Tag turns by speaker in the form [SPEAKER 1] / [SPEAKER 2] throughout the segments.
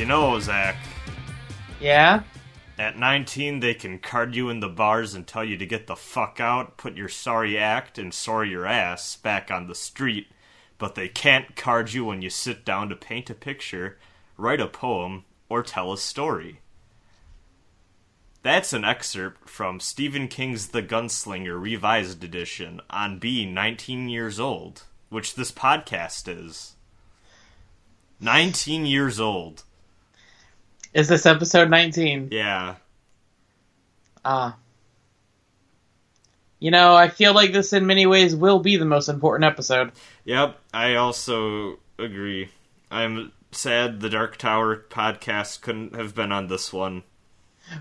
[SPEAKER 1] You know, Zach,
[SPEAKER 2] Yeah?
[SPEAKER 1] at 19 they can card you in the bars and tell you to get the fuck out, put your sorry act and sorry your ass back on the street, but they can't card you when you sit down to paint a picture, write a poem, or tell a story. That's an excerpt from Stephen King's The Gunslinger Revised Edition on being 19 years old, which this podcast is. 19 years old.
[SPEAKER 2] Is this episode 19?
[SPEAKER 1] Yeah.
[SPEAKER 2] Ah. You know, I feel like this in many ways will be the most important episode.
[SPEAKER 1] Yep, I also agree. I'm sad the Dark Tower podcast couldn't have been on this one.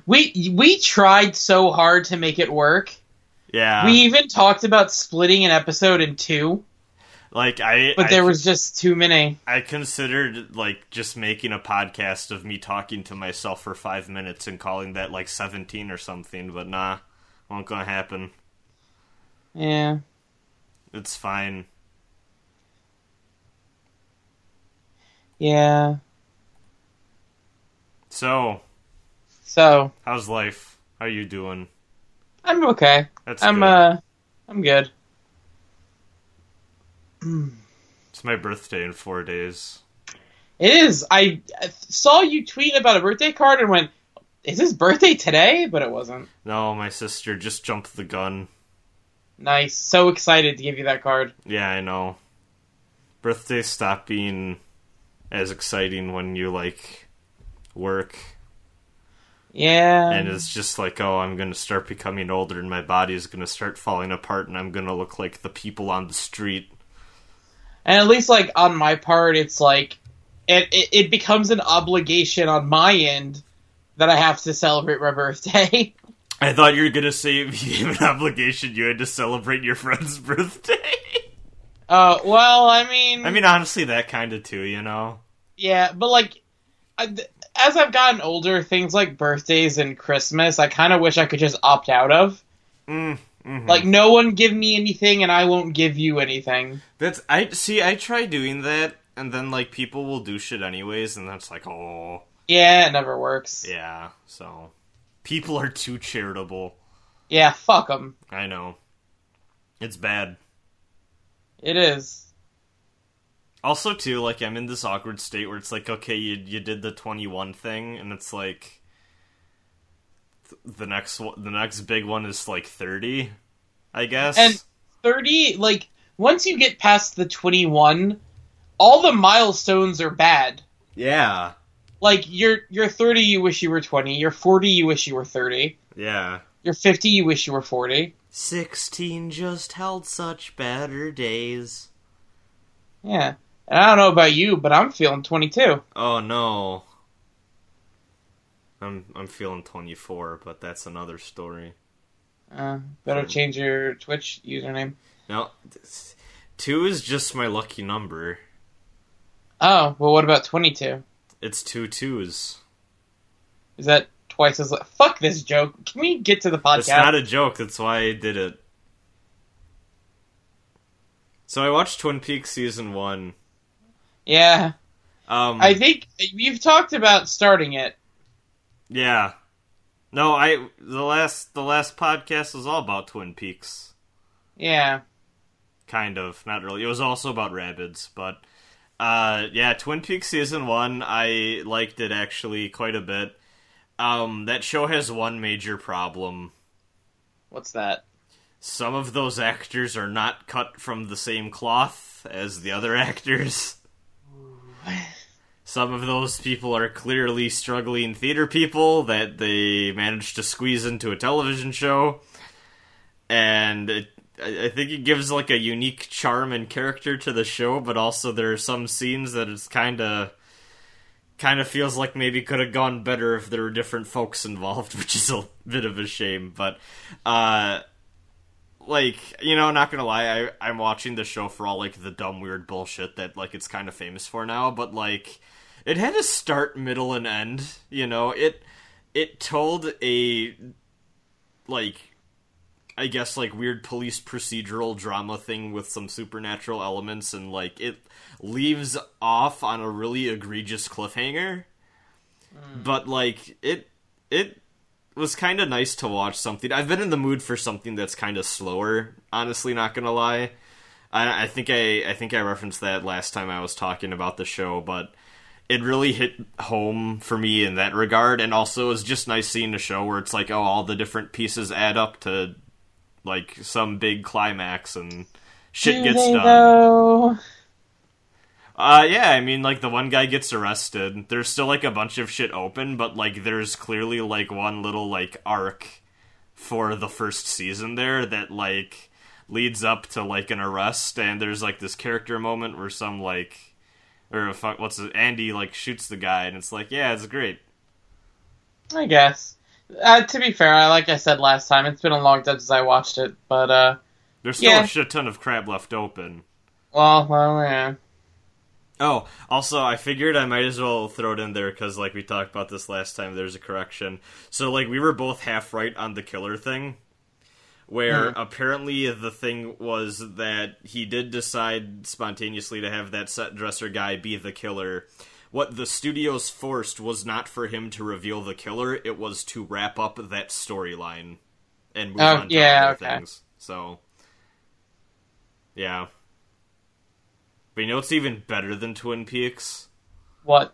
[SPEAKER 2] We we tried so hard to make it work.
[SPEAKER 1] Yeah.
[SPEAKER 2] we even talked about splitting an episode in two,
[SPEAKER 1] like I
[SPEAKER 2] but
[SPEAKER 1] I,
[SPEAKER 2] there was just too many.
[SPEAKER 1] I considered like just making a podcast of me talking to myself for 5 minutes and calling that like 17 or something, but nah. Won't gonna happen.
[SPEAKER 2] Yeah.
[SPEAKER 1] It's fine.
[SPEAKER 2] Yeah.
[SPEAKER 1] So,
[SPEAKER 2] So,
[SPEAKER 1] how's life? How you doing?
[SPEAKER 2] I'm okay.
[SPEAKER 1] That's
[SPEAKER 2] I'm
[SPEAKER 1] good.
[SPEAKER 2] uh I'm good.
[SPEAKER 1] It's my birthday in 4 days.
[SPEAKER 2] It is. I I saw you tweet about a birthday card and went, "Is his birthday today?" But it wasn't.
[SPEAKER 1] No, my sister just jumped the gun.
[SPEAKER 2] Nice. So excited to give you that card.
[SPEAKER 1] Yeah, I know. Birthdays stop being as exciting when you like work
[SPEAKER 2] Yeah.
[SPEAKER 1] and it's just like, oh, I'm going to start becoming older and my body is going to start falling apart and I'm going to look like the people on the street.
[SPEAKER 2] And at least, like on my part, it's like it, it it becomes an obligation on my end that I have to celebrate my birthday.
[SPEAKER 1] I thought you were going to say you have an obligation you had to celebrate your friend's birthday.
[SPEAKER 2] uh, well, I mean,
[SPEAKER 1] I mean, honestly, that kind of too, you know?
[SPEAKER 2] yeah, but like, I, as I've gotten older, things like birthdays and Christmas, I kind of wish I could just opt out of.
[SPEAKER 1] Mm, mhm.
[SPEAKER 2] Like, no one give me anything, and I won't give you anything.
[SPEAKER 1] That's I see. I try doing that, and then like people will do shit anyways, and that's like, oh,
[SPEAKER 2] Yeah, it never works.
[SPEAKER 1] yeah. So people are too charitable.
[SPEAKER 2] Yeah, fuck them.
[SPEAKER 1] I know. It's bad.
[SPEAKER 2] It is.
[SPEAKER 1] Also, too, like I'm in this awkward state where it's like, okay, you you did the 21 thing, and it's like the next one, the next big one is like 30, I guess.
[SPEAKER 2] And- 30 like once you get past the 21 all the milestones are bad
[SPEAKER 1] yeah,
[SPEAKER 2] like you're you're 30 you wish you were 20 you're 40 you wish you were 30
[SPEAKER 1] yeah.
[SPEAKER 2] you're 50 you wish you were 40
[SPEAKER 1] 16 just held such better days.
[SPEAKER 2] yeah and i don't know about you but i'm feeling 22
[SPEAKER 1] Oh no. I'm I'm feeling 24, but that's another story.
[SPEAKER 2] uh, better
[SPEAKER 1] Hmm.
[SPEAKER 2] change your twitch username
[SPEAKER 1] No, this- two is just my lucky number.
[SPEAKER 2] oh well what about 22
[SPEAKER 1] It's two twos.
[SPEAKER 2] is that twice as fuck this joke can we get to the podcast
[SPEAKER 1] It's not a joke. That's why I did it. So I watched Twin Peaks season one.
[SPEAKER 2] yeah
[SPEAKER 1] Um,
[SPEAKER 2] i think you've talked about starting it
[SPEAKER 1] yeah. No, I the last the last podcast was all about Twin Peaks.
[SPEAKER 2] yeah
[SPEAKER 1] Kind of, not really. It was also about rabbits, but uh, yeah, Twin Peaks season one. I liked it actually quite a bit. Um, that show has one major problem.
[SPEAKER 2] what's that
[SPEAKER 1] Some of those actors are not cut from the same cloth as the other actors. Some of those people are clearly struggling theater people that they managed to squeeze into a television show. And it, I think it gives like a unique charm and character to the show, but also there are some scenes that it's kind of kind of feels like maybe could have gone better if there were different folks involved, which is a bit of a shame. But uh like you know not gonna lie I, i'm watching the show for all like the dumb weird bullshit that like it's kind of famous for now but like it had a start middle and end you know it it told a like i guess like weird police procedural drama thing with some supernatural elements and like it leaves off on a really egregious cliffhanger hmm. but like it it was kind of nice to watch something. I've been in the mood for something that's kind of slower. Honestly, not gonna lie. I, I think I I think I referenced that last time I was talking about the show, but it really hit home for me in that regard. And also, it was just nice seeing a show where it's like, oh, all the different pieces add up to like some big climax and shit
[SPEAKER 2] Do
[SPEAKER 1] gets done.
[SPEAKER 2] though?
[SPEAKER 1] Uh, yeah, I mean, like the one guy gets arrested. There's still like a bunch of shit open, but like there's clearly like one little like arc for the first season there that like leads up to like an arrest, and there's like this character moment where some like or fuck, what's it, Andy like shoots the guy, and it's like, yeah, it's great.
[SPEAKER 2] I guess. Uh, to be fair, I like I said last time, it's been a long time since I watched it, but uh,
[SPEAKER 1] There's still
[SPEAKER 2] Yeah.
[SPEAKER 1] a shit ton of crap left open.
[SPEAKER 2] well, well, yeah.
[SPEAKER 1] Oh, also, I figured I might as well throw it in there because, like, we talked about this last time. There's a correction. So, like, we were both half right on the killer thing, where
[SPEAKER 2] Hmm.
[SPEAKER 1] apparently the thing was that he did decide spontaneously to have that set dresser guy be the killer. What the studios forced was not for him to reveal the killer; it was to wrap up that storyline and move
[SPEAKER 2] Oh,
[SPEAKER 1] on to
[SPEAKER 2] yeah,
[SPEAKER 1] other
[SPEAKER 2] okay.
[SPEAKER 1] things. So, yeah. But you know what's even better than Twin Peaks?
[SPEAKER 2] What?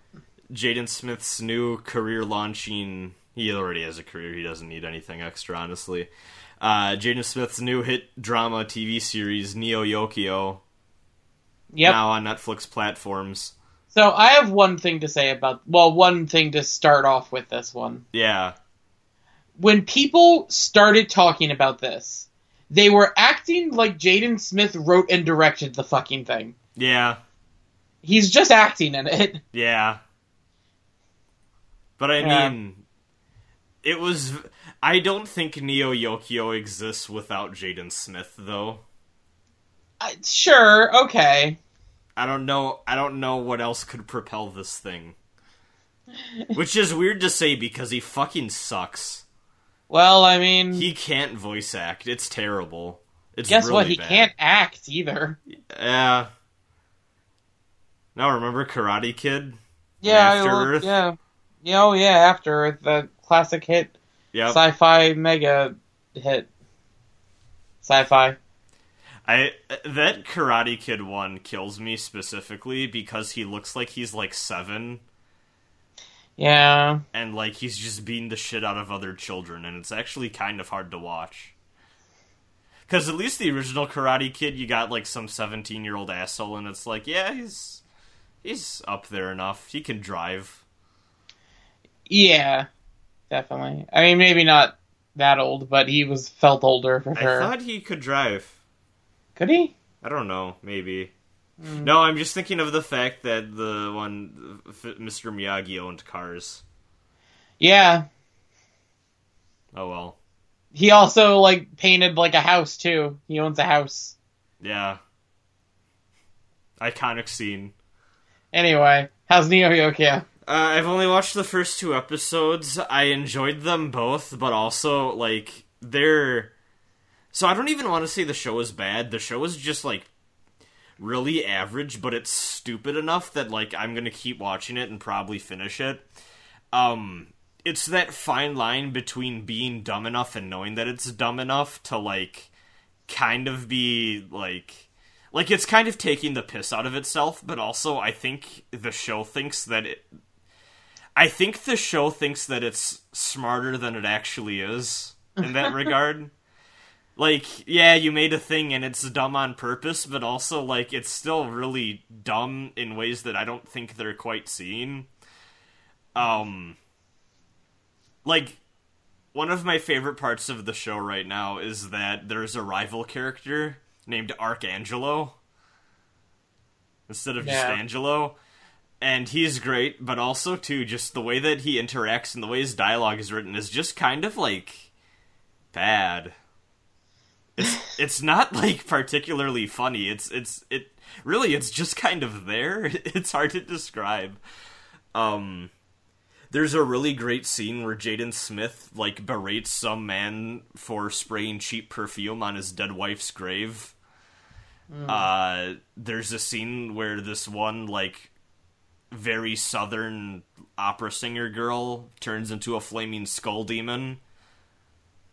[SPEAKER 1] Jaden Smith's new career launching. He already has a career. He doesn't need anything extra, honestly. Uh, Jaden Smith's new hit drama TV series, Neo Yokio,
[SPEAKER 2] Yep.
[SPEAKER 1] now on Netflix platforms.
[SPEAKER 2] So I have one thing to say about, well, one thing to start off with this one.
[SPEAKER 1] Yeah,
[SPEAKER 2] When people started talking about this, they were acting like Jaden Smith wrote and directed the fucking thing.
[SPEAKER 1] yeah,
[SPEAKER 2] He's just acting in it.
[SPEAKER 1] yeah. But I
[SPEAKER 2] Yeah.
[SPEAKER 1] mean, it was. I don't think Neo Yokio exists without Jaden Smith, though.
[SPEAKER 2] Uh, sure, okay.
[SPEAKER 1] I don't know. I don't know what else could propel this thing. Which is weird to say because he fucking sucks.
[SPEAKER 2] Well, I mean,
[SPEAKER 1] He can't voice act. It's terrible. It's
[SPEAKER 2] guess
[SPEAKER 1] really
[SPEAKER 2] what? He
[SPEAKER 1] bad.
[SPEAKER 2] can't act either.
[SPEAKER 1] Yeah. Now remember Karate Kid?
[SPEAKER 2] Yeah,
[SPEAKER 1] After
[SPEAKER 2] well,
[SPEAKER 1] Earth?
[SPEAKER 2] yeah, yeah. Oh, yeah. After Earth, the classic hit,
[SPEAKER 1] Yep.
[SPEAKER 2] sci-fi mega hit, sci-fi.
[SPEAKER 1] I that Karate Kid one kills me specifically because he looks like he's like seven
[SPEAKER 2] Yeah,
[SPEAKER 1] and like he's just beating the shit out of other children and it's actually kind of hard to watch. Cause at least the original Karate Kid, you got like some seventeen-year-old asshole, and it's like, yeah, he's he's up there enough. He can drive.
[SPEAKER 2] yeah, definitely. I mean, maybe not that old, but he was felt older for
[SPEAKER 1] I thought he could drive.
[SPEAKER 2] Could he?
[SPEAKER 1] I don't know, maybe.
[SPEAKER 2] Mm.
[SPEAKER 1] No, I'm just thinking of the fact that the one Mr. Miyagi owned cars.
[SPEAKER 2] Yeah.
[SPEAKER 1] Oh well.
[SPEAKER 2] He also like painted like a house too. He owns a house.
[SPEAKER 1] Yeah. Iconic scene.
[SPEAKER 2] Anyway, how's Neo Yokio?
[SPEAKER 1] Uh, I've only watched the first two episodes. I enjoyed them both, but also like they're. So I don't even want to say the show is bad. The show is just like really average, but it's stupid enough that like I'm gonna keep watching it and probably finish it. Um, it's that fine line between being dumb enough and knowing that it's dumb enough to like kind of be like like it's kind of taking the piss out of itself, but also I think the show thinks that it I think the show thinks that it's smarter than it actually is in that regard. Like, yeah, you made a thing and it's dumb on purpose, but also like it's still really dumb in ways that I don't think they're quite seeing. Um like one of my favorite parts of the show right now is that there's a rival character named Archangelo instead of just Angelo. And he's great, but also too just the way that he interacts and the way his dialogue is written is just kind of like bad. It's it's not like particularly funny. It's it's it really it's just kind of there. It's hard to describe. Um there's a really great scene where Jaden Smith like berates some man for spraying cheap perfume on his dead wife's grave. Uh, there's a scene where this one like very southern opera singer girl turns into a flaming skull demon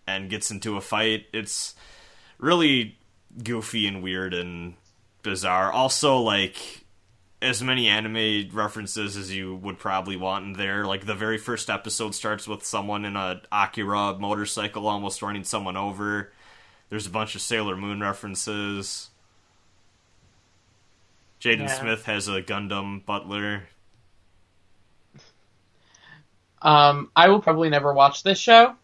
[SPEAKER 1] and gets into a fight. It's really goofy and weird and bizarre. Also, like as many anime references as you would probably want in there. Like the very first episode starts with someone in a Akira motorcycle almost running someone over. There's a bunch of Sailor Moon references. Jaden
[SPEAKER 2] Yeah.
[SPEAKER 1] Smith has a Gundam butler.
[SPEAKER 2] Um, I will probably never watch this show,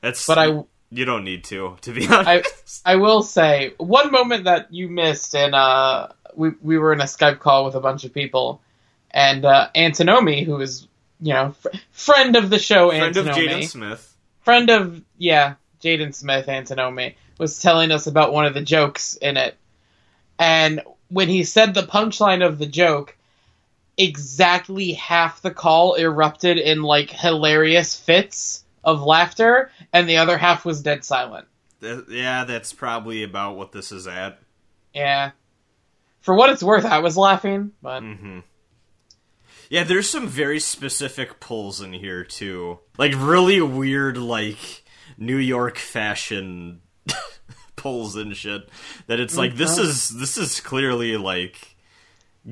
[SPEAKER 1] That's
[SPEAKER 2] but I
[SPEAKER 1] you don't need to, to be honest.
[SPEAKER 2] I I will say one moment that you missed, and uh, we we were in a Skype call with a bunch of people, and uh, Antinomi, who is you know fr- friend of the show,
[SPEAKER 1] Friend of Jaden Smith.
[SPEAKER 2] friend of yeah Jaden Smith, Antinomi was telling us about one of the jokes in it, and when he said the punchline of the joke. Exactly half the call erupted in like hilarious fits of laughter, and the other half was dead silent.
[SPEAKER 1] Yeah, that's probably about what this is at.
[SPEAKER 2] Yeah. For what it's worth, I was laughing, but
[SPEAKER 1] Mm-hmm. Yeah, there's some very specific pulls in here too. Like really weird, like New York fashion pulls and shit. That it's like this
[SPEAKER 2] Mhm.
[SPEAKER 1] is this is clearly like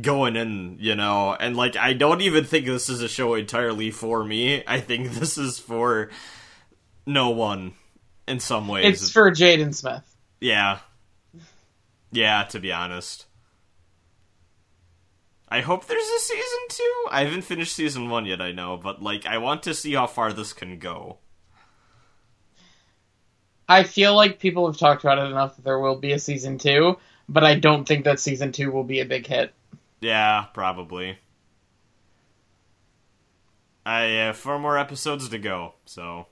[SPEAKER 1] going in, you know, and like I don't even think this is a show entirely for me. I think this is for no one in some ways.
[SPEAKER 2] it's for Jaden Smith.
[SPEAKER 1] Yeah. Yeah, to be honest. I hope there's a season two. I haven't finished season one yet, I know, but like I want to see how far this can go.
[SPEAKER 2] I feel like people have talked about it enough that there will be a season two, but I don't think that season two will be a big hit.
[SPEAKER 1] Yeah, probably. I have four more episodes to go, so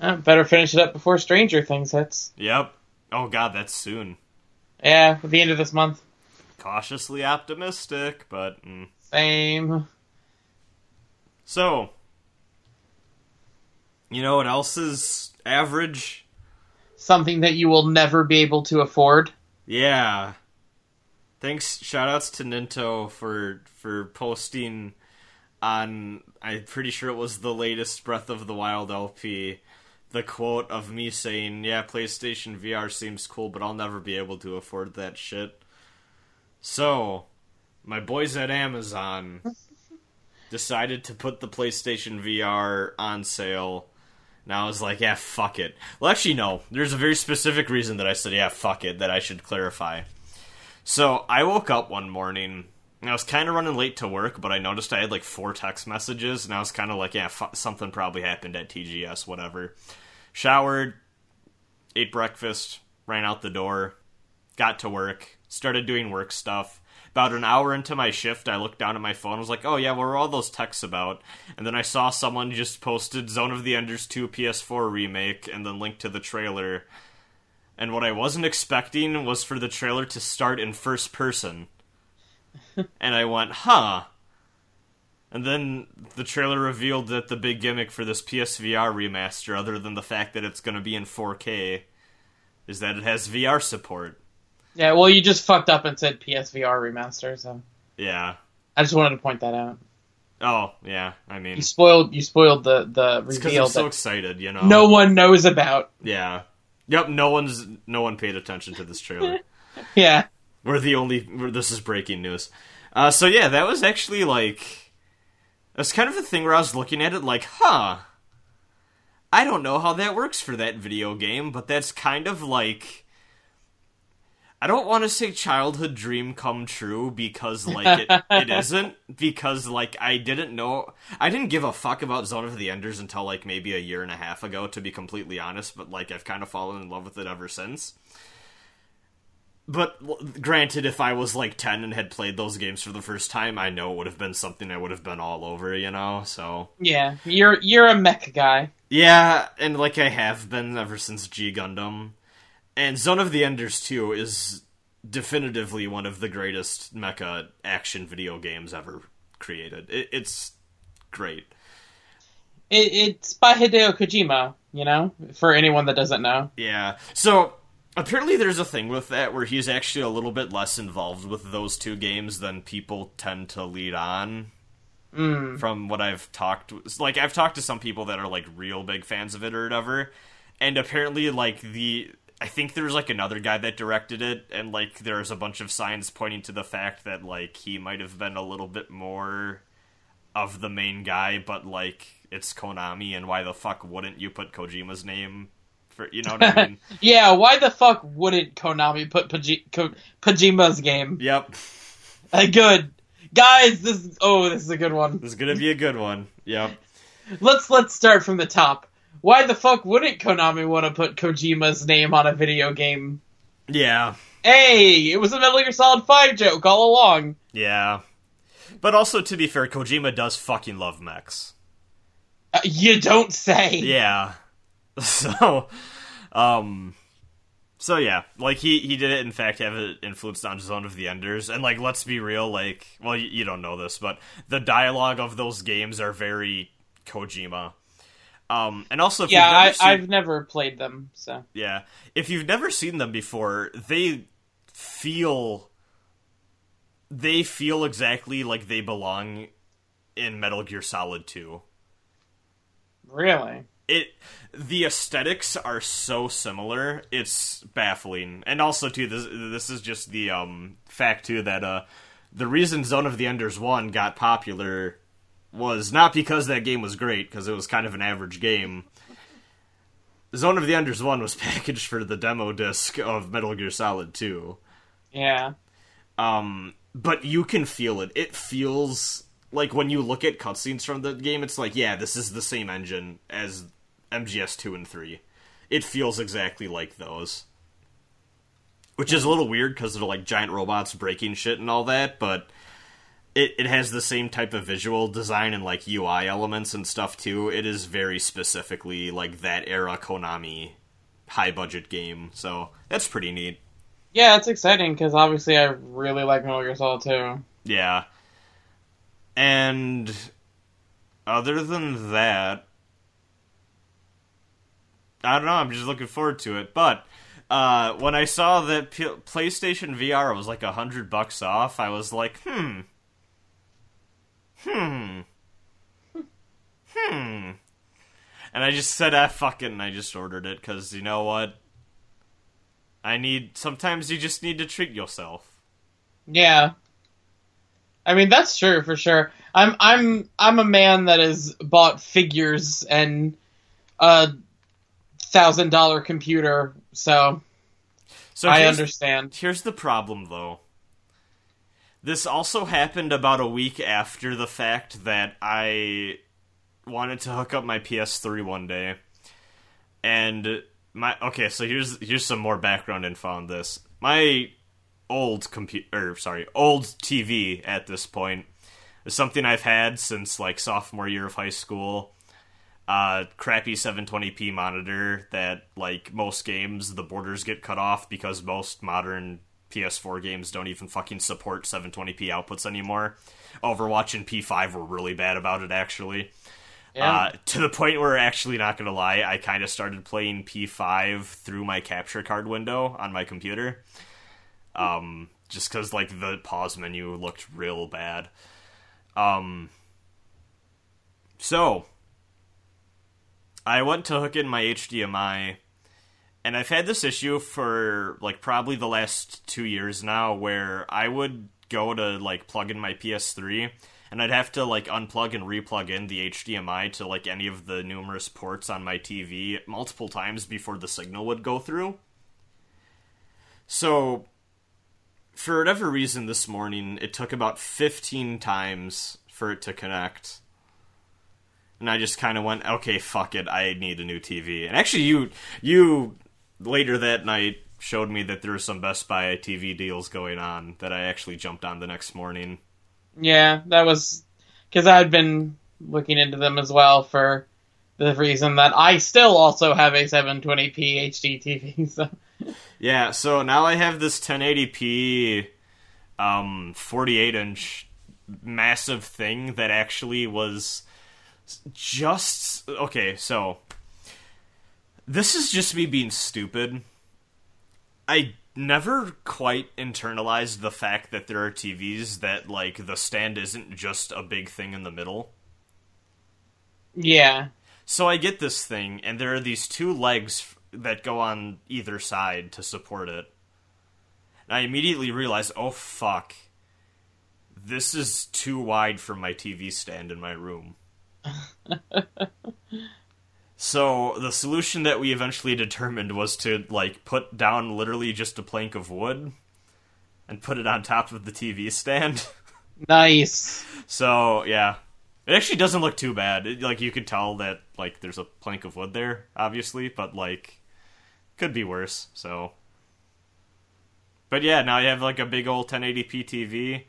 [SPEAKER 2] Uh, better finish it up before Stranger Things hits.
[SPEAKER 1] yep. Oh god, that's soon.
[SPEAKER 2] Yeah, at the end of this month.
[SPEAKER 1] Cautiously optimistic, but mm.
[SPEAKER 2] Same.
[SPEAKER 1] so you know what else is average?
[SPEAKER 2] Something that you will never be able to afford.
[SPEAKER 1] Yeah. Thanks shoutouts to Ninto for for posting on I'm pretty sure it was the latest Breath of the Wild LP the quote of me saying, "Yeah, PlayStation VR seems cool, but I'll never be able to afford that shit." So, my boys at Amazon decided to put the PlayStation VR on sale. And I was like, yeah, fuck it. Well, actually, no. There's a very specific reason that I said, yeah, fuck it, that I should clarify. So, I woke up one morning, and I was kind of running late to work, but I noticed I had like four text messages, and I was kind of like, yeah, something probably happened at TGS, whatever. Showered, ate breakfast, ran out the door, got to work, started doing work stuff. About an hour into my shift, I looked down at my phone. I was like, "Oh yeah, what were all those texts about?" And then I saw someone just posted Zone of the Enders 2 PS4 remake, and then linked to the trailer. And what I wasn't expecting was for the trailer to start in first person. and I went, "Huh." And then the trailer revealed that the big gimmick for this PSVR remaster, other than the fact that it's going to be in 4K, is that it has VR support.
[SPEAKER 2] Yeah, well, you just fucked up and said PSVR remaster, so
[SPEAKER 1] Yeah.
[SPEAKER 2] I just wanted to point that out.
[SPEAKER 1] Oh, yeah. I mean,
[SPEAKER 2] You spoiled you spoiled the the
[SPEAKER 1] it's
[SPEAKER 2] reveal
[SPEAKER 1] I'm so excited, you know.
[SPEAKER 2] no one knows about.
[SPEAKER 1] Yeah. Yep. No one's no one paid attention to this trailer.
[SPEAKER 2] Yeah,
[SPEAKER 1] we're the only. We're, this is breaking news. Uh, so yeah, that was actually like. that's kind of the thing where I was looking at it like, huh. I don't know how that works for that video game, but that's kind of like. I don't want to say childhood dream come true because like it, it isn't because like I didn't know I didn't give a fuck about Zone of the Enders until like maybe a year and a half ago to be completely honest but like I've kind of fallen in love with it ever since. But granted if I was like 10 and had played those games for the first time I know it would have been something I would have been all over, you know. So
[SPEAKER 2] yeah. You're you're a mech guy.
[SPEAKER 1] yeah, and like I have been ever since G Gundam. And Zone of the Enders 2 is definitively one of the greatest mecha action video games ever created. It, it's great.
[SPEAKER 2] It, it's by Hideo Kojima. You know, for anyone that doesn't know.
[SPEAKER 1] Yeah. So apparently there's a thing with that where he's actually a little bit less involved with those two games than people tend to lead on.
[SPEAKER 2] Mm.
[SPEAKER 1] From what I've talked, like I've talked to some people that are like real big fans of it or whatever, and apparently like the I think there's like another guy that directed it, and like there's a bunch of signs pointing to the fact that like he might have been a little bit more of the main guy, but like it's Konami, and why the fuck wouldn't you put Kojima's name for you know what I mean?
[SPEAKER 2] Yeah, why the fuck wouldn't Konami put Paji- Ko- Pajima's game?
[SPEAKER 1] yep,
[SPEAKER 2] Uh, good. Guys, this is oh, this is a good one.
[SPEAKER 1] this is gonna be a good one. Yep.
[SPEAKER 2] Let's let's start from the top. Why the fuck wouldn't Konami want to put Kojima's name on a video game?
[SPEAKER 1] Yeah,
[SPEAKER 2] Hey, it was a Metal Gear Solid 5 joke all along.
[SPEAKER 1] yeah. But also, to be fair, Kojima does fucking love mechs.
[SPEAKER 2] Uh, you don't say.
[SPEAKER 1] Yeah. So, um, so yeah, like he he did it. In fact, have it influenced on Zone of the Enders, and like let's be real, like well, you, you don't know this, but the dialogue of those games are very Kojima. Um, and also, if
[SPEAKER 2] Yeah,
[SPEAKER 1] you've never
[SPEAKER 2] I,
[SPEAKER 1] seen,
[SPEAKER 2] I've never played them, so.
[SPEAKER 1] yeah, if you've never seen them before, they feel they feel exactly like they belong in Metal Gear Solid 2.
[SPEAKER 2] Really?
[SPEAKER 1] it the aesthetics are so similar it's baffling and also too this this is just the um fact too that uh the reason zone of the enders 1 got popular was not because that game was great because it was kind of an average game. Zone of the enders 1 was packaged for the demo disc of metal gear solid 2
[SPEAKER 2] Yeah.
[SPEAKER 1] um but you can feel it. It feels like when you look at cutscenes from the game it's like yeah this is the same engine as mgs 2 and 3 it feels exactly like those. Which is a little weird because they're like giant robots breaking shit and all that but it, it has the same type of visual design and like ui elements and stuff too it is very specifically like that era konami high budget game so that's pretty neat
[SPEAKER 2] Yeah, it's exciting because obviously I really like Metal Gear Solid 2.
[SPEAKER 1] Yeah. And other than that, I don't know. I'm just looking forward to it. But uh, when I saw that P- PlayStation VR was like a hundred bucks off, I was like, hmm, hmm, hmm. And I just said, ah, fuck it, and I just ordered it because you know what? I need. Sometimes you just need to treat yourself.
[SPEAKER 2] Yeah. I mean that's true for sure. I'm I'm I'm a man that has bought figures and a thousand dollar computer, so,
[SPEAKER 1] So
[SPEAKER 2] I understand.
[SPEAKER 1] Here's the problem, though. This also happened about a week after the fact that I wanted to hook up my PS3 one day, and my okay. So here's here's some more background info on this. My old computer, sorry, old TV at this point is something I've had since like sophomore year of high school uh, crappy 720p monitor that like most games the borders get cut off because most modern PS4 games don't even fucking support 720p outputs anymore. Overwatch and P5 were really bad about it actually.
[SPEAKER 2] Yeah.
[SPEAKER 1] Uh, to the point where actually not gonna lie, I kind of started playing P5 through my capture card window on my computer. Um, just because like the pause menu looked real bad. Um, so I went to hook in my HDMI, and I've had this issue for like probably the last two years now, where I would go to like plug in my PS3, and I'd have to like unplug and replug in the HDMI to like any of the numerous ports on my TV multiple times before the signal would go through. So, for whatever reason, this morning it took about 15 times for it to connect and I just kind of went, okay, fuck it, I need a new TV. And actually, you you later that night showed me that there were some Best Buy TV deals going on that I actually jumped on the next morning.
[SPEAKER 2] Yeah, that was because I'd been looking into them as well for the reason that I still also have a 720p HD TV. So
[SPEAKER 1] Yeah, so now I have this 1080p, um, 48 inch massive thing that actually was just okay. So this is just me being stupid. I never quite internalized the fact that there are TVs that like the stand isn't just a big thing in the middle.
[SPEAKER 2] Yeah.
[SPEAKER 1] So I get this thing, and there are these two legs that go on either side to support it. And I immediately realize, oh fuck, this is too wide for my TV stand in my room. so the solution that we eventually determined was to like put down literally just a plank of wood and put it on top of the TV stand.
[SPEAKER 2] Nice.
[SPEAKER 1] so yeah, it actually doesn't look too bad. It, like you could tell that like there's a plank of wood there, obviously, but like could be worse. So, but yeah, now you have like a big old 1080p TV.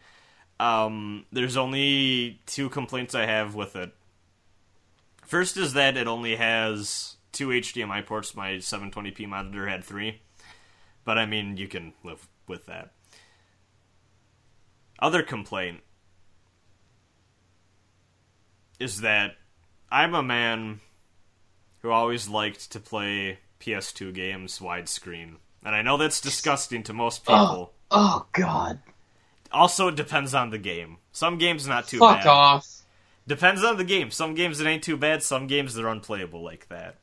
[SPEAKER 1] Um, there's only two complaints I have with it. First is that it only has two HDMI ports. My 720p monitor had three, but I mean you can live with that. Other complaint is that I'm a man who always liked to play PS2 games widescreen. And I know that's disgusting to most oh, people.
[SPEAKER 2] Oh, oh God.
[SPEAKER 1] Also, it depends on the game. Some games not too
[SPEAKER 2] Fuck
[SPEAKER 1] bad.
[SPEAKER 2] Fuck off.
[SPEAKER 1] Depends on the game. Some games it ain't too bad. Some games they're unplayable like that.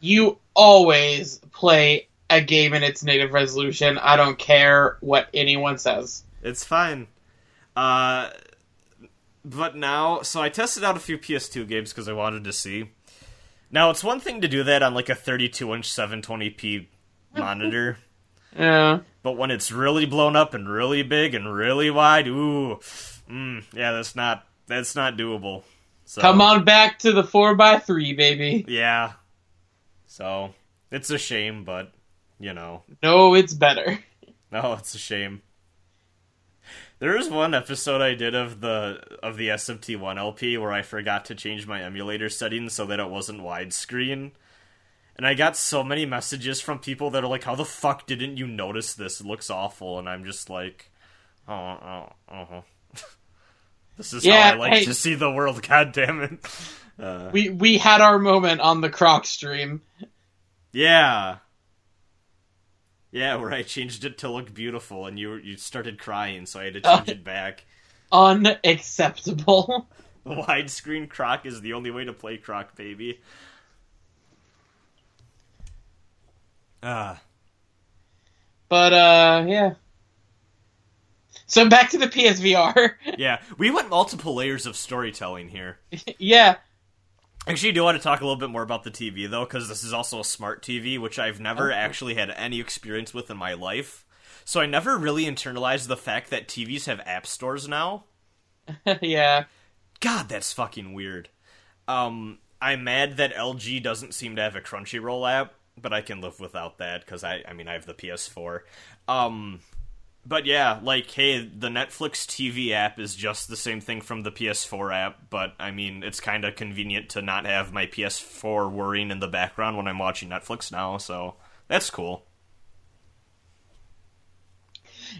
[SPEAKER 2] You always play a game in its native resolution. I don't care what anyone says.
[SPEAKER 1] It's fine. Uh, but now, so I tested out a few PS2 games because I wanted to see. Now, it's one thing to do that on like a 32 inch 720p monitor,
[SPEAKER 2] Yeah.
[SPEAKER 1] but when it's really blown up and really big and really wide, ooh, mm, yeah, that's not that's not doable. So,
[SPEAKER 2] Come on back to the 4x3, baby.
[SPEAKER 1] yeah. So it's a shame, but you know,
[SPEAKER 2] No, it's better.
[SPEAKER 1] No, it's a shame. There was one episode I did of the of the SMT1 LP where I forgot to change my emulator settings so that it wasn't widescreen. And I got so many messages from people that are like, "How the fuck didn't you notice this? It looks awful." And I'm just like, "Oh, oh, uh-huh. This is
[SPEAKER 2] Yeah,
[SPEAKER 1] how I like
[SPEAKER 2] hey.
[SPEAKER 1] to see the world." God damn it. Uh,
[SPEAKER 2] We we had our moment on the Croc stream.
[SPEAKER 1] yeah, yeah, where I changed it to look beautiful, and you you started crying, so I had to change it back.
[SPEAKER 2] Unacceptable.
[SPEAKER 1] widescreen croc is the only way to play croc baby ah
[SPEAKER 2] But uh yeah. So back to the PSVR.
[SPEAKER 1] yeah we went multiple layers of storytelling here
[SPEAKER 2] yeah.
[SPEAKER 1] actually I do want to talk a little bit more about the tv though because this is also a smart tv which i've never
[SPEAKER 2] Okay.
[SPEAKER 1] actually had any experience with in my life so i never really internalized the fact that tvs have app stores now
[SPEAKER 2] yeah.
[SPEAKER 1] God, that's fucking weird. Um, I'm mad that LG doesn't seem to have a Crunchyroll app, but I can live without that because I, I mean, I have the PS4. Um, but yeah, like, hey, the Netflix TV app is just the same thing from the PS4 app, but I mean, it's kind of convenient to not have my PS4 whirring in the background when I'm watching Netflix now, so that's cool.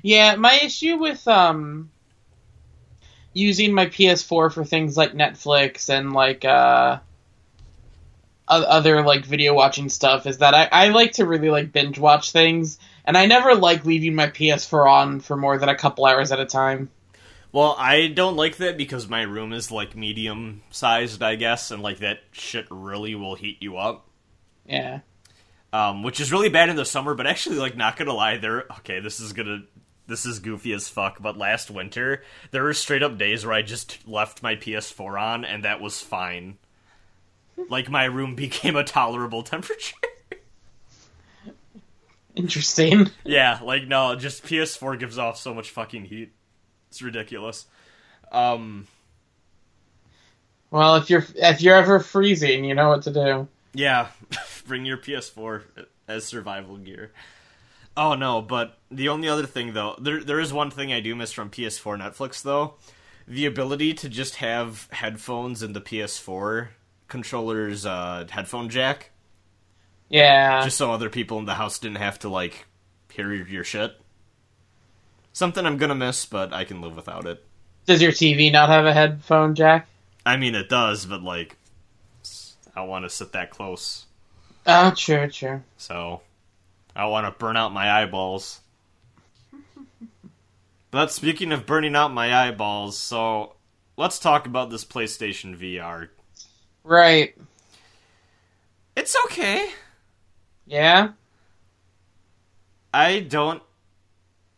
[SPEAKER 2] Yeah, my issue with um using my PS4 for things like Netflix and like uh other like video watching stuff is that I, I like to really like binge watch things and I never like leaving my PS4 on for more than a couple hours at a time.
[SPEAKER 1] Well, I don't like that because my room is like medium sized, I guess, and like that shit really will heat you up.
[SPEAKER 2] Yeah.
[SPEAKER 1] um, which is really bad in the summer. But actually, like, not gonna lie, there. Okay, this is gonna. This is goofy as fuck, but last winter there were straight up days where I just left my PS4 on, and that was fine. Like my room became a tolerable temperature.
[SPEAKER 2] Interesting.
[SPEAKER 1] yeah, like no, just PS4 gives off so much fucking heat. It's ridiculous. Um,
[SPEAKER 2] Well, if you're if you're ever freezing, you know what to do.
[SPEAKER 1] Yeah, bring your PS4 as survival gear. Oh no, but the only other thing though, there there is one thing I do miss from PS4 Netflix though. The ability to just have headphones in the PS4 controller's uh, headphone jack,
[SPEAKER 2] Yeah.
[SPEAKER 1] just so other people in the house didn't have to like hear your shit. Something I'm gonna miss, but I can live without it.
[SPEAKER 2] Does your TV not have a headphone jack?
[SPEAKER 1] I mean, it does, but like, I want to sit that close.
[SPEAKER 2] Oh, sure, sure.
[SPEAKER 1] So I want to burn out my eyeballs. but speaking of burning out my eyeballs, so let's talk about this PlayStation VR.
[SPEAKER 2] Right.
[SPEAKER 1] It's okay.
[SPEAKER 2] Yeah.
[SPEAKER 1] I don't.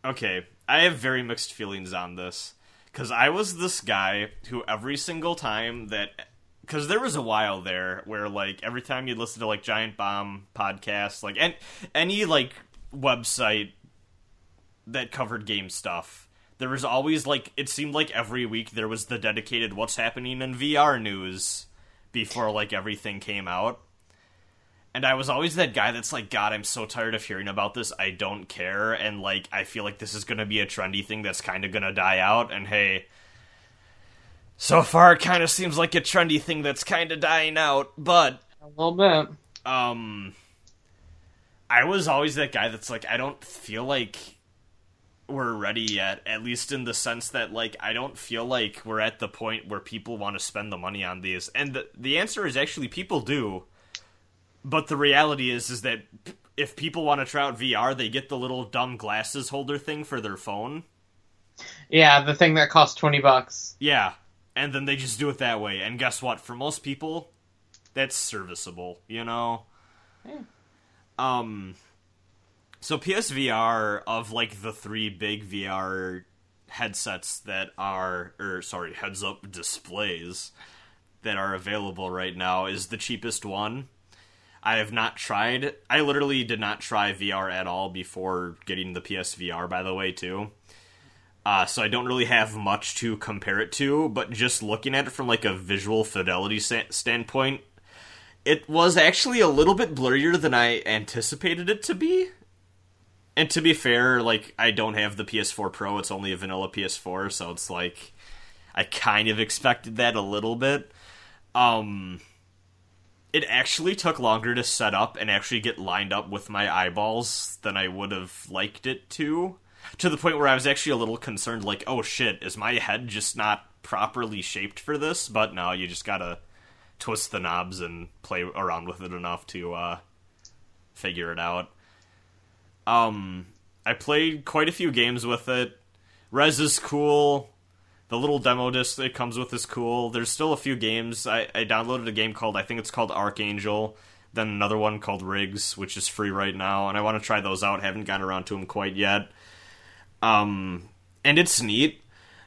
[SPEAKER 1] Okay, I have very mixed feelings on this because I was this guy who every single time that because there was a while there where like every time you listen to like Giant Bomb podcast, like and any like website that covered game stuff, there was always like it seemed like every week there was the dedicated what's happening in VR news before like everything came out. And I was always that guy that's like, God, I'm so tired of hearing about this. I don't care. And like, I feel like this is going to be a trendy thing that's kind of going to die out. And hey, so far it kind of seems like a trendy thing that's kind of dying out. But,
[SPEAKER 2] A little bit.
[SPEAKER 1] um, I was always that guy that's like, I don't feel like we're ready yet. At least in the sense that, like, I don't feel like we're at the point where people want to spend the money on these. And the, the answer is actually people do. But the reality is, is that if people want to try out VR, they get the little dumb glasses holder thing for their phone.
[SPEAKER 2] Yeah, the thing that costs twenty bucks.
[SPEAKER 1] Yeah, and then they just do it that way. And guess what? For most people, that's serviceable. You know.
[SPEAKER 2] Yeah.
[SPEAKER 1] Um. So PSVR of like the three big VR headsets that are, or sorry, heads up displays that are available right now is the cheapest one. I have not tried. I literally did not try VR at all before getting the PSVR. By the way, too. Uh, so I don't really have much to compare it to, but just looking at it from like a visual fidelity standpoint, it was actually a little bit blurrier than I anticipated it to be. And to be fair, like I don't have the PS4 Pro; it's only a vanilla PS4, so it's like I kind of expected that a little bit. Um, it actually took longer to set up and actually get lined up with my eyeballs than I would have liked it to. To the point where I was actually a little concerned, like, oh shit, is my head just not properly shaped for this? But no, you just gotta twist the knobs and play around with it enough to uh, figure it out. Um, I played quite a few games with it. Rez is cool. The little demo disc it comes with is cool. There's still a few games. I, I downloaded a game called I think it's called Archangel. Then another one called Rigs, which is free right now, and I want to try those out. Haven't gotten around to them quite yet. Um, and it's neat,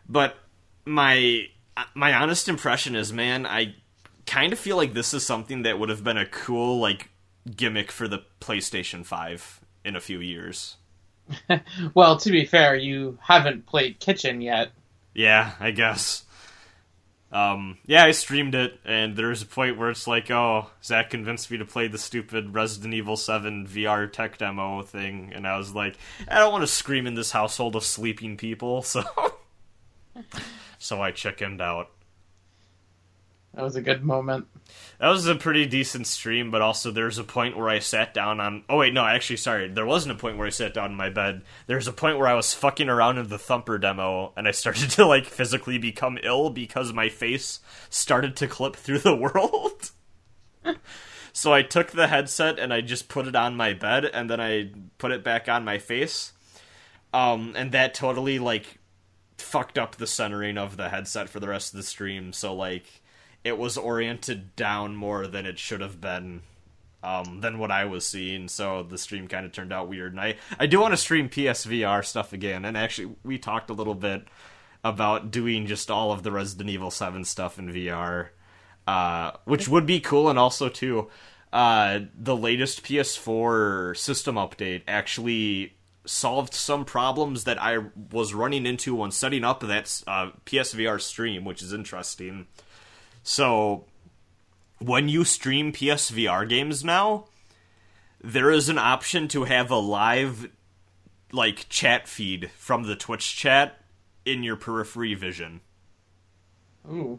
[SPEAKER 1] but my my honest impression is, man, I kind of feel like this is something that would have been a cool like gimmick for the PlayStation Five in a few years.
[SPEAKER 2] Well, to be fair, you haven't played Kitchen yet.
[SPEAKER 1] Yeah, I guess. Um, yeah, I streamed it, and there was a point where it's like, oh, Zach convinced me to play the stupid Resident Evil 7 VR tech demo thing, and I was like, I don't want to scream in this household of sleeping people, so. so I chickened out.
[SPEAKER 2] That was a good moment.
[SPEAKER 1] That was a pretty decent stream, but also there's a point where I sat down on. Oh wait, no, actually, sorry, there wasn't a point where I sat down in my bed. There's a point where I was fucking around in the Thumper demo, and I started to like physically become ill because my face started to clip through the world. so I took the headset and I just put it on my bed, and then I put it back on my face. Um, and that totally like fucked up the centering of the headset for the rest of the stream. So like it was oriented down more than it should have been um, than what I was seeing. So the stream kind of turned out weird. And I, I do want to stream PSVR stuff again. And actually, we talked a little bit about doing just all of the Resident Evil 7 stuff in VR, uh, which would be cool. And also, too, uh, the latest PS4 system update actually solved some problems that I was running into when setting up that uh, PSVR stream, which is interesting. So, when you stream PSVR games now, there is an option to have a live, like, chat feed from the Twitch chat in your periphery vision.
[SPEAKER 2] Ooh.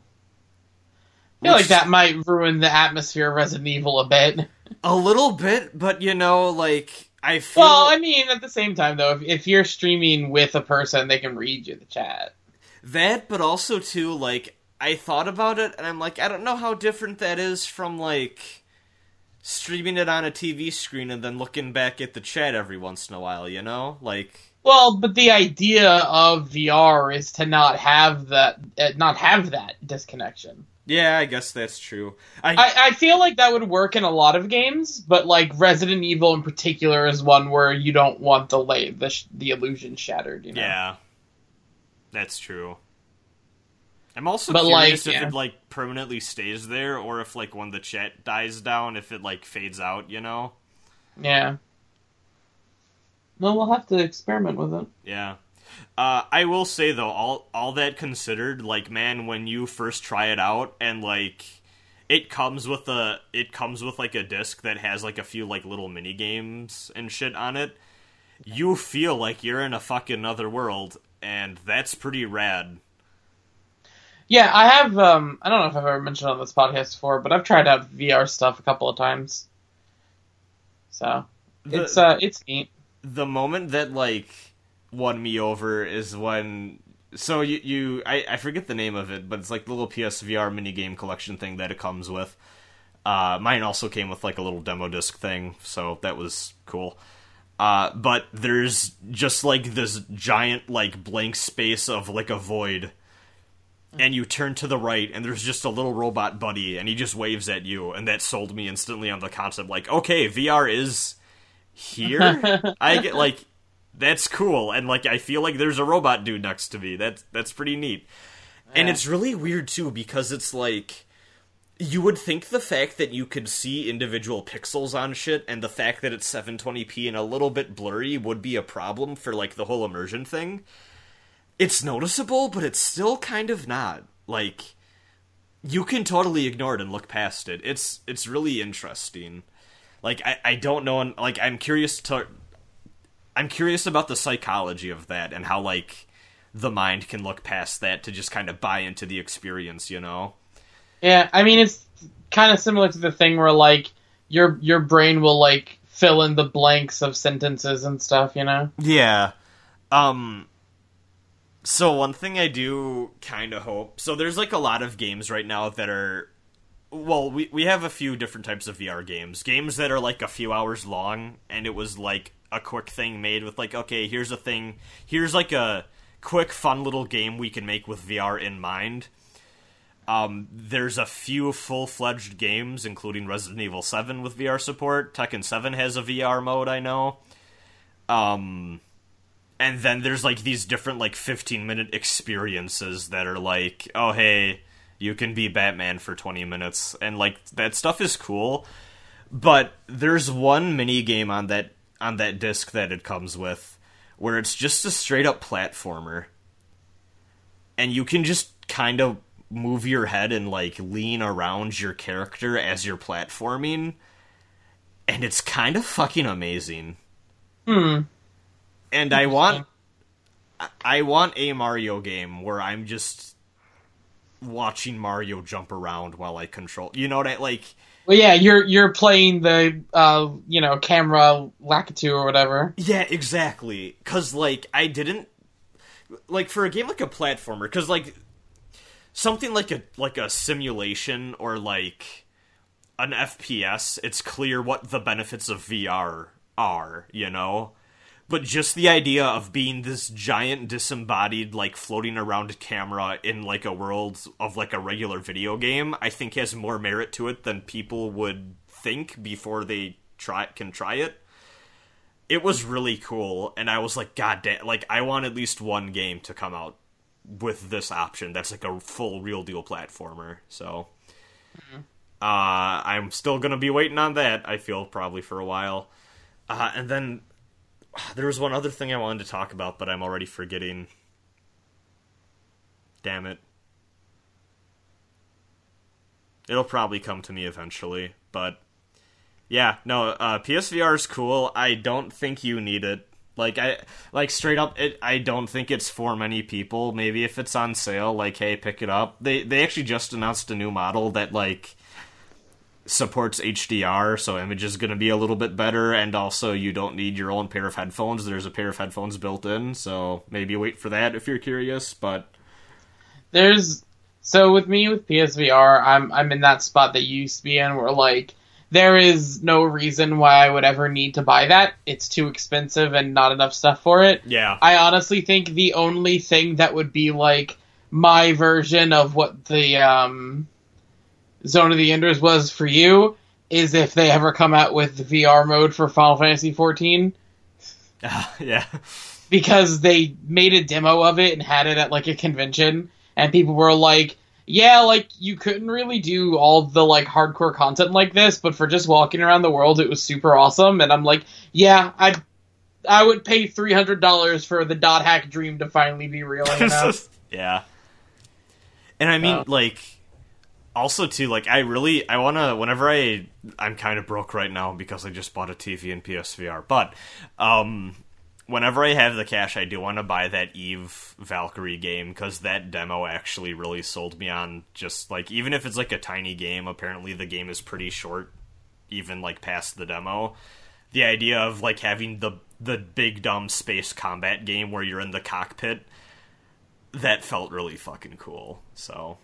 [SPEAKER 2] I feel
[SPEAKER 1] Which-
[SPEAKER 2] like that might ruin the atmosphere of Resident Evil a bit.
[SPEAKER 1] A little bit, but you know, like, I feel.
[SPEAKER 2] Well, I mean, at the same time, though, if, if you're streaming with a person, they can read you the chat.
[SPEAKER 1] That, but also too, like I thought about it, and I'm like, I don't know how different that is from like streaming it on a TV screen and then looking back at the chat every once in a while, you know? Like
[SPEAKER 2] Well, but the idea of VR is to not have that, uh, not have that disconnection.
[SPEAKER 1] Yeah, I guess that's true. I,
[SPEAKER 2] I, I feel like that would work in a lot of games, but like Resident Evil in particular is one where you don't want the la- the sh- the illusion shattered. You know?
[SPEAKER 1] yeah, that's true. I'm also
[SPEAKER 2] But,
[SPEAKER 1] curious
[SPEAKER 2] like,
[SPEAKER 1] if
[SPEAKER 2] yeah.
[SPEAKER 1] it like permanently stays there, or if like when the chat dies down, if it like fades out. You know?
[SPEAKER 2] Yeah. No, we'll have to experiment with it.
[SPEAKER 1] Yeah. Uh, I will say though, all all that considered, like man, when you first try it out and like it comes with a it comes with like a disc that has like a few like little mini games and shit on it, you feel like you're in a fucking other world, and that's pretty rad.
[SPEAKER 2] Yeah, I have. Um, I don't know if I've ever mentioned on this podcast before, but I've tried out VR stuff a couple of times. So
[SPEAKER 1] The-
[SPEAKER 2] it's uh, it's neat.
[SPEAKER 1] the moment that like won me over is when so you you I, I forget the name of it, but it's like the little PSVR mini game collection thing that it comes with. Uh, mine also came with like a little demo disc thing, so that was cool. Uh, but there's just like this giant like blank space of like a void, and you turn to the right, and there's just a little robot buddy, and he just waves at you, and that sold me instantly on the concept. Like, okay, VR is here. I get like that's cool, and like I feel like there's a robot dude next to me. That's that's pretty neat, and it's really weird too because it's like you would think the fact that you could see individual pixels on shit and the fact that it's 720p and a little bit blurry would be a problem for like the whole immersion thing. It's noticeable, but it's still kind of not. Like you can totally ignore it and look past it. It's it's really interesting. Like I, I don't know and like I'm curious to I'm curious about the psychology of that and how like the mind can look past that to just kind of buy into the experience, you know?
[SPEAKER 2] Yeah, I mean it's kind of similar to the thing where like your your brain will like fill in the blanks of sentences and stuff. You know.
[SPEAKER 1] Yeah. Um so one thing I do kind of hope. So there's like a lot of games right now that are well, we we have a few different types of VR games. Games that are like a few hours long and it was like a quick thing made with like okay, here's a thing. Here's like a quick fun little game we can make with VR in mind. Um, there's a few full-fledged games, including Resident Evil 7 with VR support. Tekken 7 has a VR mode, I know. Um, and then there's like these different like 15 minute experiences that are like, oh hey, you can be Batman for 20 minutes, and like that stuff is cool. But there's one mini game on that on that disc that it comes with where it's just a straight up platformer, and you can just kind of move your head and like lean around your character as you're platforming, and it's kind of fucking amazing
[SPEAKER 2] Hmm.
[SPEAKER 1] And I want I want a Mario game where I'm just watching Mario jump around while I control. You know what I like?
[SPEAKER 2] Well, yeah, you're you're playing the uh you know camera Lakitu or whatever.
[SPEAKER 1] Yeah, exactly. Cuz like I didn't like for a game like a platformer cuz like something like a like a simulation or like an FPS, it's clear what the benefits of VR are, you know? But just the idea of being this giant disembodied, like floating around camera in like a world of like a regular video game, I think has more merit to it than people would think before they try can try it. It was really cool, and I was like, God damn! Like, I want at least one game to come out with this option. That's like a full, real deal platformer. So, uh, I'm still gonna be waiting on that. I feel probably for a while. Uh, and then there was one other thing I wanted to talk about, but I'm already forgetting. Damn it. It'll probably come to me eventually, but yeah, no, uh, PSVR is cool. I don't think you need it. Like I like straight up, it, I don't think it's for many people. Maybe if it's on sale, like hey, pick it up. They they actually just announced a new model that like supports HDR, so image is going to be a little bit better, and also you don't need your own pair of headphones. There's a pair of headphones built in, so maybe wait for that if you're curious. But
[SPEAKER 2] There's so with me with PSVR, I'm I'm in that spot that you used to be in where like there is no reason why I would ever need to buy that. It's too expensive and not enough stuff for it.
[SPEAKER 1] Yeah.
[SPEAKER 2] I honestly think the only thing that would be like my version of what the um, Zone of the Enders was for you is if they ever come out with VR mode for Final Fantasy XIV ah,
[SPEAKER 1] yeah.
[SPEAKER 2] because they made a demo of it and had it at like a convention and people were like yeah like you couldn't really do all the like hardcore content like this but for just walking around the world it was super awesome and i'm like yeah i i would pay $300 for the dot hack dream to finally be real
[SPEAKER 1] yeah. And I mean,
[SPEAKER 2] Oh.
[SPEAKER 1] like, also too, like, I really, I want to. Whenever I, I'm kind of broke right now because I just bought a TV and PSVR. But, um, whenever I have the cash, I do want to buy that Eve Valkyrie game because that demo actually really sold me on. Just like, even if it's like a tiny game, apparently the game is pretty short, even like past the demo. The idea of like having the the big dumb space combat game where you're in the cockpit that felt really fucking cool. So,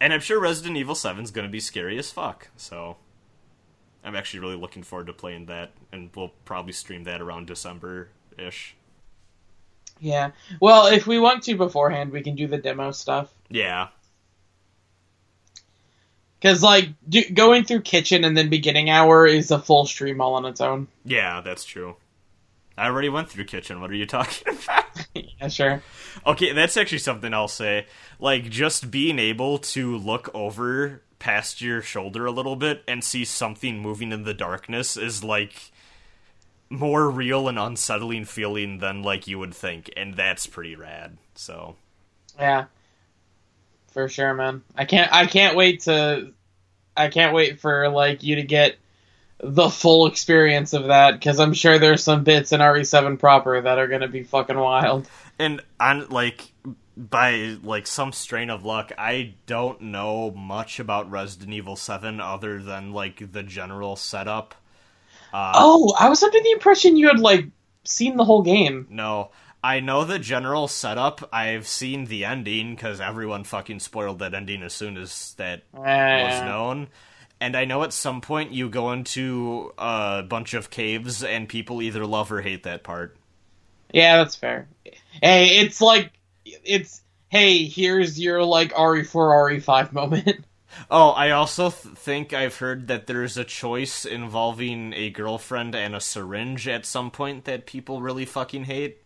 [SPEAKER 1] and I'm sure Resident Evil 7 is going to be scary as fuck. So, I'm actually really looking forward to playing that, and we'll probably stream that around December ish.
[SPEAKER 2] yeah well if we want to beforehand we can do the demo stuff
[SPEAKER 1] Yeah,
[SPEAKER 2] because like do, going through kitchen and then beginning hour is a full stream all on its own
[SPEAKER 1] yeah, that's true. I already went through kitchen. What are you talking about?
[SPEAKER 2] yeah sure
[SPEAKER 1] Okay, that's actually something I'll say. Like, just being able to look over past your shoulder a little bit and see something moving in the darkness is like more real and unsettling feeling than like you would think, and that's pretty rad. So,
[SPEAKER 2] Yeah. For sure, man. I can't I can't wait to I can't wait for like you to get the full experience of that cuz I'm sure there's some bits in RE7 proper that are going to be fucking wild.
[SPEAKER 1] and on like by like some strain of luck, I don't know much about Resident Evil 7 other than like the general setup. Uh,
[SPEAKER 2] Oh, I was under the impression you had like seen the whole game.
[SPEAKER 1] No, I know the general setup. I've seen the ending because everyone fucking spoiled that ending as soon as that was
[SPEAKER 2] Uh,
[SPEAKER 1] known. And I know at some point you go into a bunch of caves and people either love or hate that part.
[SPEAKER 2] yeah, that's fair. Hey, it's like it's hey, here's your like RE4 RE5 moment.
[SPEAKER 1] Oh, I also th- think I've heard that there's a choice involving a girlfriend and a syringe at some point that people really fucking hate.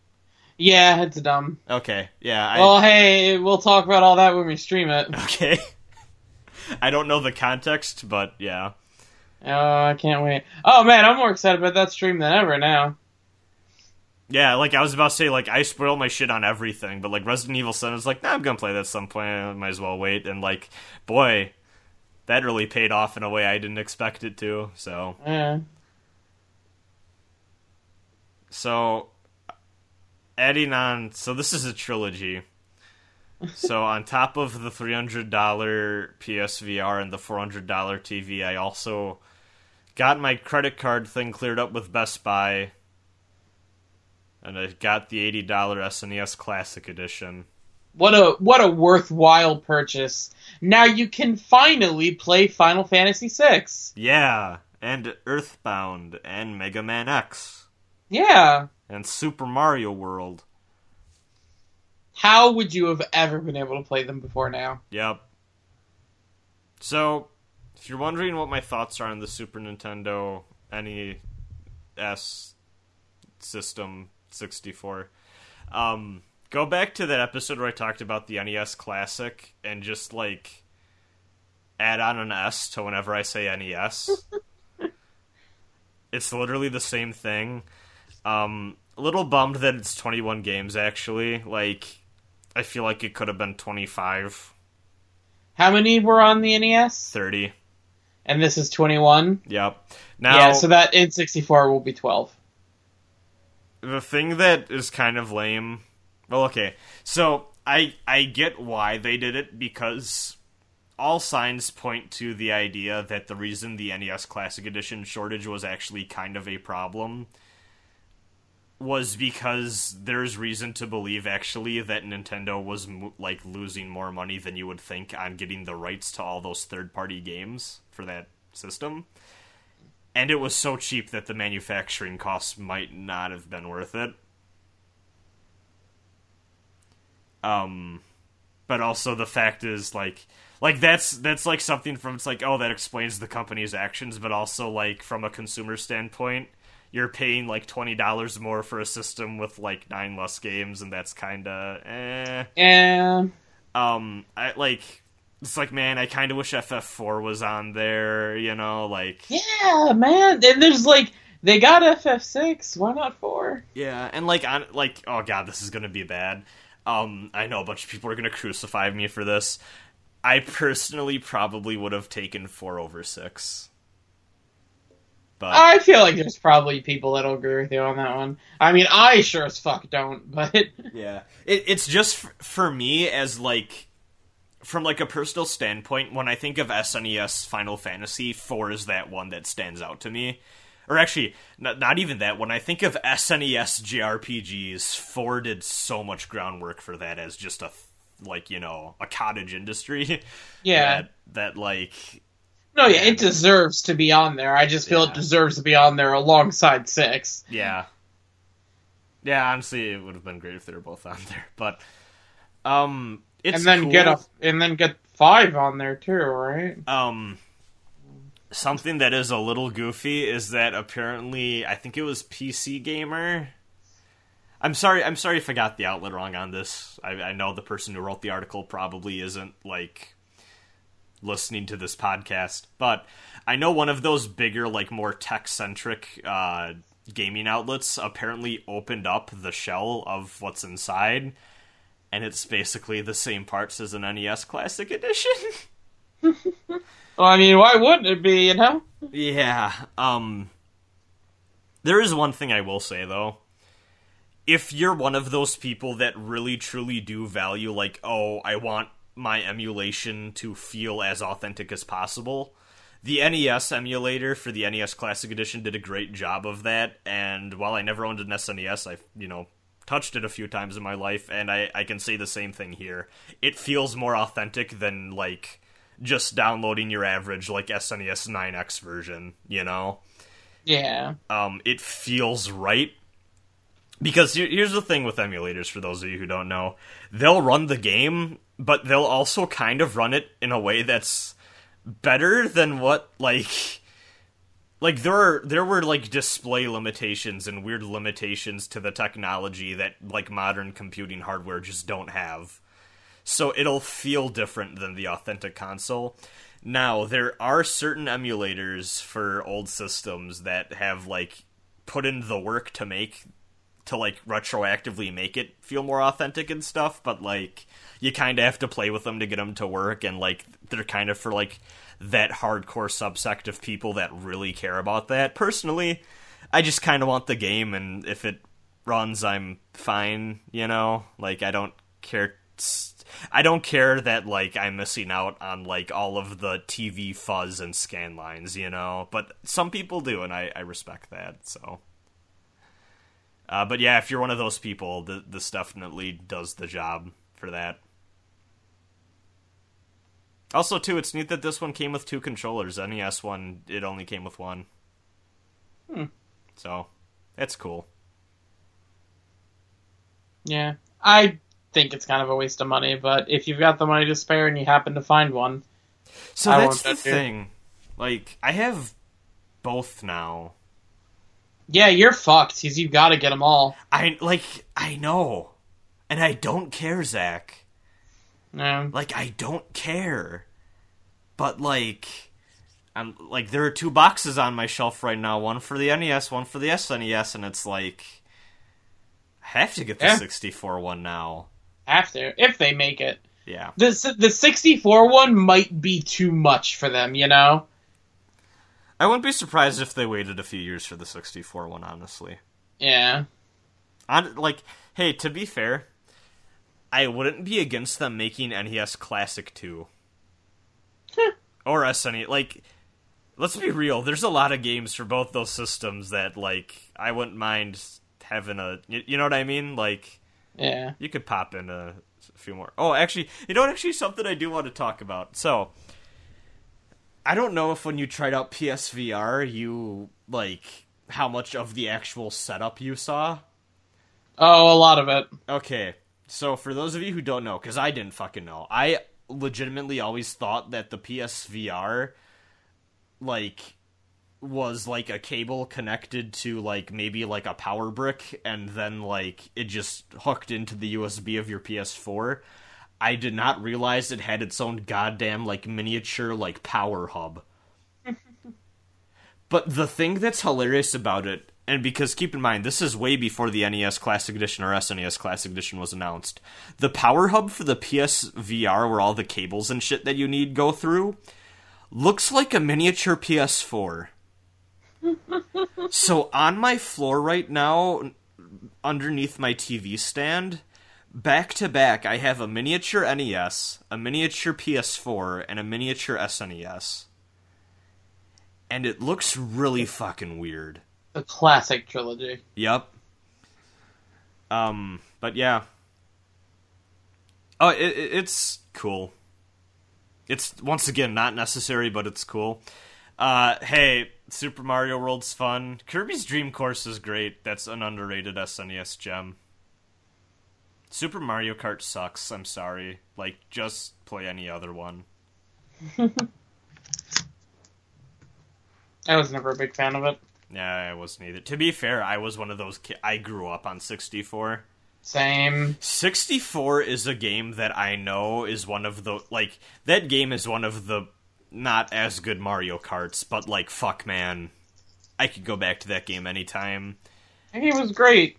[SPEAKER 2] yeah, it's dumb.
[SPEAKER 1] Okay, yeah, I,
[SPEAKER 2] Well, hey, we'll talk about all that when we stream it.
[SPEAKER 1] okay. I don't know the context, but yeah.
[SPEAKER 2] Oh, I can't wait. Oh man, I'm more excited about that stream than ever now.
[SPEAKER 1] Yeah, like I was about to say, like I spoil my shit on everything, but like Resident Evil Seven is like, nah, I'm gonna play that at some point. I might as well wait. And like, boy, that really paid off in a way I didn't expect it to. So,
[SPEAKER 2] Yeah.
[SPEAKER 1] so adding on, so this is a trilogy. So on top of the three hundred dollar PSVR and the four hundred dollar TV, I also got my credit card thing cleared up with Best Buy, and I got the eighty dollar SNES Classic Edition.
[SPEAKER 2] What a what a worthwhile purchase. Now you can finally play Final Fantasy VI.
[SPEAKER 1] Yeah, and Earthbound and Mega Man X
[SPEAKER 2] Yeah.
[SPEAKER 1] and Super Mario World.
[SPEAKER 2] How would you have ever been able to play them before now?
[SPEAKER 1] Yep. So, if you're wondering what my thoughts are on the Super Nintendo NES System 64, um, go back to that episode where I talked about the NES Classic and just like add on an S to whenever I say NES. it's literally the same thing. Um, a little bummed that it's 21 games actually. Like, I feel like it could have been 25.
[SPEAKER 2] How many were on the NES?
[SPEAKER 1] 30.
[SPEAKER 2] And this is 21?
[SPEAKER 1] Yep. Now,
[SPEAKER 2] yeah, so that in 64 will be 12.
[SPEAKER 1] the thing that is kind of lame. Well, okay. So, I I get why they did it because all signs point to the idea that the reason the NES Classic Edition shortage was actually kind of a problem was because there's reason to believe actually that Nintendo was like losing more money than you would think on getting the rights to all those third-party games for that system. And it was so cheap that the manufacturing costs might not have been worth it. Um, but also the fact is like like that's that's like something from it's like oh that explains the company's actions, but also like from a consumer standpoint, you're paying like twenty dollars more for a system with like nine less games, and that's kind of eh.
[SPEAKER 2] Yeah.
[SPEAKER 1] Um, I like it's like man, I kind of wish FF4 was on there. You know, like
[SPEAKER 2] Yeah, man. And there's like they got FF6. Why not four?
[SPEAKER 1] Yeah, and like on like oh god, this is gonna be bad. Um, I know a bunch of people are gonna crucify me for this. I personally probably would have taken four over six. But
[SPEAKER 2] I feel like there's probably people that'll agree with you on that one. I mean, I sure as fuck don't, but
[SPEAKER 1] yeah, it, it's just f- for me as like from like a personal standpoint. When I think of SNES Final Fantasy, four is that one that stands out to me. Or actually, not, not even that. When I think of SNES JRPGs, four did so much groundwork for that as just a like you know a cottage industry.
[SPEAKER 2] yeah.
[SPEAKER 1] that, that like
[SPEAKER 2] No, yeah, it deserves to be on there. I just feel
[SPEAKER 1] Yeah.
[SPEAKER 2] it deserves to be on there alongside six.
[SPEAKER 1] Yeah. Yeah, honestly, it would have been great if they were both on there. But, um, it's
[SPEAKER 2] and then
[SPEAKER 1] cool.
[SPEAKER 2] get a and then get five on there too, right?
[SPEAKER 1] um, something that is a little goofy is that apparently, I think it was PC Gamer. I'm sorry. I'm sorry if I got the outlet wrong on this. I, I know the person who wrote the article probably isn't like listening to this podcast, but I know one of those bigger, like more tech centric uh, gaming outlets apparently opened up the shell of what's inside, and it's basically the same parts as an NES Classic Edition.
[SPEAKER 2] Well, I mean, why wouldn't it be? You know?
[SPEAKER 1] Yeah. Um There is one thing I will say though. If you're one of those people that really truly do value like, oh, I want my emulation to feel as authentic as possible, the NES emulator for the NES Classic Edition did a great job of that, and while I never owned an SNES, I, you know, touched it a few times in my life, and I, I can say the same thing here. It feels more authentic than, like, just downloading your average, like, SNES 9X version, you know?
[SPEAKER 2] Yeah.
[SPEAKER 1] um, it feels right. Because here's the thing with emulators, for those of you who don't know, they'll run the game, but they'll also kind of run it in a way that's better than what like like there are there were like display limitations and weird limitations to the technology that like modern computing hardware just don't have. So it'll feel different than the authentic console. Now, there are certain emulators for old systems that have like put in the work to make to like retroactively make it feel more authentic and stuff, but like you kind of have to play with them to get them to work and like they're kind of for like that hardcore subsect of people that really care about that. Personally, I just kind of want the game and if it runs I'm fine, you know? Like I don't care I don't care that like I'm missing out on like all of the TV fuzz and scan lines, you know. But some people do, and I, I respect that. So, uh, but yeah, if you're one of those people, the, this definitely does the job for that. Also, too, it's neat that this one came with two controllers. NES one, it only came with one.
[SPEAKER 2] Hmm.
[SPEAKER 1] So, it's cool.
[SPEAKER 2] Yeah. I think it's kind of a waste of money, but if you've got the money to spare and you happen to find one,
[SPEAKER 1] So
[SPEAKER 2] I
[SPEAKER 1] that's
[SPEAKER 2] want
[SPEAKER 1] the thing. Like, I have both now.
[SPEAKER 2] yeah, you're fucked because you've got to get them all.
[SPEAKER 1] I like I know. And I don't care, Zach.
[SPEAKER 2] No.
[SPEAKER 1] Like I don't care. But like I'm like there are two boxes on my shelf right now, one for the NES, one for the SNES, and it's like I have to get the
[SPEAKER 2] Yeah.
[SPEAKER 1] 64 one now.
[SPEAKER 2] To if they make it.
[SPEAKER 1] Yeah.
[SPEAKER 2] The the 64 one might be too much for them, you know.
[SPEAKER 1] I wouldn't be surprised if they waited a few years for the 64 one, honestly.
[SPEAKER 2] Yeah.
[SPEAKER 1] On like, hey, to be fair, I wouldn't be against them making NES Classic 2. or SNES. Like, let's be real. There's a lot of games for both those systems that, like, I wouldn't mind having a. You, you know what I mean? Like,
[SPEAKER 2] Yeah.
[SPEAKER 1] you could pop in a, few more. Oh, actually, you know what? Actually, something I do want to talk about. So, I don't know if when you tried out PSVR, you like how much of the actual setup you saw.
[SPEAKER 2] Oh, a lot of it.
[SPEAKER 1] Okay, so for those of you who don't know, because I didn't fucking know, I legitimately always thought that the PSVR, like, was like a cable connected to like maybe like a power brick, and then like it just hooked into the USB of your PS4. I did not realize it had its own goddamn like miniature like power hub. but the thing that's hilarious about it, and because keep in mind this is way before the NES Classic Edition or SNES Classic Edition was announced, the power hub for the PSVR where all the cables and shit that you need go through looks like a miniature PS4. so on my floor right now underneath my TV stand back to back, I have a miniature NES, a miniature PS4, and a miniature SNES. And it looks really fucking weird.
[SPEAKER 2] The classic trilogy.
[SPEAKER 1] Yep. Um, but yeah. Oh, it, it, it's cool. It's once again not necessary, but it's cool. Uh, hey, Super Mario World's fun. Kirby's Dream Course is great. That's an underrated SNES gem. Super Mario Kart sucks. I'm sorry. Like, just play any other one.
[SPEAKER 2] I was never a big fan of it.
[SPEAKER 1] Yeah, I wasn't either. To be fair, I was one of those kids. I grew up on 64.
[SPEAKER 2] Same.
[SPEAKER 1] 64 is a game that I know is one of the. Like, that game is one of the not as good Mario Karts, but, like, fuck, man. I could go back to that game anytime.
[SPEAKER 2] And it was great.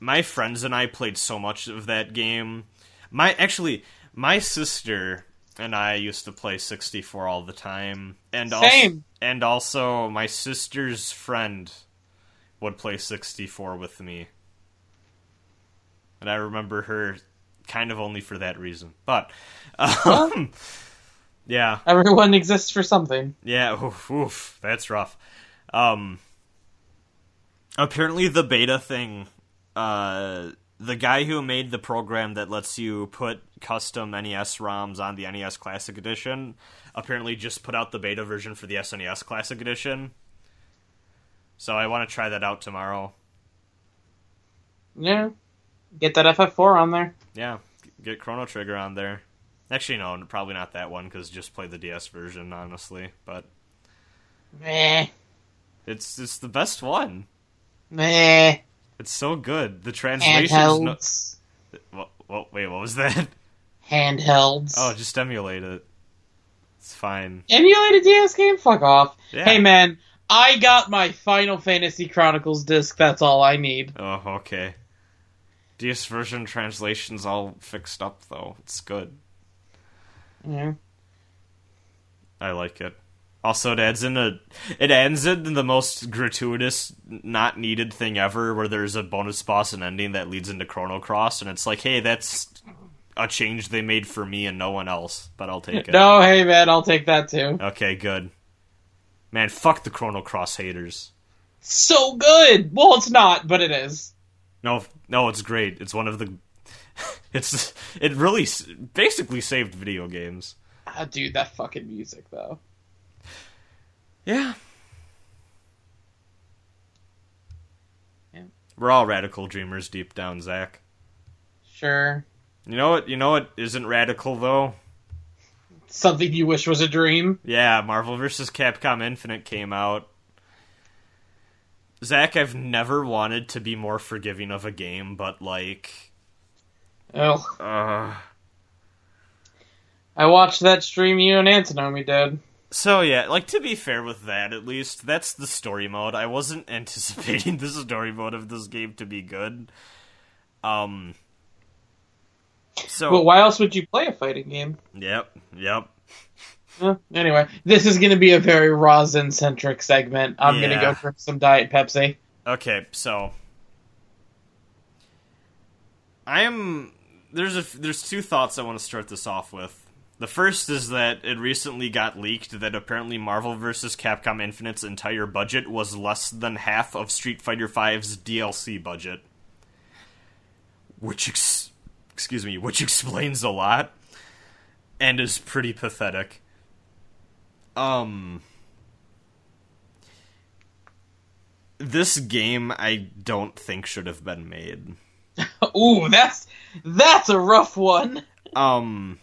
[SPEAKER 1] My friends and I played so much of that game. My actually, my sister and I used to play 64 all the time, and
[SPEAKER 2] Same.
[SPEAKER 1] And also my sister's friend would play 64 with me, and I remember her kind of only for that reason. But, um, yeah,
[SPEAKER 2] Everyone exists for something.
[SPEAKER 1] yeah, oof, oof, that's rough. Um, apparently the beta thing, uh, the guy who made the program that lets you put custom NES ROMs on the NES Classic Edition, apparently just put out the beta version for the SNES Classic Edition. So I want to try that out tomorrow.
[SPEAKER 2] Yeah. Get that FF4 on there.
[SPEAKER 1] Yeah, get Chrono Trigger on there. Actually, no, probably not that one because just play the DS version, honestly. But
[SPEAKER 2] Meh.
[SPEAKER 1] it's it's the best one.
[SPEAKER 2] Meh.
[SPEAKER 1] It's so good. The translation's no. What, what, wait, what was that?
[SPEAKER 2] Handhelds.
[SPEAKER 1] Oh, just emulate it. It's fine.
[SPEAKER 2] Emulated DS game? Fuck off.
[SPEAKER 1] Yeah.
[SPEAKER 2] Hey man, I got my Final Fantasy Chronicles disc. That's all I need.
[SPEAKER 1] Oh, okay. DS version translation's all fixed up though. It's good.
[SPEAKER 2] Yeah.
[SPEAKER 1] I like it. Also, it adds in a it ends in the most gratuitous, not needed thing ever, where there's a bonus boss and ending that leads into Chrono Cross, and it's like, hey, that's a change they made for me and no one else, but I'll take it.
[SPEAKER 2] No, hey man, I'll take that too.
[SPEAKER 1] Okay, good. Man, fuck the Chrono Cross haters.
[SPEAKER 2] So good. Well, it's not, but it is.
[SPEAKER 1] No, no, it's great. It's one of the. It's it really basically saved video games.
[SPEAKER 2] Ah, dude, that fucking music though.
[SPEAKER 1] Yeah.
[SPEAKER 2] Yeah.
[SPEAKER 1] We're all radical dreamers deep down, Zach.
[SPEAKER 2] Sure.
[SPEAKER 1] You know what? You know what isn't radical though?
[SPEAKER 2] Something you wish was a dream.
[SPEAKER 1] Yeah, Marvel vs. Capcom Infinite came out. Zach, I've never wanted to be more forgiving of a game, but like,
[SPEAKER 2] Oh,
[SPEAKER 1] uh,
[SPEAKER 2] I watched that stream you and Antinomy did.
[SPEAKER 1] So yeah, like to be fair with that, at least that's the story mode. I wasn't anticipating the story mode of this game to be good. Um. So
[SPEAKER 2] But why else would you play a fighting game?
[SPEAKER 1] yep, yep.
[SPEAKER 2] Eh, anyway, this is going to be a very rosin centric segment. I'm going to go drink some Diet Pepsi.
[SPEAKER 1] Okay, so I am there's a there's two thoughts I want to start this off with. The first is that it recently got leaked that apparently Marvel vs. Capcom Infinite's entire budget was less than half of Street Fighter V's DLC budget, which ex- excuse me, which explains a lot and is pretty pathetic. Um this game I don't think should have been made.
[SPEAKER 2] Ooh, that's that's a rough one.
[SPEAKER 1] Um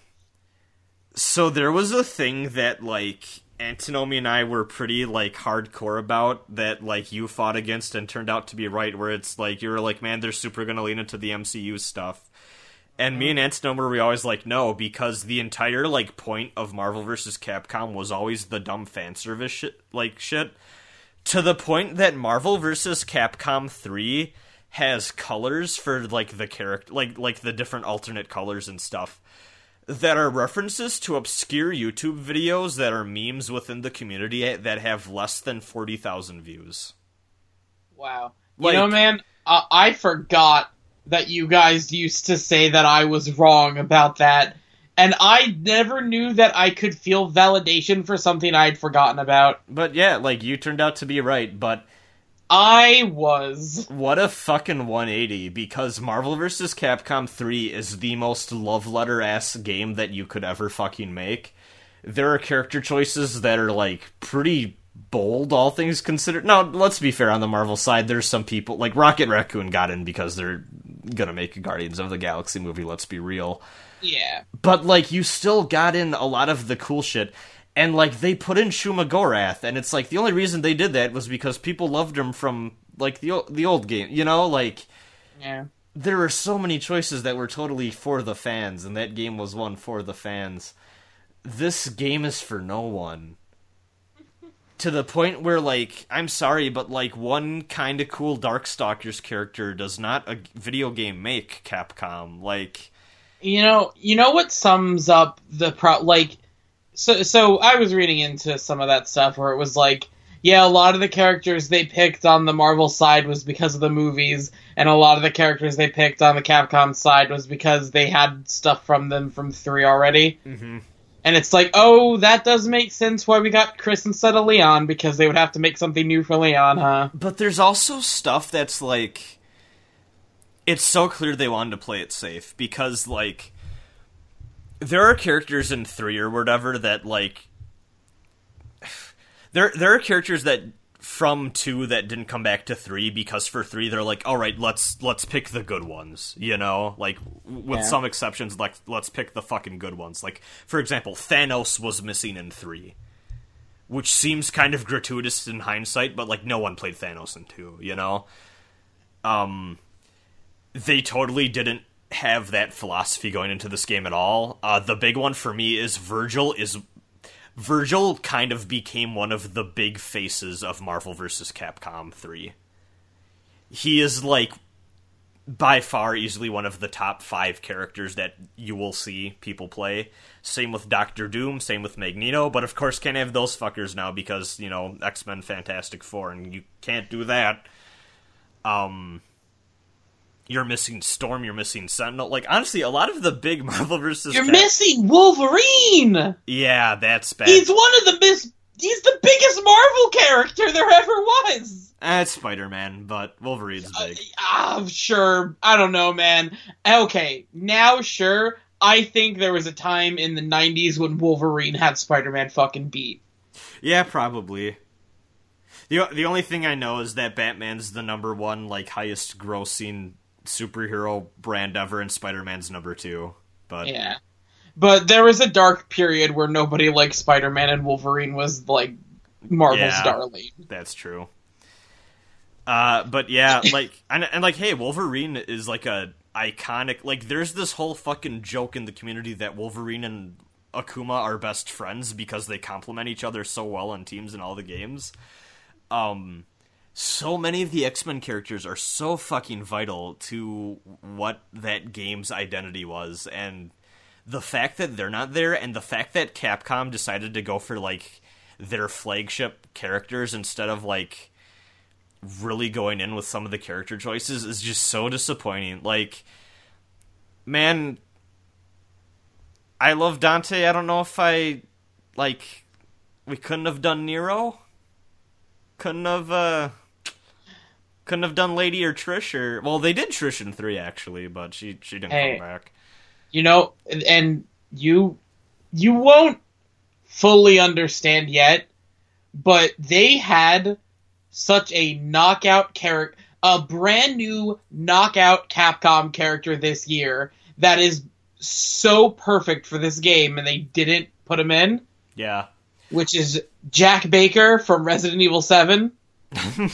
[SPEAKER 1] so there was a thing that like Antinomy and I were pretty like hardcore about that like you fought against and turned out to be right where it's like you were like man they're super to lean into the MCU stuff. And me and Antinomy were we always like no because the entire like point of Marvel vs Capcom was always the dumb fan service shit like shit to the point that Marvel vs Capcom 3 has colors for like the character like like the different alternate colors and stuff that are references to obscure YouTube videos that are memes within the community that have less than 40,000 views.
[SPEAKER 2] Wow.
[SPEAKER 1] Like-
[SPEAKER 2] you know, man, I, I forgot that you guys used to say that I was wrong about that. And I never knew that I could feel validation for something I'd forgotten about.
[SPEAKER 1] But yeah, like you turned out to be right, but
[SPEAKER 2] I was.
[SPEAKER 1] what a fucking 180 because Marvel vs. Capcom 3 is the most love letter ass game that you could ever fucking make. There are character choices that are like pretty bold, all things considered. Now, let's be fair on the Marvel side, there's some people like Rocket Raccoon got in because they're gonna make a Guardians of the Galaxy movie, let's be real.
[SPEAKER 2] Yeah.
[SPEAKER 1] But like you still got in a lot of the cool shit. And like they put in Shuma Gorath, and it's like the only reason they did that was because people loved him from like the the old game, you know. Like
[SPEAKER 2] Yeah.
[SPEAKER 1] there were so many choices that were totally for the fans, and that game was one for the fans. This game is for no one. To the point where, like, I'm sorry, but like one kind of cool Darkstalkers character does not a video game make Capcom. Like,
[SPEAKER 2] You know, you know what sums up the pro like so so I was reading into some of that stuff where it was like yeah, a lot of the characters they picked on the Marvel side was because of the movies, and a lot of the characters they picked on the Capcom side was because they had stuff from them from 3 already.
[SPEAKER 1] Mhm.
[SPEAKER 2] And it's like, "Oh, that does make sense why we got Chris instead of Leon because they would have to make something new for Leon, huh?"
[SPEAKER 1] But there's also stuff that's like it's so clear they wanted to play it safe because like there are characters in 3 or whatever that like there there are characters that from 2 that didn't come back to 3 because for 3 they're like all right let's let's pick the good ones you know like with
[SPEAKER 2] Yeah.
[SPEAKER 1] some exceptions like let's pick the fucking good ones like for example Thanos was missing in 3 which seems kind of gratuitous in hindsight, but like no one played Thanos in two, you know. Um, they totally didn't have that philosophy going into this game at all. Uh, the big one for me is Vergil is Vergil kind of became one of the big faces of Marvel vs. Capcom three. He is like by far easily one of the top five characters that you will see people play. Same with Doctor Doom, same with Magneto, but of course can't have those fuckers now because, you know, X Men Fantastic Four, and you can't do that. Um you're missing Storm, you're missing Sentinel. Like honestly, a lot of the big Marvel versus
[SPEAKER 2] You're missing Wolverine.
[SPEAKER 1] Yeah, that's bad.
[SPEAKER 2] He's one of the bis- He's the biggest Marvel character there ever was.
[SPEAKER 1] That's Spider Man, but Wolverine's big.
[SPEAKER 2] Ah, sure. I don't know, man. Okay, now sure. I think there was a time in the '90s when Wolverine had Spider-Man fucking beat.
[SPEAKER 1] Yeah, probably. the The only thing I know is that Batman's the number one, like highest grossing superhero brand ever, and Spider Man's number two. But
[SPEAKER 2] Yeah, but there was a dark period where nobody liked Spider-Man and Wolverine was like Marvel's
[SPEAKER 1] Yeah.
[SPEAKER 2] darling.
[SPEAKER 1] That's true. Uh, but yeah, like and, and like, hey, Wolverine is like a iconic. Like, there's this whole fucking joke in the community that Wolverine and Akuma are best friends because they complement each other so well on teams in all the games. Um, so many of the X Men characters are so fucking vital to what that game's identity was, and the fact that they're not there, and the fact that Capcom decided to go for like their flagship characters instead of like really going in with some of the character choices is just so disappointing. Like, man, I love Dante. I don't know if I like. We couldn't have done Nero. Couldn't have. uh Couldn't have done Lady or Trish or well, they did Trish in three actually, but she she didn't
[SPEAKER 2] Hey.
[SPEAKER 1] come back.
[SPEAKER 2] You know, and you you won't fully understand yet, but they had such a knockout character, a brand new knockout Capcom character this year that is so perfect for this game, and they didn't put him in,
[SPEAKER 1] Yeah.
[SPEAKER 2] which is Jack Baker from Resident Evil 7.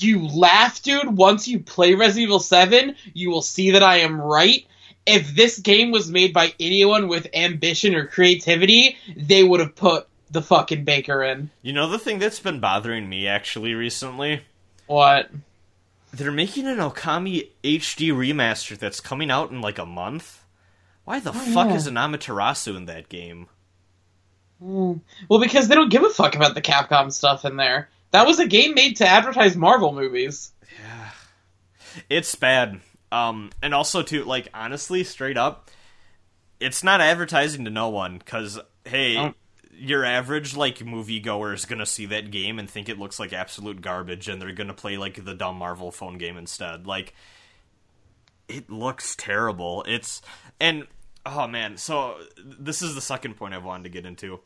[SPEAKER 2] you laugh, dude. Once you play Resident Evil 7, you will see that I am right. If this game was made by anyone with ambition or creativity, they would have put the fucking Baker in.
[SPEAKER 1] You know the thing that's been bothering me actually recently?
[SPEAKER 2] What?
[SPEAKER 1] They're making an Okami HD remaster that's coming out in like a month. Why the oh, fuck
[SPEAKER 2] yeah.
[SPEAKER 1] is an Amaterasu in that game? Hmm.
[SPEAKER 2] Well, because they don't give a fuck about the Capcom stuff in there. That was a game made to advertise Marvel movies. Yeah.
[SPEAKER 1] It's bad. Um, and also too, like honestly, straight up, it's not advertising to no one. Cause hey,
[SPEAKER 2] Oh.
[SPEAKER 1] your average like moviegoer is gonna see that game and think it looks like absolute garbage, and they're gonna play like the dumb Marvel phone game instead. Like, it looks terrible. It's and oh man, so this is the second point I wanted to get into.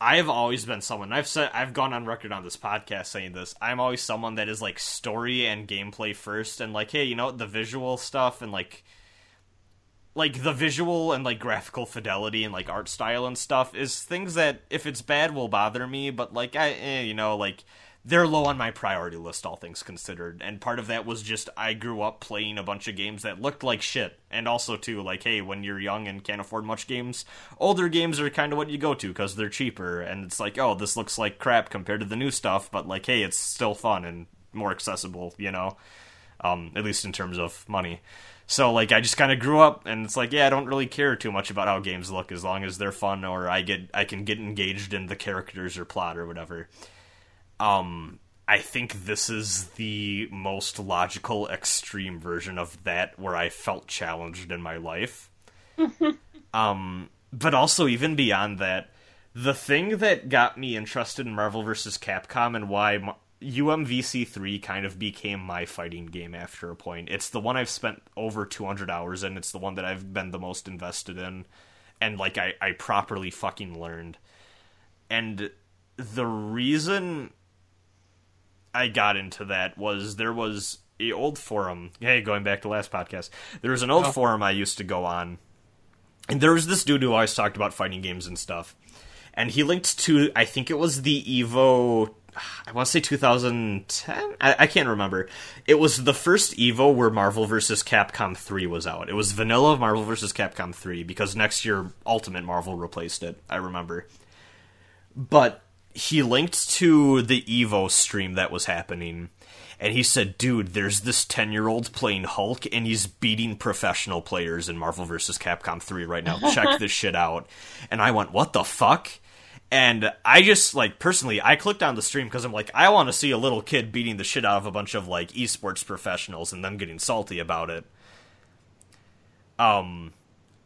[SPEAKER 1] I have always been someone I've said I've gone on record on this podcast saying this. I'm always someone that is like story and gameplay first and like, hey, you know the visual stuff and like like the visual and like graphical fidelity and like art style and stuff is things that if it's bad will bother me, but like I eh, you know, like they're low on my priority list, all things considered. And part of that was just I grew up playing a bunch of games that looked like shit. And also, too, like, hey, when you're young and can't afford much games, older games are kind of what you go to because they're cheaper. And it's like, oh, this looks like crap compared to the new stuff, but like, hey, it's still fun and more accessible, you know? Um, at least in terms of money. So, like, I just kind of grew up, and it's like, yeah, I don't really care too much about how games look as long as they're fun or I get I can get engaged in the characters or plot or whatever um I think this is the most logical extreme version of that where I felt challenged in my life. um but also even beyond that, the thing that got me interested in Marvel vs. Capcom and why Mar- UMVC3 kind of became my fighting game after a point. It's the one I've spent over 200 hours in. It's the one that I've been the most invested in and like I I properly fucking learned. And the reason I got into that was there was a old forum. Hey, going back to last podcast, there was an old
[SPEAKER 2] Oh.
[SPEAKER 1] forum I used to go on, and there was this dude who always talked about fighting games and stuff. And he linked to, I think it was the Evo. I want to say 2010. I, I can't remember. It was the first Evo where Marvel vs. Capcom 3 was out. It was vanilla Marvel vs. Capcom 3 because next year Ultimate Marvel replaced it. I remember but he linked to the Evo stream that was happening. And he said, dude, there's this 10 year old playing Hulk, and he's beating professional players in Marvel vs. Capcom 3 right now. Check this shit out. And I went, what the fuck? And I just, like, personally, I clicked on the stream because I'm like, I want to see a little kid beating the shit out of a bunch of, like, esports professionals and them getting salty about it. Um,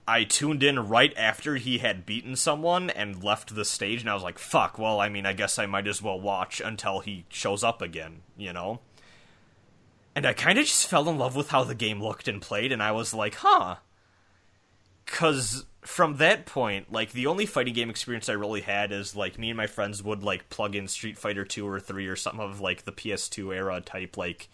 [SPEAKER 1] I tuned in right after he had beaten someone and left the stage, and I was like, fuck, well, I mean, I guess I might as well watch until he shows up again, you know? And I kind of just fell in love with how the game looked and played, and I was like, huh. Because from that point, like, the only fighting game experience I really had is, like, me and my friends would, like, plug in Street Fighter 2 or 3 or something of, like, the PS2 era type, like,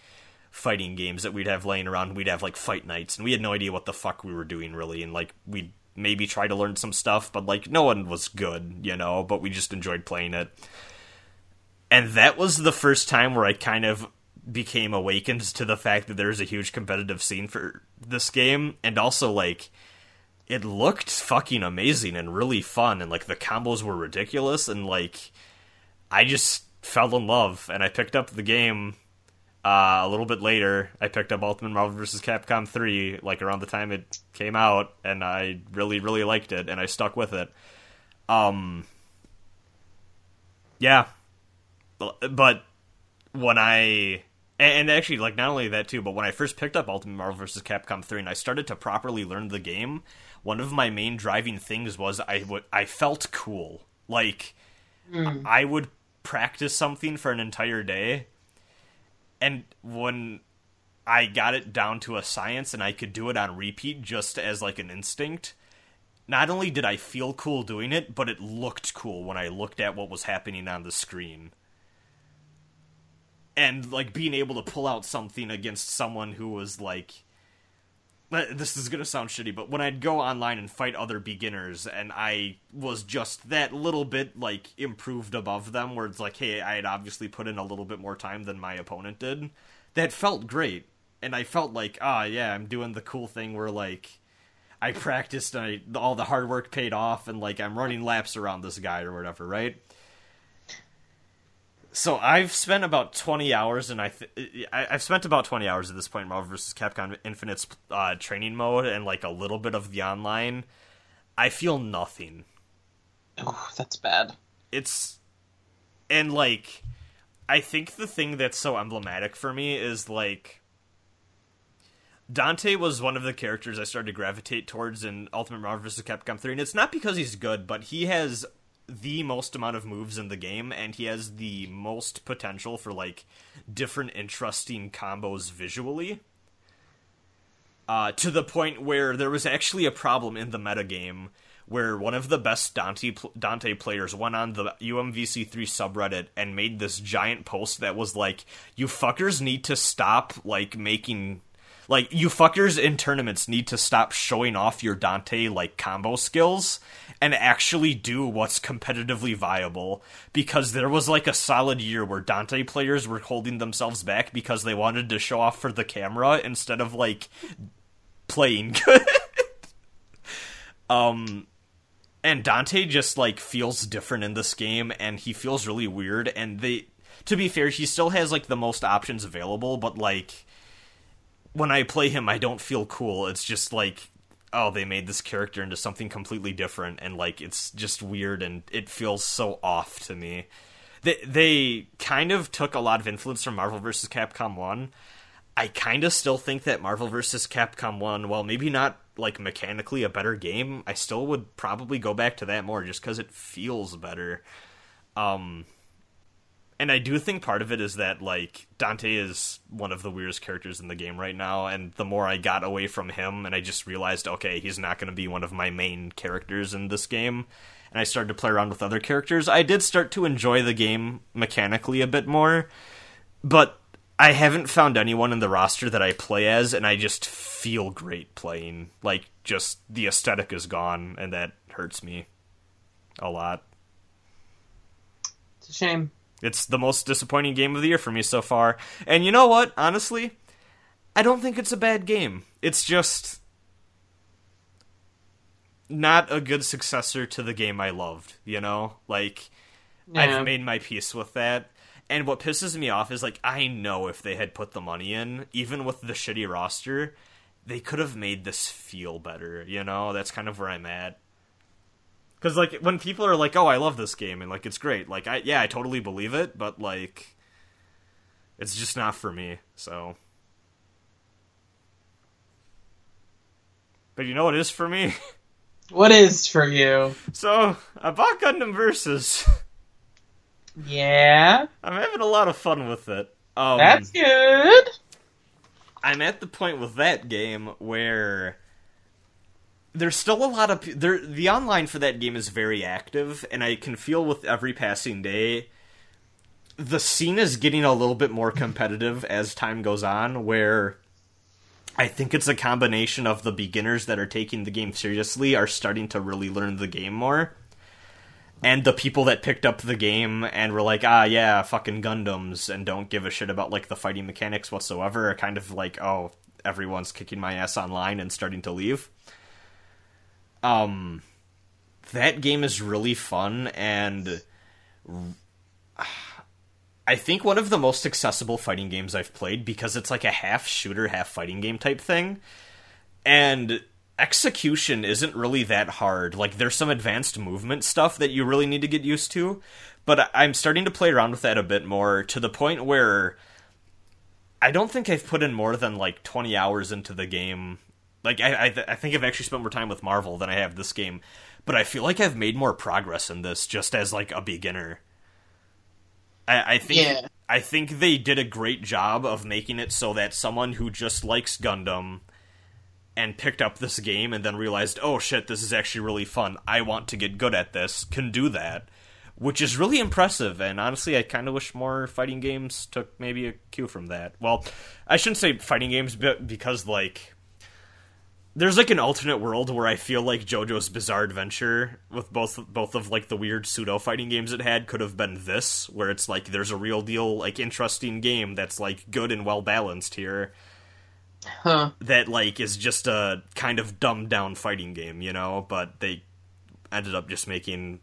[SPEAKER 1] fighting games that we'd have laying around. We'd have like fight nights, and we had no idea what the fuck we were doing really. And like we'd maybe try to learn some stuff, but like no one was good, you know. But we just enjoyed playing it. And that was the first time where I kind of became awakened to the fact that there's a huge competitive scene for this game, and also like it looked fucking amazing and really fun, and like the combos were ridiculous, and like I just fell in love, and I picked up the game uh, a little bit later, I picked up Ultimate Marvel vs. Capcom 3, like around the time it came out, and I really, really liked it, and I stuck with it. Um, yeah, but when I and actually, like not only that too, but when I first picked up Ultimate Marvel vs. Capcom 3 and I started to properly learn the game, one of my main driving things was I would I felt cool. Like I would practice something for an entire day and when I got it down to a science and I could do it on repeat just as like an instinct, not only did I feel cool doing it, but it looked cool when I looked at what was happening on the screen. And like being able to pull out something against someone who was like this is gonna sound shitty, but when I'd go online and fight other beginners and I was just that little bit like improved above them, where it's like, hey, I had obviously put in a little bit more time than my opponent did, that felt great. And I felt like, ah, yeah, I'm doing the cool thing where like I practiced and I, all the hard work paid off, and like I'm running laps around this guy or whatever, right? So I've spent about twenty hours, and I, th- I have spent about twenty hours at this point in Marvel vs. Capcom Infinite's uh, training mode and like a little bit of the online. I feel nothing.
[SPEAKER 2] Oh, that's bad.
[SPEAKER 1] It's and like I think the thing that's so emblematic for me is like Dante was one of the characters I started to gravitate towards in Ultimate Marvel vs. Capcom 3, and it's not because he's good, but he has the most amount of moves in the game, and he has the most potential for like different interesting combos visually. Uh, to the point where there was actually a problem in the metagame where one of the best Dante Dante players went on the UMVC3 subreddit and made this giant post that was like, "You fuckers need to stop like making like you fuckers in tournaments need to stop showing off your Dante like combo skills and actually do what's competitively viable because there was like a solid year where Dante players were holding themselves back because they wanted to show off for the camera instead of like playing good. um and Dante just like feels different in this game and he feels really weird and they to be fair he still has like the most options available but like when I play him, I don't feel cool. It's just like, oh, they made this character into something completely different, and like it's just weird, and it feels so off to me. They they kind of took a lot of influence from Marvel vs. Capcom One. I kind of still think that Marvel vs. Capcom One, while maybe not like mechanically a better game, I still would probably go back to that more just because it feels better. Um, and I do think part of it is that like Dante is one of the weirdest characters in the game right now, and the more I got away from him, and I just realized, okay, he's not going to be one of my main characters in this game, and I started to play around with other characters. I did start to enjoy the game mechanically a bit more, but I haven't found anyone in the roster that I play as, and I just feel great playing. Like, just the aesthetic is gone, and that hurts me a lot.
[SPEAKER 2] It's a shame.
[SPEAKER 1] It's the most disappointing game of the year for me so far. And you know what? Honestly, I don't think it's a bad game. It's just not a good successor to the game I loved, you know? Like yeah. I've made my peace with that. And what pisses me off is like I know if they had put the money in, even with the shitty roster, they could have made this feel better, you know? That's kind of where I'm at. Because like when people are like, "Oh, I love this game," and like it's great, like I yeah, I totally believe it, but like it's just not for me. So, but you know what is for me?
[SPEAKER 2] What is for you?
[SPEAKER 1] So I bought Gundam Versus.
[SPEAKER 2] Yeah,
[SPEAKER 1] I'm having a lot of fun with it. Um,
[SPEAKER 2] That's good.
[SPEAKER 1] I'm at the point with that game where there's still a lot of there. The online for that game is very active, and I can feel with every passing day, the scene is getting a little bit more competitive as time goes on. Where I think it's a combination of the beginners that are taking the game seriously are starting to really learn the game more. And the people that picked up the game and were like, ah, yeah, fucking Gundams, and don't give a shit about like the fighting mechanics whatsoever, are kind of like, oh, everyone's kicking my ass online and starting to leave um that game is really fun and I think one of the most accessible fighting games I've played because it's like a half shooter, half fighting game type thing. And execution isn't really that hard. Like there's some advanced movement stuff that you really need to get used to, but I'm starting to play around with that a bit more to the point where I don't think I've put in more than like 20 hours into the game like I, I, th- I think I've actually spent more time with Marvel than I have this game, but I feel like I've made more progress in this just as like a beginner. I, I think yeah. I think they did a great job of making it so that someone who just likes Gundam and picked up this game and then realized, oh shit, this is actually really fun. I want to get good at this. Can do that, which is really impressive. And honestly, I kind of wish more fighting games took maybe a cue from that. Well, I shouldn't say fighting games, but because like there's like an alternate world where I feel like JoJo's Bizarre Adventure with both both of like the weird pseudo fighting games it had could have been this, where it's like there's a real deal like interesting game that's like good and well balanced here.
[SPEAKER 2] Huh.
[SPEAKER 1] That like is just a kind of dumbed down fighting game, you know, but they ended up just making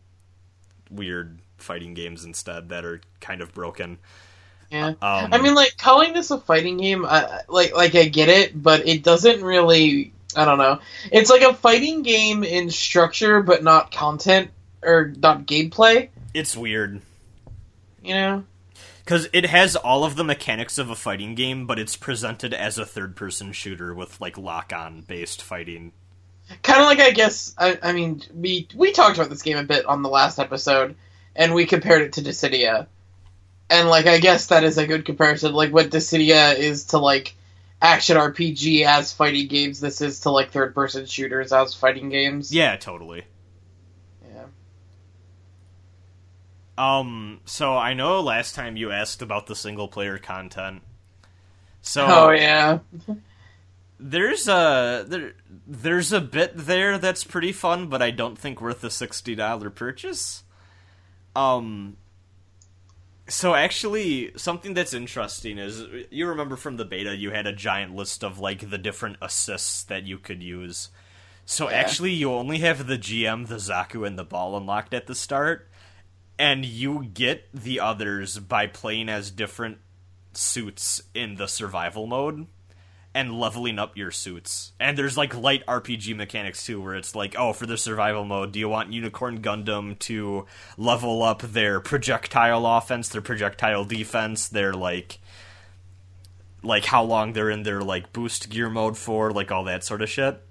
[SPEAKER 1] weird fighting games instead that are kind of broken.
[SPEAKER 2] Yeah.
[SPEAKER 1] Um,
[SPEAKER 2] I mean, like calling this a fighting game, I, like like I get it, but it doesn't really. I don't know. It's like a fighting game in structure, but not content or not gameplay.
[SPEAKER 1] it's weird.
[SPEAKER 2] You know.
[SPEAKER 1] Because it has all of the mechanics of a fighting game, but it's presented as a third person shooter with like lock on based fighting.
[SPEAKER 2] kind of like I guess I, I mean we we talked about this game a bit on the last episode, and we compared it to Dissidia, and like I guess that is a good comparison. Like what Dissidia is to like action RPG as fighting games, this is to like third person shooters as fighting games.
[SPEAKER 1] Yeah, totally.
[SPEAKER 2] Yeah.
[SPEAKER 1] Um, so I know last time you asked about the single player content. So
[SPEAKER 2] Oh yeah.
[SPEAKER 1] there's a there there's a bit there that's pretty fun, but I don't think worth a sixty dollar purchase. Um. So actually, something that's interesting is you remember from the beta you had a giant list of like the different assists that you could use. So
[SPEAKER 2] Yeah.
[SPEAKER 1] actually, you only have the GM, the Zaku, and the ball unlocked at the start, and you get the others by playing as different suits in the survival mode and leveling up your suits. And there's like light RPG mechanics too, where it's like, oh, for the survival mode, do you want Unicorn Gundam to level up their projectile offense, their projectile defense, their like like how long they're in their like boost gear mode for, like all that sort of shit.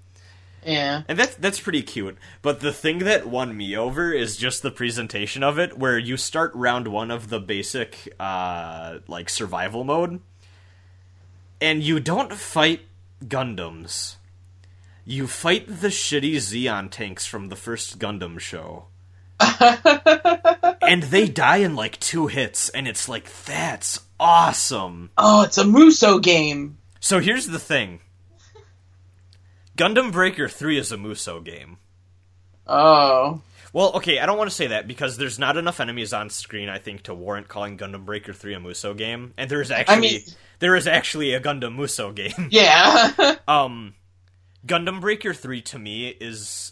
[SPEAKER 2] Yeah.
[SPEAKER 1] And that's that's pretty cute. But the thing that won me over is just the presentation of it, where you start round one of the basic uh, like survival mode, and you don't fight Gundams. You fight the shitty Zeon tanks from the first Gundam show. and they die in like two hits, and it's like, that's awesome.
[SPEAKER 2] oh, it's a Musou game.
[SPEAKER 1] So here's the thing Gundam Breaker 3 is a Musou game.
[SPEAKER 2] Oh.
[SPEAKER 1] Well, okay, I don't want to say that because there's not enough enemies on screen, I think, to warrant calling Gundam Breaker 3 a Musou game. And there is actually
[SPEAKER 2] mean-
[SPEAKER 1] there is actually a Gundam Musou game.
[SPEAKER 2] Yeah.
[SPEAKER 1] um Gundam Breaker 3 to me is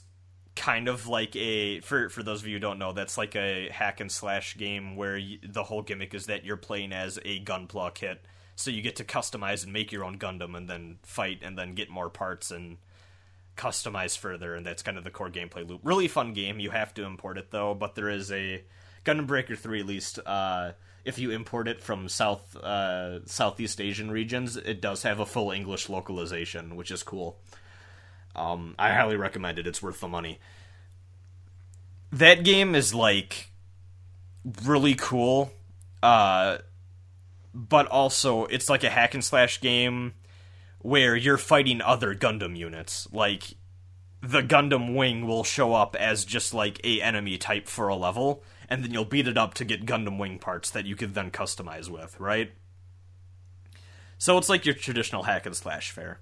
[SPEAKER 1] kind of like a for for those of you who don't know, that's like a hack and slash game where you, the whole gimmick is that you're playing as a Gunpla kit. So you get to customize and make your own Gundam and then fight and then get more parts and customize further, and that's kind of the core gameplay loop. Really fun game. You have to import it though, but there is a Gundam Breaker Three at least. Uh, if you import it from South uh, Southeast Asian regions, it does have a full English localization, which is cool. Um, I highly recommend it. It's worth the money. That game is like really cool, uh, but also it's like a hack and slash game where you're fighting other Gundam units. Like the Gundam wing will show up as just like a enemy type for a level, and then you'll beat it up to get Gundam wing parts that you could then customize with, right? So it's like your traditional hack and slash fare.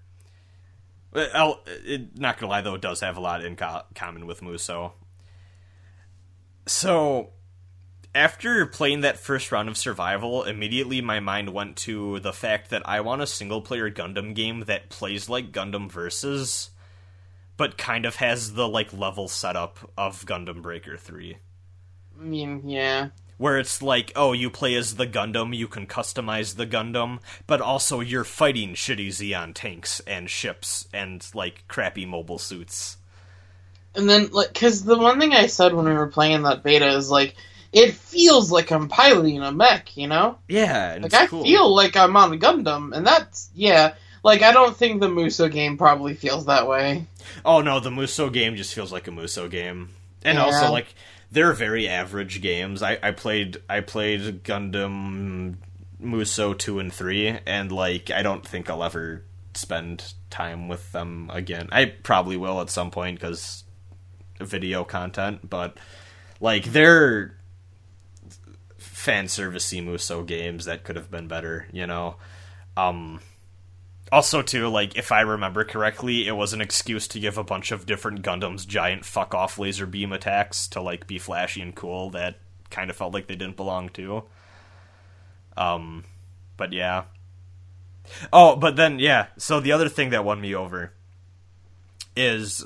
[SPEAKER 1] I'll, it, not gonna lie though, it does have a lot in co- common with Musou. So after playing that first round of survival, immediately my mind went to the fact that I want a single player Gundam game that plays like Gundam Versus, but kind of has the like level setup of Gundam Breaker 3.
[SPEAKER 2] I mean, yeah.
[SPEAKER 1] Where it's like, oh, you play as the Gundam, you can customize the Gundam, but also you're fighting shitty Zeon tanks and ships and like crappy mobile suits.
[SPEAKER 2] And then, like, because the one thing I said when we were playing that beta is like, it feels like I'm piloting a mech, you know?
[SPEAKER 1] Yeah, and
[SPEAKER 2] Like, I
[SPEAKER 1] cool.
[SPEAKER 2] feel like I'm on a Gundam, and that's, yeah. Like, I don't think the Musou game probably feels that way.
[SPEAKER 1] Oh no, the Musou game just feels like a Musou game, and
[SPEAKER 2] Yeah.
[SPEAKER 1] also like they're very average games. I, I played I played Gundam Musou two and three, and like I don't think I'll ever spend time with them again. I probably will at some point because video content, but like they're fan servicey Musou games that could have been better, you know. Um also too, like if I remember correctly, it was an excuse to give a bunch of different Gundams giant fuck off laser beam attacks to like be flashy and cool that kind of felt like they didn't belong to. Um but yeah. Oh, but then yeah, so the other thing that won me over is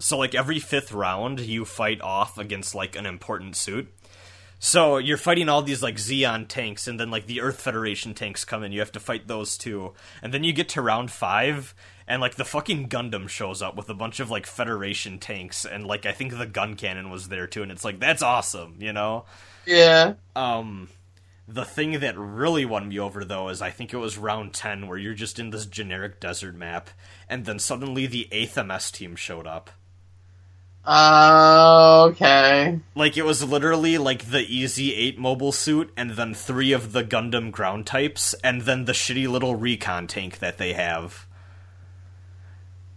[SPEAKER 1] so like every fifth round you fight off against like an important suit. So you're fighting all these like Zeon tanks, and then like the Earth Federation tanks come in. You have to fight those too, and then you get to round five, and like the fucking Gundam shows up with a bunch of like Federation tanks, and like I think the Guncannon was there too, and it's like that's awesome, you know?
[SPEAKER 2] Yeah.
[SPEAKER 1] Um, the thing that really won me over though is I think it was round ten where you're just in this generic desert map, and then suddenly the eighth MS team showed up.
[SPEAKER 2] Uh, okay.
[SPEAKER 1] Like it was literally like the Ez8 mobile suit and then 3 of the Gundam ground types and then the shitty little recon tank that they have.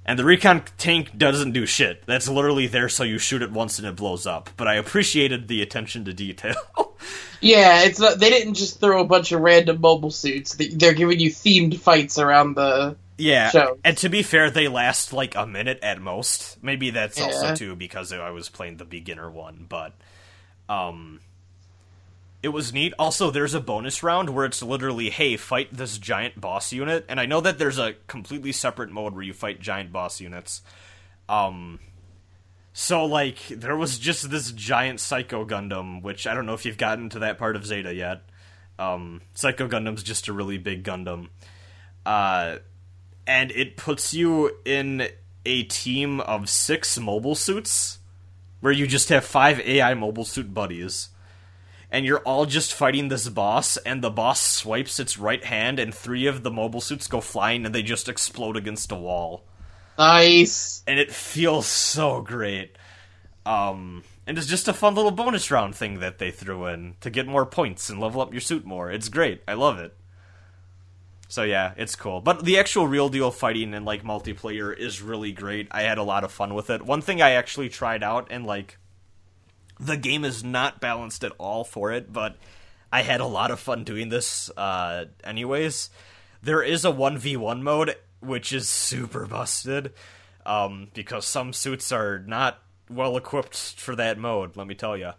[SPEAKER 1] And the recon tank doesn't do shit. That's literally there so you shoot it once and it blows up. But I appreciated the attention to detail.
[SPEAKER 2] Yeah, it's not, they didn't just throw a bunch of random mobile suits. They- They're giving you themed fights around the.
[SPEAKER 1] Yeah. And to be fair, they last like a minute at most. Maybe that's also
[SPEAKER 2] Yeah.
[SPEAKER 1] too because I was playing the beginner one, but um it was neat. Also, there's a bonus round where it's literally, hey, fight this giant boss unit. And I know that there's a completely separate mode where you fight giant boss units. Um, so like, there was just this giant Psycho Gundam, which I don't know if you've gotten to that part of Zeta yet. Um, Psycho Gundam's just a really big Gundam. Uh, and it puts you in a team of six mobile suits, where you just have five AI mobile suit buddies and you're all just fighting this boss, and the boss swipes its right hand, and three of the mobile suits go flying, and they just explode against a wall.
[SPEAKER 2] Nice.
[SPEAKER 1] And it feels so great. Um, and it's just a fun little bonus round thing that they threw in to get more points and level up your suit more. It's great. I love it. So yeah, it's cool. But the actual real deal fighting and like multiplayer is really great. I had a lot of fun with it. One thing I actually tried out and like the game is not balanced at all for it, but I had a lot of fun doing this uh, anyways. There is a 1v1 mode, which is super busted, um, because some suits are not well equipped for that mode, let me tell you.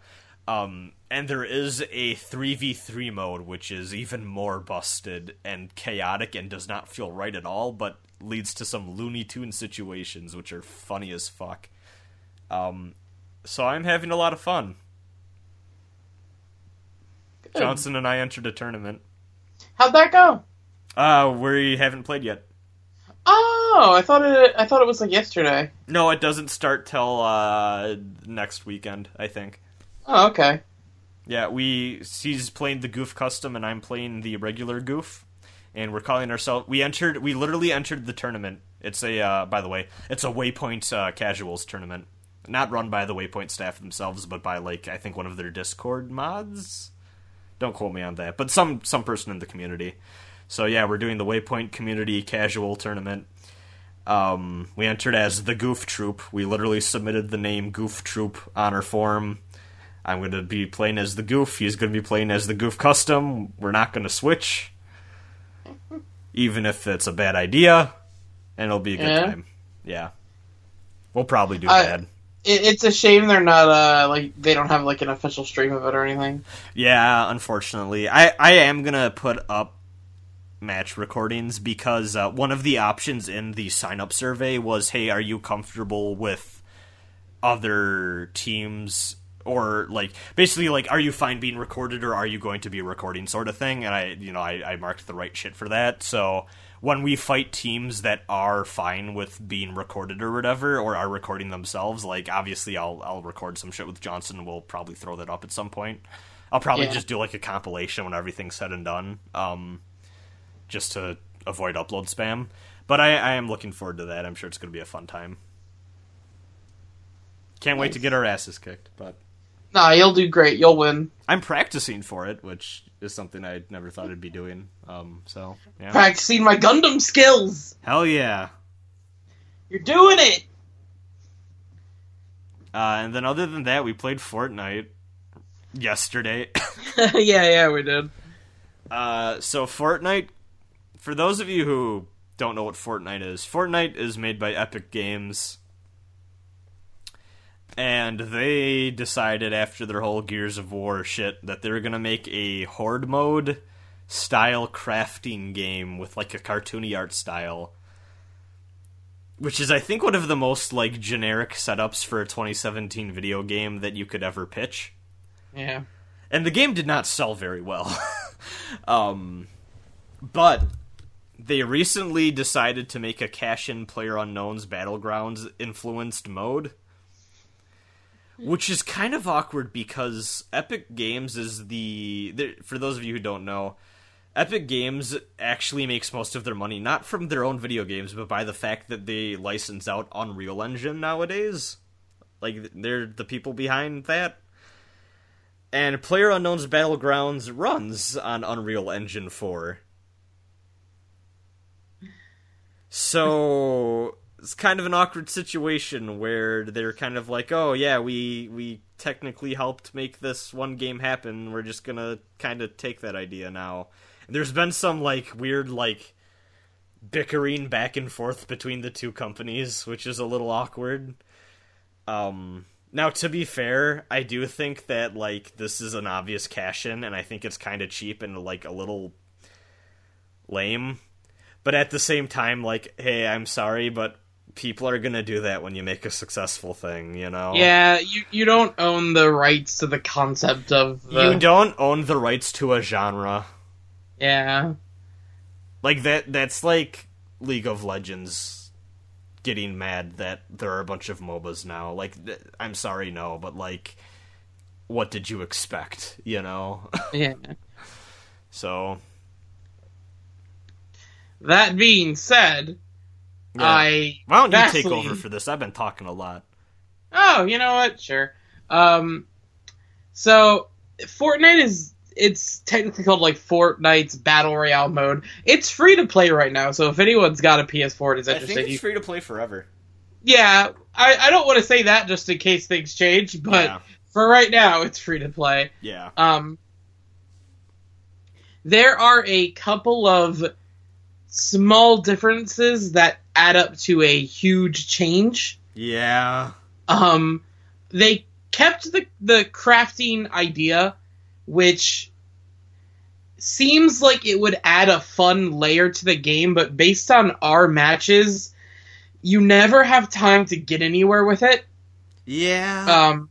[SPEAKER 1] Um, and there is a 3v3 mode, which is even more busted and chaotic and does not feel right at all, but leads to some Looney Tune situations, which are funny as fuck. Um, so I'm having a lot of fun.
[SPEAKER 2] Good.
[SPEAKER 1] Johnson and I entered a tournament.
[SPEAKER 2] How'd that go?
[SPEAKER 1] Uh, we haven't played yet.
[SPEAKER 2] Oh, I thought it. I thought it was like yesterday.
[SPEAKER 1] No, it doesn't start till uh, next weekend, I think.
[SPEAKER 2] Oh, okay.
[SPEAKER 1] Yeah, we he's playing the Gouf Custom and I'm playing the regular Gouf, and we're calling ourselves. We entered. We literally entered the tournament. It's a. Uh, by the way, it's a Waypoint uh, Casuals tournament, not run by the Waypoint staff themselves, but by like I think one of their Discord mods. Don't quote me on that, but some some person in the community. So yeah, we're doing the Waypoint Community Casual Tournament. Um, we entered as the Goof Troop. We literally submitted the name Goof Troop on our forum. I'm going to be playing as the Gouf. He's going to be playing as the Gouf Custom. We're not going to switch, even if it's a bad idea, and it'll be a good
[SPEAKER 2] Yeah.
[SPEAKER 1] time. Yeah, we'll probably do
[SPEAKER 2] I-
[SPEAKER 1] bad.
[SPEAKER 2] It, it's a shame they're not uh like they don't have like an official stream of it or anything.
[SPEAKER 1] Yeah, unfortunately, I I am gonna put up match recordings because uh, one of the options in the sign up survey was, "Hey, are you comfortable with other teams?" Or like basically like, are you fine being recorded or are you going to be recording sort of thing? And I you know I, I marked the right shit for that. So when we fight teams that are fine with being recorded or whatever, or are recording themselves, like obviously I'll I'll record some shit with Johnson. and We'll probably throw that up at some point. I'll probably
[SPEAKER 2] Yeah.
[SPEAKER 1] just do like a compilation when everything's said and done, um, just to avoid upload spam. But I, I am looking forward to that. I'm sure it's going to be a fun time. Can't wait to get our asses kicked, but
[SPEAKER 2] Nah, you'll do great. You'll win.
[SPEAKER 1] I'm practicing for it, which is something I never thought I'd be doing. Um, so yeah,
[SPEAKER 2] Practicing my Gundam skills.
[SPEAKER 1] hell yeah.
[SPEAKER 2] You're doing it.
[SPEAKER 1] Uh, and then other than that, we played Fortnite yesterday.
[SPEAKER 2] yeah, yeah, we did.
[SPEAKER 1] Uh, so Fortnite, for those of you who don't know what Fortnite is, Fortnite is made by Epic Games, and they decided after their whole Gears of War shit that they were gonna make a horde mode style crafting game with like a cartoony art style. Which is, I think, one of the most like generic setups for a 2017 video game that you could ever pitch
[SPEAKER 2] Yeah.
[SPEAKER 1] and the game did not sell very well. um, but they recently decided to make a cash-in PlayerUnknown's Battlegrounds influenced mode, which is kind of awkward because Epic Games is the for those of you who don't know. Epic Games actually makes most of their money not from their own video games, but by the fact that they license out Unreal Engine nowadays. Like they're the people behind that. And PlayerUnknown's Battlegrounds runs on Unreal Engine 4. So it's kind of an awkward situation where they're kind of like, "Oh yeah, we we technically helped make this one game happen. We're just to kind of take that idea now." And there's been some like weird like bickering back and forth between the two companies, which is a little awkward. Um now to be fair, I do think that like this is an obvious cash in and I think it's kind of cheap and like a little lame. But at the same time like hey, I'm sorry, but people are going to do that when you make a successful thing, you know.
[SPEAKER 2] Yeah, you you don't own the rights to the concept of the
[SPEAKER 1] You don't own the rights to a genre.
[SPEAKER 2] Yeah.
[SPEAKER 1] Like that that's like League of Legends getting mad that there are a bunch of MOBAs now. Like th- I'm sorry no, but like what did you expect, you know?
[SPEAKER 2] Yeah.
[SPEAKER 1] so
[SPEAKER 2] That being said,
[SPEAKER 1] yeah.
[SPEAKER 2] I
[SPEAKER 1] Why don't you take over for this? I've been talking a lot.
[SPEAKER 2] Oh, you know what? Sure. Um, so Fortnite is it's technically called like Fortnite's Battle Royale mode. It's free to play right now, so if anyone's got a PS4 and is
[SPEAKER 1] I
[SPEAKER 2] interested,
[SPEAKER 1] think
[SPEAKER 2] you,
[SPEAKER 1] it's free to play forever.
[SPEAKER 2] yeah, I, I don't want to say that just in case things change, but
[SPEAKER 1] yeah.
[SPEAKER 2] for right now, it's free to play.
[SPEAKER 1] Yeah.
[SPEAKER 2] Um, there are a couple of small differences that add up to a huge change.
[SPEAKER 1] Yeah.
[SPEAKER 2] Um, they kept the the crafting idea, which seems like it would add a fun layer to the game, but based on our matches, you never have time to get anywhere with it.
[SPEAKER 1] Yeah.
[SPEAKER 2] Um,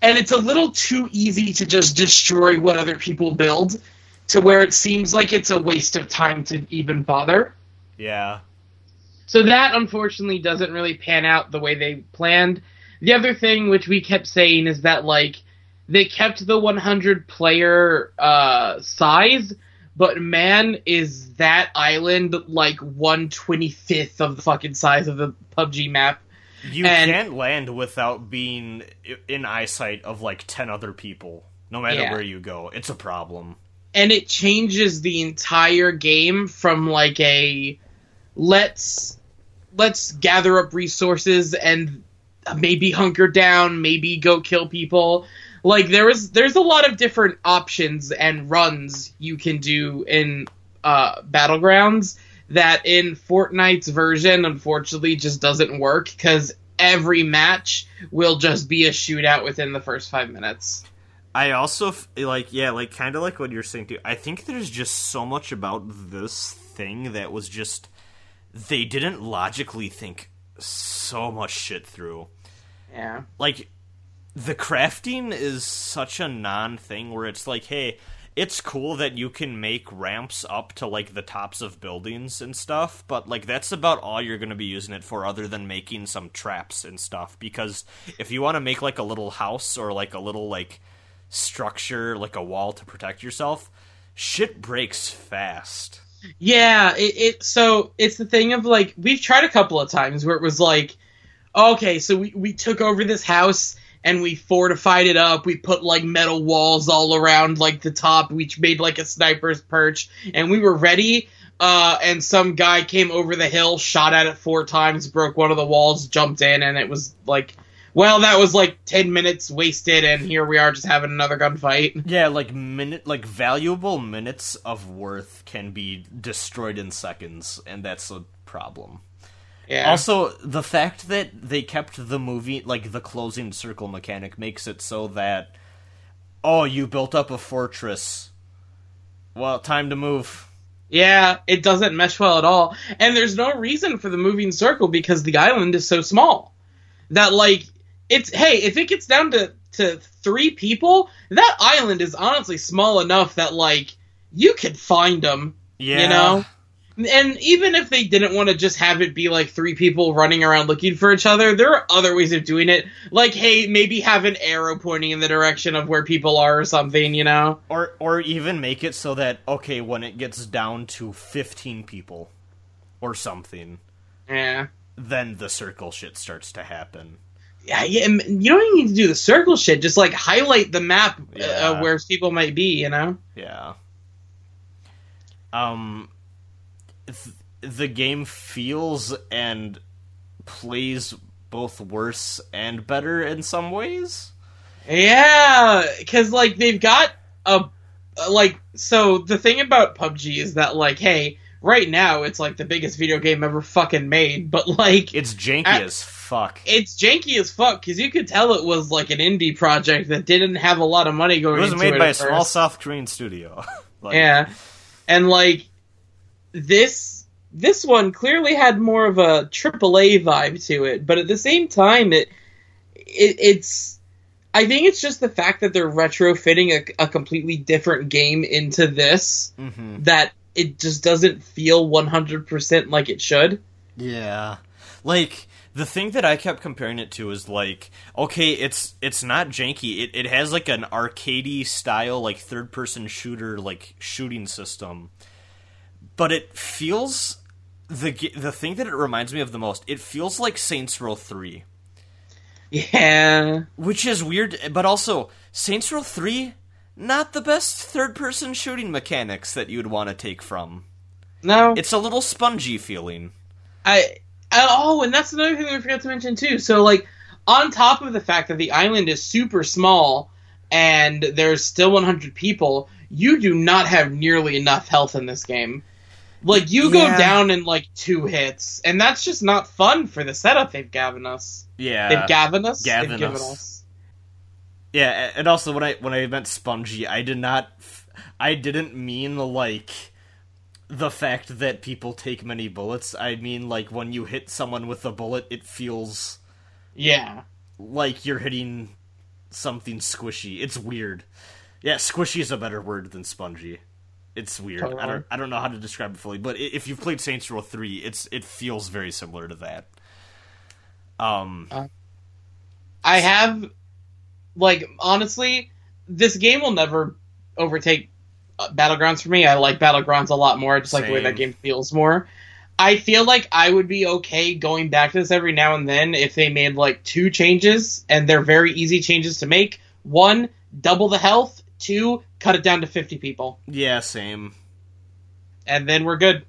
[SPEAKER 2] and it's a little too easy to just destroy what other people build, to where it seems like it's a waste of time to even bother.
[SPEAKER 1] yeah.
[SPEAKER 2] So that unfortunately doesn't really pan out the way they planned. The other thing which we kept saying is that like they kept the 100 player uh, size, but man, is that island like 125th of the fucking size of the PUBG map?
[SPEAKER 1] You
[SPEAKER 2] And-
[SPEAKER 1] can't land without being in eyesight of like 10 other people, no matter
[SPEAKER 2] Yeah.
[SPEAKER 1] where you go. It's a problem.
[SPEAKER 2] And it changes the entire game from like a let's let's gather up resources and maybe hunker down, maybe go kill people. Like there is there's a lot of different options and runs you can do in uh, battlegrounds that in Fortnite's version unfortunately just doesn't work because every match will just be a shootout within the first five minutes.
[SPEAKER 1] I also f- like yeah, like kind of like what you're saying too. I think there's just so much about this thing that was just they didn't logically think so much shit through.
[SPEAKER 2] Yeah.
[SPEAKER 1] Like the crafting is such a non thing where it's like, hey, it's cool that you can make ramps up to like the tops of buildings and stuff, but like that's about all you're going to be using it for other than making some traps and stuff because if you want to make like a little house or like a little like structure, like a wall to protect yourself, shit breaks fast.
[SPEAKER 2] Yeah, it, it so it's the thing of like we've tried a couple of times where it was like, okay, so we, we took over this house, and we fortified it up. We put like metal walls all around like the top. We made like a sniper's perch, and we were ready. Uh, and some guy came over the hill, shot at it four times, broke one of the walls, jumped in, and it was like, well, that was like ten minutes wasted, and here we are just having another gunfight.
[SPEAKER 1] Yeah, like minute, like valuable minutes of worth can be destroyed in seconds, and that's a problem.
[SPEAKER 2] Yeah.
[SPEAKER 1] Also, the fact that they kept the movie, like the closing circle mechanic, makes it so that, oh, you built up a fortress. Well, time to move.
[SPEAKER 2] Yeah, it doesn't mesh well at all. And there's no reason for the moving circle because the island is so small. That like it's hey, if it gets down to to 3 people, that island is honestly small enough that like you could find them,
[SPEAKER 1] Yeah.
[SPEAKER 2] you know? And even if they didn't want to just have it be like three people running around looking for each other, there are other ways of doing it. Like, hey, maybe have an arrow pointing in the direction of where people are or something, you know?
[SPEAKER 1] Or, or even make it so that, okay, when it gets down to 15 people or something,
[SPEAKER 2] Yeah.
[SPEAKER 1] then the circle shit starts to happen.
[SPEAKER 2] Yeah, yeah, you don't even need to do the circle shit. Just like highlight the map uh, where people might be. You know?
[SPEAKER 1] Yeah. Um, th- the game feels and plays both worse and better in some ways.
[SPEAKER 2] Yeah, because like they've got a like. So the thing about PUBG is that like, hey, right now it's like the biggest video game ever fucking made, but like
[SPEAKER 1] It's janky
[SPEAKER 2] Uh,
[SPEAKER 1] as fuck.
[SPEAKER 2] it's janky as fuck because you could tell it was like an indie project that didn't have a lot of money going.
[SPEAKER 1] It
[SPEAKER 2] was
[SPEAKER 1] made
[SPEAKER 2] it
[SPEAKER 1] by a
[SPEAKER 2] at
[SPEAKER 1] small. South Korean studio. Like,
[SPEAKER 2] Yeah, and like this this one clearly had more of a AAA vibe to it, but at the same time, it, it it's I think it's just the fact that they're retrofitting a, a completely different game into this
[SPEAKER 1] mhm.
[SPEAKER 2] that it just doesn't feel 100% like it should.
[SPEAKER 1] Yeah. Like the thing that I kept comparing it to is like, okay, it's it's not janky. It it has like an arcadey style like third person shooter like shooting system. But it feels the the thing that it reminds me of the most, it feels like Saints Row 3,
[SPEAKER 2] Yeah.
[SPEAKER 1] which is weird, but also Saints Row 3 not the best third person shooting mechanics that you'd want to take from.
[SPEAKER 2] No.
[SPEAKER 1] It's a little spongy feeling.
[SPEAKER 2] I, I oh, and that's another thing that we forgot to mention too. So like on top of the fact that the island is super small and there's still 100 people, you do not have nearly enough health in this game. Like you go
[SPEAKER 1] Yeah.
[SPEAKER 2] down in like two hits, and that's just not fun for the setup they've given us.
[SPEAKER 1] Yeah.
[SPEAKER 2] they've given us.
[SPEAKER 1] Gavin
[SPEAKER 2] they've given
[SPEAKER 1] us.
[SPEAKER 2] us.
[SPEAKER 1] Yeah, and also when I when I meant spongy, I did not, f- I didn't mean like the fact that people take many bullets. I mean like when you hit someone with a bullet, it feels
[SPEAKER 2] Yeah.
[SPEAKER 1] like you're hitting something squishy. It's weird. Yeah, squishy is a better word than spongy. It's weird. I don't I don't know how to describe it fully, but if you've played Saints Row 3, it's it feels very similar to that. Um
[SPEAKER 2] I have, like, honestly, this game will never overtake uh, Battlegrounds for me. I like Battlegrounds a lot more. I just like the way that game feels more. I feel like I would be okay going back to this every now and then if they made like two changes, and they're very easy changes to make. One, double the health. Two, cut it down to 50 people.
[SPEAKER 1] yeah, same.
[SPEAKER 2] And then we're good.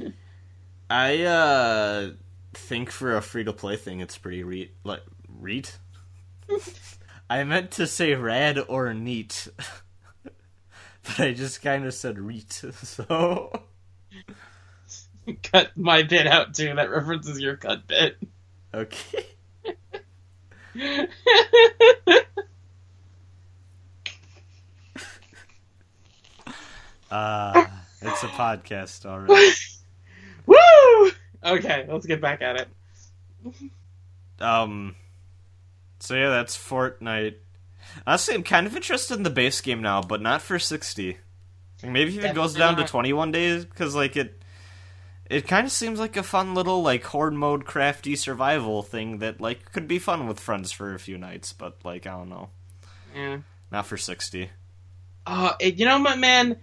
[SPEAKER 1] I uh think for a free to play thing, it's pretty re like reet. I meant to say rad or neat, but I just kind of said reet. So
[SPEAKER 2] cut my bit out too. That references your cut bit.
[SPEAKER 1] okay, uh, it's a podcast already.
[SPEAKER 2] Woo! Okay, let's get back at it.
[SPEAKER 1] Um, so yeah, that's Fortnite. Honestly, I'm kind of interested in the base game now, but not for sixty. Maybe if it goes down to twenty one days, because like it, it kind of seems like a fun little like horde mode crafty survival thing that like could be fun with friends for a few nights. But like I don't know,
[SPEAKER 2] Yeah.
[SPEAKER 1] not for sixty.
[SPEAKER 2] Uh, you know what, man?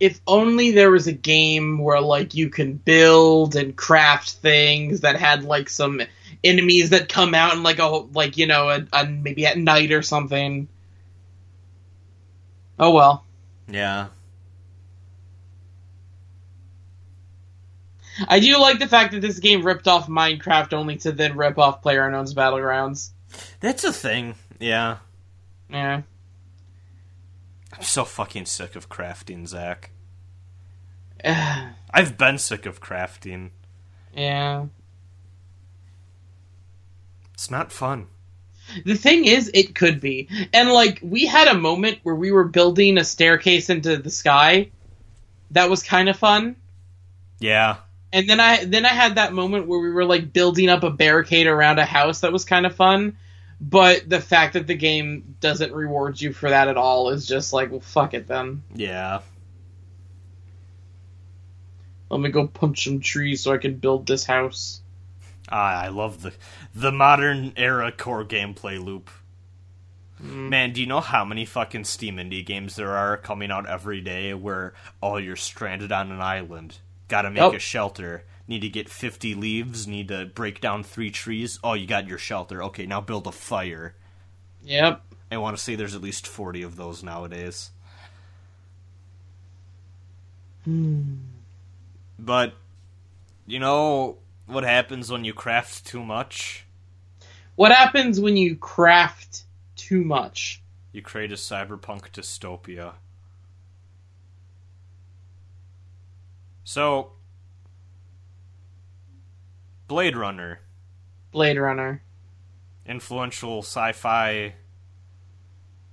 [SPEAKER 2] If only there was a game where like you can build and craft things that had like some enemies that come out in like a like you know a, a maybe at night or something. Oh well.
[SPEAKER 1] Yeah.
[SPEAKER 2] I do like the fact that this game ripped off Minecraft only to then rip off PlayerUnknown's Battlegrounds.
[SPEAKER 1] That's a thing. Yeah.
[SPEAKER 2] Yeah.
[SPEAKER 1] I'm so fucking sick of crafting, Zach. I've been sick of crafting. It's not fun.
[SPEAKER 2] The thing is, it could be. And like we had a moment where we were building a staircase into the sky. That was kind of fun.
[SPEAKER 1] Yeah.
[SPEAKER 2] And then I then I had that moment where we were like building up a barricade around a house that was kind of fun. But the fact that the game doesn't reward you for that at all is just like, well, fuck it then.
[SPEAKER 1] Yeah.
[SPEAKER 2] Let me go punch some trees so I can build this house.
[SPEAKER 1] I love the the modern era core gameplay loop.
[SPEAKER 2] Mm.
[SPEAKER 1] Man, do you know how many fucking Steam indie games there are coming out every day where oh you're stranded on an island, gotta make
[SPEAKER 2] Oh.
[SPEAKER 1] a shelter, need to get fifty leaves, need to break down three trees. Oh, you got your shelter. Okay, now build a fire.
[SPEAKER 2] Yep.
[SPEAKER 1] I want to say there's at least forty of those nowadays.
[SPEAKER 2] Hmm.
[SPEAKER 1] But you know what happens when you craft too much?
[SPEAKER 2] What happens when you craft too much?
[SPEAKER 1] You create a cyberpunk dystopia. So, Blade Runner,
[SPEAKER 2] Blade Runner.
[SPEAKER 1] influential sci-fi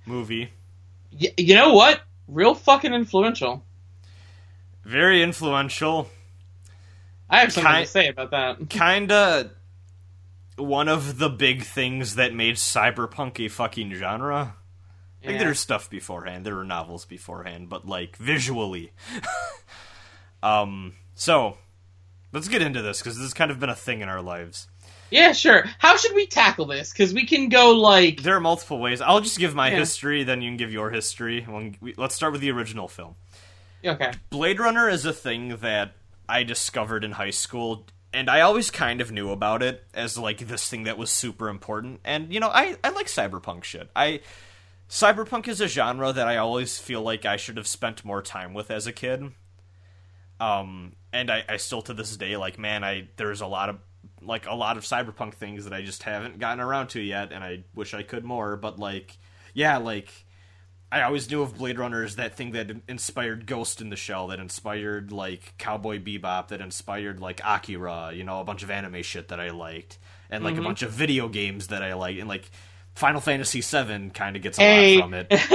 [SPEAKER 1] movie,
[SPEAKER 2] Y- you know what? Real fucking influential.
[SPEAKER 1] very influential.
[SPEAKER 2] I have something
[SPEAKER 1] Ki-
[SPEAKER 2] to say about that.
[SPEAKER 1] Kinda one of the big things that made cyberpunk a fucking genre. I think there's stuff beforehand. There were novels beforehand, but like visually. um. So, let's get into this because this has kind of been a thing in our lives.
[SPEAKER 2] Yeah, sure. How should we tackle this? Because we can go like,
[SPEAKER 1] There are multiple ways. I'll just give my
[SPEAKER 2] Yeah.
[SPEAKER 1] history, then you can give your history. Let's start with the original film.
[SPEAKER 2] okay,
[SPEAKER 1] Blade Runner is a thing that I discovered in high school, and I always kind of knew about it as like this thing that was super important. And you know, I I like cyberpunk shit. I cyberpunk is a genre that I always feel like I should have spent more time with as a kid. Um, and I, I still to this day like, man, I there's a lot of like a lot of cyberpunk things that I just haven't gotten around to yet, and I wish I could more. But like, yeah, like I always knew of Blade Runner as that thing that inspired Ghost in the Shell, that inspired like Cowboy Bebop, that inspired like Akira, you know, a bunch of anime shit that I liked, and like a bunch of video games that I liked, and like Final Fantasy VII kind of gets a
[SPEAKER 2] hey,
[SPEAKER 1] lot from it.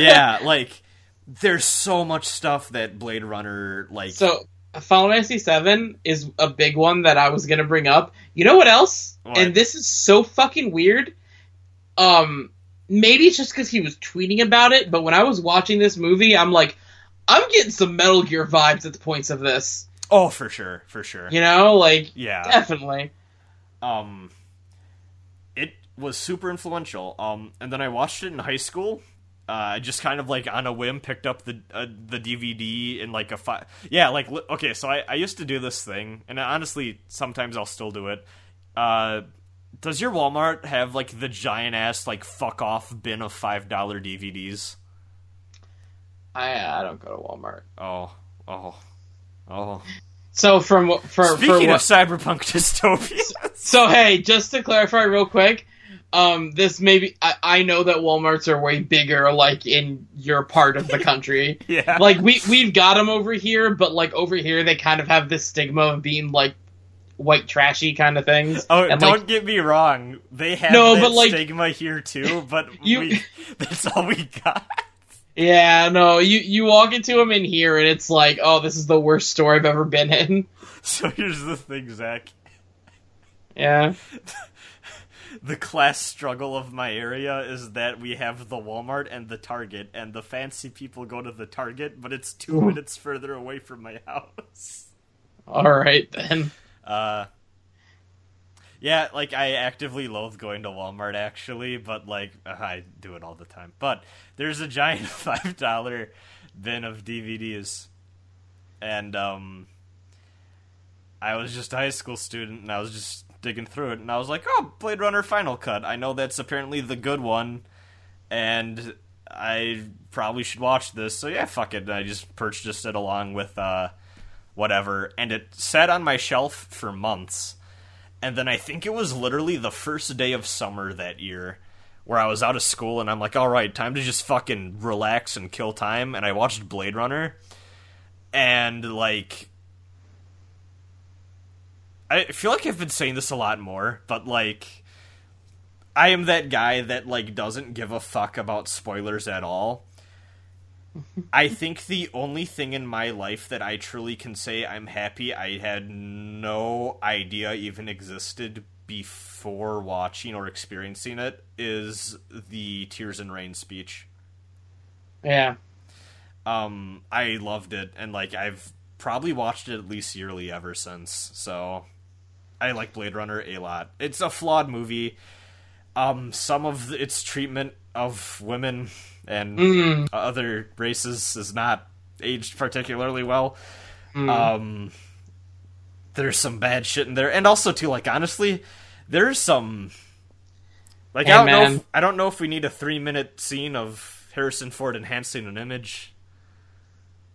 [SPEAKER 1] yeah, like there's so much stuff that Blade Runner like.
[SPEAKER 2] so Final Fantasy VII is a big one that I was gonna bring up. You know what else?
[SPEAKER 1] What?
[SPEAKER 2] And this is so fucking weird. Um, maybe it's just because he was tweeting about it, but when I was watching this movie, I'm like, I'm getting some Metal Gear vibes at the points of this.
[SPEAKER 1] oh, for sure, for sure.
[SPEAKER 2] You know, like
[SPEAKER 1] Yeah.
[SPEAKER 2] definitely.
[SPEAKER 1] um it was super influential um and then i watched it in high school uh just kind of like on a whim picked up the uh, the dvd in like a fi- yeah like okay so I, I used to do this thing and honestly sometimes i'll still do it uh does your walmart have like the giant ass like fuck off bin of five dollar dvds
[SPEAKER 2] I I don't go to Walmart.
[SPEAKER 1] oh oh oh
[SPEAKER 2] So from for for
[SPEAKER 1] speaking
[SPEAKER 2] what,
[SPEAKER 1] of cyberpunk dystopia
[SPEAKER 2] So hey, just to clarify real quick, um, this maybe I, I know that WalMarts are way bigger, like in your part of the country.
[SPEAKER 1] yeah
[SPEAKER 2] like we we've got them over here, but like over here they kind of have this stigma of being like white trashy kind of things.
[SPEAKER 1] Oh,
[SPEAKER 2] And,
[SPEAKER 1] don't
[SPEAKER 2] like,
[SPEAKER 1] get me wrong. They have
[SPEAKER 2] No, but, like-
[SPEAKER 1] stigma here too, but
[SPEAKER 2] You-
[SPEAKER 1] we, that's all we got.
[SPEAKER 2] yeah, no, you you walk into them in here and it's like, oh, this is the worst store I've ever been in.
[SPEAKER 1] So here's the thing, Zach.
[SPEAKER 2] Yeah,
[SPEAKER 1] The class struggle of my area is that we have the Walmart and the Target, and the fancy people go to the Target, but it's two minutes further away from my house.
[SPEAKER 2] all right then.
[SPEAKER 1] Uh, yeah, like I actively loathe going to Walmart actually, but like I do it all the time. But there's a giant five dollar bin of DVDs, and um, I was just a high school student, and I was just digging through it, and I was like, "Oh, Blade Runner Final Cut. I know that's apparently the good one, and I probably should watch this." So yeah, fuck it. And I just purchased it along with uh, whatever, and it sat on my shelf for months. And then I think it was literally the first day of summer that year where I was out of school and I'm like, all right, time to just fucking relax and kill time. And I watched Blade Runner. And, like, I feel like I've been saying this a lot more, but, like, I am that guy that, like, doesn't give a fuck about spoilers at all. I think the only thing in my life that I truly can say I'm happy I had no idea even existed before watching or experiencing it is the Tears and Rain speech.
[SPEAKER 2] Yeah.
[SPEAKER 1] Um, I loved it, and like I've probably watched it at least yearly ever since. So I like Blade Runner a lot. It's a flawed movie. Um, some of its treatment of women and
[SPEAKER 2] Mm.
[SPEAKER 1] other races is not aged particularly well.
[SPEAKER 2] Mm.
[SPEAKER 1] Um, there's some bad shit in there, and also too, like honestly, there's some like
[SPEAKER 2] Hey,
[SPEAKER 1] I don't know. If, I don't know if we need a three minute scene of Harrison Ford enhancing an image,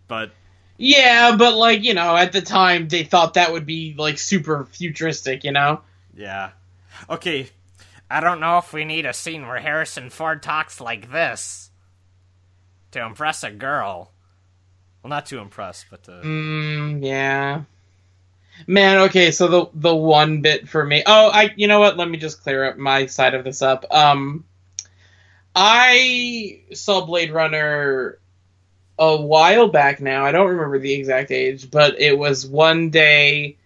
[SPEAKER 1] but
[SPEAKER 2] Yeah, but like you know, at the time they thought that would be like super futuristic, you know.
[SPEAKER 1] yeah, okay. I don't know if we need a scene where Harrison Ford talks like this to impress a girl. Well, not to impress, but to
[SPEAKER 2] Mm, yeah. Man, okay, so the the one bit for me. Oh, I you know what? Let me just clear up my side of this up. Um I saw Blade Runner a while back now. I don't remember the exact age, but it was one day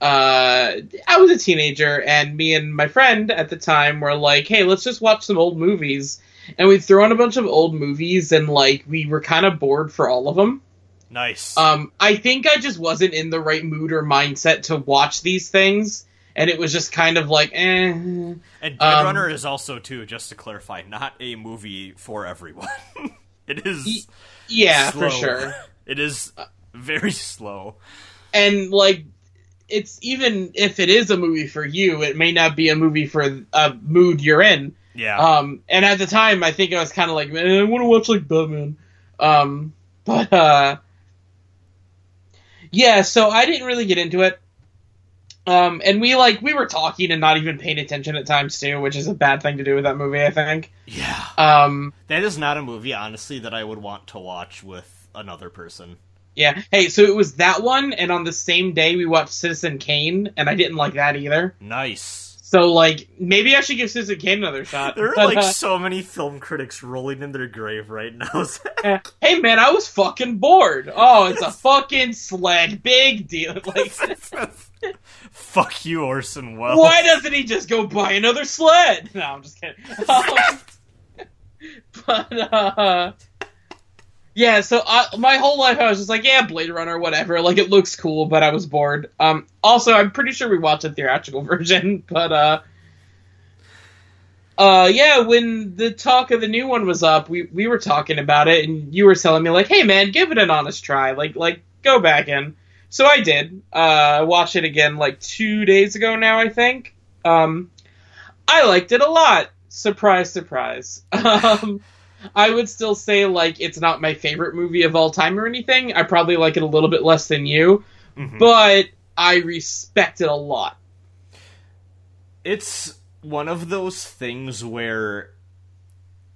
[SPEAKER 2] uh I was a teenager and me and my friend at the time were like, "Hey, let's just watch some old movies." And we threw on a bunch of old movies and like we were kind of bored for all of them.
[SPEAKER 1] nice.
[SPEAKER 2] Um, I think I just wasn't in the right mood or mindset to watch these things, and it was just kind of like, eh.
[SPEAKER 1] And Dead
[SPEAKER 2] Um,
[SPEAKER 1] Runner is also, too, just to clarify, not a movie for everyone. it is.
[SPEAKER 2] Y- Yeah,
[SPEAKER 1] slow.
[SPEAKER 2] for sure.
[SPEAKER 1] It is very slow.
[SPEAKER 2] And like, it's even if it is a movie for you, it may not be a movie for a mood you're in.
[SPEAKER 1] Yeah.
[SPEAKER 2] Um, and at the time, I think I was kind of like, man, I want to watch like Batman. Um, but uh, yeah, so I didn't really get into it. Um, and we like we were talking and not even paying attention at times too, which is a bad thing to do with that movie, I think.
[SPEAKER 1] yeah.
[SPEAKER 2] Um,
[SPEAKER 1] That is not a movie, honestly, that I would want to watch with another person.
[SPEAKER 2] yeah. Hey, so it was that one, and on the same day we watched Citizen Kane, and I didn't like that either.
[SPEAKER 1] Nice.
[SPEAKER 2] So like maybe I should give Citizen Kane another shot.
[SPEAKER 1] There are
[SPEAKER 2] But,
[SPEAKER 1] like
[SPEAKER 2] uh,
[SPEAKER 1] so many film critics rolling in their grave right now.
[SPEAKER 2] Eh, hey man, I was fucking bored. Oh, it's a fucking sled. Big deal. Like,
[SPEAKER 1] Fuck you, Orson Welles.
[SPEAKER 2] why doesn't he just go buy another sled? No, I'm just kidding. Um, but uh, yeah. So I, my whole life I was just like, yeah, Blade Runner, whatever. Like it looks cool, but I was bored. Um. Also, I'm pretty sure we watched a theatrical version, but uh. Uh yeah, when the talk of the new one was up, we we were talking about it, and you were telling me like, "Hey man, give it an honest try. Like like go back in." So I did. Uh, I watched it again like two days ago now, I think. Um, I liked it a lot. Surprise, surprise. Um, I would still say like it's not my favorite movie of all time or anything. I probably like it a little bit less than you,
[SPEAKER 1] Mhm.
[SPEAKER 2] but I respect it a lot.
[SPEAKER 1] it's one of those things where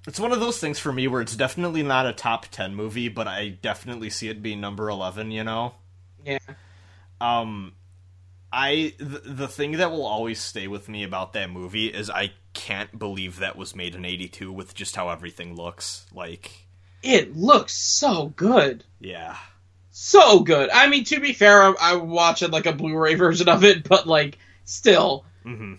[SPEAKER 1] it's one of those things for me where it's definitely not a top 10 movie but i definitely see it being number 11 you know
[SPEAKER 2] Yeah.
[SPEAKER 1] um i th- the thing that will always stay with me about that movie is i can't believe that was made in 82 with just how everything looks like
[SPEAKER 2] It looks so good.
[SPEAKER 1] yeah.
[SPEAKER 2] So good. I mean, to be fair, I, I watched like a Blu-ray version of it, but like still,
[SPEAKER 1] hmm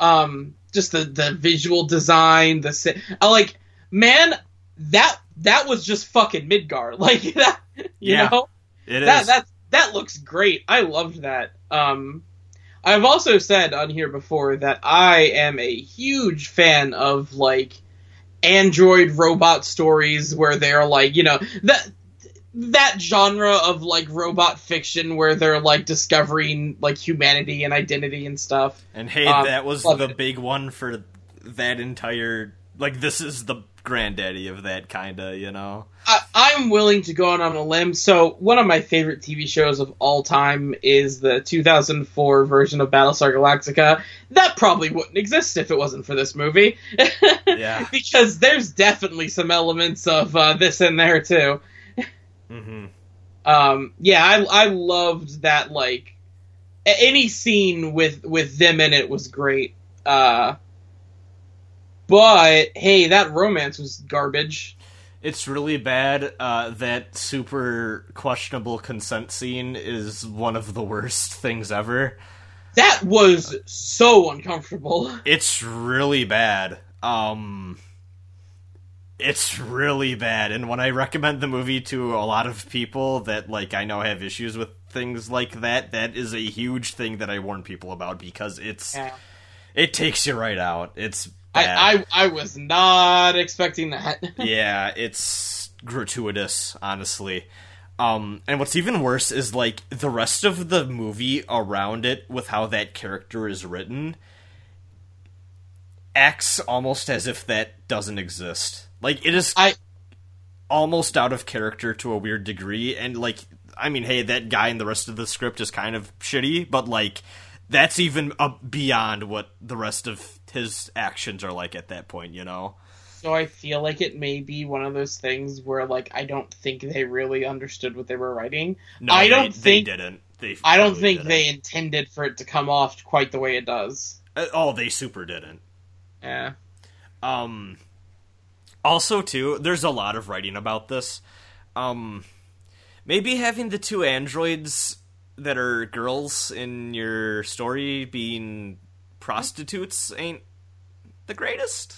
[SPEAKER 2] um just the the visual design the I like man that that was just fucking midgar. Like that you
[SPEAKER 1] Yeah,
[SPEAKER 2] know?
[SPEAKER 1] It is.
[SPEAKER 2] that that that looks great. I loved that um i've also said on here before that i am a huge fan of like android robot stories where they're like you know that that genre of like robot fiction where they're like discovering like humanity and identity and stuff.
[SPEAKER 1] And hey,
[SPEAKER 2] Um,
[SPEAKER 1] that was the
[SPEAKER 2] it.
[SPEAKER 1] big one for that entire. Like, this is the granddaddy of that, kinda, you know?
[SPEAKER 2] I, I'm willing to go out on a limb. So one of my favorite TV shows of all time is the 2004 version of Battlestar Galactica. That probably wouldn't exist if it wasn't for this movie.
[SPEAKER 1] Yeah.
[SPEAKER 2] because there's definitely some elements of uh, this in there too.
[SPEAKER 1] hmm
[SPEAKER 2] Um, yeah, I I loved that. Like any scene with with them in it was great. Uh, but hey, that romance was garbage.
[SPEAKER 1] It's really bad. Uh, that super questionable consent scene is one of the worst things ever.
[SPEAKER 2] That was so uncomfortable.
[SPEAKER 1] It's really bad. Um it's really bad and when I recommend the movie to a lot of people that like I know have issues with things like that, that is a huge thing that I warn people about because it's
[SPEAKER 2] Yeah.
[SPEAKER 1] it takes you right out. It's.
[SPEAKER 2] I, I I was not expecting that.
[SPEAKER 1] yeah, it's gratuitous, honestly. Um, and what's even worse is like the rest of the movie around it, with how that character is written, acts almost as if that doesn't exist. Like it is
[SPEAKER 2] I
[SPEAKER 1] almost out of character to a weird degree, and like I mean, hey, that guy in the rest of the script is kind of shitty, but like that's even uh, beyond what the rest of his actions are like at that point, you know.
[SPEAKER 2] so I feel like it may be one of those things where like I don't think they really understood what they were writing.
[SPEAKER 1] No,
[SPEAKER 2] I don't
[SPEAKER 1] they
[SPEAKER 2] think- they
[SPEAKER 1] didn't. They
[SPEAKER 2] I don't think
[SPEAKER 1] didn't.
[SPEAKER 2] they intended for it to come off quite the way it does.
[SPEAKER 1] Uh, oh, they super didn't.
[SPEAKER 2] Yeah.
[SPEAKER 1] Um, also, too, there's a lot of writing about this. Um, maybe having the two androids that are girls in your story being prostitutes ain't the greatest.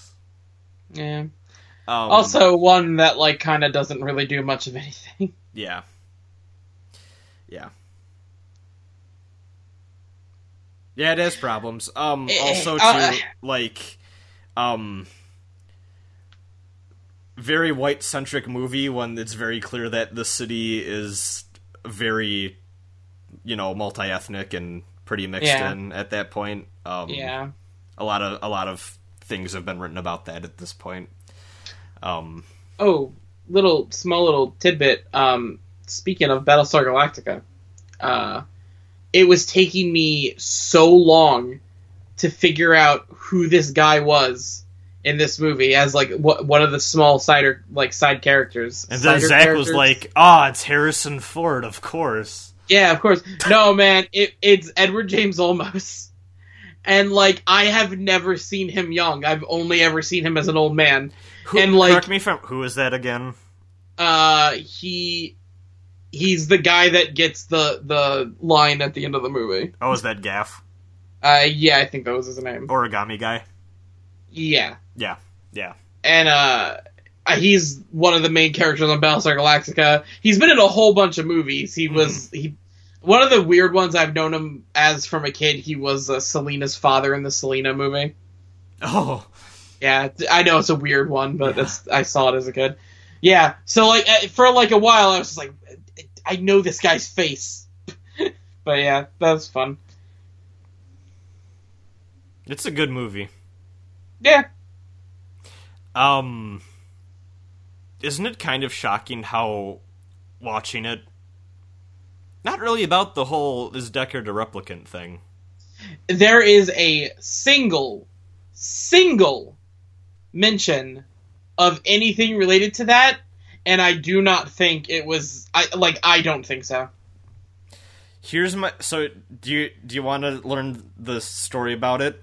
[SPEAKER 2] Yeah.
[SPEAKER 1] Um,
[SPEAKER 2] Also, one that like kind of doesn't really do much of anything.
[SPEAKER 1] yeah, yeah, yeah. It has problems. Um,
[SPEAKER 2] Eh,
[SPEAKER 1] also, too,
[SPEAKER 2] uh,
[SPEAKER 1] like, um, very white centric movie when it's very clear that the city is very, you know, multi ethnic and pretty mixed
[SPEAKER 2] Yeah.
[SPEAKER 1] in at that point. Um,
[SPEAKER 2] Yeah.
[SPEAKER 1] a lot of a lot of things have been written about that at this point. Um,
[SPEAKER 2] Oh, little small little tidbit. Um, speaking of Battlestar Galactica, uh, it was taking me so long to figure out who this guy was in this movie as like one of the small side like side characters.
[SPEAKER 1] and then Zach
[SPEAKER 2] characters.
[SPEAKER 1] was like, "Ah, it's Harrison Ford, of course."
[SPEAKER 2] Yeah, of course. No, man, it, it's Edward James Olmos. And like I have never seen him young. I've only ever seen him as an old man.
[SPEAKER 1] Who,
[SPEAKER 2] And, like-
[SPEAKER 1] correct me if I'm, who is that again?
[SPEAKER 2] Uh he he's the guy that gets the the line at the end of the movie.
[SPEAKER 1] Oh, is that Gaff?
[SPEAKER 2] Uh yeah, I think that was his name.
[SPEAKER 1] Origami guy?
[SPEAKER 2] Yeah.
[SPEAKER 1] Yeah, yeah.
[SPEAKER 2] And uh he's one of the main characters on Battlestar Galactica. He's been in a whole bunch of movies. He was he one of the weird ones I've known him as from a kid. He was uh, Selena's father in the Selena movie.
[SPEAKER 1] Oh,
[SPEAKER 2] Yeah, I know it's a weird one, but it's, I saw it as a kid. Yeah, so like uh, for like a while, I was just like, I know this guy's face. but yeah, that was fun.
[SPEAKER 1] it's a good movie.
[SPEAKER 2] Yeah,
[SPEAKER 1] Um, isn't it kind of shocking how watching it? Not really about the whole is Deckard a replicant thing.
[SPEAKER 2] there is a single, single mention of anything related to that, and I do not think it was. I like. I don't think so.
[SPEAKER 1] Here's my so do you do you want to learn the story about it?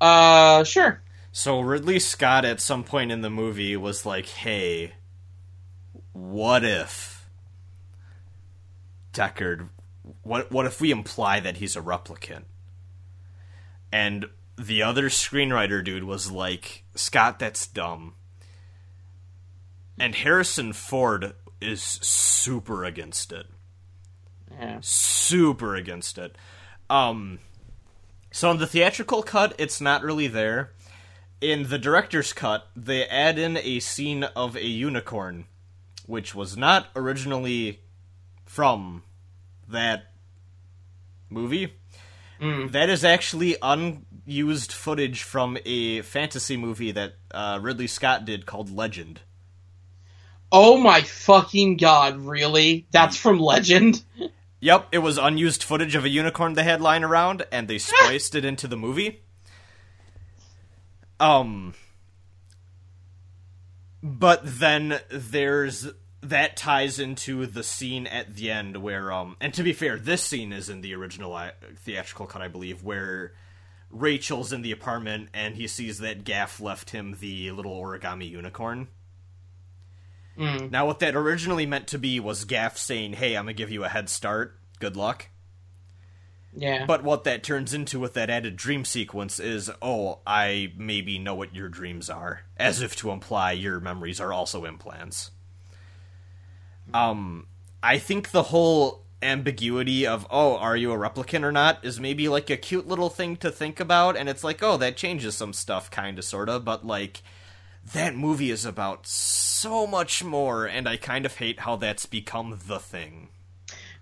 [SPEAKER 2] Uh, sure.
[SPEAKER 1] So Ridley Scott at some point in the movie was like, "Hey, what if Deckard? What what if we imply that he's a replicant?" And the other screenwriter dude was like, "Scott, that's dumb." And Harrison Ford is super against it
[SPEAKER 2] Yeah.
[SPEAKER 1] super against it. Um, so in the theatrical cut, it's not really there. In the director's cut, they add in a scene of a unicorn which was not originally from that movie. That is actually unused footage from a fantasy movie that uh, Ridley Scott did called Legend.
[SPEAKER 2] Oh my fucking god, really? That's from Legend?
[SPEAKER 1] Yep, it was unused footage of a unicorn they had lying around, and they spliced it into the movie. Um, but then there's that ties into the scene at the end where, um, and to be fair, this scene is in the original uh, theatrical cut, I believe, where Rachel's in the apartment and he sees that Gaff left him the little origami unicorn.
[SPEAKER 2] Mm.
[SPEAKER 1] Now, what that originally meant to be was Gaff saying, "Hey, I'm gonna give you a head start. Good luck."
[SPEAKER 2] Yeah.
[SPEAKER 1] But what that turns into with that added dream sequence is, "Oh, I maybe know what your dreams are," as if to imply your memories are also implants. Um, I think the whole ambiguity of "Oh, are you a replicant or not?" is maybe like a cute little thing to think about, and it's like, "Oh, that changes some stuff, kind of, sort of," but like that movie is about so much more, and I kind of hate how that's become the thing.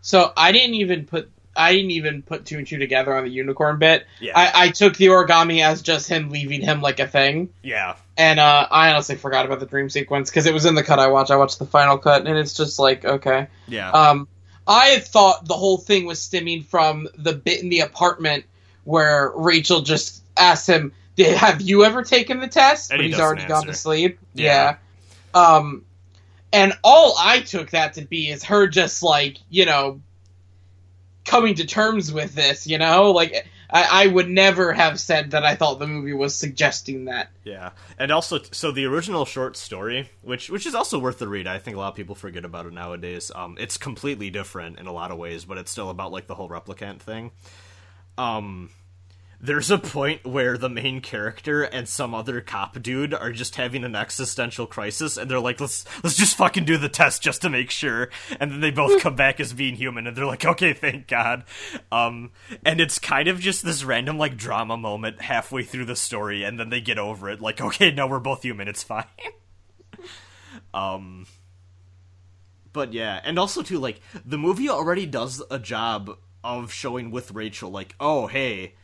[SPEAKER 2] So I didn't even put I didn't even put two and two together on the unicorn bit.
[SPEAKER 1] Yeah.
[SPEAKER 2] I, I took the origami as just him leaving him like a thing.
[SPEAKER 1] Yeah.
[SPEAKER 2] And uh, I honestly forgot about the dream sequence because it was in the cut I watched. I watched the final cut, and it's just like okay.
[SPEAKER 1] Yeah.
[SPEAKER 2] Um, I thought the whole thing was stemming from the bit in the apartment where Rachel just asked him, "Did have you ever taken the test?"
[SPEAKER 1] And
[SPEAKER 2] but
[SPEAKER 1] he
[SPEAKER 2] he's already gone to sleep.
[SPEAKER 1] Yeah.
[SPEAKER 2] yeah. Um, and all I took that to be is her just like you know coming to terms with this. You know, like I, I would never have said that I thought the movie was suggesting that.
[SPEAKER 1] Yeah, and also, so the original short story, which which is also worth the read. I think a lot of people forget about it nowadays. Um, it's completely different in a lot of ways, but it's still about like the whole replicant thing. Um, there's a point where the main character and some other cop dude are just having an existential crisis, and they're like, "Let's let's just fucking do the test just to make sure." And then they both come back as being human, and they're like, "Okay, thank God." Um, and it's kind of just this random like drama moment halfway through the story, and then they get over it, like, "Okay, now we're both human. It's fine." um, but yeah, and also too, like the movie already does a job of showing with Rachel, like, "Oh, hey."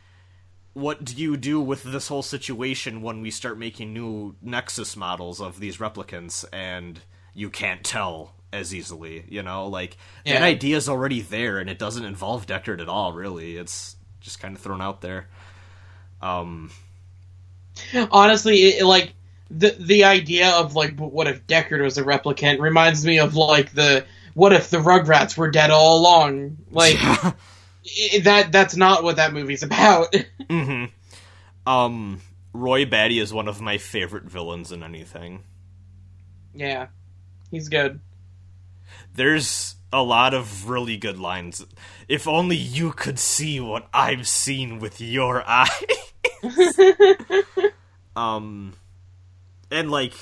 [SPEAKER 1] What do you do with this whole situation when we start making new Nexus models of these replicants and you can't tell as easily, you know? Like, that
[SPEAKER 2] Yeah.
[SPEAKER 1] idea's already there and it doesn't involve Deckard at all, really. It's just kind of thrown out there. Um,
[SPEAKER 2] honestly it, like the the idea of like what if Deckard was a replicant reminds me of like the what if the Rugrats were dead all along like that that's not what that movie's about
[SPEAKER 1] hmm Um, Roy Batty is one of my favorite villains in anything.
[SPEAKER 2] yeah he's good
[SPEAKER 1] There's a lot of really good lines. If only you could see what I've seen with your eyes. um, and like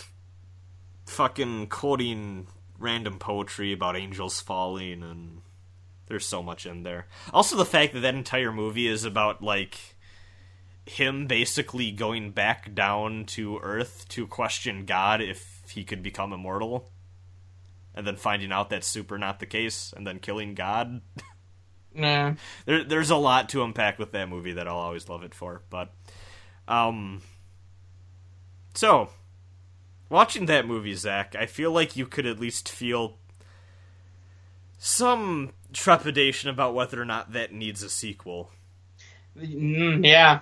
[SPEAKER 1] fucking quoting random poetry about angels falling, and there's so much in there. Also, the fact that that entire movie is about like him basically going back down to Earth to question God if he could become immortal and then finding out that's super not the case, and then killing God.
[SPEAKER 2] nah
[SPEAKER 1] there, there's a lot to unpack with that movie that I'll always love it for. But, um, so watching that movie, Zach, I feel like you could at least feel some trepidation about whether or not that needs a sequel.
[SPEAKER 2] Mm, yeah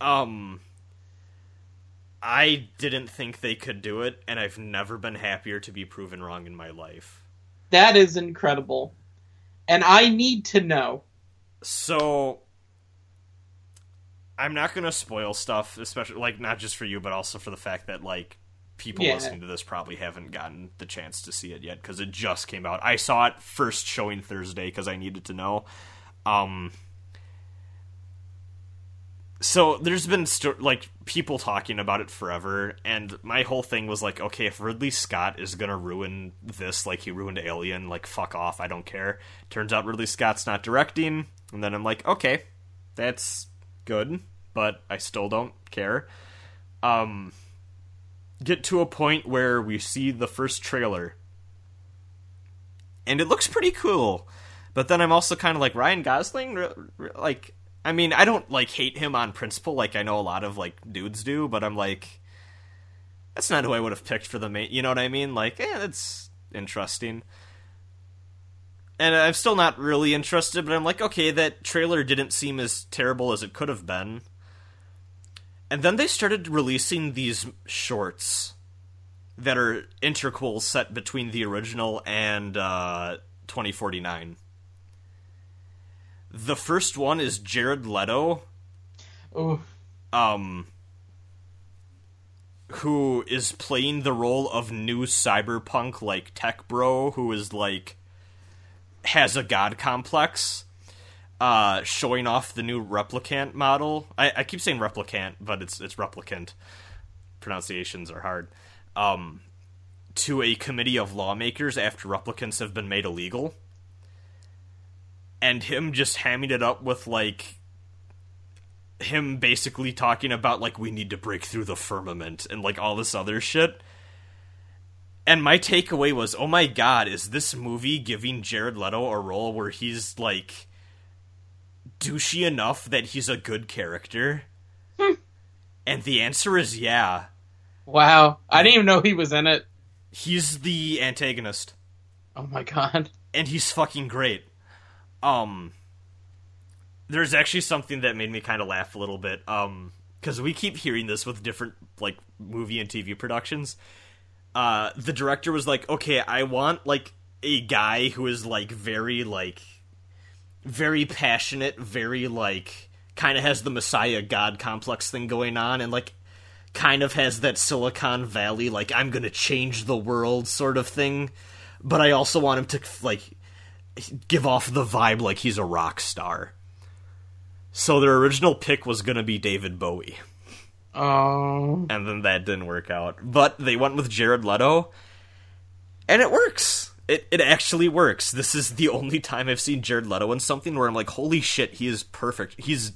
[SPEAKER 1] Um, I didn't think they could do it, and I've never been happier to be proven wrong in my life.
[SPEAKER 2] that is incredible and I need to know
[SPEAKER 1] So I'm not going to spoil stuff, especially like not just for you, but also for the fact that like people
[SPEAKER 2] Yeah.
[SPEAKER 1] listening to this probably haven't gotten the chance to see it yet because it just came out. I saw it first showing Thursday because I needed to know. Um, so there's been like people talking about it forever, and my whole thing was like, okay, if Ridley Scott is gonna ruin this, like he ruined Alien, like fuck off, I don't care. Turns out Ridley Scott's not directing, and then I'm like, okay, that's good, but I still don't care. Um, get to a point where we see the first trailer and it looks pretty cool. But then I'm also kind of like Ryan Gosling, like I mean, I don't like hate him on principle, like I know a lot of like dudes do, but I'm like, that's not who I would have picked for the main. You know what I mean? Like, eh, that's interesting. And I'm still not really interested, but I'm like, okay, that trailer didn't seem as terrible as it could have been. And then they started releasing these shorts that are interquels set between the original and uh, 2049. The first one is Jared Leto, um, who is playing the role of new cyberpunk like tech bro, who is like has a god complex, uh, showing off the new replicant model. I, I keep saying replicant, but it's it's replicant. Pronunciations are hard. Um, to a committee of lawmakers after replicants have been made illegal. And him just hamming it up with like him basically talking about like we need to break through the firmament and like all this other shit. And my takeaway was, oh my god, is this movie giving Jared Leto a role where he's like douchey enough that he's a good character? and the answer is yeah.
[SPEAKER 2] Wow. I didn't even know he was in it.
[SPEAKER 1] He's the antagonist.
[SPEAKER 2] Oh my god.
[SPEAKER 1] and he's fucking great. Um, there's actually something that made me kind of laugh a little bit. Um, because we keep hearing this with different like movie and TV productions. Uh, the director was like, "Okay, I want like a guy who is like very like very passionate, very like kind of has the Messiah God complex thing going on, and like kind of has that Silicon Valley like I'm gonna change the world sort of thing." But I also want him to like give off the vibe like he's a rock star. So their original pick was going to be David Bowie,
[SPEAKER 2] Oh.
[SPEAKER 1] and then that didn't work out. But they went with Jared Leto, and it works. It it actually works. This is the only time I've seen Jared Leto in something where I'm like, holy shit, he is perfect. He's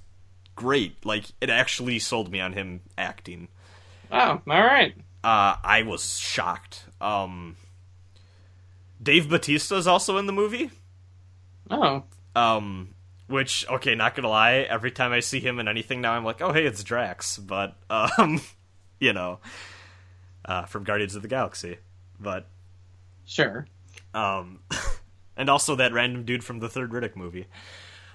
[SPEAKER 1] great. Like it actually sold me on him acting.
[SPEAKER 2] Oh, alright.
[SPEAKER 1] Uh, I was shocked. Um, Dave Batista is also in the movie.
[SPEAKER 2] Oh.
[SPEAKER 1] Um, which okay, not gonna lie, every time I see him in anything now, I'm like, oh hey, it's Drax. But um, you know, uh, from Guardians of the Galaxy. But
[SPEAKER 2] Sure.
[SPEAKER 1] Um, and also that random dude from the third Riddick movie.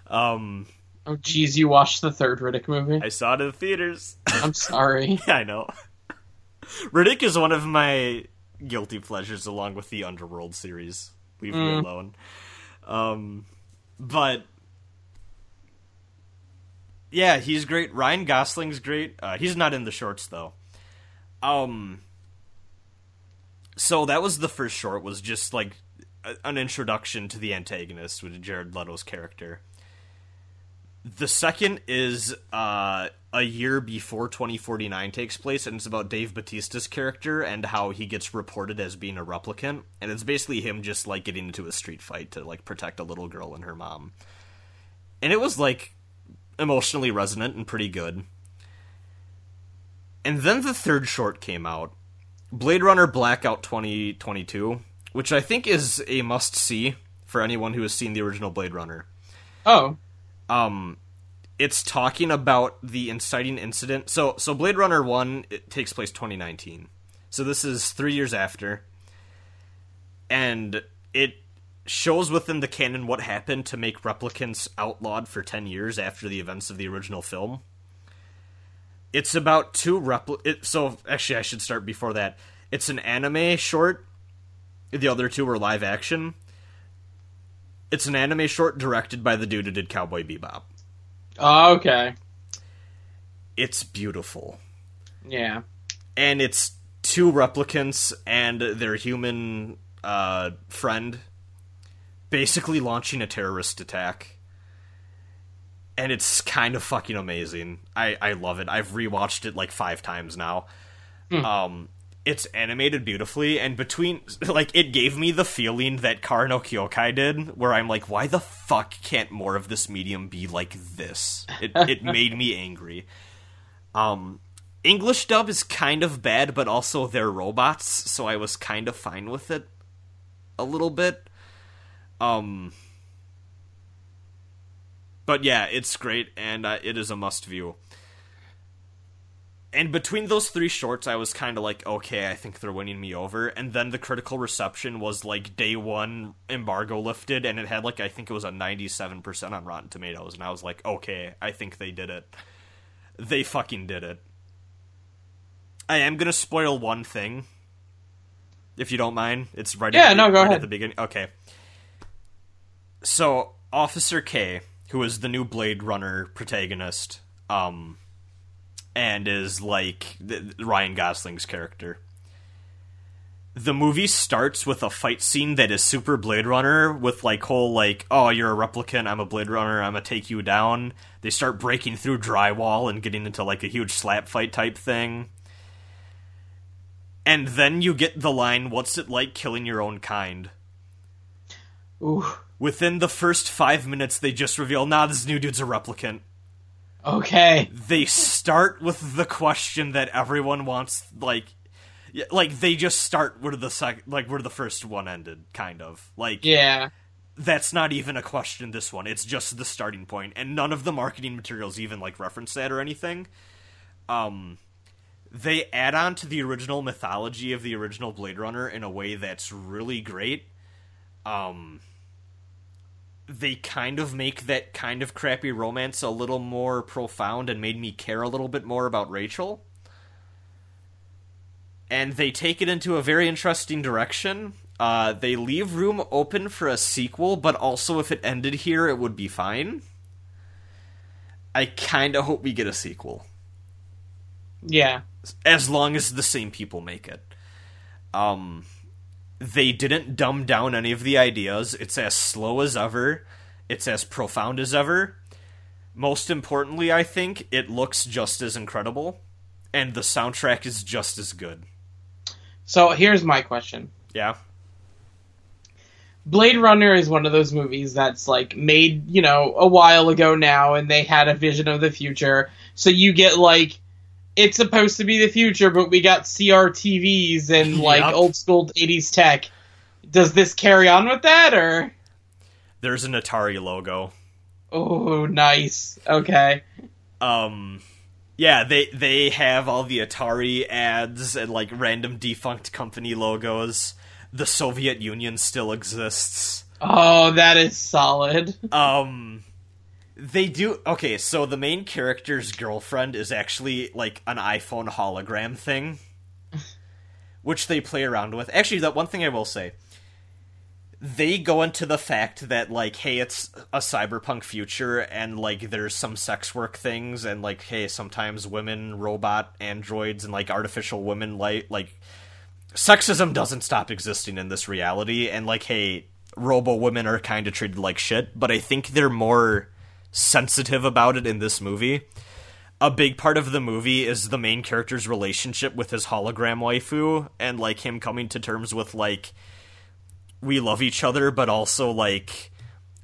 [SPEAKER 1] Um,
[SPEAKER 2] Oh geez, you watched the third Riddick movie?
[SPEAKER 1] I saw it in the theaters.
[SPEAKER 2] I'm sorry.
[SPEAKER 1] I know. Riddick is one of my guilty pleasures, along with the Underworld series. Leave me
[SPEAKER 2] Mm.
[SPEAKER 1] alone. Um, but yeah, he's great. Ryan Gosling's great. Uh, he's not in the shorts though. Um, so that was the first short. Was just like an introduction to the antagonist with Jared Leto's character. The second is uh, a year before 2049 takes place, and it's about Dave Batista's character and how he gets reported as being a replicant, and it's basically him just like getting into a street fight to like protect a little girl and her mom. And it was like emotionally resonant and pretty good. And then the third short came out, Blade Runner Blackout 2022, which I think is a must see for anyone who has seen the original Blade Runner.
[SPEAKER 2] Oh.
[SPEAKER 1] um it's talking about the inciting incident. So so blade runner 1 it takes place 2019 so this is three years after. And it shows within the canon what happened to make replicants outlawed for 10 years after the events of the original film. It's about two repli- it, so actually i should start before that. It's an anime short the other two were live action it's an anime short directed by the dude who did cowboy bebop.
[SPEAKER 2] Oh, okay.
[SPEAKER 1] it's beautiful.
[SPEAKER 2] Yeah.
[SPEAKER 1] and it's two replicants and their human uh, friend basically launching a terrorist attack. And it's kind of fucking amazing. I i love it. I've rewatched it like five times now. Um it's animated beautifully and between like it gave me the feeling that Kara no Kyokai did where I'm like why the fuck can't more of this medium be like this? It it made me angry. Um English dub is kind of bad but also they're robots so I was kind of fine with it a little bit. Um, but yeah, it's great, and uh, it is a must view. And between those three shorts, I was kind of like, okay, I think they're winning me over. And then the critical reception was like day one embargo lifted, and it had like I think it was a ninety-seven percent on Rotten Tomatoes, and I was like, okay, I think they did it. They fucking did it. I am gonna spoil one thing, if you don't mind. It's right.
[SPEAKER 2] Yeah,
[SPEAKER 1] at,
[SPEAKER 2] no, go
[SPEAKER 1] right
[SPEAKER 2] ahead.
[SPEAKER 1] At the beginning, okay. So Officer K, who is the new Blade Runner protagonist, um, and is like th- Ryan Gosling's character. The movie starts with a fight scene that is super Blade Runner with like whole like oh you're a replicant I'm a Blade Runner I'm gonna take you down. They start breaking through drywall and getting into like a huge slap fight type thing. And then you get the line what's it like killing your own kind?
[SPEAKER 2] Ooh.
[SPEAKER 1] Within the first 5 minutes they just reveal nah this new dude's a replicant.
[SPEAKER 2] Okay.
[SPEAKER 1] they start with the question that everyone wants like like they just start where the sec- like where the first one ended kind of like
[SPEAKER 2] Yeah.
[SPEAKER 1] that's not even a question this one it's just the starting point and none of the marketing materials even like reference that or anything um they add on to the original mythology of the original blade runner in a way that's really great um they kind of make that kind of crappy romance a little more profound and made me care a little bit more about Rachel. And they take it into a very interesting direction. Uh, they leave room open for a sequel, but also if it ended here, it would be fine. I kind of hope we get a sequel,
[SPEAKER 2] Yeah.
[SPEAKER 1] as long as the same people make it. Um, they didn't dumb down any of the ideas. It's as slow as ever. It's as profound as ever. Most importantly, I think it looks just as incredible, and the soundtrack is just as good.
[SPEAKER 2] So here's my question.
[SPEAKER 1] Yeah,
[SPEAKER 2] Blade Runner is one of those movies that's like made, you know, a while ago now and they had a vision of the future. So you get like it's supposed to be the future, but we got CRTVs and like
[SPEAKER 1] Yep.
[SPEAKER 2] old school 80s tech. Does this carry on with that or
[SPEAKER 1] there's an Atari logo.
[SPEAKER 2] Oh, nice. Okay.
[SPEAKER 1] Um, yeah, they they have all the Atari ads and like random defunct company logos. The Soviet Union still exists.
[SPEAKER 2] Oh, that is solid.
[SPEAKER 1] Um they do okay, so the main character's girlfriend is actually like an iPhone hologram thing which they play around with. Actually, that one thing I will say. They go into the fact that like hey, it's a cyberpunk future and like there's some sex work things and like hey, sometimes women, robot androids and like artificial women like like sexism doesn't stop existing in this reality and like hey robo women are kind of treated like shit but i think they're more sensitive about it in this movie. A big part of the movie is the main character's relationship with his hologram waifu and like him coming to terms with like we love each other but also like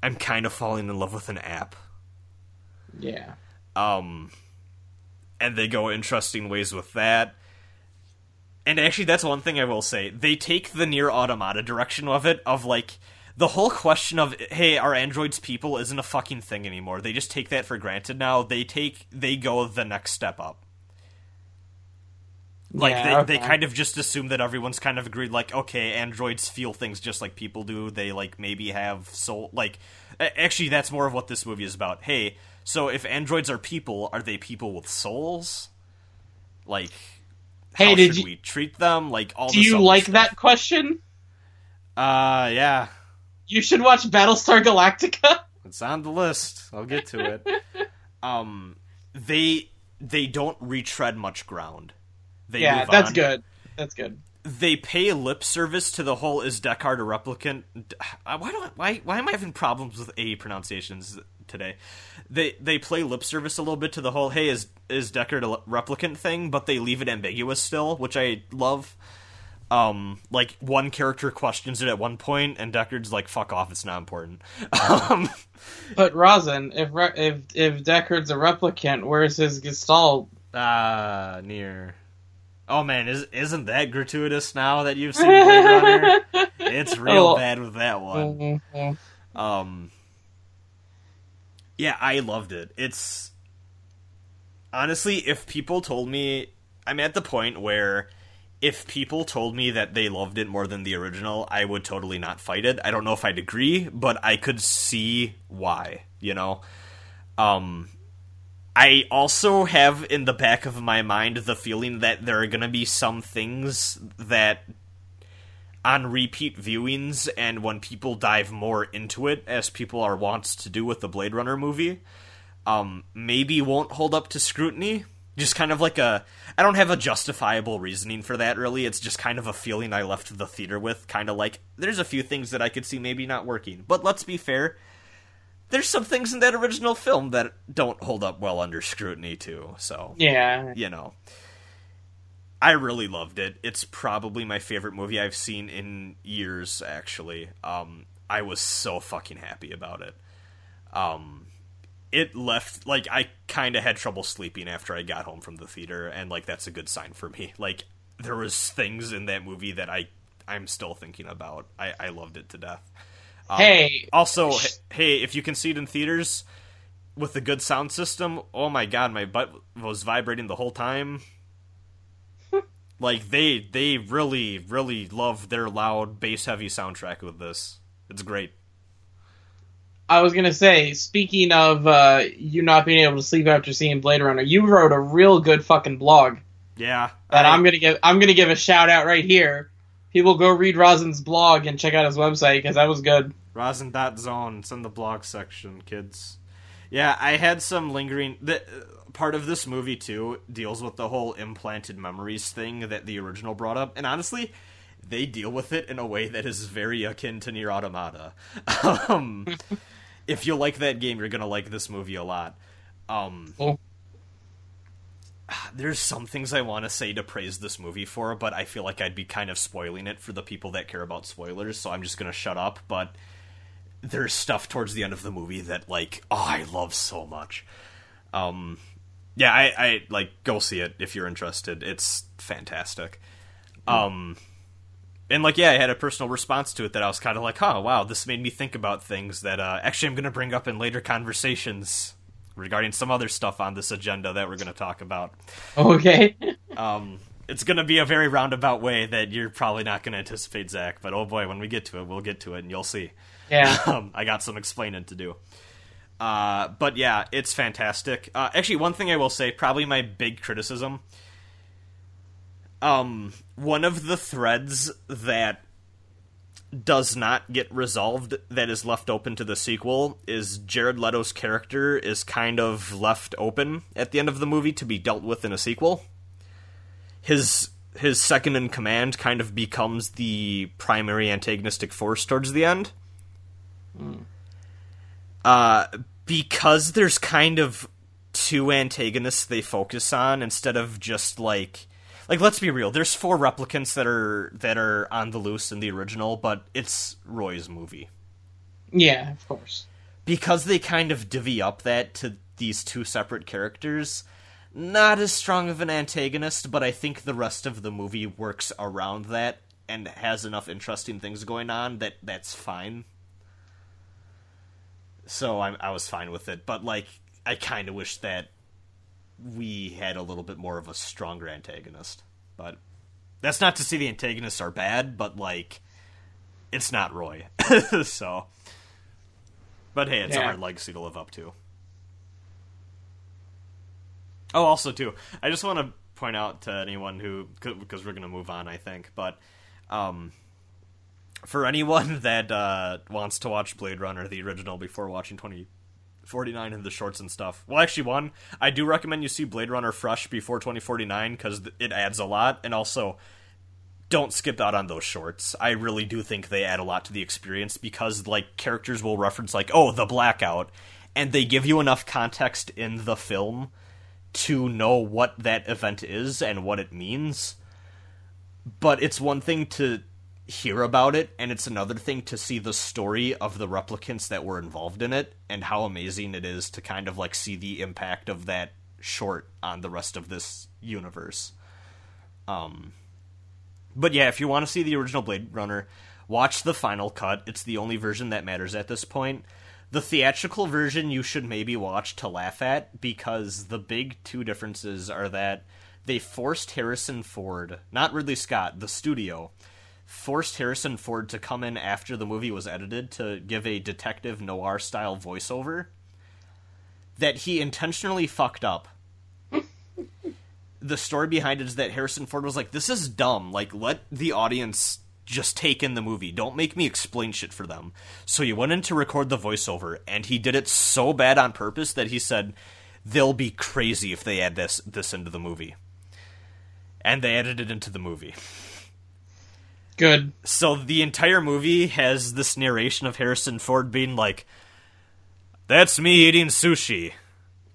[SPEAKER 1] i'm kind of falling in love with an app.
[SPEAKER 2] Yeah.
[SPEAKER 1] um and they go interesting ways with that. And actually that's one thing i will say. They take the Nier Automata direction of it of like the whole question of hey are androids people isn't a fucking thing anymore. They just take that for granted now. They take they go the next step up. Like
[SPEAKER 2] Yeah,
[SPEAKER 1] they, they kind of just assume that everyone's kind of agreed like okay androids feel things just like people do. They like maybe have soul like actually that's more of what this movie is about. Hey so if androids are people are they people with souls? Like
[SPEAKER 2] Hey,
[SPEAKER 1] how
[SPEAKER 2] did
[SPEAKER 1] should
[SPEAKER 2] you-
[SPEAKER 1] we treat them? Like all
[SPEAKER 2] Do you like
[SPEAKER 1] stuff.
[SPEAKER 2] that question?
[SPEAKER 1] uh yeah
[SPEAKER 2] You should watch Battlestar Galactica.
[SPEAKER 1] It's on the list. I'll get to it. um, they they don't retread much ground. They
[SPEAKER 2] yeah, that's good. That's good.
[SPEAKER 1] They pay lip service to the whole "is Deckard a replicant?" Uh, Why do I, why why am I having problems with a pronunciations today? They they play lip service a little bit to the whole "hey is is Deckard a replicant?" thing, but they leave it ambiguous still, which I love. Um, like one character questions it at one point, and Deckard's like, "Fuck off, it's not important." Um,
[SPEAKER 2] But Rosin, if re- if if Deckard's a replicant, where's his Gestalt?
[SPEAKER 1] Ah, Nier. Oh man, is isn't that gratuitous now that you've seen Blade Runner? it's real
[SPEAKER 2] Oh.
[SPEAKER 1] bad with that one.
[SPEAKER 2] Mhm.
[SPEAKER 1] Um, yeah, I loved it. It's honestly, if people told me, I'm at the point where if people told me that they loved it more than the original, I would totally not fight it. I don't know if I'd agree, but I could see why. You know, um. I also have in the back of my mind the feeling that there are going to be some things that on repeat viewings and when people dive more into it, as people are wont to do with the Blade Runner movie, um, maybe won't hold up to scrutiny. Just kind of like a. I don't have a justifiable reasoning for that, really. It's just kind of a feeling I left the theater with. Kind of like, there's a few things that I could see maybe not working. But let's be fair, there's some things in that original film that don't hold up well under scrutiny, too. So
[SPEAKER 2] Yeah.
[SPEAKER 1] you know. I really loved it. It's probably my favorite movie I've seen in years, actually. Um, I was so fucking happy about it. Um, it left, like, I kind of had trouble sleeping after I got home from the theater, and, like, that's a good sign for me. Like, there was things in that movie that I, I'm still thinking about. I, I loved it to death. Um,
[SPEAKER 2] Hey.
[SPEAKER 1] Also, h- hey, if you can see it in theaters with a good sound system, oh my god, my butt was vibrating the whole time. like they they really really love their loud bass heavy soundtrack with this. It's great.
[SPEAKER 2] I was gonna say, speaking of uh, you not being able to sleep after seeing Blade Runner, you wrote a real good fucking blog
[SPEAKER 1] Yeah.
[SPEAKER 2] that
[SPEAKER 1] I-
[SPEAKER 2] I'm gonna give. I'm gonna give a shout out right here. People go read Rosin's blog and check out his website because that was good.
[SPEAKER 1] Rosin.zone. It's in the blog section, kids. Yeah, I had some lingering. The, part of this movie, too, deals with the whole implanted memories thing that the original brought up. And honestly, they deal with it in a way that is very akin to Nier Automata. um, if you like that game, you're going to like this movie a lot. Um,
[SPEAKER 2] Cool.
[SPEAKER 1] there's some things I want to say to praise this movie for, but I feel like I'd be kind of spoiling it for the people that care about spoilers, so I'm just going to shut up. But there's stuff towards the end of the movie that like oh I love so much. Um yeah, I, I like go see it if you're interested. It's fantastic. Um and like yeah, I had a personal response to it that I was kind of like, "Oh, wow, this made me think about things that uh actually I'm going to bring up in later conversations regarding some other stuff on this agenda that we're going to talk about."
[SPEAKER 2] Okay.
[SPEAKER 1] Um it's going to be a very roundabout way that you're probably not going to anticipate, Zach, but oh boy, when we get to it, we'll get to it and you'll see.
[SPEAKER 2] yeah.
[SPEAKER 1] um, I got some explaining to do. Uh, but yeah, it's fantastic. Uh, actually, one thing I will say, probably my big criticism. Um, one of the threads that does not get resolved that is left open to the sequel is Jared Leto's character is kind of left open at the end of the movie to be dealt with in a sequel. His his second in command kind of becomes the primary antagonistic force towards the end uh, because there's kind of two antagonists they focus on instead of just like like let's be real. There's four replicants that are that are on the loose in the original but it's roy's movie.
[SPEAKER 2] Yeah, of course.
[SPEAKER 1] because they kind of divvy up that to these two separate characters not as strong of an antagonist but i think the rest of the movie works around that and has enough interesting things going on that that's fine. So I, I was fine with it but like i kind of wish that we had a little bit more of a stronger antagonist. But that's not to say the antagonists are bad but like it's not roy. So but hey, it's a hard legacy to live up to. Oh, also too, I just want to point out to anyone who, because we're gonna move on, I think, but um, for anyone that uh, wants to watch Blade Runner, the original, before watching twenty forty nine and the shorts and stuff, well, actually, one, I do recommend you see Blade Runner fresh before twenty forty nine because it adds a lot, and also don't skip out on those shorts. I really do think they add a lot to the experience because like characters will reference like, "Oh, the blackout," and they give you enough context in the film to know what that event is and what it means. But it's one thing to hear about it and it's another thing to see the story of the replicants that were involved in it and how amazing it is to kind of like see the impact of that short on the rest of this universe. Um but yeah, if you want to see the original Blade Runner, Watch the final cut. It's the only version that matters at this point. The theatrical version you should maybe watch to laugh at because the big two differences are that they forced Harrison Ford, not Ridley Scott, the studio, forced Harrison Ford to come in after the movie was edited to give a detective noir style voiceover that he intentionally fucked up. the story behind it is that Harrison Ford was like, "This is dumb. Like, let the audience just take in the movie. Don't make me explain shit for them." So he went in to record the voiceover, and he did it so bad on purpose that he said, "They'll be crazy if they add this this into the movie." And they added it into the movie.
[SPEAKER 2] Good.
[SPEAKER 1] So the entire movie has this narration of Harrison Ford being like, "That's me eating sushi,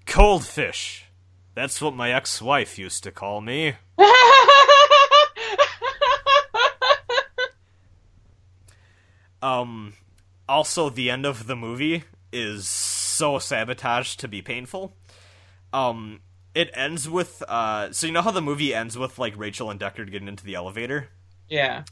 [SPEAKER 1] cold fish. That's what my ex-wife used to call me." Um, also, the end of the movie is so sabotaged to be painful. Um, it ends with uh, so you know how the movie ends with like Rachel and Deckard getting into the elevator.
[SPEAKER 2] yeah.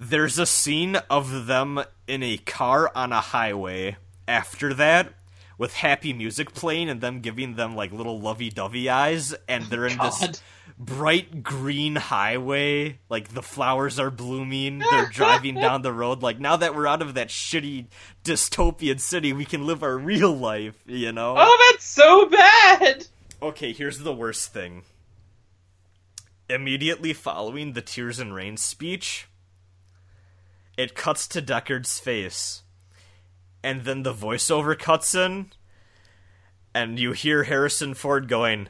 [SPEAKER 1] There's a scene of them in a car on a highway after that with happy music playing and them giving them like little lovey-dovey eyes and oh, they're in this bright green highway like the flowers are blooming they're driving down the road like now that we're out of that shitty dystopian city we can live our real life you know
[SPEAKER 2] Oh, that's so bad.
[SPEAKER 1] Okay, here's the worst thing. Immediately following the Tears and Rain speech, it cuts to Deckard's face. And then the voiceover cuts in, and you hear Harrison Ford going,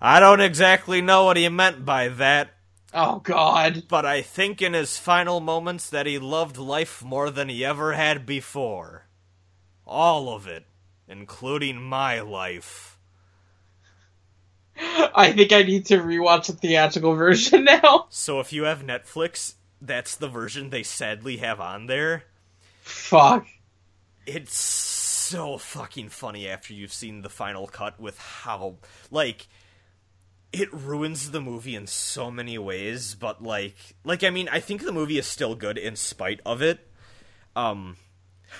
[SPEAKER 1] I don't exactly know what he meant by that,
[SPEAKER 2] Oh God.
[SPEAKER 1] but I think in his final moments that he loved life more than he ever had before. All of it, including my life.
[SPEAKER 2] I think I need to rewatch the theatrical version now.
[SPEAKER 1] So if you have Netflix, that's the version they sadly have on there.
[SPEAKER 2] Fuck.
[SPEAKER 1] It's so fucking funny after you've seen the final cut with how like it ruins the movie in so many ways, but like like I mean, I think the movie is still good in spite of it. Um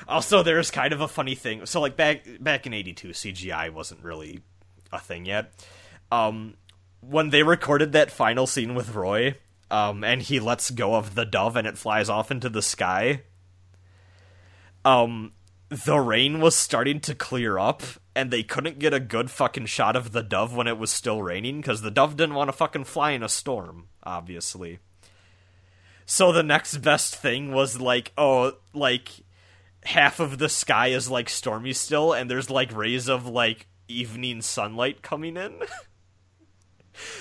[SPEAKER 1] also there's kind of a funny thing. So like back back in 82 CGI wasn't really a thing yet. Um when they recorded that final scene with Roy, um and he lets go of the dove and it flies off into the sky, um the rain was starting to clear up and they couldn't get a good fucking shot of the dove when it was still raining because the dove didn't want to fucking fly in a storm obviously. So the next best thing was like oh like half of the sky is like stormy still and there's like rays of like evening sunlight coming in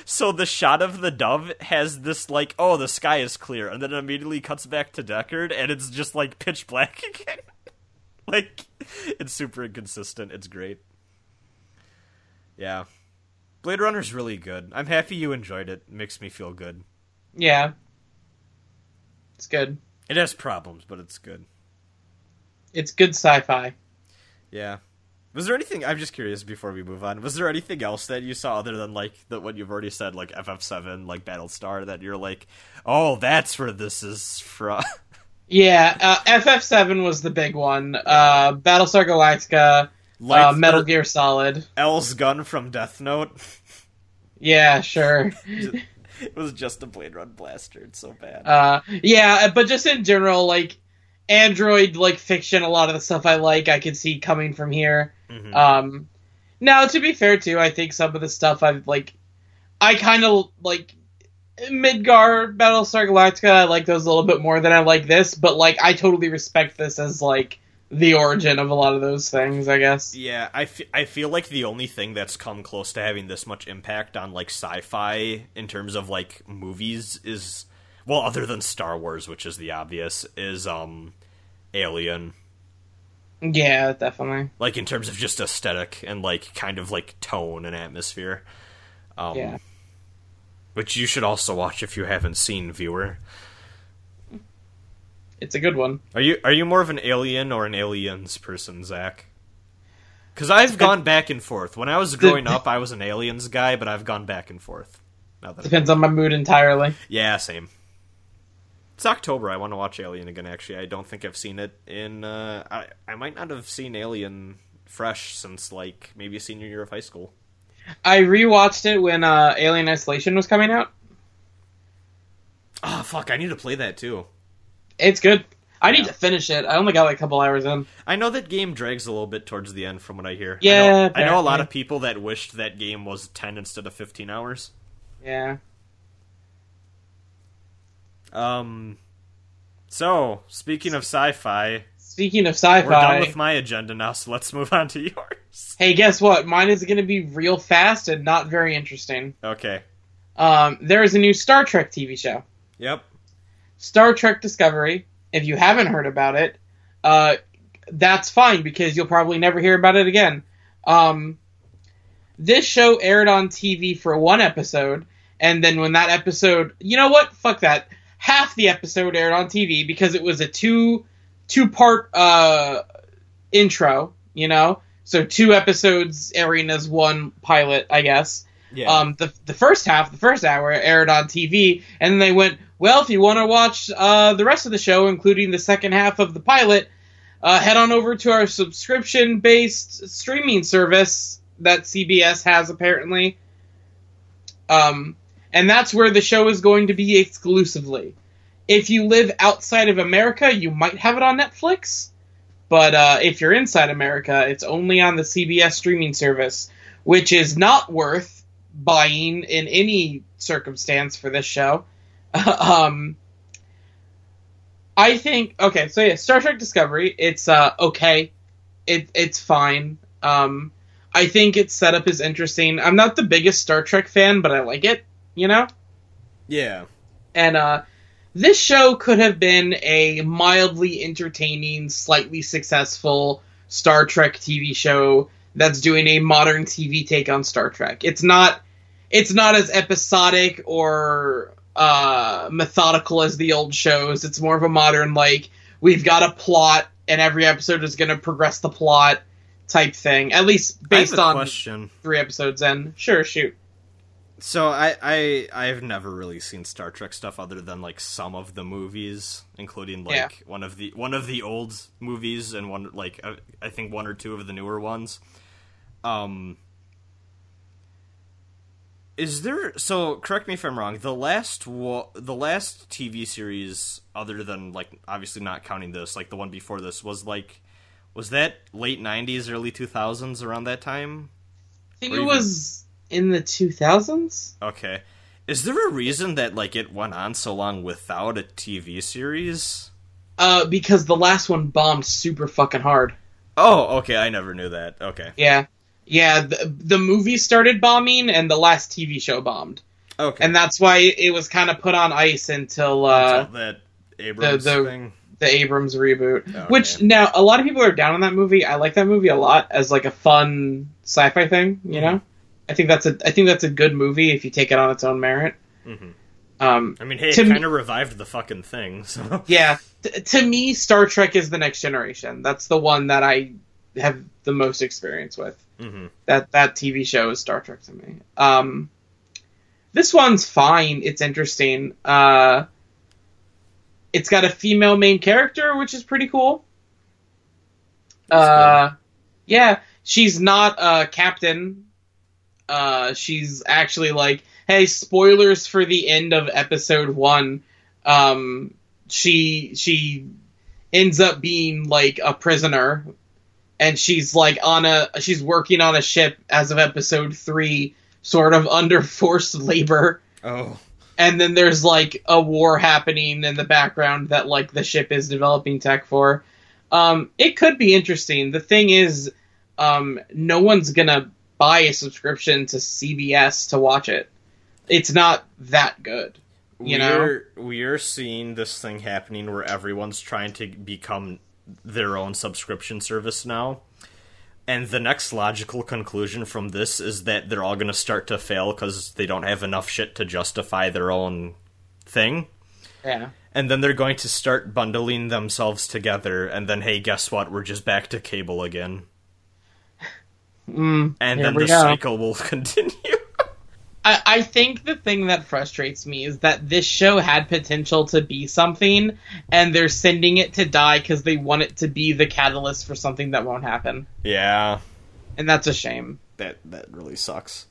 [SPEAKER 1] so the shot of the dove has this like oh the sky is clear and then it immediately cuts back to deckard and it's just like pitch black again like it's super inconsistent it's great yeah blade runner's really good i'm happy you enjoyed it. it makes me feel good
[SPEAKER 2] Yeah. It's good.
[SPEAKER 1] it has problems but it's good
[SPEAKER 2] It's good sci-fi.
[SPEAKER 1] yeah was there anything i'm just curious before we move on was there anything else that you saw other than like the, what you've already said like ff7 like battlestar that you're like oh that's where this is from
[SPEAKER 2] Yeah, uh, FF7 was the big one. Uh, Battlestar Galactica,
[SPEAKER 1] like
[SPEAKER 2] uh, Metal Gear Solid.
[SPEAKER 1] L's gun from Death Note.
[SPEAKER 2] Yeah, sure.
[SPEAKER 1] it was just a Blade Run blaster. It's so bad.
[SPEAKER 2] Uh, yeah, but just in general, like Android like fiction, a lot of the stuff I like, I can see coming from here.
[SPEAKER 1] Mhm.
[SPEAKER 2] Um, now to be fair too, I think some of the stuff I've like, I kind of like Midgar, Battlestar Galactica. I like those a little bit more than I like this, but like I totally respect this as like the origin of a lot of those things. I guess.
[SPEAKER 1] yeah, I, I feel like the only thing that's come close to having this much impact on like sci-fi in terms of like movies is well, other than Star Wars, which is the obvious, is um Alien.
[SPEAKER 2] Yeah, definitely.
[SPEAKER 1] Like in terms of just aesthetic and like kind of like tone and atmosphere. Um,
[SPEAKER 2] Yeah.
[SPEAKER 1] Which you should also watch if you haven't seen, viewer.
[SPEAKER 2] It's a good one.
[SPEAKER 1] Are you are you more of an alien or an aliens person, Zach? Because I've gone back and forth. When I was growing up, I was an aliens guy, but I've gone back and forth. Now that
[SPEAKER 2] Depends on my mood entirely.
[SPEAKER 1] yeah, same, It's October. I want to watch Alien again. Actually, I don't think I've seen it in. Uh, I I might not have seen Alien fresh since like maybe senior year of high school.
[SPEAKER 2] I rewatched it when uh, Alien Isolation was coming out.
[SPEAKER 1] Oh fuck! I need to play that too.
[SPEAKER 2] It's good. I need to finish it. I only got like a couple hours in.
[SPEAKER 1] I know that game drags a little bit towards the end, from what I hear. I
[SPEAKER 2] Yeah,
[SPEAKER 1] know, I know a lot of people that wished that game was ten instead of fifteen hours.
[SPEAKER 2] Yeah.
[SPEAKER 1] Um. So speaking of sci-fi,
[SPEAKER 2] Speaking of sci-fi,
[SPEAKER 1] we're done with my agenda now. So let's move on to yours.
[SPEAKER 2] hey, guess what? Mine is going to be real fast and not very interesting.
[SPEAKER 1] Okay.
[SPEAKER 2] Um, there is a new Star Trek TV show,
[SPEAKER 1] Yep.
[SPEAKER 2] Star Trek Discovery. If you haven't heard about it, uh, that's fine because you'll probably never hear about it again. Um, this show aired on TV for one episode, and then when that episode, you know what? Fuck that. Half the episode aired on TV because it was a two two part uh, intro. You know, so two episodes airing as one pilot, I guess.
[SPEAKER 1] Yeah.
[SPEAKER 2] Um, the the first half, the first hour, aired on TV, and then they went, well, if you want to watch uh, the rest of the show, including the second half of the pilot, uh, head on over to our subscription based streaming service that CBS has apparently. Um, and that's where the show is going to be exclusively. If you live outside of America, you might have it on Netflix. But uh, if you're inside America, it's only on the CBS streaming service, which is not worth buying in any circumstance for this show. um, I think okay, so yeah, Star Trek Discovery. It's uh okay, it it's fine. Um, I think its setup is interesting. I'm not the biggest Star Trek fan, but I like it. You know,
[SPEAKER 1] yeah.
[SPEAKER 2] and uh, this show could have been a mildly entertaining, slightly successful Star Trek TV show that's doing a modern TV take on Star Trek. It's not it's not as episodic or uh, methodical as the old shows. It's more of a modern like we've got a plot and every episode is going to progress the plot type thing. At least based
[SPEAKER 1] I have a
[SPEAKER 2] on
[SPEAKER 1] question.
[SPEAKER 2] three episodes in. Sure, shoot.
[SPEAKER 1] So I I I've never really seen Star Trek stuff other than like some of the movies, including like
[SPEAKER 2] Yeah.
[SPEAKER 1] one of the one of the old movies and one like uh, I think one or two of the newer ones. Um is there so correct me if I'm wrong, the last wa- the last TV series other than like obviously not counting this, like the one before this was like was that late 90s early 2000s around that time?
[SPEAKER 2] I think
[SPEAKER 1] Or
[SPEAKER 2] it
[SPEAKER 1] even-
[SPEAKER 2] was in the 2000s.
[SPEAKER 1] Okay. Is there a reason that like it went on so long without a TV series?
[SPEAKER 2] Uh, because the last one bombed super fucking hard.
[SPEAKER 1] Oh, okay. I never knew that. Okay.
[SPEAKER 2] Yeah, yeah. The, the movie started bombing, and the last TV show bombed,
[SPEAKER 1] Okay.
[SPEAKER 2] and that's why it was kind of put on ice until uh,
[SPEAKER 1] Until that Abrams
[SPEAKER 2] the-
[SPEAKER 1] thing.
[SPEAKER 2] the Abrams reboot.
[SPEAKER 1] Okay.
[SPEAKER 2] Which now a lot of people are down on that movie. I like that movie a lot as like a fun sci-fi thing. You know, I think that's a I think that's a good movie if you take it on its own merit.
[SPEAKER 1] Mhm.
[SPEAKER 2] Um,
[SPEAKER 1] I mean, hey, it kind of revived the fucking thing. So
[SPEAKER 2] yeah, t- to me, Star Trek is the next generation. That's the one that I have the most experience with.
[SPEAKER 1] hmm
[SPEAKER 2] that that TV show is Star Trek to me. Um, this one's fine. It's interesting. Uh, it's got a female main character, which is pretty cool. Uh, yeah, she's not a captain. Uh, she's actually like, hey, spoilers for the end of episode one. Um, she she ends up being like a prisoner and she's like on a she's working on a ship as of episode three, sort of under forced labor.
[SPEAKER 1] Oh.
[SPEAKER 2] And then there's like a war happening in the background that like the ship is developing tech for. Um, it could be interesting. The thing is, um, no one's gonna buy a subscription to CBS to watch it. It's not that good. You know?
[SPEAKER 1] we're we're seeing this thing happening where everyone's trying to become their own subscription service now. And the next logical conclusion from this is that they're all going to start to fail because they don't have enough shit to justify their own thing.
[SPEAKER 2] Yeah.
[SPEAKER 1] And then they're going to start bundling themselves together, and then, hey, guess what? We're just back to cable again.
[SPEAKER 2] Mm,
[SPEAKER 1] And then the
[SPEAKER 2] go.
[SPEAKER 1] cycle will continue.
[SPEAKER 2] I, I think the thing that frustrates me is that this show had potential to be something, and they're sending it to die because they want it to be the catalyst for something that won't happen,
[SPEAKER 1] Yeah,
[SPEAKER 2] and that's a shame.
[SPEAKER 1] that that really sucks.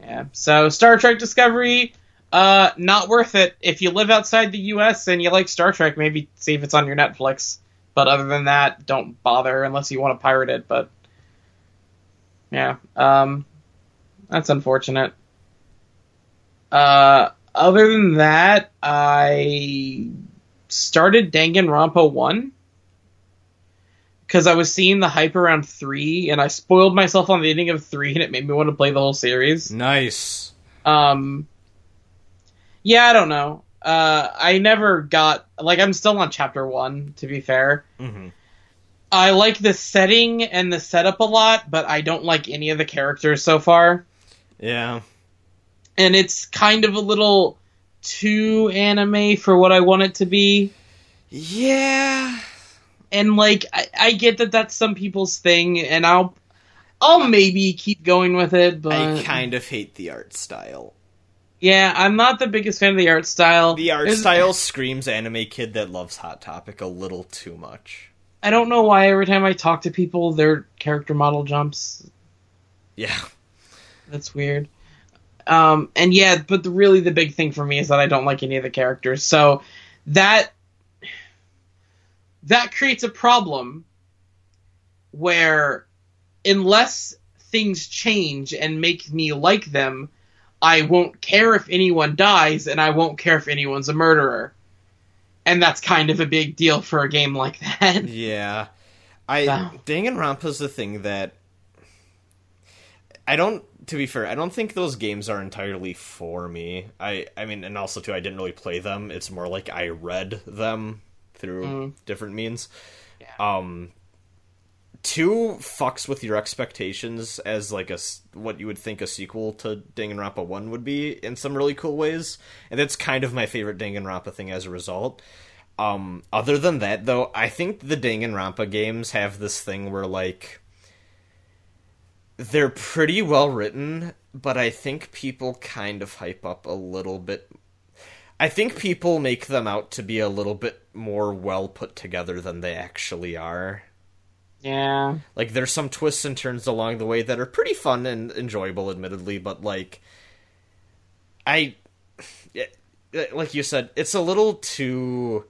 [SPEAKER 2] Yeah. So Star Trek Discovery, uh, not worth it. If you live outside the U.S. and you like Star Trek, maybe see if it's on your Netflix. But other than that, don't bother unless you want to pirate it. But yeah, um, that's unfortunate. Uh, other than that, I started Danganronpa one because I was seeing the hype around three, and I spoiled myself on the ending of three, and it made me want to play the whole series.
[SPEAKER 1] Nice.
[SPEAKER 2] Um, yeah, I don't know. Uh, I never got like I'm still on chapter one. To be fair,
[SPEAKER 1] hmm
[SPEAKER 2] I like the setting and the setup a lot, but I don't like any of the characters so far.
[SPEAKER 1] Yeah.
[SPEAKER 2] And it's kind of a little too anime for what I want it to be.
[SPEAKER 1] Yeah.
[SPEAKER 2] And like, I, I get that that's some people's thing, and I'll, I'll maybe keep going with it. But
[SPEAKER 1] I kind of hate the art style.
[SPEAKER 2] yeah, I'm not the biggest fan of the art style.
[SPEAKER 1] The art
[SPEAKER 2] There's-
[SPEAKER 1] style screams anime kid that loves Hot Topic a little too much.
[SPEAKER 2] I don't know why every time I talk to people, their character model jumps.
[SPEAKER 1] Yeah.
[SPEAKER 2] That's weird. Um, and yeah, but the, really the big thing for me is that I don't like any of the characters. So that that creates a problem where unless things change and make me like them, I won't care if anyone dies and I won't care if anyone's a murderer. And that's kind of a big deal for a game like that.
[SPEAKER 1] Yeah. I
[SPEAKER 2] Wow.
[SPEAKER 1] Danganronpa's the thing that I don't to be fair, I don't think those games are entirely for me. I I mean and also too I didn't really play them. It's more like I read them through
[SPEAKER 2] Mm.
[SPEAKER 1] different means.
[SPEAKER 2] Yeah.
[SPEAKER 1] Um two fucks with your expectations as like a what you would think a sequel to Danganronpa 1 would be in some really cool ways. And that's kind of my favorite Danganronpa thing as a result. Um, other than that, though, I think the Danganronpa games have this thing where, like, they're pretty well written, but I think people kind of hype up a little bit. I think people make them out to be a little bit more well put together than they actually are.
[SPEAKER 2] Yeah.
[SPEAKER 1] Like, there's some twists and turns along the way that are pretty fun and enjoyable, admittedly, but, like, I. Like you said, it's a little too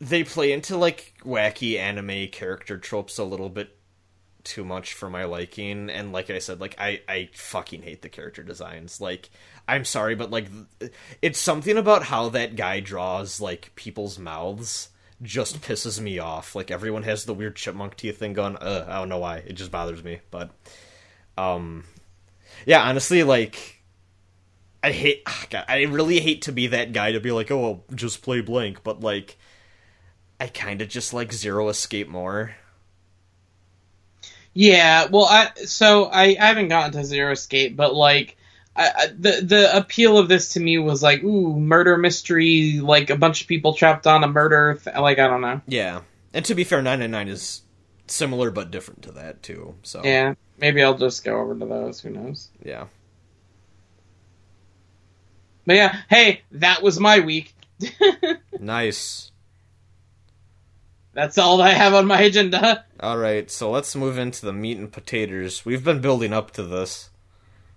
[SPEAKER 1] they play into like wacky anime character tropes a little bit too much for my liking and like i said like i i fucking hate the character designs like i'm sorry but like it's something about how that guy draws like people's mouths just pisses me off. Like everyone has the weird chipmunk teeth thing going. Uh, i don't know why. It just bothers me but um yeah honestly like i hate God, i really hate to be that guy to be like oh well, just play blank but like I kind of just like Zero Escape more.
[SPEAKER 2] Yeah, well, I so I, I haven't gotten to Zero Escape, but like I, the the appeal of this to me was like, ooh, murder mystery, like a bunch of people trapped on a murder. Th- like I don't know.
[SPEAKER 1] Yeah, and to be fair, 999 is similar but different to that too. So
[SPEAKER 2] Yeah, maybe I'll just go over to those. Who knows?
[SPEAKER 1] yeah.
[SPEAKER 2] But yeah, hey, that was my week.
[SPEAKER 1] Nice.
[SPEAKER 2] That's all I have on my agenda.
[SPEAKER 1] All right, so let's move into the meat and potatoes. We've been building up to this.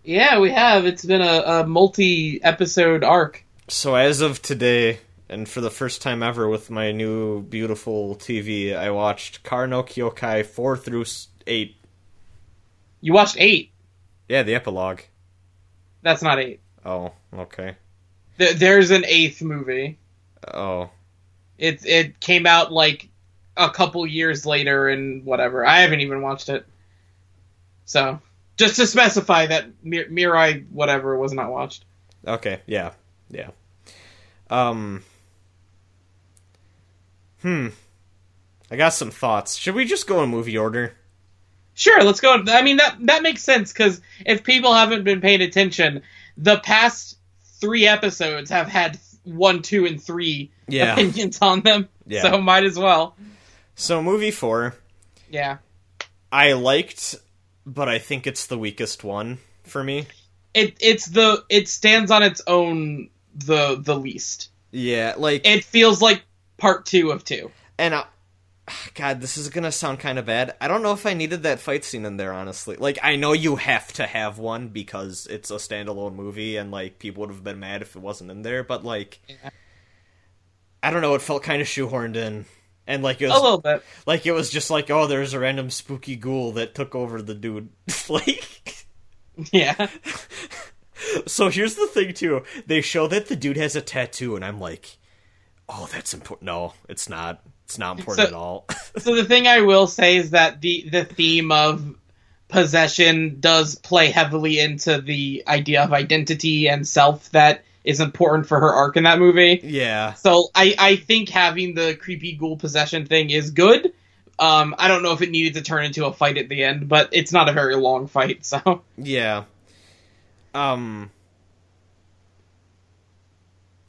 [SPEAKER 2] Yeah, we have. It's been a, a multi-episode arc.
[SPEAKER 1] So as of today, and for the first time ever with my new beautiful TV, I watched Kara no Kyokai 4 through 8.
[SPEAKER 2] You watched eight.
[SPEAKER 1] Yeah, the epilogue.
[SPEAKER 2] That's not eight.
[SPEAKER 1] Oh, okay.
[SPEAKER 2] Th- There's an eighth movie.
[SPEAKER 1] Oh,
[SPEAKER 2] It it came out like a couple years later and whatever. I haven't even watched it. So just to specify that Mir- Mirai whatever was not watched.
[SPEAKER 1] okay, yeah, yeah. Um, hmm. I got some thoughts. Should we just go in movie order?
[SPEAKER 2] Sure, let's go. I mean that that makes sense because if people haven't been paying attention, the past three episodes have had one, two, and three
[SPEAKER 1] Yeah.
[SPEAKER 2] opinions on them.
[SPEAKER 1] Yeah.
[SPEAKER 2] So might as well.
[SPEAKER 1] So, movie four,
[SPEAKER 2] Yeah.
[SPEAKER 1] I liked, but I think it's the weakest one for me.
[SPEAKER 2] it it's the it stands on its own the the least.
[SPEAKER 1] Yeah, like
[SPEAKER 2] It feels like part two of two.
[SPEAKER 1] and I, God, this is gonna sound kind of bad. I don't know if I needed that fight scene in there, honestly. Like, I know you have to have one because it's a standalone movie, and like people would have been mad if it wasn't in there. But like,
[SPEAKER 2] Yeah.
[SPEAKER 1] I don't know. It felt kind of shoehorned in, and like it
[SPEAKER 2] A
[SPEAKER 1] was
[SPEAKER 2] little bit.
[SPEAKER 1] like it was just like, oh, there's a random spooky ghoul that took over the dude. like,
[SPEAKER 2] Yeah.
[SPEAKER 1] so here's the thing too. They show that the dude has a tattoo, and I'm like, oh, that's important. No, it's not. It's not important
[SPEAKER 2] So-
[SPEAKER 1] at all.
[SPEAKER 2] So the thing I will say is that the the theme of possession does play heavily into the idea of identity and self that is important for her arc in that movie.
[SPEAKER 1] yeah.
[SPEAKER 2] So I I think having the creepy ghoul possession thing is good. Um, I don't know if it needed to turn into a fight at the end, but it's not a very long fight, so
[SPEAKER 1] Yeah. Um.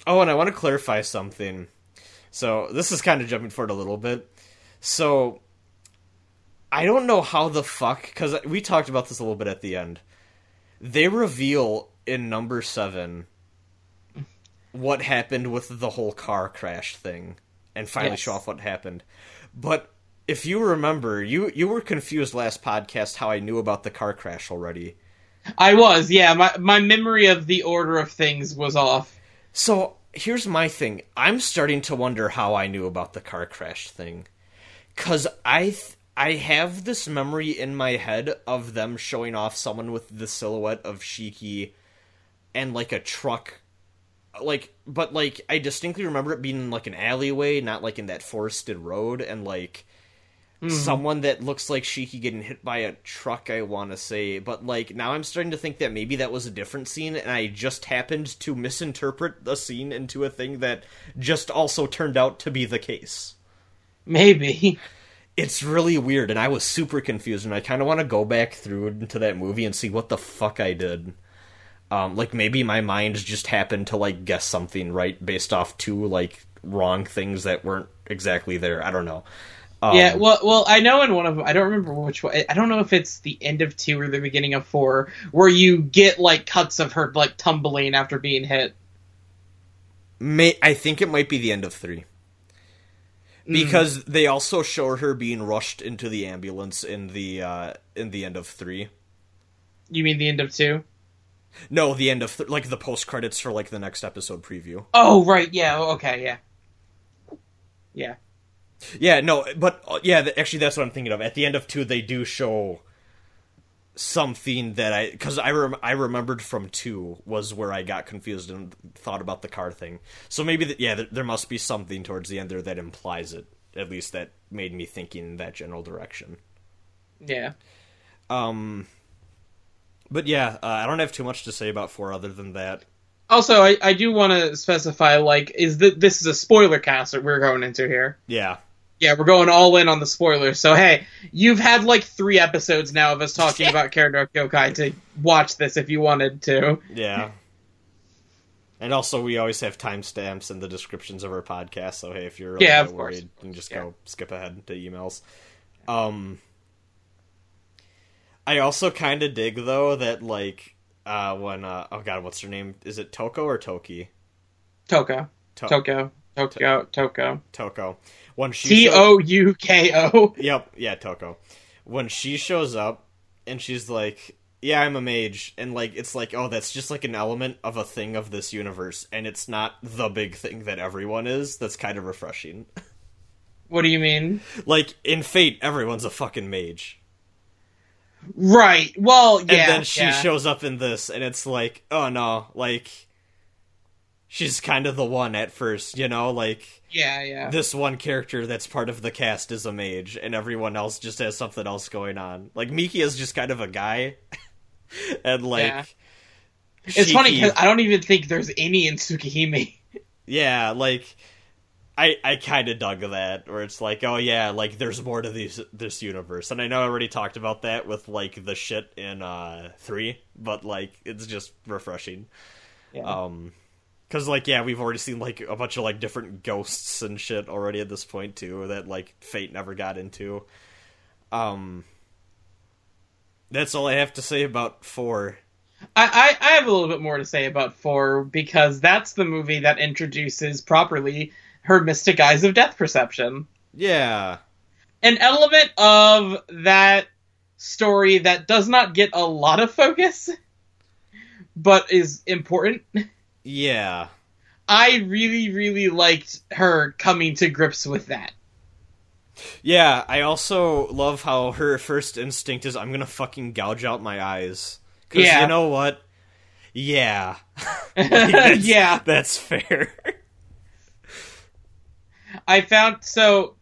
[SPEAKER 1] Oh, and I want to clarify something. So this is kind of jumping forward a little bit. So I don't know how the fuck because we talked about this a little bit at the end. They reveal in number seven what happened with the whole car crash thing, and finally
[SPEAKER 2] Yes.
[SPEAKER 1] show off what happened. But if you remember, you you were confused last podcast how I knew about the car crash already.
[SPEAKER 2] I was yeah. My my memory of the order of things was off.
[SPEAKER 1] So here's my thing. I'm starting to wonder how I knew about the car crash thing, cause I th- I have this memory in my head of them showing off someone with the silhouette of Shiki, and like a truck, like but like I distinctly remember it being in like an alleyway, not like in that forested road, and like. Mm-hmm. Someone that looks like Shiki getting hit by a truck, I want to say, but like now I'm starting to think that maybe that was a different scene, and I just happened to misinterpret the scene into a thing that just also turned out to be the case.
[SPEAKER 2] Maybe.
[SPEAKER 1] It's really weird, and I was super confused, and I kind of want to go back through into that movie and see what the fuck I did. Um, like maybe my mind just happened to like guess something right based off two like wrong things that weren't exactly there. I don't know. Um,
[SPEAKER 2] Yeah, well, well, I know in one of them, I don't remember which one. I don't know if it's the end of two or the beginning of four, where you get like cuts of her like tumbling after being hit.
[SPEAKER 1] May I think it might be the end of three.
[SPEAKER 2] Mm.
[SPEAKER 1] Because they also show her being rushed into the ambulance in the uh, in the end of three.
[SPEAKER 2] You mean the end of two?
[SPEAKER 1] No, the end of th- like the post credits for like the next episode preview.
[SPEAKER 2] Oh, right. Yeah. Okay. Yeah. Yeah.
[SPEAKER 1] Yeah, no, but uh, yeah, th- actually, that's what I'm thinking of. At the end of two, they do show something that I because I rem- I remembered from two was where I got confused and thought about the car thing. So maybe that yeah, there, there must be something towards the end there that implies it. At least that made me thinking in that general direction.
[SPEAKER 2] Yeah.
[SPEAKER 1] Um, but yeah, uh, I don't have too much to say about four other than that.
[SPEAKER 2] Also, I, I do want to specify like is that this is a spoiler cast that we're going into here.
[SPEAKER 1] Yeah,
[SPEAKER 2] Yeah, we're going all in on the spoilers. So hey, you've had like three episodes now of us talking about Kara no Kyokai to watch this if you wanted to.
[SPEAKER 1] yeah. And also, we always have timestamps in the descriptions of our podcast. So hey, if you're
[SPEAKER 2] Yeah,
[SPEAKER 1] uh, worried, you can just
[SPEAKER 2] Yeah.
[SPEAKER 1] go skip ahead to emails. Um, I also kind of dig though that like uh when uh oh god, what's her name? Is it Toko or Toki?
[SPEAKER 2] Toko.
[SPEAKER 1] To-
[SPEAKER 2] Toko. Toko. Toko.
[SPEAKER 1] Toko. When she
[SPEAKER 2] T O U K O.
[SPEAKER 1] Yep, yeah, Toko. When she shows up and she's like, "Yeah, I'm a mage," and like it's like, "Oh, that's just like an element of a thing of this universe, and it's not the big thing that everyone is." That's kind of refreshing.
[SPEAKER 2] What do you mean?
[SPEAKER 1] like in Fate, everyone's a fucking mage,
[SPEAKER 2] Right. Well, yeah.
[SPEAKER 1] and then she
[SPEAKER 2] yeah.
[SPEAKER 1] shows up in this, and it's like, "Oh no!" Like she's kind of the one at first, you know, like.
[SPEAKER 2] Yeah, yeah.
[SPEAKER 1] this one character that's part of the cast is a mage, and everyone else just has something else going on. Like Miki is just kind of a guy, and like
[SPEAKER 2] Yeah. It's funny because I don't even think there's any in Tsukihime.
[SPEAKER 1] yeah, like I I kind of dug that, where it's like, oh yeah, like there's more to these this universe, and I know I already talked about that with like the shit in uh three, but like it's just refreshing.
[SPEAKER 2] Yeah.
[SPEAKER 1] Um, because like yeah, we've already seen like a bunch of like different ghosts and shit already at this point too that like Fate never got into. Um, that's all I have to say about four.
[SPEAKER 2] I, I, I have a little bit more to say about four because that's the movie that introduces properly her mystic eyes of death perception.
[SPEAKER 1] Yeah.
[SPEAKER 2] An element of that story that does not get a lot of focus, but is important.
[SPEAKER 1] Yeah.
[SPEAKER 2] I really, really liked her coming to grips with that.
[SPEAKER 1] Yeah, I also love how her first instinct is I'm gonna fucking gouge out my eyes. Cause
[SPEAKER 2] Yeah.
[SPEAKER 1] you know what? Yeah. Like, that's-
[SPEAKER 2] yeah.
[SPEAKER 1] That's fair.
[SPEAKER 2] I found so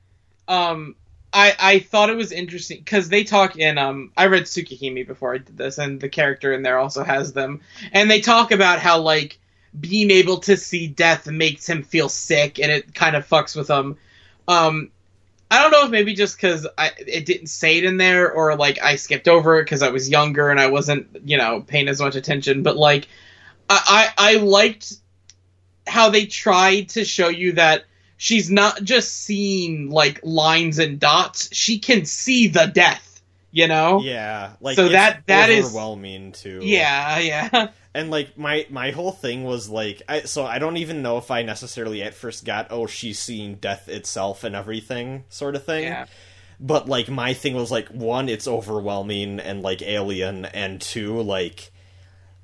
[SPEAKER 2] um I I thought it was interesting because they talk in um I read Tsukihime before I did this and the character in there also has them and they talk about how like being able to see death makes him feel sick and it kind of fucks with him. Um I don't know if maybe just because I it didn't say it in there or like I skipped over it because I was younger and I wasn't you know paying as much attention but like I I, I liked how they tried to show you that she's not just seeing like lines and dots she can see the death you know
[SPEAKER 1] Yeah. Like
[SPEAKER 2] So that- that is-
[SPEAKER 1] overwhelming too.
[SPEAKER 2] yeah yeah
[SPEAKER 1] And like my my whole thing was like I so I don't even know if I necessarily at first got oh she's seeing death itself and everything sort of thing.
[SPEAKER 2] yeah
[SPEAKER 1] But like my thing was like one, it's overwhelming and like alien, and two, like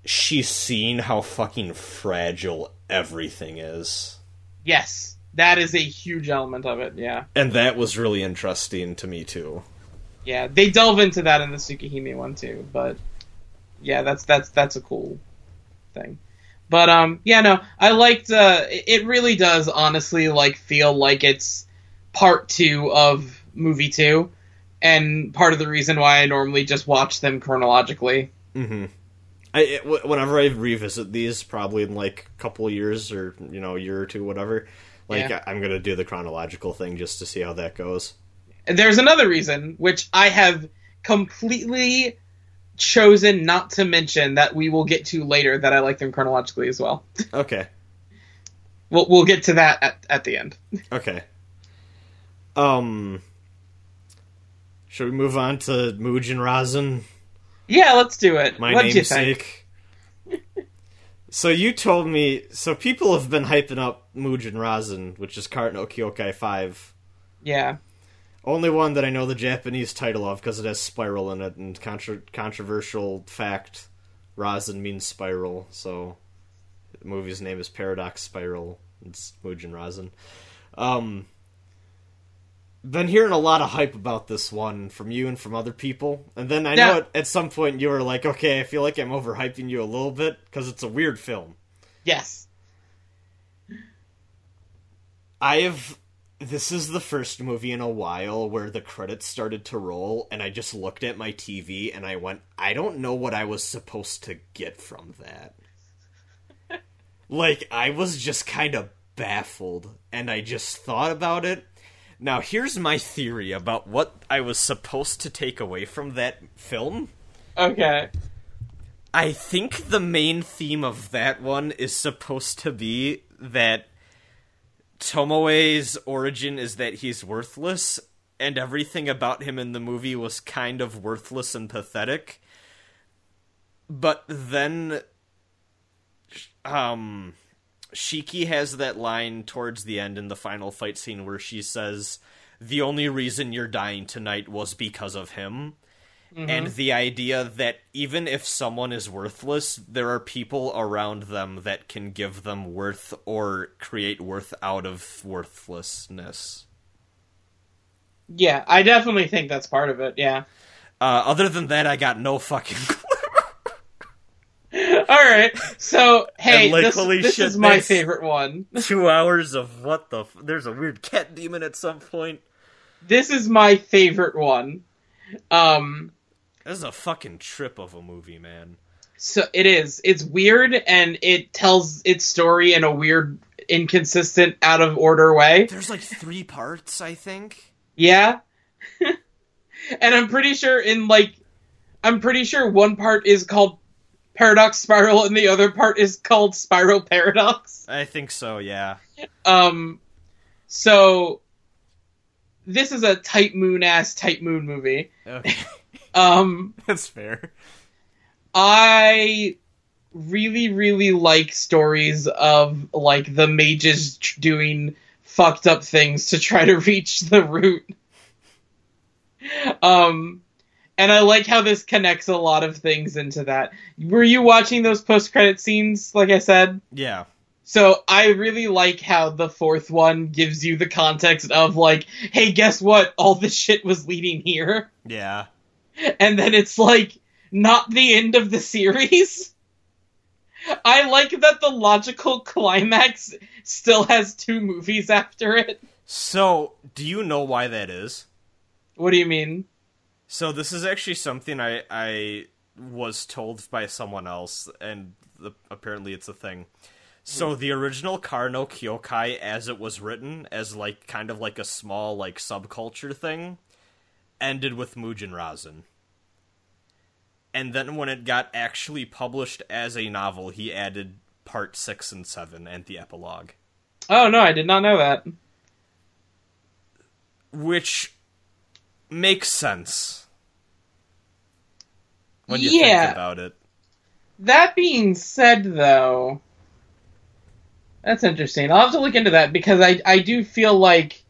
[SPEAKER 1] she's seeing how fucking fragile everything is.
[SPEAKER 2] yes that is a huge element of it yeah
[SPEAKER 1] And that was really interesting to me too.
[SPEAKER 2] yeah they delve into that in the Tsukihime one too but yeah that's that's that's a cool thing but um yeah no i liked uh it really does honestly like feel like it's part two of movie two and part of the reason why i normally just watch them chronologically
[SPEAKER 1] Mm-hmm. I it, whenever I revisit these, probably in like a couple years or you know a year or two, whatever. Like
[SPEAKER 2] Yeah.
[SPEAKER 1] I- I'm gonna do the chronological thing just to see how that goes.
[SPEAKER 2] And there's another reason which i have completely chosen not to mention that we will get to later that i like them chronologically as well
[SPEAKER 1] Okay.
[SPEAKER 2] we'll, we'll get to that at, at the end
[SPEAKER 1] Okay. Um. Should we move on to Mugen Razin?
[SPEAKER 2] yeah let's do it
[SPEAKER 1] My
[SPEAKER 2] What'd you think?
[SPEAKER 1] namesake. so you told me. So people have been hyping up Mugen Razin, which is Kara no Kyokai Five.
[SPEAKER 2] yeah
[SPEAKER 1] Only one that I know the Japanese title of because it has spiral in it, and contra- controversial fact, Razin means spiral, so the movie's name is Paradox Spiral. It's Mugen Razin. Um, been hearing a lot of hype about this one from you and from other people, and then I know at, at some point you were like, "Okay, I feel like I'm overhyping you a little bit because it's a weird film."
[SPEAKER 2] yes
[SPEAKER 1] I have. This is the first movie in a while where the credits started to roll, and I just looked at my TV and I went, I don't know what I was supposed to get from that. like, I was just kind of baffled, and I just thought about it. Now, here's my theory about what I was supposed to take away from that film.
[SPEAKER 2] okay
[SPEAKER 1] I think the main theme of that one is supposed to be that Tomoe's origin is that he's worthless, and everything about him in the movie was kind of worthless and pathetic. But then, um, Shiki has that line towards the end in the final fight scene where she says, The only reason you're dying tonight was because of him and the idea that even if someone is worthless, there are people around them that can give them worth or create worth out of worthlessness.
[SPEAKER 2] Yeah, I definitely think that's part of it. Yeah.
[SPEAKER 1] Uh, other than that, I got no fucking
[SPEAKER 2] right. So, hey,
[SPEAKER 1] like,
[SPEAKER 2] this, this is my favorite one.
[SPEAKER 1] Two hours of what the? F- There's a weird cat demon at some point.
[SPEAKER 2] This is my favorite one. Um,
[SPEAKER 1] This is a fucking trip of a movie, man.
[SPEAKER 2] so it is. It's weird and it tells its story in a weird, inconsistent, out of order way.
[SPEAKER 1] There's like three parts, I think.
[SPEAKER 2] Yeah. and I'm pretty sure in like I'm pretty sure one part is called Paradox Spiral and the other part is called Spiral Paradox.
[SPEAKER 1] I think so. Yeah.
[SPEAKER 2] Um so this is a Type Moon ass Type Moon movie.
[SPEAKER 1] Okay,
[SPEAKER 2] Um
[SPEAKER 1] that's fair.
[SPEAKER 2] I really, really like stories of like the mages tr- doing fucked up things to try to reach the root. Um, and I like how this connects a lot of things into that. Were you watching those post credit scenes? Like I said,
[SPEAKER 1] Yeah.
[SPEAKER 2] so I really like how the fourth one gives you the context of like, hey, guess what? All this shit was leading here,
[SPEAKER 1] Yeah.
[SPEAKER 2] and then it's like not the end of the series. I like that the logical climax still has two movies after it.
[SPEAKER 1] So, do you know why that is?
[SPEAKER 2] What do you mean?
[SPEAKER 1] So this is actually something I I was told by someone else, and the, apparently it's a thing. So hmm. the original Kara no Kyokai, as it was written, as like kind of like a small like subculture thing, ended with Mugen Razin. And then when it got actually published as a novel, he added part six and seven and the epilogue,
[SPEAKER 2] Oh no, I did not know that.
[SPEAKER 1] which makes sense when you
[SPEAKER 2] Yeah.
[SPEAKER 1] think about it.
[SPEAKER 2] That being said, though, that's interesting. I'll have to look into that because I I do feel like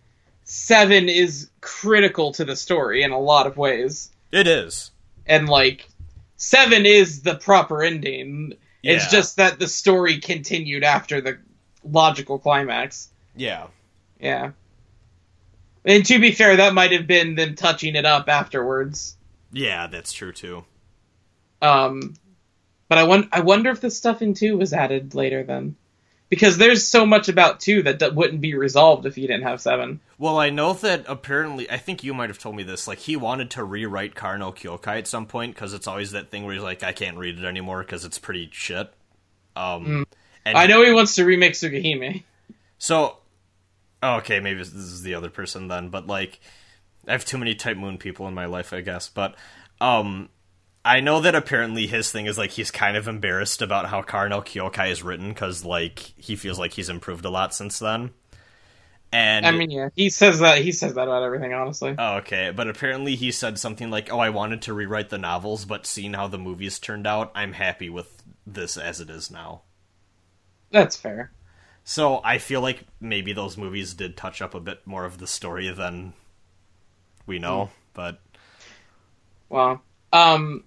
[SPEAKER 2] seven is critical to the story in a lot of ways,
[SPEAKER 1] It is.
[SPEAKER 2] and like seven is the proper ending. It's just that the story continued after the logical climax.
[SPEAKER 1] Yeah.
[SPEAKER 2] Yeah. And to be fair, that might have been them touching it up afterwards.
[SPEAKER 1] Yeah, that's true too.
[SPEAKER 2] Um, but I won- I wonder if the stuff in two was added later then, because there's so much about two that d- wouldn't be resolved if you didn't have seven.
[SPEAKER 1] Well, I know that apparently, I think you might have told me this. Like, he wanted to rewrite Kara no Kyokai at some point because it's always that thing where he's like, I can't read it anymore because it's pretty shit. Um, and
[SPEAKER 2] I know he wants to remake Tsukihime.
[SPEAKER 1] So, oh, okay, maybe this is the other person then, but like, I have too many Type Moon people in my life, I guess. But, um, I know that apparently his thing is like he's kind of embarrassed about how Kara no Kyokai is written because like he feels like he's improved a lot since then. And
[SPEAKER 2] I mean, yeah, he says that he says that about everything, honestly.
[SPEAKER 1] Oh, okay. But apparently he said something like, "Oh, I wanted to rewrite the novels, but seeing how the movies turned out, I'm happy with this as it is now."
[SPEAKER 2] That's fair.
[SPEAKER 1] So I feel like maybe those movies did touch up a bit more of the story than we know, but
[SPEAKER 2] Well, um,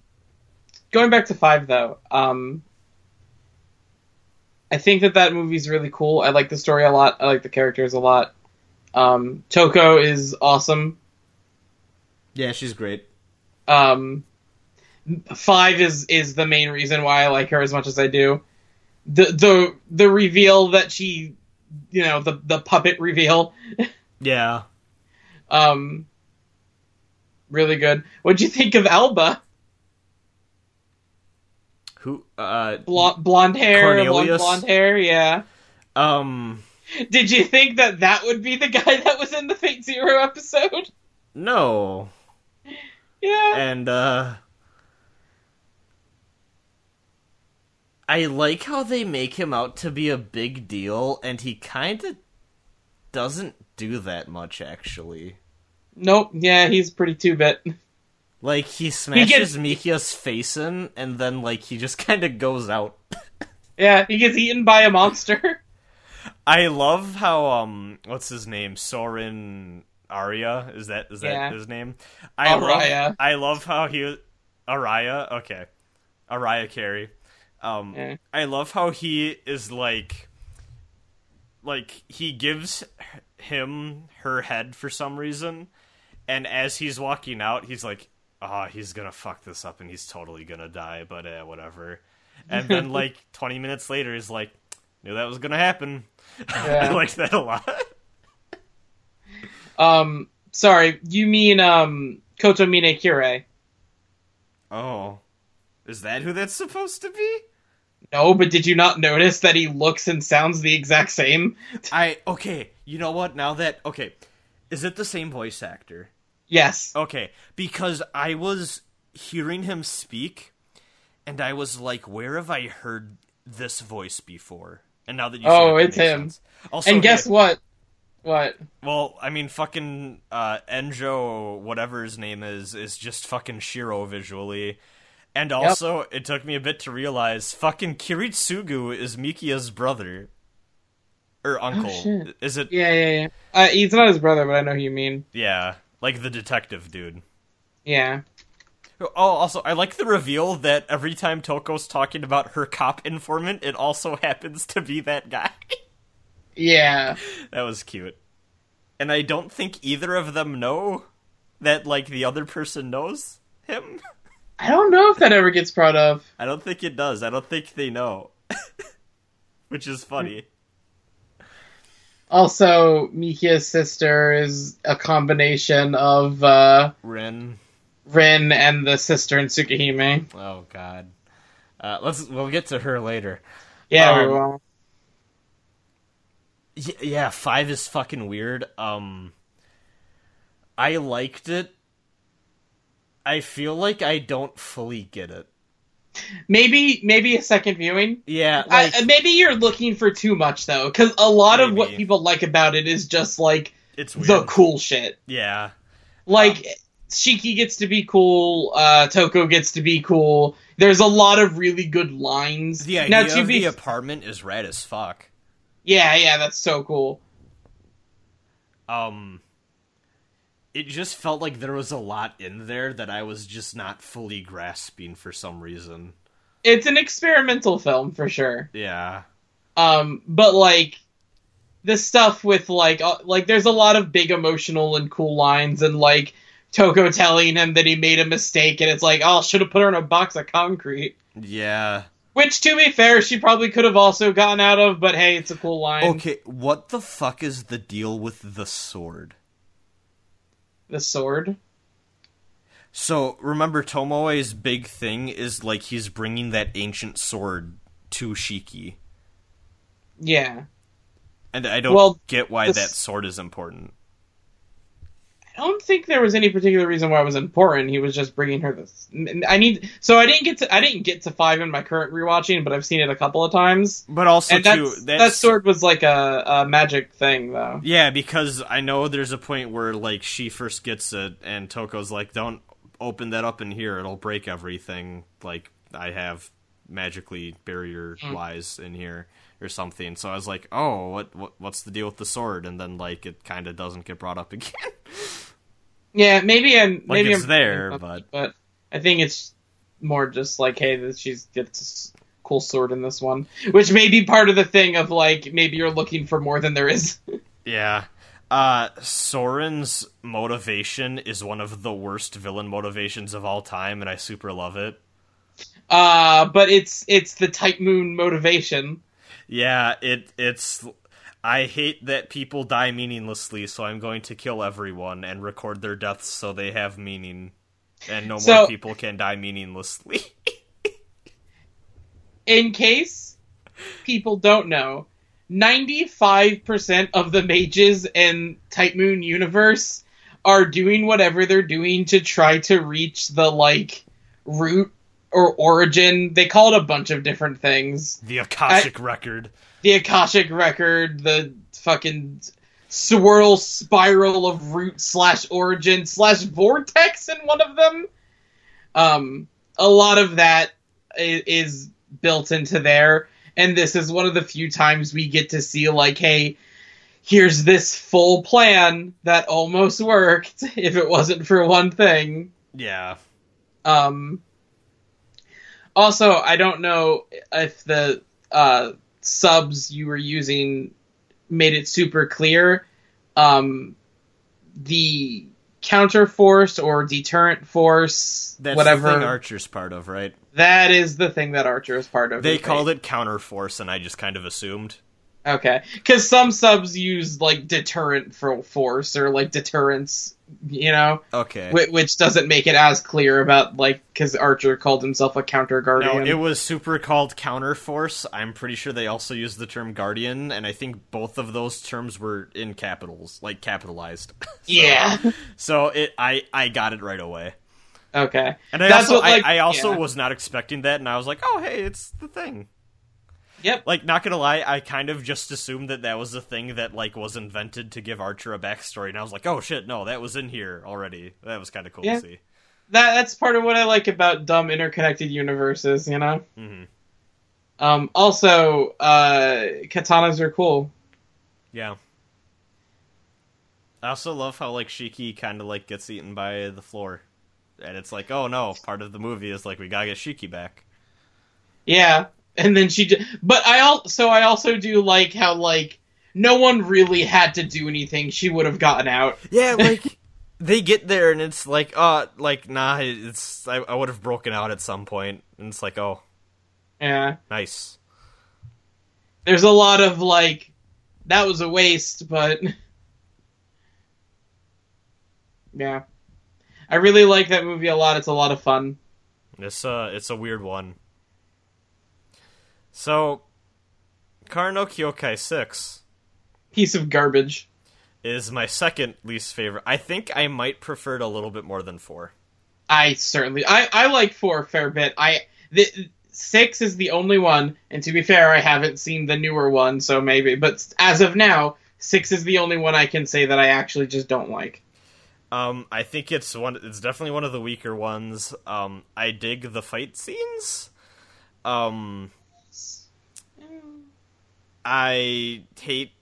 [SPEAKER 2] going back to five though, um, I think that that movie's really cool. I like the story a lot. I like the characters a lot. Um, Toko is awesome.
[SPEAKER 1] yeah, she's great.
[SPEAKER 2] Um, five is is the main reason why I like her as much as I do. The the the reveal that she, you know, the the puppet reveal,
[SPEAKER 1] Yeah.
[SPEAKER 2] um, really good. What'd you think of Alba?
[SPEAKER 1] Who uh
[SPEAKER 2] Blonde, blonde hair,
[SPEAKER 1] Cornelius?
[SPEAKER 2] blonde hair. Yeah.
[SPEAKER 1] um
[SPEAKER 2] Did you think that that would be the guy that was in the Fate Zero episode?
[SPEAKER 1] no.
[SPEAKER 2] Yeah.
[SPEAKER 1] And uh I like how they make him out to be a big deal and he kind of doesn't do that much actually.
[SPEAKER 2] Nope. Yeah, he's pretty two bit.
[SPEAKER 1] Like he smashes
[SPEAKER 2] gets-
[SPEAKER 1] Mikiya's face in, and then like he just kind of goes out.
[SPEAKER 2] Yeah, he gets eaten by a monster.
[SPEAKER 1] I love how um, what's his name? Soren Arya is that is that
[SPEAKER 2] Yeah.
[SPEAKER 1] his name? I
[SPEAKER 2] Araya.
[SPEAKER 1] love I love how he Araya. Okay, Araya Carey. Um,
[SPEAKER 2] Yeah.
[SPEAKER 1] I love how he is like, like he gives him her head for some reason, and as he's walking out, he's like, "Ah, he's gonna fuck this up, and he's totally gonna die." But eh, whatever. And then like twenty minutes later, he's like, "Knew that was gonna happen." I
[SPEAKER 2] Yeah.
[SPEAKER 1] like that a lot.
[SPEAKER 2] Um, sorry, you mean um Kotomine Kirei?
[SPEAKER 1] Oh, is that who that's supposed to be?
[SPEAKER 2] No, but did you not notice that he looks and sounds the exact same?
[SPEAKER 1] I okay. You know what? Now that okay, is it the same voice actor?
[SPEAKER 2] Yes.
[SPEAKER 1] Okay, because I was hearing him speak, and I was like, "Where have I heard this voice before?" And now that you,
[SPEAKER 2] Oh,
[SPEAKER 1] it,
[SPEAKER 2] it's him.
[SPEAKER 1] sense. Also,
[SPEAKER 2] and guess
[SPEAKER 1] hey,
[SPEAKER 2] what? What?
[SPEAKER 1] Well, I mean, fucking uh, Enjo, whatever his name is, is just fucking Shiro visually, And also, it took me a bit to realize fucking Kiritsugu is Mikiya's brother. Or uncle.
[SPEAKER 2] Oh,
[SPEAKER 1] is it?
[SPEAKER 2] Yeah, yeah, yeah. Uh, he's not his brother, but I know who you mean.
[SPEAKER 1] Yeah. Like the detective dude.
[SPEAKER 2] Yeah.
[SPEAKER 1] Oh, also, I like the reveal that every time Toko's talking about her cop informant, it also happens to be that guy.
[SPEAKER 2] Yeah.
[SPEAKER 1] that was cute. And I don't think either of them know that, like, the other person knows him.
[SPEAKER 2] I don't know if that ever gets brought up.
[SPEAKER 1] I don't think it does. I don't think they know. Which is funny.
[SPEAKER 2] Also, Mikiya's sister is a combination of uh,
[SPEAKER 1] Rin.
[SPEAKER 2] Rin and the sister in Tsukihime.
[SPEAKER 1] Oh, God. Uh, let's. We'll get to her later.
[SPEAKER 2] Yeah, we
[SPEAKER 1] Um,
[SPEAKER 2] will.
[SPEAKER 1] Yeah, five is fucking weird. Um, I liked it. I feel like I don't fully get it.
[SPEAKER 2] Maybe, maybe a second viewing.
[SPEAKER 1] Yeah,
[SPEAKER 2] I- maybe you're looking for too much though, because a lot of what people like about it is just like
[SPEAKER 1] it's weird.
[SPEAKER 2] the cool shit.
[SPEAKER 1] yeah,
[SPEAKER 2] Like Shiki gets to be cool, uh, Toko gets to be cool. There's a lot of really good lines.
[SPEAKER 1] the idea
[SPEAKER 2] now, to
[SPEAKER 1] of
[SPEAKER 2] be
[SPEAKER 1] the apartment is rad as fuck.
[SPEAKER 2] yeah, yeah, that's so cool.
[SPEAKER 1] Um, it just felt like there was a lot in there that I was just not fully grasping for some reason.
[SPEAKER 2] It's an experimental film for sure.
[SPEAKER 1] Yeah,
[SPEAKER 2] Um, but like the stuff with like uh, like there's a lot of big emotional and cool lines and like Toko telling him that he made a mistake and it's like oh should have put her in a box of concrete.
[SPEAKER 1] yeah.
[SPEAKER 2] Which, to be fair, she probably could have also gotten out of, but hey, it's a cool line.
[SPEAKER 1] Okay, what the fuck is the deal with the sword?
[SPEAKER 2] The sword.
[SPEAKER 1] So remember, Tomoe's big thing is like he's bringing that ancient sword to Shiki,
[SPEAKER 2] Yeah.
[SPEAKER 1] and I don't
[SPEAKER 2] Well,
[SPEAKER 1] get why
[SPEAKER 2] this-
[SPEAKER 1] that sword is important.
[SPEAKER 2] I don't think there was any particular reason why it was important. He was just bringing her this. I need. So I didn't get to. I didn't get to five in my current rewatching, but I've seen it a couple of times.
[SPEAKER 1] But also
[SPEAKER 2] and
[SPEAKER 1] too,
[SPEAKER 2] that's,
[SPEAKER 1] that's
[SPEAKER 2] that sword was like a, a magic thing, though.
[SPEAKER 1] Yeah, because I know there's a point where like she first gets it, and Toko's like, "Don't open that up in here; it'll break everything." Like I have magically barrier
[SPEAKER 2] hmm.
[SPEAKER 1] wise in here or something. So I was like, "Oh, what, what what's the deal with the sword?" And then like it kind of doesn't get brought up again.
[SPEAKER 2] Yeah, maybe I'm. maybe
[SPEAKER 1] it's
[SPEAKER 2] I'm
[SPEAKER 1] there, but-
[SPEAKER 2] but I think it's more just like, hey, that she's gets a cool sword in this one, which may be part of the thing of like maybe you're looking for more than there is.
[SPEAKER 1] yeah. Uh, Soren's motivation is one of the worst villain motivations of all time, and I super love it.
[SPEAKER 2] Uh, but it's it's the Type Moon motivation.
[SPEAKER 1] Yeah, it it's I hate that people die meaninglessly, so I'm going to kill everyone and record their deaths so they have meaning. And no
[SPEAKER 2] So-
[SPEAKER 1] more people can die meaninglessly.
[SPEAKER 2] In case people don't know, 95% of the mages in Type Moon universe are doing whatever they're doing to try to reach the like root or origin. They call it a bunch of different things.
[SPEAKER 1] the Akashic record.
[SPEAKER 2] The Akashic record, the fucking swirl spiral of root slash origin slash vortex in one of them. Um, a lot of that is built into there, and this is one of the few times we get to see like, hey, here's this full plan that almost worked if it wasn't for one thing.
[SPEAKER 1] Yeah.
[SPEAKER 2] Um, also, I don't know if the uh, subs you were using made it super clear. Um, the counter force or deterrent force,
[SPEAKER 1] That's
[SPEAKER 2] whatever,
[SPEAKER 1] the thing Archer's part of, right?
[SPEAKER 2] that is the thing that Archer is part of.
[SPEAKER 1] They called it counterforce, and I just kind of assumed.
[SPEAKER 2] Okay, because some subs use like deterrent for force or like deterrence, you know,
[SPEAKER 1] Okay.
[SPEAKER 2] whi- which doesn't make it as clear about like because Archer called himself a counter guardian.
[SPEAKER 1] No, it was super called counter force. I'm pretty sure they also used the term guardian, and I think both of those terms were in capitals, like capitalized. So-
[SPEAKER 2] yeah.
[SPEAKER 1] So it, I, I got it right away.
[SPEAKER 2] Okay.
[SPEAKER 1] And I
[SPEAKER 2] That's
[SPEAKER 1] also,
[SPEAKER 2] what, like,
[SPEAKER 1] I, I also
[SPEAKER 2] yeah.
[SPEAKER 1] was not expecting that, and I was like, oh, hey, it's the thing.
[SPEAKER 2] Yep.
[SPEAKER 1] Like, not gonna lie, I kind of just assumed that that was the thing that like was invented to give Archer a backstory, and I was like, oh shit, no, that was in here already. That was kind of cool
[SPEAKER 2] Yeah.
[SPEAKER 1] to see.
[SPEAKER 2] that that's part of what I like about dumb interconnected universes, you know.
[SPEAKER 1] Mhm.
[SPEAKER 2] Um, also, uh, katanas are cool.
[SPEAKER 1] Yeah. I also love how like Shiki kind of like gets eaten by the floor, and it's like, oh no, part of the movie is like we gotta get Shiki back.
[SPEAKER 2] Yeah, and then she. j- But I also I also do like how like no one really had to do anything. She would have gotten out.
[SPEAKER 1] Yeah, like they get there and it's like, uh, like nah, it's I, I would have broken out at some point, and it's like, oh,
[SPEAKER 2] Yeah,
[SPEAKER 1] nice.
[SPEAKER 2] there's a lot of like that was a waste, but yeah, I really like that movie a lot. It's a lot of fun.
[SPEAKER 1] It's uh, it's a weird one. So, Kara no Kyokai Six
[SPEAKER 2] Piece of garbage.
[SPEAKER 1] is my second least favorite. I think I might prefer it a little bit more than four.
[SPEAKER 2] I certainly I I like four a fair bit. I the six is the only one, and to be fair, I haven't seen the newer one, so maybe. But as of now, six is the only one I can say that I actually just don't like.
[SPEAKER 1] Um, I think it's one. It's definitely one of the weaker ones. Um, I dig the fight scenes. Um, I hate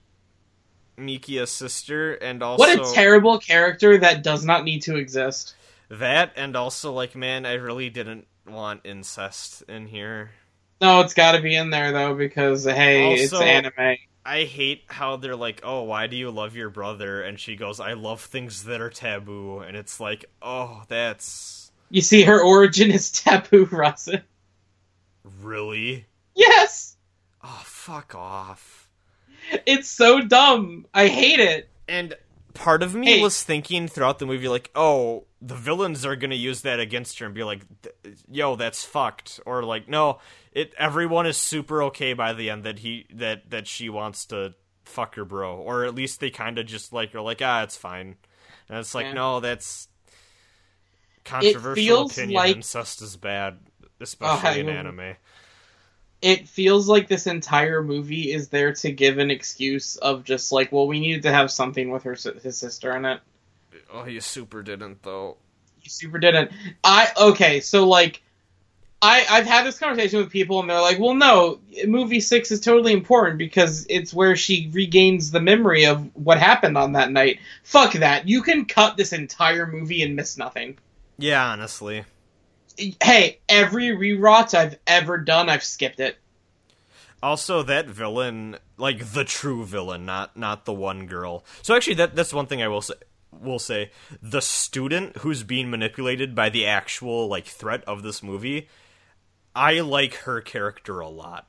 [SPEAKER 1] Mikiya's sister, and also
[SPEAKER 2] What a terrible character that does not need to exist.
[SPEAKER 1] that, and also like, man, I really didn't want incest in here.
[SPEAKER 2] No, it's got to be in there though because hey, it's anime.
[SPEAKER 1] I hate how they're like, "Oh, why do you love your brother?" And she goes, "I love things that are taboo." And it's like, "Oh, that's
[SPEAKER 2] You see, her origin is taboo, Russell.
[SPEAKER 1] really
[SPEAKER 2] Yes,
[SPEAKER 1] fuck off."
[SPEAKER 2] it's so dumb. I hate it.
[SPEAKER 1] And part of me
[SPEAKER 2] Hey.
[SPEAKER 1] was thinking throughout the movie, like, "Oh, the villains are gonna use that against her and be like, yo, that's fucked," or like, "No, it." Everyone is super okay by the end that he that that she wants to fuck her bro, or at least they kind of just like are like, "Ah, it's fine." And it's like,
[SPEAKER 2] Yeah.
[SPEAKER 1] no, that's controversial opinion.
[SPEAKER 2] like-
[SPEAKER 1] Incest is bad, especially
[SPEAKER 2] I
[SPEAKER 1] in anime.
[SPEAKER 2] It feels like this entire movie is there to give an excuse of just like, well, we needed to have something with her his sister in it.
[SPEAKER 1] Oh, you super didn't though.
[SPEAKER 2] You super didn't. I okay, so like, I I've had this conversation with people and they're like, well, no, movie six is totally important because it's where she regains the memory of what happened on that night. Fuck that. You can cut this entire movie and miss nothing.
[SPEAKER 1] Yeah, honestly.
[SPEAKER 2] Hey, every rewatch I've ever done, I've skipped it.
[SPEAKER 1] Also, that villain, like the true villain, not not the one girl. So actually, that that's one thing I will say. Will say the student who's being manipulated by the actual like threat of this movie. I like her character a lot.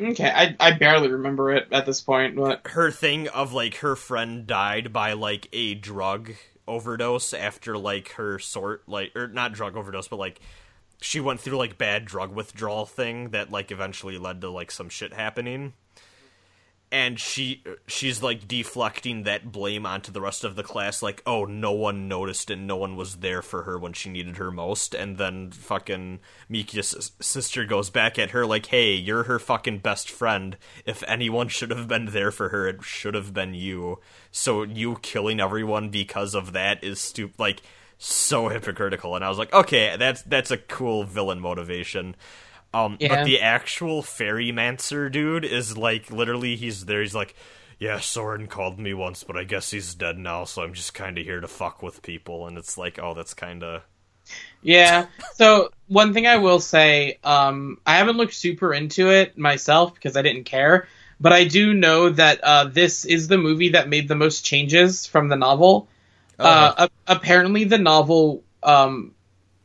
[SPEAKER 2] Okay, I I barely remember it at this point, but
[SPEAKER 1] Her thing of like her friend died by like a drug overdose after like her sort like or not drug overdose, but like she went through like bad drug withdrawal thing that like eventually led to like some shit happening and she she's like deflecting that blame onto the rest of the class like oh no one noticed and no one was there for her when she needed her most and then fucking Mikiya's sister goes back at her like hey you're her fucking best friend. If anyone should have been there for her it should have been you. So you killing everyone because of that is stupid like so hypocritical. And I was like okay that's that's a cool villain motivation um,
[SPEAKER 2] Yeah.
[SPEAKER 1] but the actual fairymancer dude is like literally he's there. He's like, yeah, Soren called me once, but I guess he's dead now, so I'm just kind of here to fuck with people. And it's like, oh, that's kind of
[SPEAKER 2] Yeah. So one thing I will say, um, I haven't looked super into it myself because I didn't care, but I do know that uh, this is the movie that made the most changes from the novel. Uh, a- apparently, the novel um,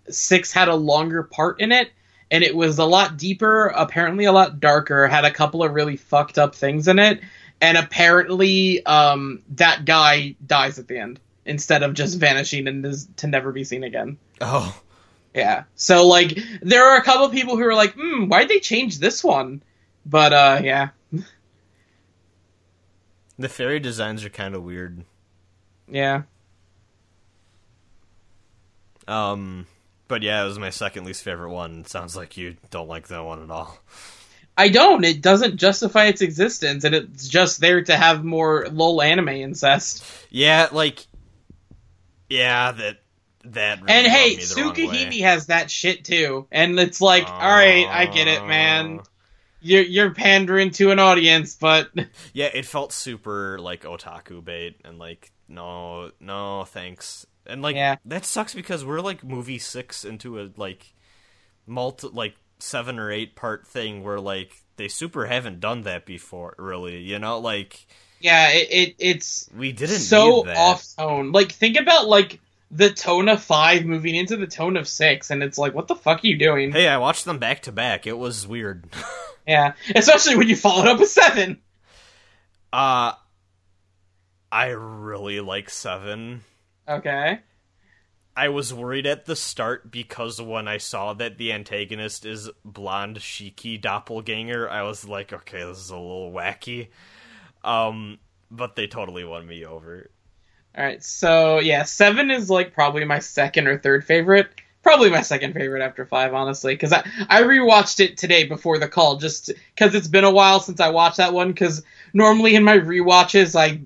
[SPEAKER 2] six had a longer part in it, and it was a lot deeper. Apparently, a lot darker. Had a couple of really fucked up things in it, and apparently, um, that guy dies at the end instead of just vanishing and is to never be seen again.
[SPEAKER 1] oh,
[SPEAKER 2] Yeah. So like there are a couple of people who are like, hmm, why'd they change this one? But uh yeah.
[SPEAKER 1] the fairy designs are kind of weird.
[SPEAKER 2] Yeah.
[SPEAKER 1] Um, but yeah, it was my second least favorite one. It sounds like you don't like that one at all.
[SPEAKER 2] I don't. It doesn't justify its existence and it's just there to have more lol anime incest.
[SPEAKER 1] Yeah, like, yeah, that that really
[SPEAKER 2] And hey,
[SPEAKER 1] rubbed me the wrong
[SPEAKER 2] Tsukihime
[SPEAKER 1] way.
[SPEAKER 2] has that shit too. And it's like, all right, I get it, man. Oh. You're you're pandering to an audience, but
[SPEAKER 1] Yeah, it felt super like otaku bait, and like no, no, thanks. And like
[SPEAKER 2] Yeah.
[SPEAKER 1] that sucks because we're like movie six into a like multi like seven or eight part thing where like they super haven't done that before, really. You know, like
[SPEAKER 2] yeah, it, it it's
[SPEAKER 1] we didn't
[SPEAKER 2] so off tone. Like think about like the tone of five moving into the tone of six, and it's like, what the fuck are you doing?
[SPEAKER 1] Hey, I watched them back to back. It was weird.
[SPEAKER 2] Yeah, especially when you followed up with seven.
[SPEAKER 1] uh I really like seven.
[SPEAKER 2] Okay.
[SPEAKER 1] I was worried at the start because when I saw that the antagonist is blonde Shiki doppelganger, I was like, okay, this is a little wacky. Um, but they totally won me over.
[SPEAKER 2] All right, so yeah, seven is like probably my second or third favorite. Probably my second favorite after five, honestly, because I I rewatched it today before the call, just because it's been a while since I watched that one. Because normally in my rewatches I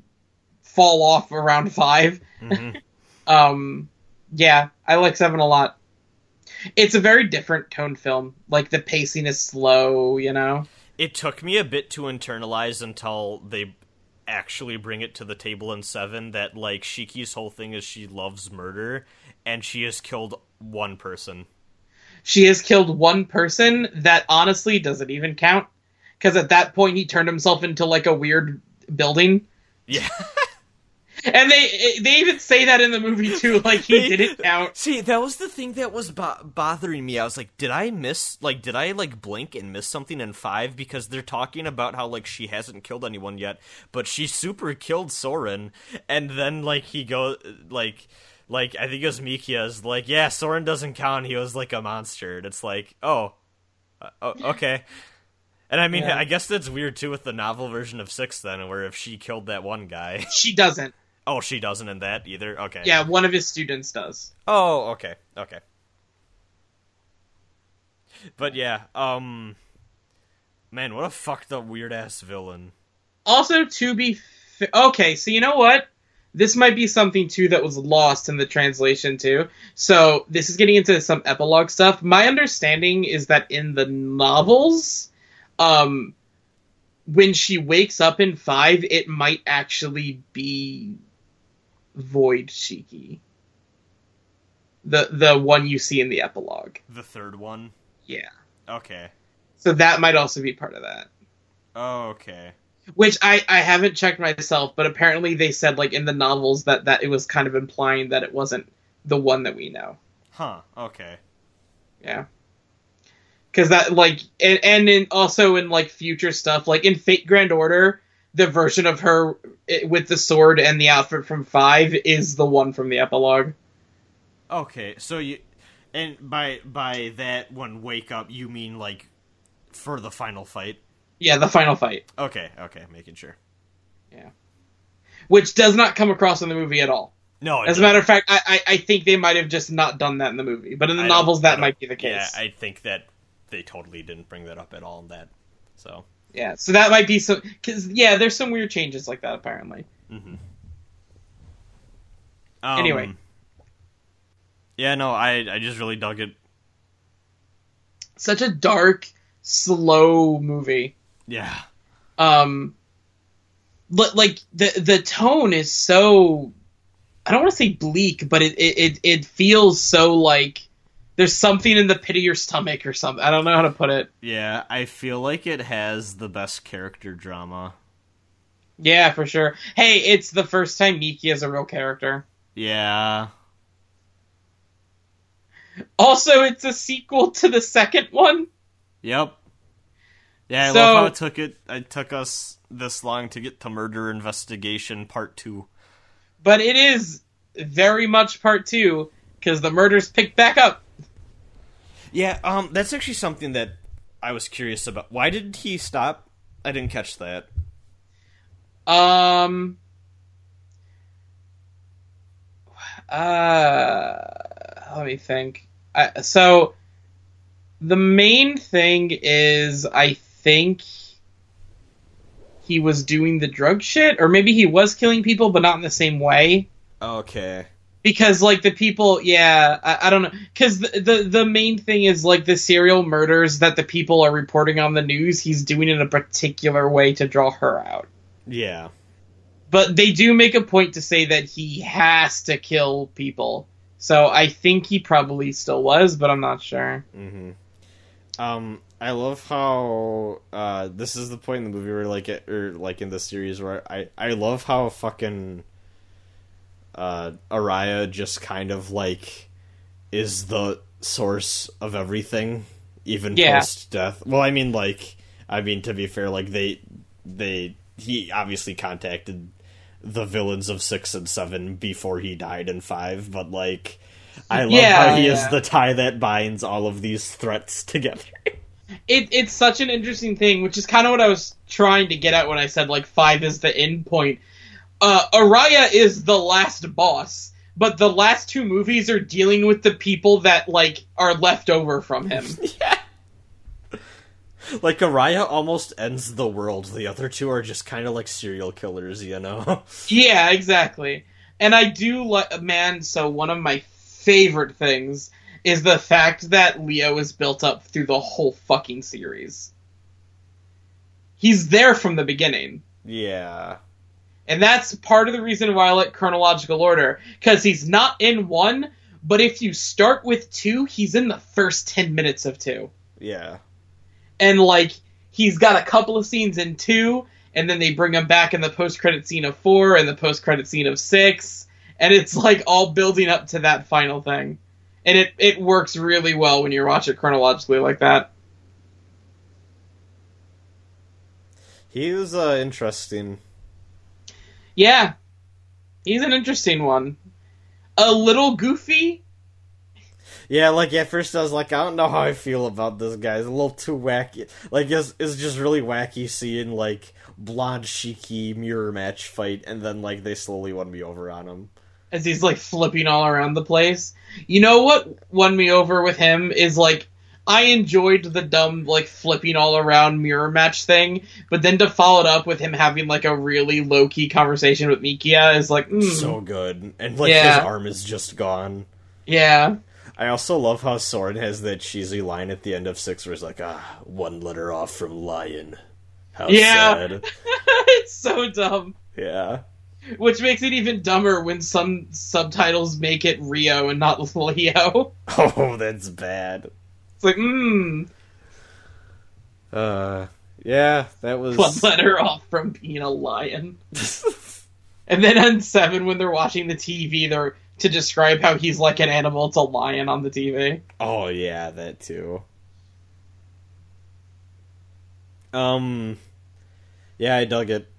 [SPEAKER 2] fall off around five.
[SPEAKER 1] Mhm.
[SPEAKER 2] Um, yeah, I like seven a lot. It's a very different tone film. Like the pacing is slow, you know.
[SPEAKER 1] it took me a bit to internalize until they actually bring it to the table in seven that like Shiki's whole thing is she loves murder and she has killed one person.
[SPEAKER 2] She has killed one person that honestly doesn't even count. Because at that point he turned himself into like a weird building.
[SPEAKER 1] Yeah.
[SPEAKER 2] And they they even say that in the movie too, like he didn't count.
[SPEAKER 1] See, that was the thing that was bo- bothering me. I was like, did I miss, like, did I, like, blink and miss something in five? Because they're talking about how, like, she hasn't killed anyone yet, but she super killed Soren. And then, like, he goes, like, like, I think it was Mikiya's, like, yeah, Soren doesn't count. He was, like, a monster. And it's like, oh, uh, oh okay. And I mean,
[SPEAKER 2] Yeah.
[SPEAKER 1] I guess that's weird, too, with the novel version of six, then, where if she killed that one guy.
[SPEAKER 2] She doesn't.
[SPEAKER 1] Oh, she doesn't in that either? Okay.
[SPEAKER 2] Yeah, one of his students does.
[SPEAKER 1] Oh, okay, okay. But yeah, um, man, what a fucked up weird ass villain.
[SPEAKER 2] Also, to be f- okay, so you know what? This might be something too that was lost in the translation too. So this is getting into some epilogue stuff. My understanding is that in the novels, um, when she wakes up in five, it might actually be Void Shiki. The the one you see in the epilogue.
[SPEAKER 1] The third one.
[SPEAKER 2] Yeah.
[SPEAKER 1] Okay.
[SPEAKER 2] So that might also be part of that.
[SPEAKER 1] Oh, okay.
[SPEAKER 2] which I, I haven't checked myself, but apparently they said like in the novels that that it was kind of implying that it wasn't the one that we know.
[SPEAKER 1] Huh. Okay.
[SPEAKER 2] Yeah. Because that like and and in, also in like future stuff like in Fate Grand Order, the version of her eh, with the sword and the outfit from Five is the one from the epilogue.
[SPEAKER 1] Okay. So you, and by by that one wake up, you mean like for the final fight?
[SPEAKER 2] Yeah, the final fight,
[SPEAKER 1] Okay. Okay. Making sure. Yeah.
[SPEAKER 2] Which does not come across in the movie at all.
[SPEAKER 1] No. it
[SPEAKER 2] As a matter of fact, I, I I think they might have just not done that in the movie, but in the
[SPEAKER 1] I
[SPEAKER 2] novels that might be the case.
[SPEAKER 1] Yeah, I think that they totally didn't bring that up at all in that. So.
[SPEAKER 2] Yeah, so that might be some because yeah, there's some weird changes like that apparently.
[SPEAKER 1] Mm-hmm.
[SPEAKER 2] Anyway.
[SPEAKER 1] Yeah, no, I I just really dug it.
[SPEAKER 2] Such a dark, slow movie.
[SPEAKER 1] Yeah.
[SPEAKER 2] Um, but like the the tone is so I don't want to say bleak, but it it it feels so like there's something in the pit of your stomach or something. I don't know how to put it.
[SPEAKER 1] Yeah, I feel like it has the best character drama.
[SPEAKER 2] Yeah, for sure. Hey, it's the first time Mikiya is a real character.
[SPEAKER 1] Yeah.
[SPEAKER 2] Also, it's a sequel to the second one.
[SPEAKER 1] Yep. Yeah, I
[SPEAKER 2] So-
[SPEAKER 1] love how it took it it took us this long to get to murder investigation part 2.
[SPEAKER 2] but it is very much part two because the murders picked back up.
[SPEAKER 1] Yeah, um that's actually something that I was curious about. Why did he stop? I didn't catch that.
[SPEAKER 2] Um. Uh, let me think. I, so, the main thing is, I think he was doing the drug shit, or maybe he was killing people, but not in the same way.
[SPEAKER 1] Okay.
[SPEAKER 2] Because like the people yeah i, I don't know because the, the the main thing is like the serial murders that the people are reporting on the news he's doing in a particular way to draw her out
[SPEAKER 1] Yeah.
[SPEAKER 2] but they do make a point to say that he has to kill people so i think he probably still was but i'm not sure
[SPEAKER 1] Mm-hmm. Um, I love how uh, this is the point in the movie where like it, or like in the series where I I love how fucking uh Araya just kind of like is the source of everything even
[SPEAKER 2] Yeah.
[SPEAKER 1] post death. Well, I mean like I mean to be fair like they they he obviously contacted the villains of 6 and 7 before he died in 5, but like I love
[SPEAKER 2] Yeah,
[SPEAKER 1] how he is the tie that binds all of these threats together.
[SPEAKER 2] it, it's such an interesting thing, which is kind of what I was trying to get at when I said like five is the end point. Uh, Araya is the last boss, but the last two movies are dealing with the people that like are left over from him. Yeah.
[SPEAKER 1] Like Araya almost ends the world. The other two are just kind of like serial killers, you know.
[SPEAKER 2] yeah, exactly. And I do like man. So one of my favorite things is the fact that Leo is built up through the whole fucking series. He's there from the beginning.
[SPEAKER 1] yeah.
[SPEAKER 2] And that's part of the reason why I like chronological order, because he's not in one, but if you start with two, he's in the first 10 minutes of two.
[SPEAKER 1] Yeah.
[SPEAKER 2] And, like, he's got a couple of scenes in two, and then they bring him back in the post credit scene of four and the post credit scene of six, and it's, like, all building up to that final thing. And it, it works really well when you watch it chronologically like that.
[SPEAKER 1] He was uh, interesting.
[SPEAKER 2] Yeah. He's an interesting one. A little goofy,
[SPEAKER 1] Yeah, like at first I was like, I don't know how I feel about this guy. He's a little too wacky. Like it's, it's just really wacky seeing like blonde Shiki mirror match fight, and then like they slowly won me over on him.
[SPEAKER 2] as he's like flipping all around the place. You know what won me over with him is like I enjoyed the dumb like flipping all around mirror match thing, but then to follow it up with him having like a really low key conversation with Mikiya is like, mm,
[SPEAKER 1] So good, and like
[SPEAKER 2] Yeah.
[SPEAKER 1] his arm is just gone.
[SPEAKER 2] yeah,
[SPEAKER 1] I also love how Soren has that cheesy line at the end of six where he's like, ah, one letter off from lion. How
[SPEAKER 2] Yeah.
[SPEAKER 1] sad.
[SPEAKER 2] it's so dumb.
[SPEAKER 1] Yeah.
[SPEAKER 2] Which makes it even dumber when some subtitles make it Rio and not Leo.
[SPEAKER 1] Oh, that's bad.
[SPEAKER 2] It's like, mmm,
[SPEAKER 1] Uh, yeah, that was.
[SPEAKER 2] one letter off from being a lion. And then on seven, when they're watching the TV, they're to describe how he's like an animal, it's a lion on the TV.
[SPEAKER 1] Oh yeah, that too. Um, yeah, I dug it.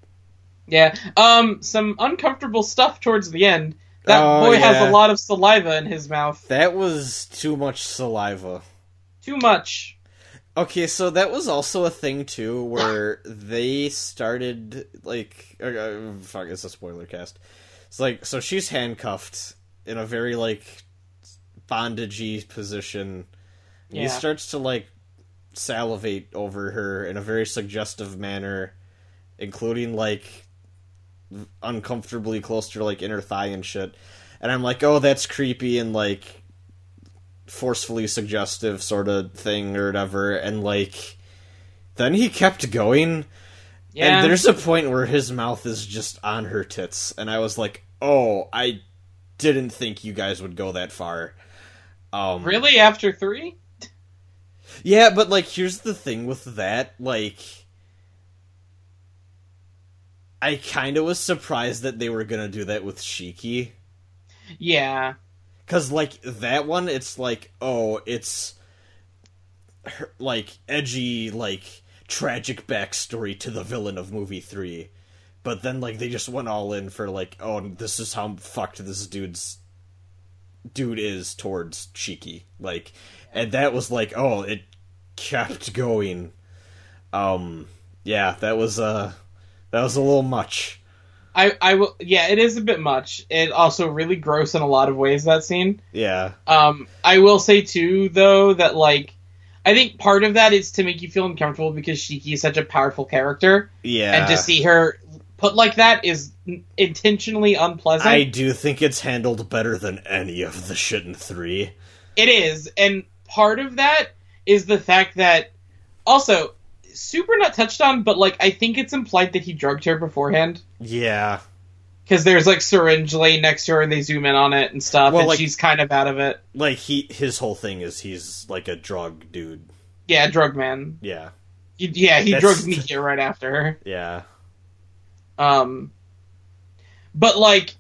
[SPEAKER 2] Yeah. Um, some uncomfortable stuff towards the end. That
[SPEAKER 1] Oh,
[SPEAKER 2] boy has a lot of saliva in his mouth.
[SPEAKER 1] That was too much saliva.
[SPEAKER 2] Too much.
[SPEAKER 1] Okay, so that was also a thing too, where they started like, uh, fuck, it's a spoiler cast. It's like, so she's handcuffed in a very like bondagey position.
[SPEAKER 2] Yeah.
[SPEAKER 1] He starts to like salivate over her in a very suggestive manner, including like uncomfortably close to like inner thigh and shit. And I'm like, oh, that's creepy and like forcefully suggestive sort of thing or whatever. And like, then he kept going.
[SPEAKER 2] Yeah.
[SPEAKER 1] And there's a point where his mouth is just on her tits, and I was like, "Oh, I didn't think you guys would go that far." Um,
[SPEAKER 2] really after three?
[SPEAKER 1] Yeah, but like, here's the thing with that. Like, I kind of was surprised that they were gonna do that with Shiki,
[SPEAKER 2] Yeah.
[SPEAKER 1] Because like that one, it's like, oh, it's her, like edgy, like tragic backstory to the villain of movie three. But then, like, they just went all in for like, oh, this is how fucked this dude's dude is towards Shiki. Like, and that was like, oh, it kept going. Um, yeah, that was uh, that was a little much.
[SPEAKER 2] I, I will. Yeah, it is a bit much. It also really gross in a lot of ways. That scene.
[SPEAKER 1] Yeah,
[SPEAKER 2] Um, I will say too, though, that like, I think part of that is to make you feel uncomfortable because Shiki is such a powerful character,
[SPEAKER 1] yeah,
[SPEAKER 2] and to see her put like that is intentionally unpleasant.
[SPEAKER 1] I do think it's handled better than any of the shit in three.
[SPEAKER 2] It is, and part of that is the fact that also super not touched on, but like I think it's implied that he drugged her beforehand
[SPEAKER 1] Yeah.
[SPEAKER 2] because there's like syringe laying next to her and they zoom in on it and stuff,
[SPEAKER 1] Well,
[SPEAKER 2] and
[SPEAKER 1] like-
[SPEAKER 2] she's kind of out of it.
[SPEAKER 1] Like he his whole thing is he's like a drug dude.
[SPEAKER 2] Yeah, drug man.
[SPEAKER 1] Yeah.
[SPEAKER 2] He, yeah, he
[SPEAKER 1] That's-
[SPEAKER 2] drugged Mika right after her.
[SPEAKER 1] Yeah.
[SPEAKER 2] Um, but like,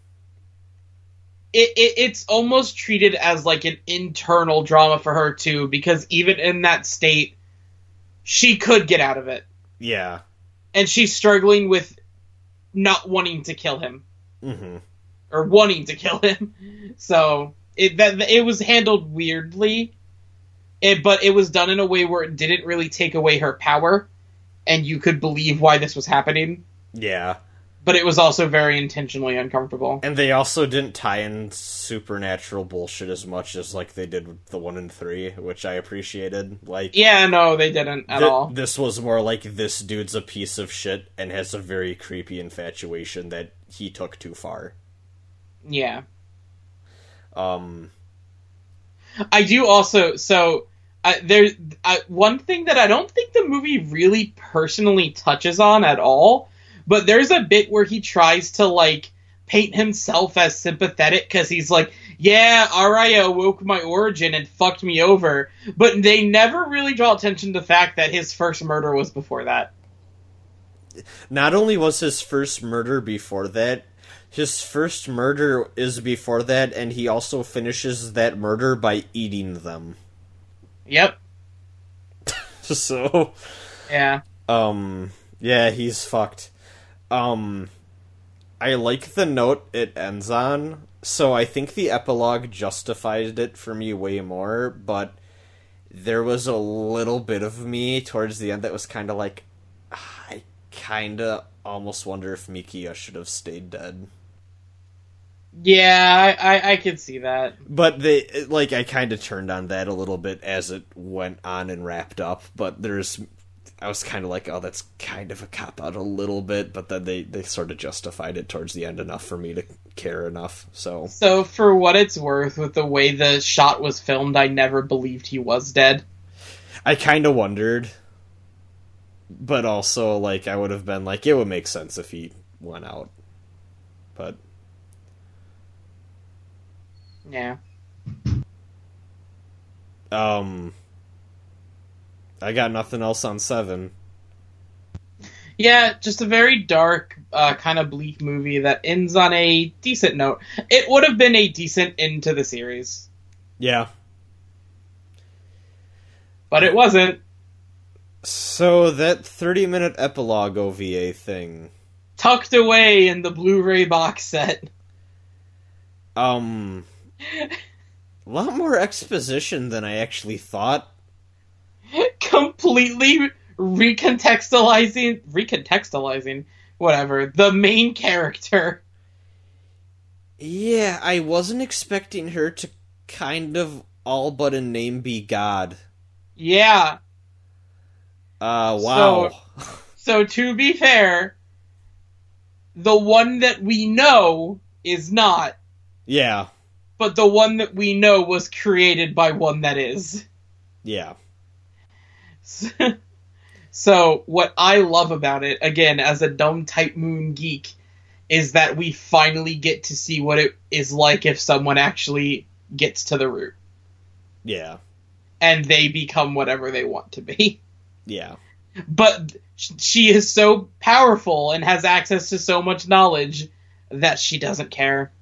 [SPEAKER 2] it, it it's almost treated as like an internal drama for her too, because even in that state, she could get out of it,
[SPEAKER 1] Yeah.
[SPEAKER 2] and she's struggling with not wanting to kill him
[SPEAKER 1] hmm
[SPEAKER 2] or wanting to kill him. So it that it was handled weirdly, it, but it was done in a way where it didn't really take away her power, and you could believe why this was happening.
[SPEAKER 1] Yeah.
[SPEAKER 2] But it was also very intentionally uncomfortable.
[SPEAKER 1] And they also didn't tie in supernatural bullshit as much as like they did with the one and three, which I appreciated. Like
[SPEAKER 2] Yeah, no, they didn't at
[SPEAKER 1] thi-
[SPEAKER 2] all.
[SPEAKER 1] This was more like this dude's a piece of shit and has a very creepy infatuation that he took too far.
[SPEAKER 2] Yeah.
[SPEAKER 1] Um
[SPEAKER 2] I do also so uh, there uh, one thing that I don't think the movie really personally touches on at all, but there's a bit where he tries to like paint himself as sympathetic because he's like, yeah, Araya woke my origin and fucked me over, but they never really draw attention to the fact that his first murder was before that.
[SPEAKER 1] not only was his first murder before that, his first murder is before that, and he also finishes that murder by eating them.
[SPEAKER 2] Yep.
[SPEAKER 1] So,
[SPEAKER 2] Yeah.
[SPEAKER 1] um, yeah, he's fucked. Um, I like the note it ends on, so I think the epilogue justified it for me way more, but there was a little bit of me towards the end that was kind of like, "Ah, I kind of almost wonder if Mikiya should have stayed dead.
[SPEAKER 2] Yeah, I, I, I could see that.
[SPEAKER 1] But they like I kind of turned on that a little bit as it went on and wrapped up. But there's, I was kind of like, oh, that's kind of a cop out a little bit. But then they they sort of justified it towards the end enough for me to care enough. So
[SPEAKER 2] So, for what it's worth, with the way the shot was filmed, I never believed he was dead.
[SPEAKER 1] I kind of wondered, but also like I would have been like it would make sense if he went out. But
[SPEAKER 2] Yeah.
[SPEAKER 1] um, I got nothing else on seven.
[SPEAKER 2] Yeah, just a very dark, uh, kind of bleak movie that ends on a decent note. It would have been a decent end to the series,
[SPEAKER 1] Yeah.
[SPEAKER 2] but it wasn't.
[SPEAKER 1] So that thirty minute epilogue OVA thing.
[SPEAKER 2] Tucked away in the Blu-ray box set.
[SPEAKER 1] Um, a lot more exposition than I actually thought.
[SPEAKER 2] completely recontextualizing recontextualizing whatever the main character.
[SPEAKER 1] Yeah, I wasn't expecting her to kind of all but a name be God.
[SPEAKER 2] yeah.
[SPEAKER 1] Uh, wow.
[SPEAKER 2] so to be fair the one that we know is not.
[SPEAKER 1] Yeah,
[SPEAKER 2] but the one that we know was created by one that is.
[SPEAKER 1] Yeah,
[SPEAKER 2] so what i love about it again as a dumb type moon geek is that we finally get to see what it is like if someone actually gets to the root
[SPEAKER 1] yeah,
[SPEAKER 2] and they become whatever they want to be.
[SPEAKER 1] yeah.
[SPEAKER 2] But she is so powerful and has access to so much knowledge that she doesn't care.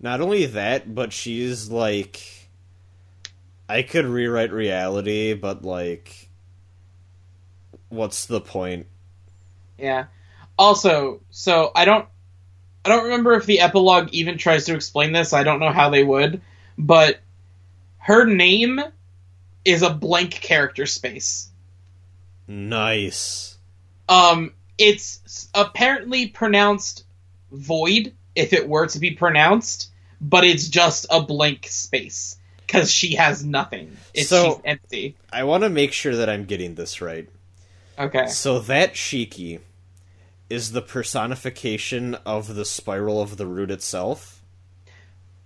[SPEAKER 1] Not only that, but she's like. I could rewrite reality, but like. What's the point?
[SPEAKER 2] Yeah. Also, so I don't I don't remember if the epilogue even tries to explain this. I don't know how they would, but her name is a blank character space.
[SPEAKER 1] Nice.
[SPEAKER 2] Um it's apparently pronounced void if it were to be pronounced, but it's just a blank space cuz she has nothing. It's
[SPEAKER 1] So-
[SPEAKER 2] she's empty.
[SPEAKER 1] I want to make sure that I'm getting this right.
[SPEAKER 2] Okay.
[SPEAKER 1] So that Shiki is the personification of the spiral of the root itself.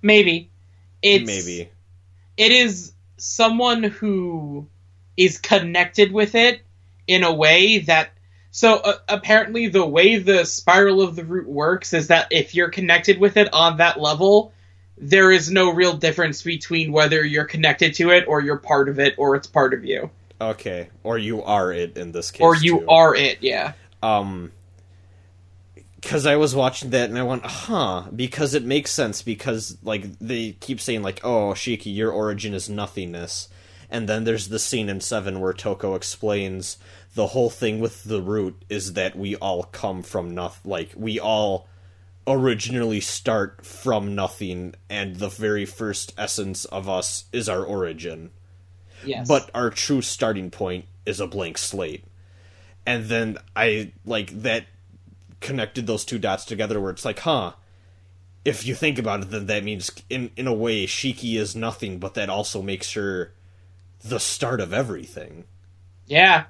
[SPEAKER 2] Maybe. It's,
[SPEAKER 1] Maybe.
[SPEAKER 2] It is someone who is connected with it in a way that. So uh, apparently, the way the spiral of the root works is that if you're connected with it on that level, there is no real difference between whether you're connected to it or you're part of it or it's part of you
[SPEAKER 1] Okay, or you are it in this case,
[SPEAKER 2] or you
[SPEAKER 1] too.
[SPEAKER 2] are it. Yeah.
[SPEAKER 1] um because I was watching that and I went, huh, because it makes sense because like they keep saying like, oh, Shiki, your origin is nothingness, and then there's the scene in Seven where Toko explains the whole thing with the root is that we all come from nothing, like we all originally start from nothing, and the very first essence of us is our origin
[SPEAKER 2] Yes.
[SPEAKER 1] but our true starting point is a blank slate and then i like that connected those two dots together where it's like huh if you think about it then that means in in a way shiki is nothing but that also makes her the start of everything
[SPEAKER 2] yeah.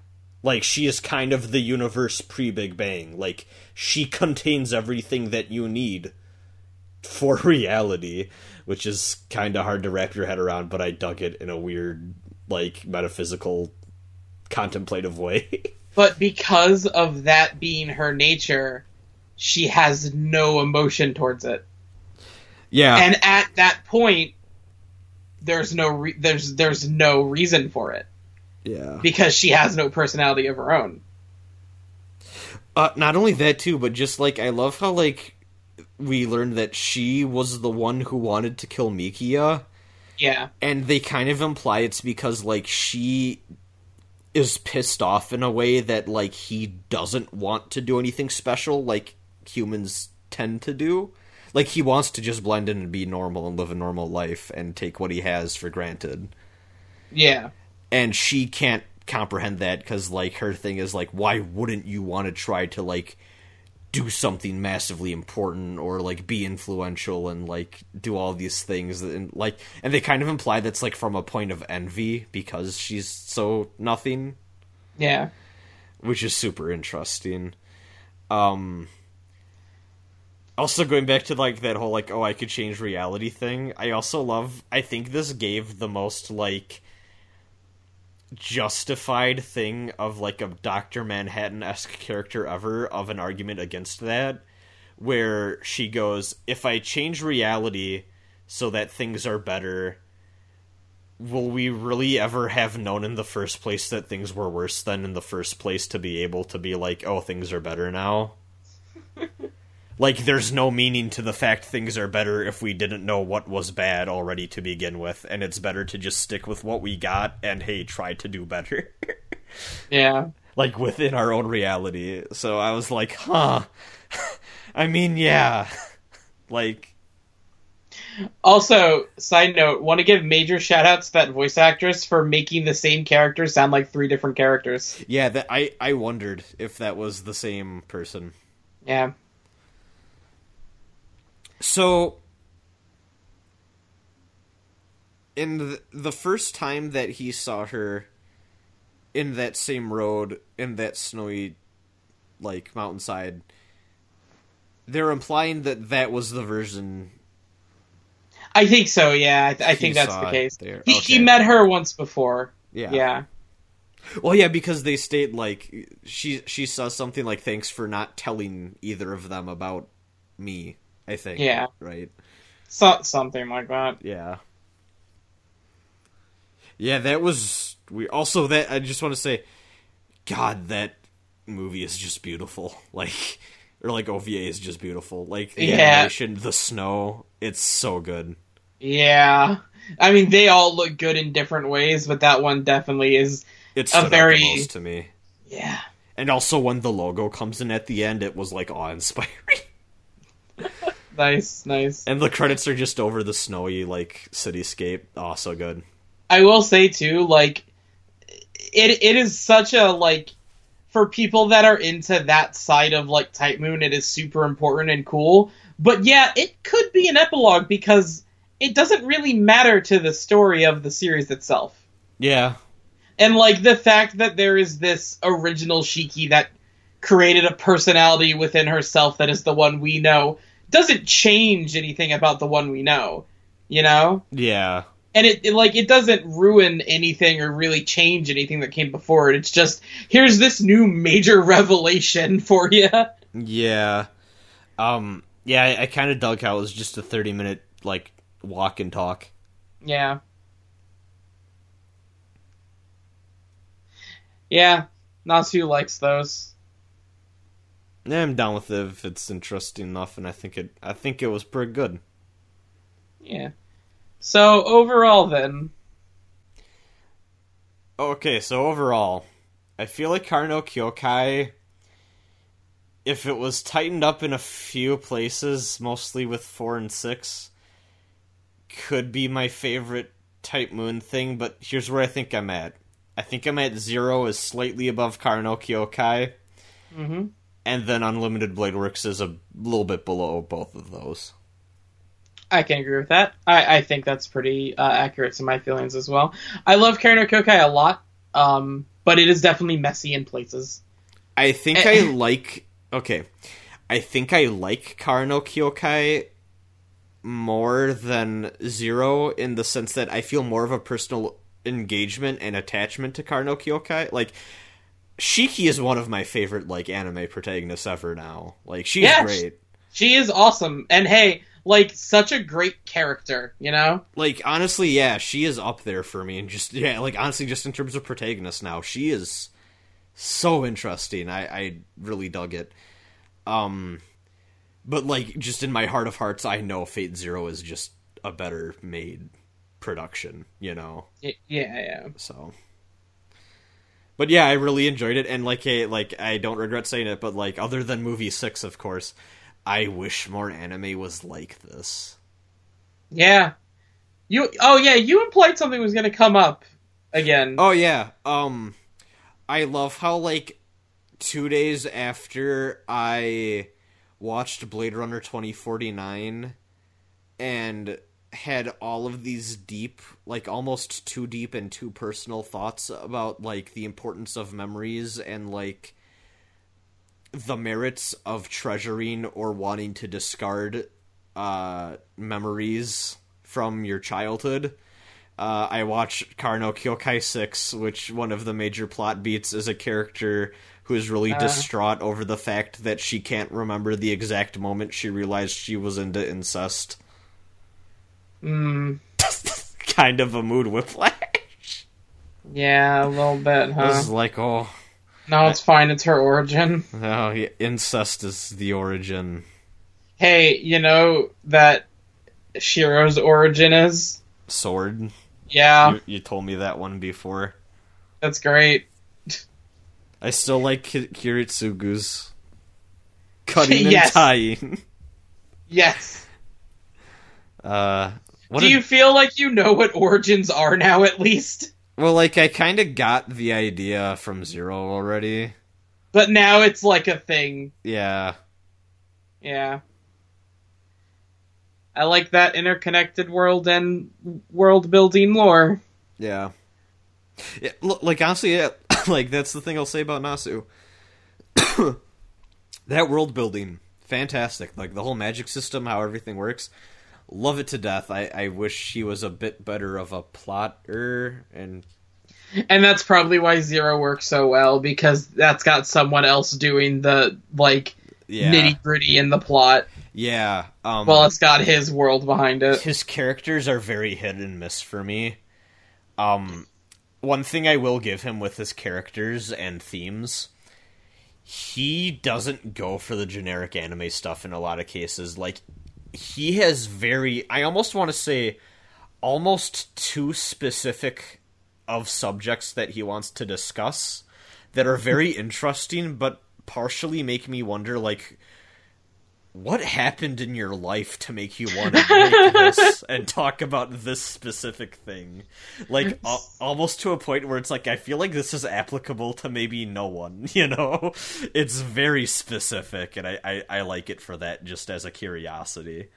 [SPEAKER 1] Like she is kind of the universe pre big bang. Like she contains everything that you need for reality which is kind of hard to wrap your head around but i dug it in a weird like metaphysical contemplative way.
[SPEAKER 2] But because of that being her nature, she has no emotion towards it.
[SPEAKER 1] yeah.
[SPEAKER 2] And at that point there's no re- there's there's no reason for it
[SPEAKER 1] yeah.
[SPEAKER 2] Because she has no personality of her own.
[SPEAKER 1] Uh, not only that too but just like i love how like we learned that she was the one who wanted to kill mikiya.
[SPEAKER 2] Yeah.
[SPEAKER 1] And they kind of imply it's because like she is pissed off in a way that like he doesn't want to do anything special like humans tend to do. Like he wants to just blend in and be normal and live a normal life and take what he has for granted.
[SPEAKER 2] Yeah
[SPEAKER 1] and she can't comprehend that because like her thing is like why wouldn't you want to try to like do something massively important or like be influential and like do all these things and like and they kind of imply that's like from a point of envy because she's so nothing.
[SPEAKER 2] Yeah.
[SPEAKER 1] Which is super interesting. Um also going back to like that whole like oh i could change reality thing i also love i think this gave the most like justified thing of like a dr manhattan-esque character ever of an argument against that where she goes if i change reality so that things are better will we really ever have known in the first place that things were worse than in the first place to be able to be like, oh, things are better now? Like, there's no meaning to the fact things are better if we didn't know what was bad already to begin with, and it's better to just stick with what we got and, hey, try to do better.
[SPEAKER 2] yeah
[SPEAKER 1] like, within our own reality. So I was like, huh. I mean, yeah. like,
[SPEAKER 2] also side note want to give major shout outs to that voice actress for making the same character sound like three different characters
[SPEAKER 1] yeah, that I, I wondered if that was the same person.
[SPEAKER 2] yeah
[SPEAKER 1] So, in the, the first time that he saw her in that same road, in that snowy, like, mountainside, they're implying that that was the version.
[SPEAKER 2] i think so yeah i, th- I think that's the case he,
[SPEAKER 1] Okay.
[SPEAKER 2] he met her once before
[SPEAKER 1] Yeah.
[SPEAKER 2] yeah
[SPEAKER 1] Well, yeah, because they state, like, she, she says something like, thanks for not telling either of them about me, I think.
[SPEAKER 2] Yeah.
[SPEAKER 1] Right?
[SPEAKER 2] so, something like that
[SPEAKER 1] Yeah. Yeah, that was we also that I just want to say god that movie is just beautiful. Like or like OVA is just beautiful. Like the
[SPEAKER 2] Yeah.
[SPEAKER 1] animation, the snow, it's so good.
[SPEAKER 2] Yeah. I mean, they all look good in different ways, but that one definitely is.
[SPEAKER 1] It's
[SPEAKER 2] A very-
[SPEAKER 1] to me.
[SPEAKER 2] Yeah.
[SPEAKER 1] And also when the logo comes in at the end, it was like awe inspiring.
[SPEAKER 2] Nice, nice.
[SPEAKER 1] and the credits are just over the snowy like cityscape. Oh, so good.
[SPEAKER 2] I will say too, like, it it is such a like for people that are into that side of like Type Moon, it is super important and cool. But yeah, it could be an epilogue because it doesn't really matter to the story of the series itself.
[SPEAKER 1] Yeah.
[SPEAKER 2] And like the fact that there is this original Shiki that created a personality within herself that is the one we know doesn't change anything about the one we know, you know?
[SPEAKER 1] Yeah.
[SPEAKER 2] And it, it like it doesn't ruin anything or really change anything that came before it. It's just here's this new major revelation for you.
[SPEAKER 1] Yeah. Um yeah, I, I kind of dug how it was just a 30 minute like walk and talk.
[SPEAKER 2] Yeah. Yeah, Nasu likes those.
[SPEAKER 1] Yeah, I'm down with it if it's interesting enough and I think it I think it was pretty good.
[SPEAKER 2] Yeah. So overall, then,
[SPEAKER 1] Okay, so overall, I feel like Kara no Kyokai, if it was tightened up in a few places, mostly with 4 and 6, could be my favorite Type Moon thing, but here's where I think I'm at. I think I'm at 0 is slightly above Kara no Kyokai,
[SPEAKER 2] hmm
[SPEAKER 1] and then Unlimited Blade Works is a little bit below both of those.
[SPEAKER 2] I can agree with that. I, I think that's pretty uh, accurate to my feelings as well. I love Kara no Kyokai a lot, um, but it is definitely messy in places.
[SPEAKER 1] I think
[SPEAKER 2] Eh.
[SPEAKER 1] I like. Okay. I think I like Kara no Kyokai more than Zero in the sense that I feel more of a personal engagement and attachment to Kara no Kyokai. Like, Shiki is one of my favorite, like, anime protagonists ever now. Like, she's
[SPEAKER 2] Yeah,
[SPEAKER 1] great.
[SPEAKER 2] She is awesome, and hey, like such a great character, you know.
[SPEAKER 1] Like, honestly, yeah, she is up there for me. And just, yeah, like, honestly, just in terms of protagonist now, she is so interesting. I, I really dug it. Um, but, like, just in my heart of hearts, I know Fate Zero is just a better made production, you know?
[SPEAKER 2] Yeah, yeah.
[SPEAKER 1] So. But yeah, I really enjoyed it, and like, a, like I don't regret saying it, but like, other than movie six, of course, I wish more anime was like this.
[SPEAKER 2] Yeah. You oh yeah, you implied something was gonna come up again.
[SPEAKER 1] Oh yeah. Um I love how like 2 days after I watched Blade Runner 2049 and had all of these deep like almost too deep and too personal thoughts about like the importance of memories and like the merits of treasuring or wanting to discard uh memories from your childhood uh, I watched Kara no Kyokai 6, which one of the major plot beats is a character who is really
[SPEAKER 2] Uh.
[SPEAKER 1] distraught over the fact that she can't remember the exact moment she realized she was into incest.
[SPEAKER 2] Mm,
[SPEAKER 1] kind of a mood whiplash.
[SPEAKER 2] yeah, a little bit,
[SPEAKER 1] It
[SPEAKER 2] huh?
[SPEAKER 1] was like, oh,
[SPEAKER 2] No, it's fine. It's her origin.
[SPEAKER 1] oh, yeah, incest is the origin.
[SPEAKER 2] Hey, you know that Shiro's origin is?
[SPEAKER 1] Sword.
[SPEAKER 2] Yeah,
[SPEAKER 1] You, you told me that one before.
[SPEAKER 2] that's great.
[SPEAKER 1] I still like Ki- Kiritsugu's cutting
[SPEAKER 2] Yes.
[SPEAKER 1] and tying.
[SPEAKER 2] Yes.
[SPEAKER 1] Uh, what
[SPEAKER 2] Do
[SPEAKER 1] a-
[SPEAKER 2] you feel like you know what origins are now, at least?
[SPEAKER 1] Well, like I kind of got the idea from Zero already.
[SPEAKER 2] But now it's like a thing.
[SPEAKER 1] Yeah,
[SPEAKER 2] Yeah. I like that interconnected world and world building lore.
[SPEAKER 1] yeah. yeah look, like honestly, yeah, like that's the thing I'll say about Nasu. that world building, fantastic. Like the whole magic system, how everything works, love it to death. I I wish he was a bit better of a plotter and
[SPEAKER 2] And that's probably why Zero works so well, because that's got someone else doing the, like,
[SPEAKER 1] yeah,
[SPEAKER 2] nitty gritty in the plot.
[SPEAKER 1] yeah. Um,
[SPEAKER 2] Well, it's got his world behind it.
[SPEAKER 1] his characters are very hit and miss for me. Um, one thing I will give him with his characters and themes, he doesn't go for the generic anime stuff in a lot of cases. Like, he has very, I almost want to say, almost too specific of subjects that he wants to discuss that are very interesting, but partially make me wonder, like, what happened in your life to make you want to make this and talk about this specific thing? Like, al- almost to a point where it's like, I feel like this is applicable to maybe no one, you know? It's very specific, and I, I, I like it for that just as a curiosity.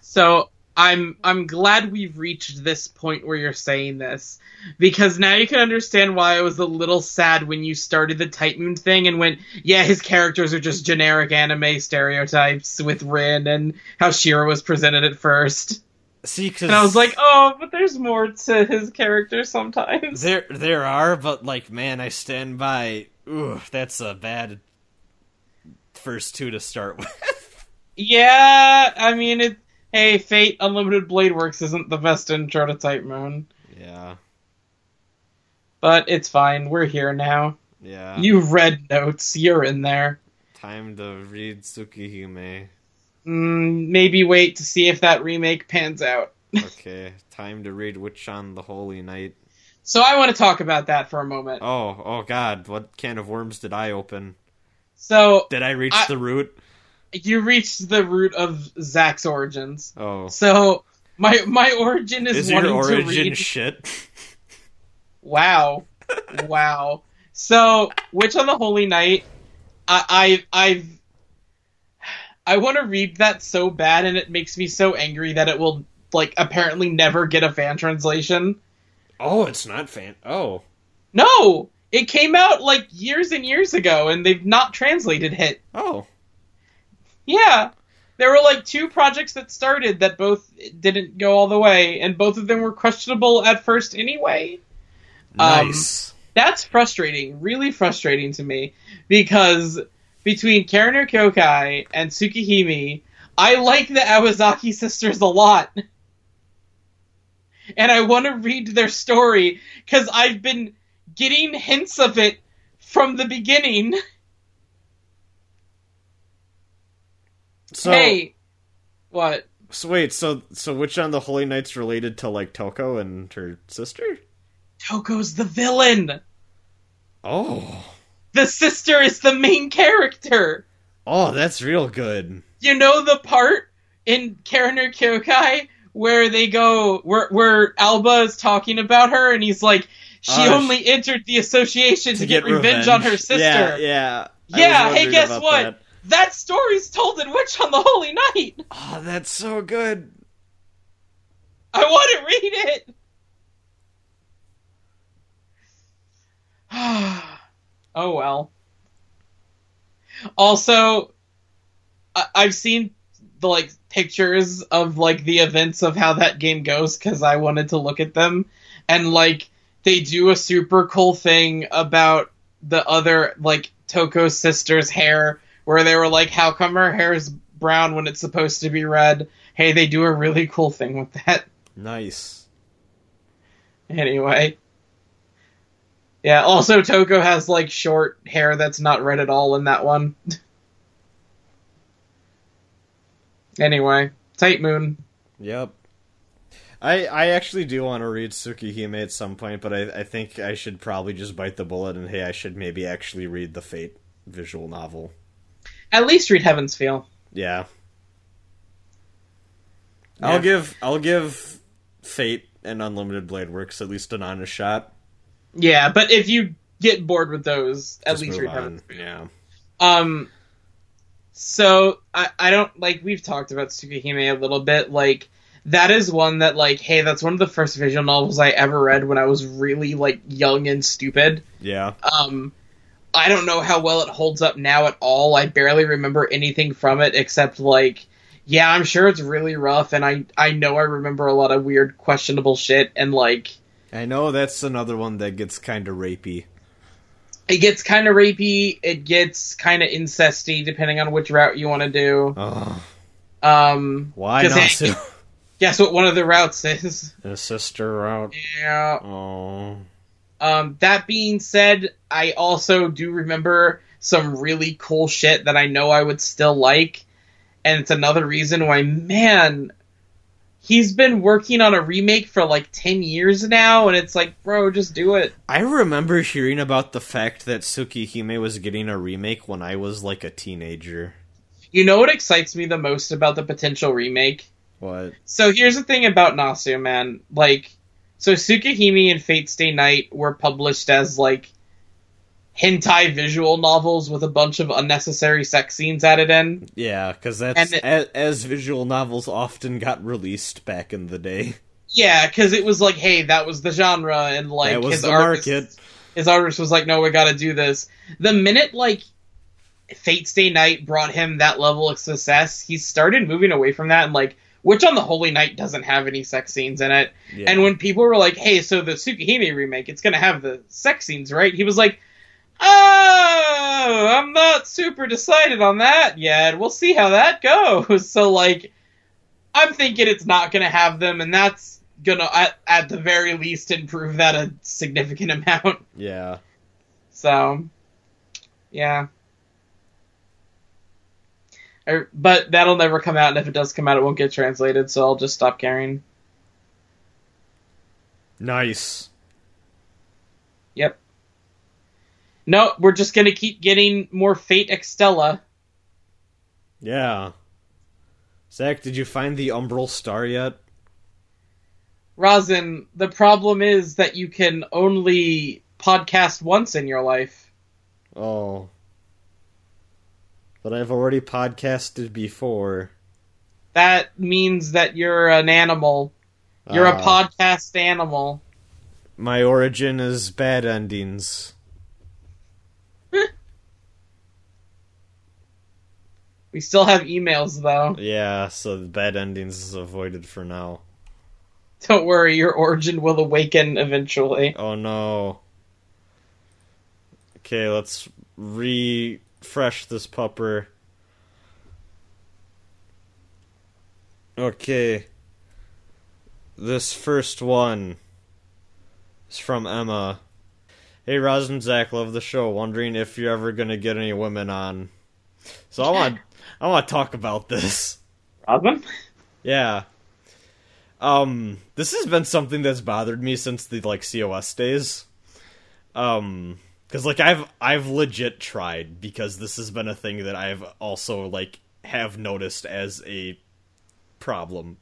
[SPEAKER 2] So, I'm I'm glad we've reached this point where you're saying this because now you can understand why I was a little sad when you started the Type Moon thing and went, yeah, his characters are just generic anime stereotypes with Rin and how Shira was presented at first.
[SPEAKER 1] See, because
[SPEAKER 2] And I was like, oh, but there's more to his character sometimes.
[SPEAKER 1] there there are, but like, man, I stand by. Ooh, that's a bad first two to start with.
[SPEAKER 2] Yeah, I mean, it. Hey, Fate Unlimited Blade Works isn't the best intro to Type Moon,
[SPEAKER 1] yeah,
[SPEAKER 2] but it's fine. We're here now.
[SPEAKER 1] yeah.
[SPEAKER 2] You read notes. You're in there.
[SPEAKER 1] Time to read Tsukihime.
[SPEAKER 2] Mm, maybe wait to see if that remake pans out.
[SPEAKER 1] Okay, time to read Witch on the Holy Night.
[SPEAKER 2] So I want to talk about that for a moment.
[SPEAKER 1] Oh, oh God! What can of worms did I open?
[SPEAKER 2] So
[SPEAKER 1] Did I reach
[SPEAKER 2] I-
[SPEAKER 1] the root?
[SPEAKER 2] You reached the root of Zach's origins.
[SPEAKER 1] Oh,
[SPEAKER 2] So my my origin is,
[SPEAKER 1] is
[SPEAKER 2] wanting
[SPEAKER 1] your
[SPEAKER 2] to
[SPEAKER 1] origin
[SPEAKER 2] read.
[SPEAKER 1] shit?
[SPEAKER 2] Wow, wow. So Witch on the Holy Night, I, I I've I want to read that so bad, and it makes me so angry that it will like apparently never get a fan translation.
[SPEAKER 1] Oh, it's not fan. Oh,
[SPEAKER 2] No, it came out like years and years ago, and they've not translated it.
[SPEAKER 1] oh,
[SPEAKER 2] Yeah. There were like two projects that started that both didn't go all the way, and both of them were questionable at first anyway. Um,
[SPEAKER 1] nice.
[SPEAKER 2] That's frustrating, really frustrating to me, because between Kara no Kyokai and Tsukihime, I like the Aozaki sisters a lot. And I want to read their story, because I've been getting hints of it from the beginning.
[SPEAKER 1] so,
[SPEAKER 2] hey! What?
[SPEAKER 1] so wait, so so Witch on the Holy Night's related to like Toko and her sister?
[SPEAKER 2] Toko's the villain!
[SPEAKER 1] Oh,
[SPEAKER 2] The sister is the main character.
[SPEAKER 1] oh, that's real good.
[SPEAKER 2] You know the part in Kara no Kyokai where they go where where Alba is talking about her and he's like she
[SPEAKER 1] Oh,
[SPEAKER 2] only entered the association to, get, revenge, on her sister.
[SPEAKER 1] Yeah, yeah. I
[SPEAKER 2] Yeah, hey, guess what?
[SPEAKER 1] that.
[SPEAKER 2] That story's told in Witch on the Holy Night.
[SPEAKER 1] Oh, that's so good.
[SPEAKER 2] I want to read it. oh well. Also, I- I've seen the like pictures of like the events of how that game goes because I wanted to look at them, and like they do a super cool thing about the other like Toko's sister's hair, where they were like, "How come her hair is brown when it's supposed to be red?" Hey, they do a really cool thing with that.
[SPEAKER 1] Nice.
[SPEAKER 2] Anyway. Yeah, also Toko has like short hair that's not red at all in that one. anyway, Type Moon.
[SPEAKER 1] Yep. I I actually do want to read Tsukihime at some point, but I I think I should probably just bite the bullet and hey, I should maybe actually read the Fate visual novel.
[SPEAKER 2] At least read Heaven's Feel.
[SPEAKER 1] Yeah.
[SPEAKER 2] Yeah.
[SPEAKER 1] I'll give I'll give Fate and Unlimited Blade Works at least an honest shot.
[SPEAKER 2] Yeah, but if you get bored with those, at
[SPEAKER 1] Just
[SPEAKER 2] least
[SPEAKER 1] move
[SPEAKER 2] read
[SPEAKER 1] on.
[SPEAKER 2] Heaven's Feel.
[SPEAKER 1] Yeah.
[SPEAKER 2] Um, so I I don't like we've talked about Tsukihime a little bit. Like that is one that like hey, that's one of the first visual novels I ever read when I was really like young and stupid.
[SPEAKER 1] Yeah.
[SPEAKER 2] Um, I don't know how well it holds up now at all. I barely remember anything from it except like, yeah, I'm sure it's really rough, and I I know I remember a lot of weird, questionable shit, and like
[SPEAKER 1] I know that's another one that gets kind of rapey.
[SPEAKER 2] it gets kind of rapey, it gets kind of incesty, depending on which route you want to do.
[SPEAKER 1] Oh,
[SPEAKER 2] Um,
[SPEAKER 1] why not?
[SPEAKER 2] guess what one of the routes is?
[SPEAKER 1] A sister route.
[SPEAKER 2] Yeah.
[SPEAKER 1] Oh.
[SPEAKER 2] Um, that being said, I also do remember some really cool shit that I know I would still like, and it's another reason why, man, he's been working on a remake for like 10 years now, and it's like, bro, just do it.
[SPEAKER 1] I remember hearing about the fact that Tsukihime was getting a remake when I was like a teenager.
[SPEAKER 2] You know what excites me the most about the potential remake?
[SPEAKER 1] What?
[SPEAKER 2] So here's the thing about Nasu, man. Like, so Tsukihime and Fate Stay Night were published as like hentai visual novels with a bunch of unnecessary sex scenes added in.
[SPEAKER 1] Yeah, because that's
[SPEAKER 2] it-
[SPEAKER 1] as, as visual novels often got released back in the day.
[SPEAKER 2] Yeah, because it was like, hey, that was the genre, and like
[SPEAKER 1] that was
[SPEAKER 2] his
[SPEAKER 1] the
[SPEAKER 2] artist,
[SPEAKER 1] market.
[SPEAKER 2] his artist was like, no, we got to do this. The minute like Fate Stay Night brought him that level of success, he started moving away from that, and like, Witch on the Holy Night doesn't have any sex scenes in it.
[SPEAKER 1] Yeah.
[SPEAKER 2] And when people were like, hey, so the Tsukihime remake, it's gonna have the sex scenes, right? He was like. Oh, I'm not super decided on that yet. We'll see how that goes. So, like, I'm thinking it's not going to have them, and that's gonna, at, at the very least, improve that a significant amount.
[SPEAKER 1] yeah.
[SPEAKER 2] So, yeah. I, but that'll never come out, and if it does come out, it won't get translated. So I'll just stop caring.
[SPEAKER 1] Nice.
[SPEAKER 2] Yep. No, we're just gonna keep getting more Fate Extella.
[SPEAKER 1] Yeah. Zach, did you find the Umbral Star yet?
[SPEAKER 2] Rosin, the problem is that you can only podcast once in your life.
[SPEAKER 1] Oh. But I've already podcasted before.
[SPEAKER 2] That means that you're an animal. You're a
[SPEAKER 1] Ah.
[SPEAKER 2] podcast animal.
[SPEAKER 1] My origin is bad endings.
[SPEAKER 2] We still have emails though.
[SPEAKER 1] Yeah, so the bad endings is avoided for now.
[SPEAKER 2] Don't worry, your origin will awaken eventually.
[SPEAKER 1] Oh no. Okay, let's refresh this pupper. Okay. This first one is from Emma. Hey, Rosin Zach, love the show. Wondering if you're ever gonna get any women on. So I want, I want to talk about this.
[SPEAKER 2] Rosin?
[SPEAKER 1] Yeah. Um, this has been something that's bothered me since the like COS days. Um, because like I've I've legit tried because this has been a thing that I've also like have noticed as a problem.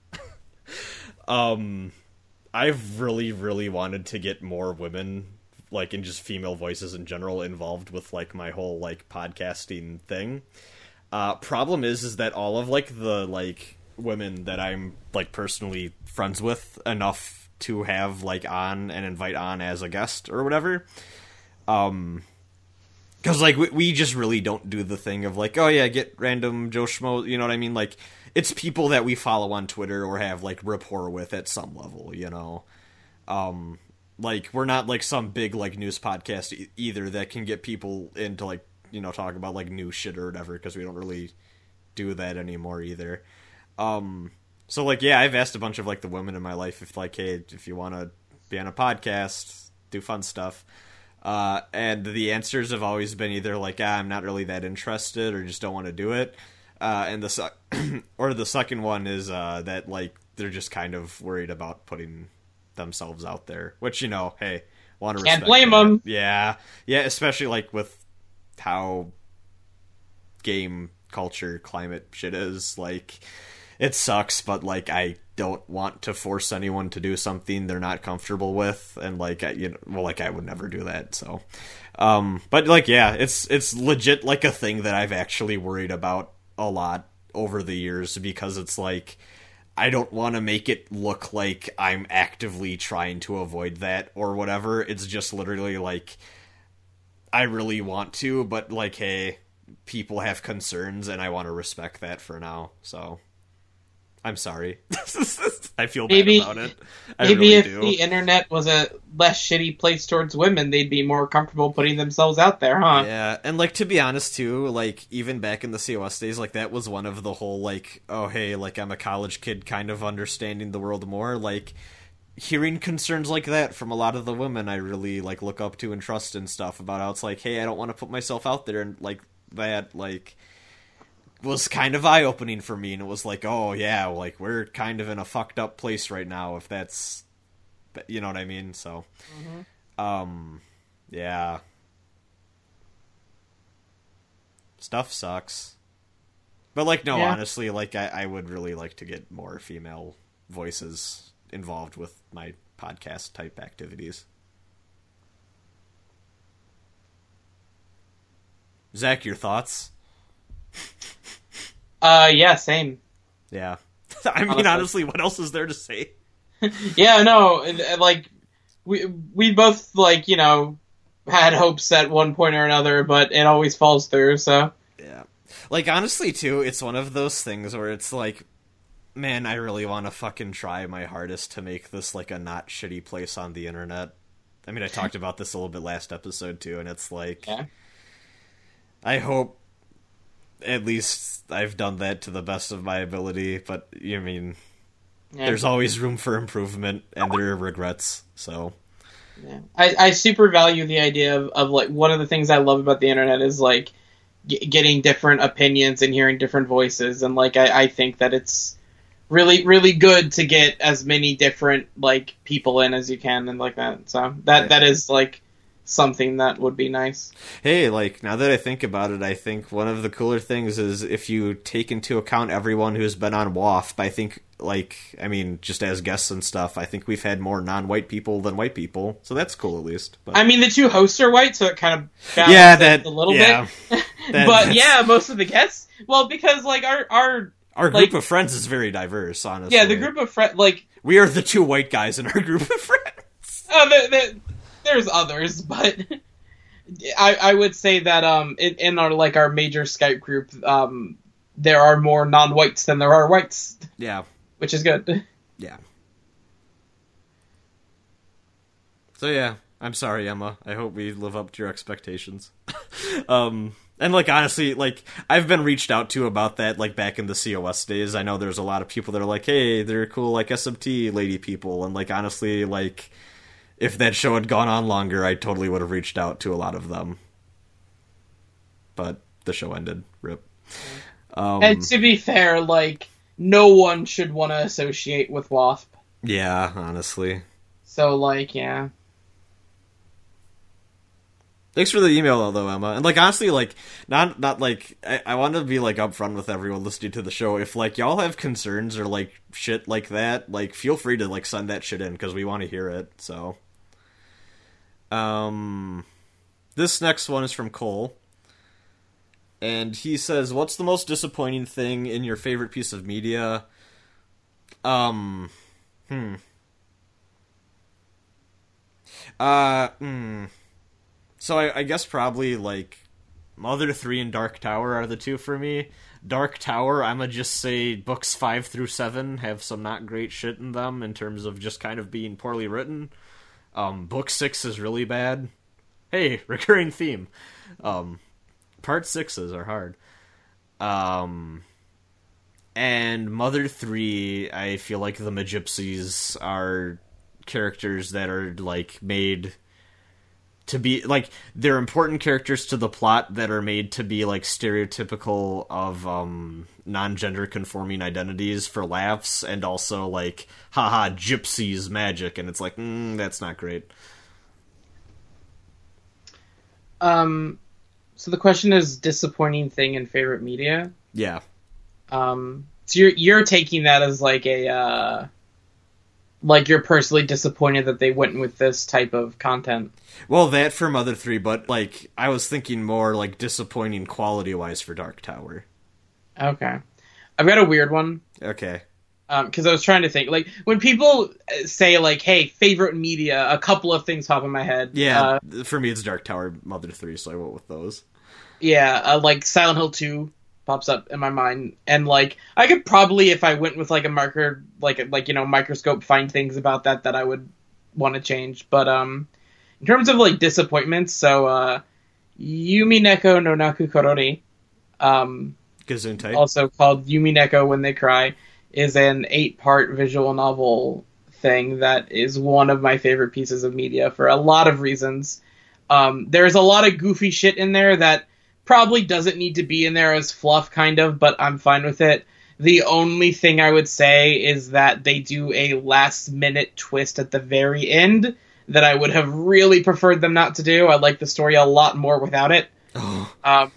[SPEAKER 1] um, I've really really wanted to get more women like and just female voices in general involved with like my whole like podcasting thing. Uh, problem is, is that all of like the like women that I'm like personally friends with enough to have like on and invite on as a guest or whatever. Um, because like we, we just really don't do the thing of like, oh yeah, get random Joe Schmo. You know what I mean? Like it's people that we follow on Twitter or have like rapport with at some level. You know, um, like we're not like some big like news podcast e- either that can get people into like you know talk about like new shit or whatever because we don't really do that anymore either. Um, so like yeah, I've asked a bunch of like the women in my life if like hey if you want to be on a podcast, do fun stuff. Uh, and the answers have always been either like ah, I'm not really that interested or just don't want to do it. Uh, and the se- or the second one is uh, that like they're just kind of worried about putting themselves out there, which you know, hey, want to
[SPEAKER 2] Can't blame them,
[SPEAKER 1] Yeah, yeah, especially like with how game culture climate shit is like it sucks but like i don't want to force anyone to do something they're not comfortable with and like I, you know well like i would never do that so um but like yeah it's it's legit like a thing that i've actually worried about a lot over the years because it's like I don't want to make it look like I'm actively trying to avoid that or whatever. It's just literally like I really want to, but like, hey, people have concerns and I want to respect that for now. So I'm sorry. I feel bad
[SPEAKER 2] Maybe-
[SPEAKER 1] about it. I
[SPEAKER 2] Maybe
[SPEAKER 1] really
[SPEAKER 2] if
[SPEAKER 1] do.
[SPEAKER 2] the internet was a less shitty place towards women, they'd be more comfortable putting themselves out there, huh?
[SPEAKER 1] Yeah, and like to be honest too, like even back in the COS days, like that was one of the whole like, oh hey, like I'm a college kid, kind of understanding the world more. Like hearing concerns like that from a lot of the women I really like look up to and trust and stuff about how it's like, hey, I don't want to put myself out there and like that, like was kind of eye opening for me, and it was like, oh yeah, like we're kind of in a fucked up place right now. If that's, you know what I mean? So, um, yeah, stuff sucks. But like, no,
[SPEAKER 2] Yeah.
[SPEAKER 1] honestly, like I, I would really like to get more female voices involved with my podcast type activities. Zach, your thoughts?
[SPEAKER 2] Uh, yeah, same.
[SPEAKER 1] Yeah. I mean,
[SPEAKER 2] Honestly.
[SPEAKER 1] honestly, what else is there to say?
[SPEAKER 2] Yeah, no, like we we both like you know had hopes at one point or another, but it always falls through. So
[SPEAKER 1] Yeah. Like honestly too, it's one of those things where it's like man, I really want to fucking try my hardest to make this like a not shitty place on the internet. I mean, I talked about this a little bit last episode too, and it's like
[SPEAKER 2] yeah,
[SPEAKER 1] I hope at least I've done that to the best of my ability, but you mean
[SPEAKER 2] yeah.
[SPEAKER 1] there's always room for improvement and there are regrets. So,
[SPEAKER 2] Yeah. I, I super value the idea of, of like one of the things I love about the internet is like g- getting different opinions and hearing different voices and like I, I think that it's really really good to get as many different like people in as you can and like that so that
[SPEAKER 1] Yeah.
[SPEAKER 2] that is like something that would be nice
[SPEAKER 1] hey, like now that I think about it, I think one of the cooler things is if you take into account everyone who's been on WAFP, I think like I mean, just as guests and stuff, I think we've had more non-white people than white people. So that's cool at least. But
[SPEAKER 2] I mean the two hosts are white so it kind of balances
[SPEAKER 1] Yeah, that-
[SPEAKER 2] a little
[SPEAKER 1] yeah.
[SPEAKER 2] bit
[SPEAKER 1] That-
[SPEAKER 2] but yeah most of the guests well because like our our
[SPEAKER 1] our
[SPEAKER 2] like-
[SPEAKER 1] group of friends is very diverse, honestly.
[SPEAKER 2] yeah the group of friends like
[SPEAKER 1] We are the two white guys in our group of friends.
[SPEAKER 2] Oh, there, there, there's others, but I, I would say that um in, in our like our major Skype group um there are more non-whites than there are whites,
[SPEAKER 1] Yeah.
[SPEAKER 2] which is good.
[SPEAKER 1] Yeah. So yeah, I'm sorry, Emma. I hope we live up to your expectations. um and like honestly, like I've been reached out to about that like back in the COS days. I know there's a lot of people that are like, "Hey, they're cool like SMT lady people." And like honestly, like if that show had gone on longer, I totally would have reached out to a lot of them. But the show ended. Rip. Um,
[SPEAKER 2] and to be fair, like no one should want to associate with WASP.
[SPEAKER 1] yeah, honestly.
[SPEAKER 2] So like, yeah.
[SPEAKER 1] Thanks for the email though, Emma. And like honestly, like not not like I, I want to be like upfront with everyone listening to the show. If like y'all have concerns or like shit like that, like feel free to like send that shit in because we want to hear it. So, um, this next one is from Cole, and he says, "What's the most disappointing thing in your favorite piece of media?" Um, hmm. Uh, hmm. So I, I guess probably like Mother Three and Dark Tower are the two for me. Dark Tower, I'ma just say books five through seven have some not great shit in them in terms of just kind of being poorly written. Um, book six is really bad. Hey, recurring theme. Um, part sixes are hard. Um, and Mother Three, I feel like the Magypsies are characters that are like made to be like they're important characters to the plot that are made to be like stereotypical of um non-gender conforming identities for laughs and also like haha gypsies magic. And it's like mm, that's not great.
[SPEAKER 2] Um, so the question is disappointing thing in favorite media.
[SPEAKER 1] yeah.
[SPEAKER 2] Um, so you're you're taking that as like a uh, like you're personally disappointed that they went with this type of content.
[SPEAKER 1] well that for mother 3 but like i was thinking more like disappointing quality wise for dark tower.
[SPEAKER 2] Okay, I've got a weird one.
[SPEAKER 1] Okay.
[SPEAKER 2] Because I was trying to think like when people uh, say like, "Hey, favorite media," a couple of things pop in my head.
[SPEAKER 1] yeah
[SPEAKER 2] uh,
[SPEAKER 1] for me it's dark tower mother 3 so i went with those.
[SPEAKER 2] Yeah, uh, like Silent Hill Two pops up in my mind, and like I could probably, if I went with like a marker, like like you know microscope, find things about that that I would want to change. But um, in terms of like disappointments, so uh, Umineko no Naku Koro ni, um,
[SPEAKER 1] gesundheit
[SPEAKER 2] also called Umineko When They Cry, is an eight-part visual novel thing that is one of my favorite pieces of media for a lot of reasons. Um, there's a lot of goofy shit in there that probably doesn't need to be in there as fluff, kind of, but I'm fine with it. The only thing I would say is that they do a last minute twist at the very end that I would have really preferred them not to do. I like the story a lot more without it.
[SPEAKER 1] oh
[SPEAKER 2] Um,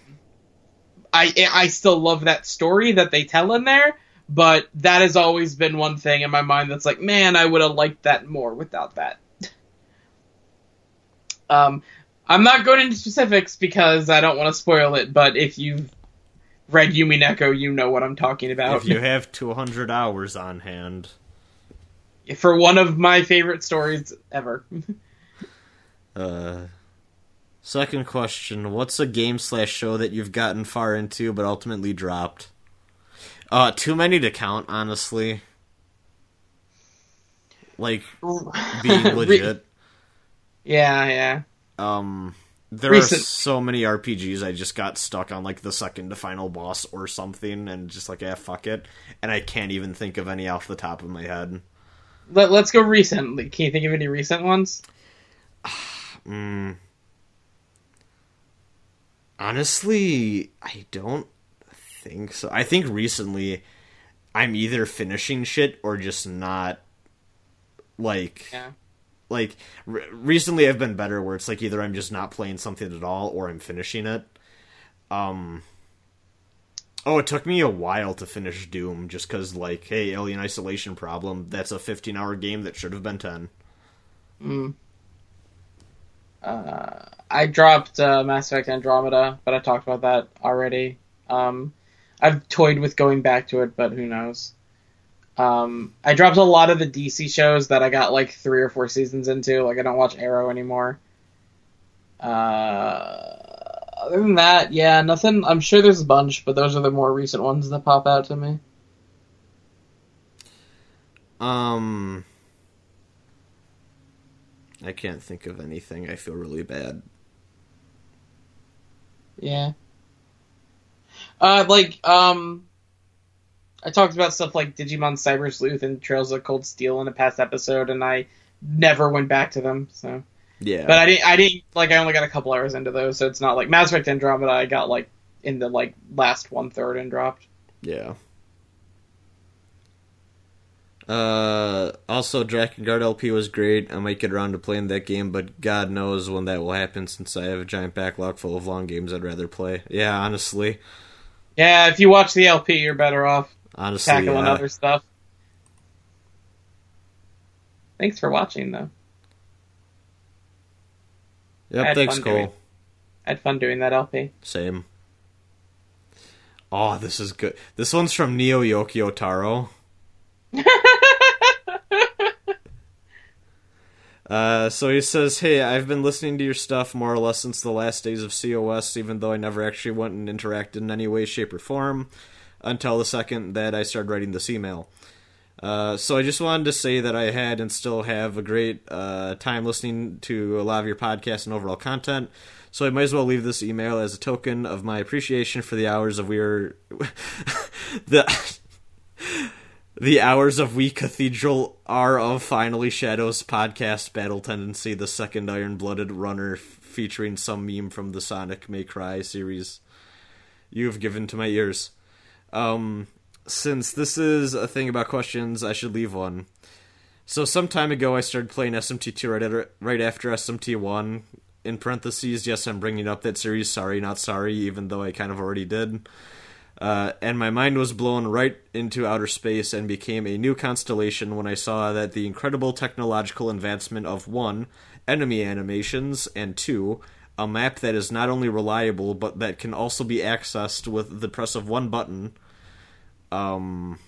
[SPEAKER 2] I I still love that story that they tell in there, but that has always been one thing in my mind that's like, man, I would have liked that more without that. um, I'm not going into specifics because I don't want to spoil it, but if you've read Umineko, you know what I'm talking about.
[SPEAKER 1] If you have 200 hours on hand.
[SPEAKER 2] For one of my favorite stories ever.
[SPEAKER 1] Uh, second question: What's a game slash show that you've gotten far into but ultimately dropped? Uh, too many to count, honestly. Like being legit.
[SPEAKER 2] yeah, yeah.
[SPEAKER 1] Um, there
[SPEAKER 2] Recent-
[SPEAKER 1] are so many RPGs I just got stuck on like the second to final boss or something, and just like, yeah, fuck it, and I can't even think of any off the top of my head.
[SPEAKER 2] Let, let's go recently. Can you think of any recent ones?
[SPEAKER 1] Mm. Honestly, I don't think so. I think recently I'm either finishing shit or just not like
[SPEAKER 2] Yeah.
[SPEAKER 1] Like re- recently I've been better where it's like either I'm just not playing something at all or I'm finishing it. Um Oh, it took me a while to finish Doom just cuz like, hey, Alien Isolation problem, that's a 15-hour game that should have been 10.
[SPEAKER 2] Mm. Uh, I dropped uh, Mass Effect Andromeda, but I talked about that already. Um, I've toyed with going back to it, but who knows? Um, I dropped a lot of the DC shows that I got like three or four seasons into. Like I don't watch Arrow anymore. Uh, other than that, yeah, nothing. I'm sure there's a bunch, but those are the more recent ones that pop out to me.
[SPEAKER 1] Um, I can't think of anything. I feel really bad.
[SPEAKER 2] Yeah. Uh, like, um, I talked about stuff like Digimon Cyber Sleuth and Trails of Cold Steel in a past episode, and I never went back to them. So,
[SPEAKER 1] Yeah,
[SPEAKER 2] but I didn't. I didn't like. I only got a couple hours into those, so it's not like Mass Effect Andromeda. I got like in the like last one third and dropped.
[SPEAKER 1] yeah. Uh, also, Drakengard LP was great. I might get around to playing that game, but God knows when that will happen since I have a giant backlog full of long games I'd rather play. Yeah, honestly,
[SPEAKER 2] Yeah, if you watch the LP, you're better off
[SPEAKER 1] honestly,
[SPEAKER 2] tackling
[SPEAKER 1] yeah.
[SPEAKER 2] other stuff. Thanks for watching, though.
[SPEAKER 1] Yep, thanks,
[SPEAKER 2] fun doing
[SPEAKER 1] Cole.
[SPEAKER 2] I had fun doing that LP.
[SPEAKER 1] Same. Oh, this is good. This one's from Neo Yokio Taro. Uh, so he says, "Hey, I've been listening to your stuff more or less since the last days of COS, even though I never actually went and interacted in any way, shape, or form until the second that I started writing this email. Uh, so I just wanted to say that I had and still have a great uh, time listening to a lot of your podcasts and overall content. So I might as well leave this email as a token of my appreciation for the hours of we're the." The hours of We Cathedral are of Finally Shadows podcast Battle Tendency, the second Iron Blooded runner featuring some meme from the Sonic May Cry series you have given to my ears. Um, since this is a thing about questions, I should leave one. So some time ago, I started playing SMT2 right, at, right after SMT1. In parentheses, yes, I'm bringing up that series. Sorry, not sorry, even though I kind of already did. Uh, and my mind was blown right into outer space and became a new constellation when I saw that the incredible technological advancement of one, enemy animations, and two, a map that is not only reliable but that can also be accessed with the press of one button, um,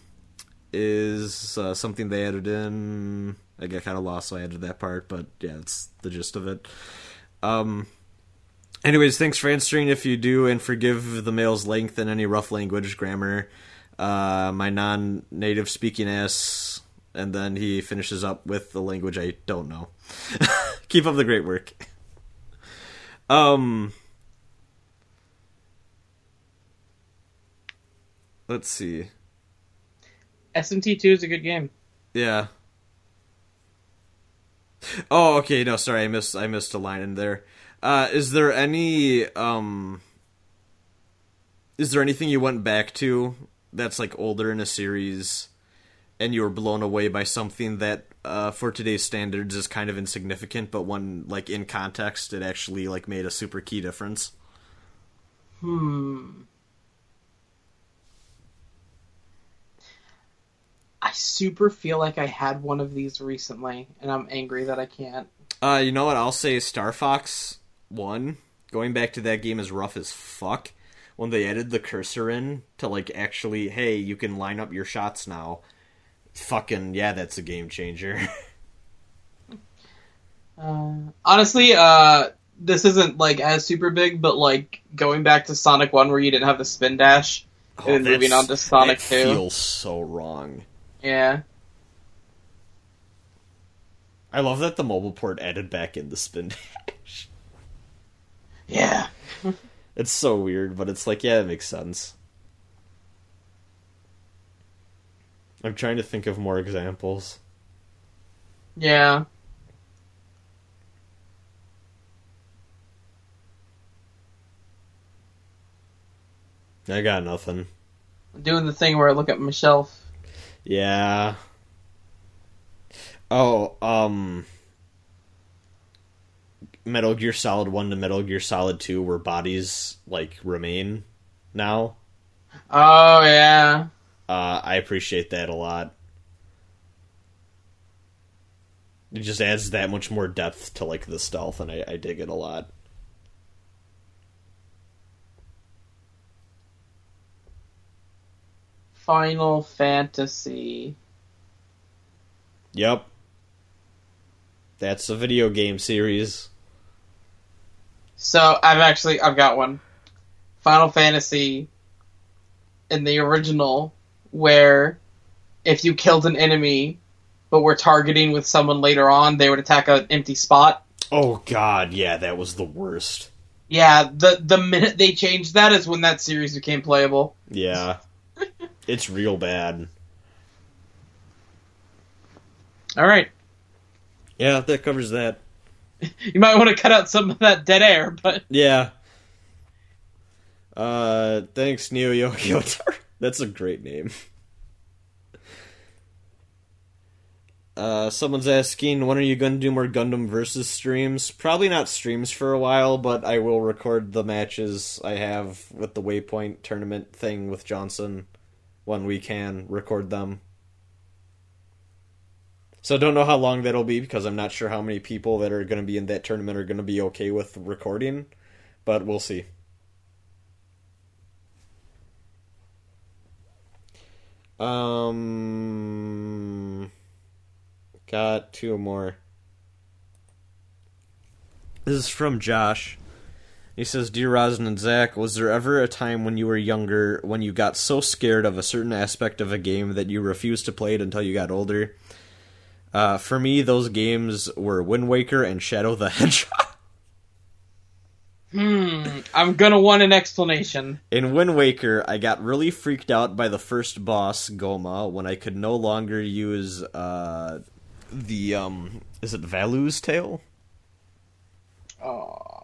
[SPEAKER 1] is uh, something they added in. I got kind of lost, so I added that part, but yeah, it's the gist of it. Um, Anyways, thanks for answering if you do, and forgive the mail's length and any rough language, grammar. Uh, my non native speaking ass. And then he finishes up with the language I don't know. Keep up the great work. Um. Let's see.
[SPEAKER 2] SMT2 is a good game.
[SPEAKER 1] Yeah. Oh, okay. No, sorry, I missed. I missed a line in there. Uh, is there any um? Is there anything you went back to that's like older in a series, and you were blown away by something that, uh, for today's standards, is kind of insignificant, but when like in context, it actually like made a super key difference.
[SPEAKER 2] Hmm. Super feel like I had one of these recently, and I'm angry that I can't.
[SPEAKER 1] Uh, you know what? I'll say Star Fox One, going back to that game is rough as fuck. When they added the cursor in to like actually, hey, you can line up your shots now. Fucking yeah, that's a game changer.
[SPEAKER 2] Uh, honestly, uh, this isn't like as super big, but like going back to Sonic One, where you didn't have the spin dash, and then moving on to Sonic
[SPEAKER 1] that
[SPEAKER 2] Two.
[SPEAKER 1] feels so wrong.
[SPEAKER 2] Yeah,
[SPEAKER 1] I love that the mobile port added back in the spin dash.
[SPEAKER 2] yeah.
[SPEAKER 1] It's so weird, but it's like, yeah, it makes sense. I'm trying to think of more examples.
[SPEAKER 2] Yeah.
[SPEAKER 1] I got nothing.
[SPEAKER 2] I'm doing the thing where I look at my shelf.
[SPEAKER 1] Yeah. Oh, um Metal Gear Solid 1 to Metal Gear Solid 2 where bodies like remain now.
[SPEAKER 2] Oh yeah.
[SPEAKER 1] Uh I appreciate that a lot. It just adds that much more depth to like the stealth and I, I dig it a lot.
[SPEAKER 2] Final Fantasy.
[SPEAKER 1] Yep. That's a video game series.
[SPEAKER 2] So I've actually I've got one. Final Fantasy in the original where if you killed an enemy but were targeting with someone later on, they would attack an empty spot.
[SPEAKER 1] Oh god, yeah, that was the worst.
[SPEAKER 2] Yeah, the the minute they changed that is when that series became playable.
[SPEAKER 1] Yeah. It's real bad.
[SPEAKER 2] All right.
[SPEAKER 1] Yeah, that covers that.
[SPEAKER 2] You might want to cut out some of that dead air, but
[SPEAKER 1] Yeah. Uh, thanks, Neo Yokiotar. That's a great name. Uh, someone's asking, when are you going to do more Gundam versus streams? Probably not streams for a while, but I will record the matches I have with the Waypoint tournament thing with Johnson when we can record them. So don't know how long that'll be because I'm not sure how many people that are going to be in that tournament are going to be okay with recording, but we'll see. Um, got two more. This is from Josh. He says, Dear Rosin and Zach, was there ever a time when you were younger when you got so scared of a certain aspect of a game that you refused to play it until you got older? Uh, for me, those games were Wind Waker and Shadow the Hedgehog.
[SPEAKER 2] hmm, I'm gonna want an explanation.
[SPEAKER 1] In Wind Waker, I got really freaked out by the first boss, Gohma, when I could no longer use uh, the um, is it Valoo's tail?
[SPEAKER 2] Uh,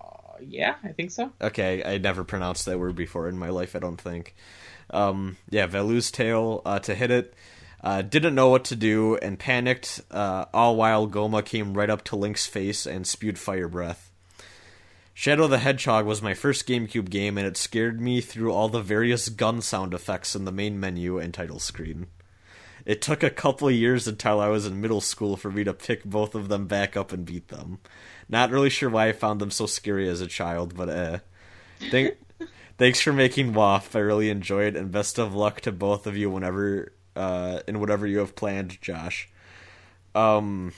[SPEAKER 2] yeah, I think so.
[SPEAKER 1] Okay, I never pronounced that word before in my life. I don't think. Um, yeah, Valoo's tail uh, to hit it. Uh, didn't know what to do and panicked. Uh, all while Gohma came right up to Link's face and spewed fire breath. Shadow the Hedgehog was my first GameCube game, and it scared me through all the various gun sound effects in the main menu and title screen. It took a couple years until I was in middle school for me to pick both of them back up and beat them. Not really sure why I found them so scary as a child, but eh. Thank- thanks for making WAF. I really enjoyed, it, and best of luck to both of you whenever uh, in whatever you have planned, Josh. Um,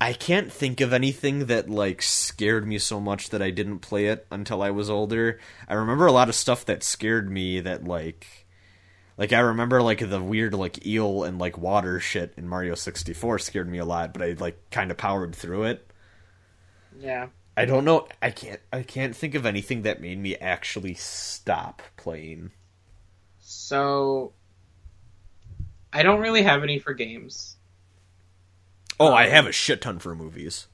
[SPEAKER 1] I can't think of anything that like scared me so much that I didn't play it until I was older. I remember a lot of stuff that scared me that like like I remember like the weird like eel and like water shit in Mario 64 scared me a lot, but I like kind of powered through it.
[SPEAKER 2] Yeah.
[SPEAKER 1] I don't know. I can't. I can't think of anything that made me actually stop playing.
[SPEAKER 2] So I don't really have any for games.
[SPEAKER 1] Oh, I have a shit ton for movies.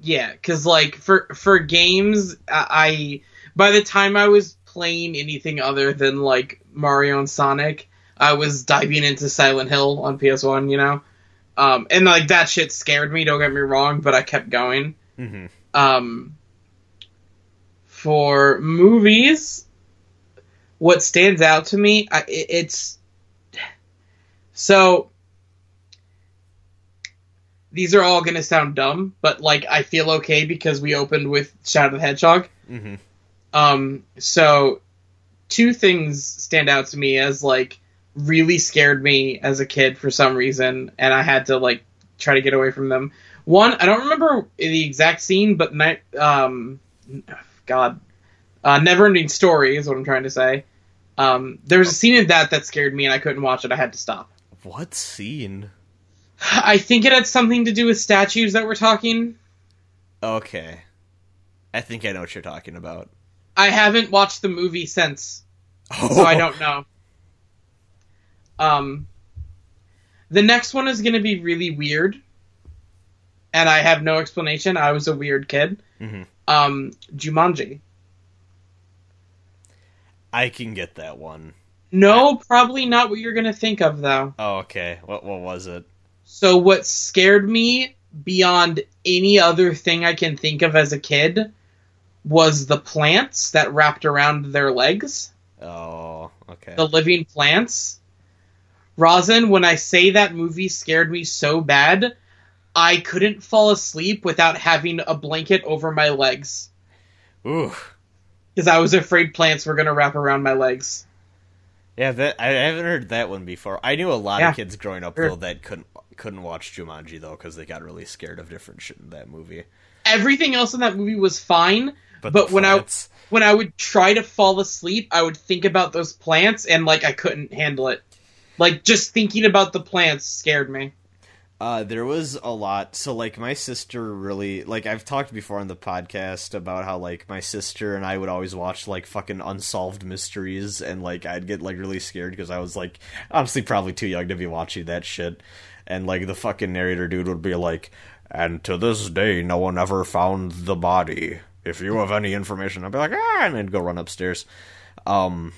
[SPEAKER 2] Yeah, because like for for games, I, I by the time I was playing anything other than like Mario and Sonic, I was diving into Silent Hill on PS One. You know, um, and like that shit scared me. Don't get me wrong, but I kept going.
[SPEAKER 1] Mm-hmm.
[SPEAKER 2] Um, for movies, what stands out to me, I, it's so these are all gonna sound dumb, but like I feel okay because we opened with Shadow the Hedgehog.
[SPEAKER 1] Mm-hmm.
[SPEAKER 2] Um, so two things stand out to me as like really scared me as a kid for some reason, and I had to like try to get away from them. One, I don't remember the exact scene, but night, um, God, uh, Neverending Story is what I'm trying to say. Um, there was a scene in that that scared me, and I couldn't watch it. I had to stop.
[SPEAKER 1] What scene?
[SPEAKER 2] I think it had something to do with statues that were talking.
[SPEAKER 1] Okay. I think I know what you're talking about.
[SPEAKER 2] I haven't watched the movie since, so I don't know. Um, the next one is going to be really weird, and I have no explanation. I was a weird kid.
[SPEAKER 1] Mhm.
[SPEAKER 2] Um, Jumanji.
[SPEAKER 1] I can get that one.
[SPEAKER 2] No, probably not what you're going to think of, though.
[SPEAKER 1] Oh, okay. What what was it?
[SPEAKER 2] So, what scared me beyond any other thing I can think of as a kid was the plants that wrapped around their legs.
[SPEAKER 1] Oh, okay.
[SPEAKER 2] the living plants. Rosin, when I say that movie scared me so bad, I couldn't fall asleep without having a blanket over my legs
[SPEAKER 1] Ooh.
[SPEAKER 2] because I was afraid plants were going to wrap around my legs.
[SPEAKER 1] Yeah, that I haven't heard that one before. I knew a lot
[SPEAKER 2] Yeah.
[SPEAKER 1] of kids growing up
[SPEAKER 2] Sure.
[SPEAKER 1] though that couldn't couldn't watch Jumanji though because they got really scared of different shit in that movie.
[SPEAKER 2] Everything else in that movie was fine,
[SPEAKER 1] But,
[SPEAKER 2] But when I- when I would try to fall asleep, I would think about those plants and like I couldn't handle it. Like just thinking about the plants scared me.
[SPEAKER 1] Uh, there was a lot. So, like, my sister really, like, I've talked before on the podcast about how, like, my sister and I would always watch, like, fucking unsolved mysteries, and, like, I'd get, like, really scared because I was, like, honestly, probably too young to be watching that shit. And, like, the fucking narrator dude would be like, and to this day, no one ever found the body. If you have any information, I'd be like, ah, and then go run upstairs. Um,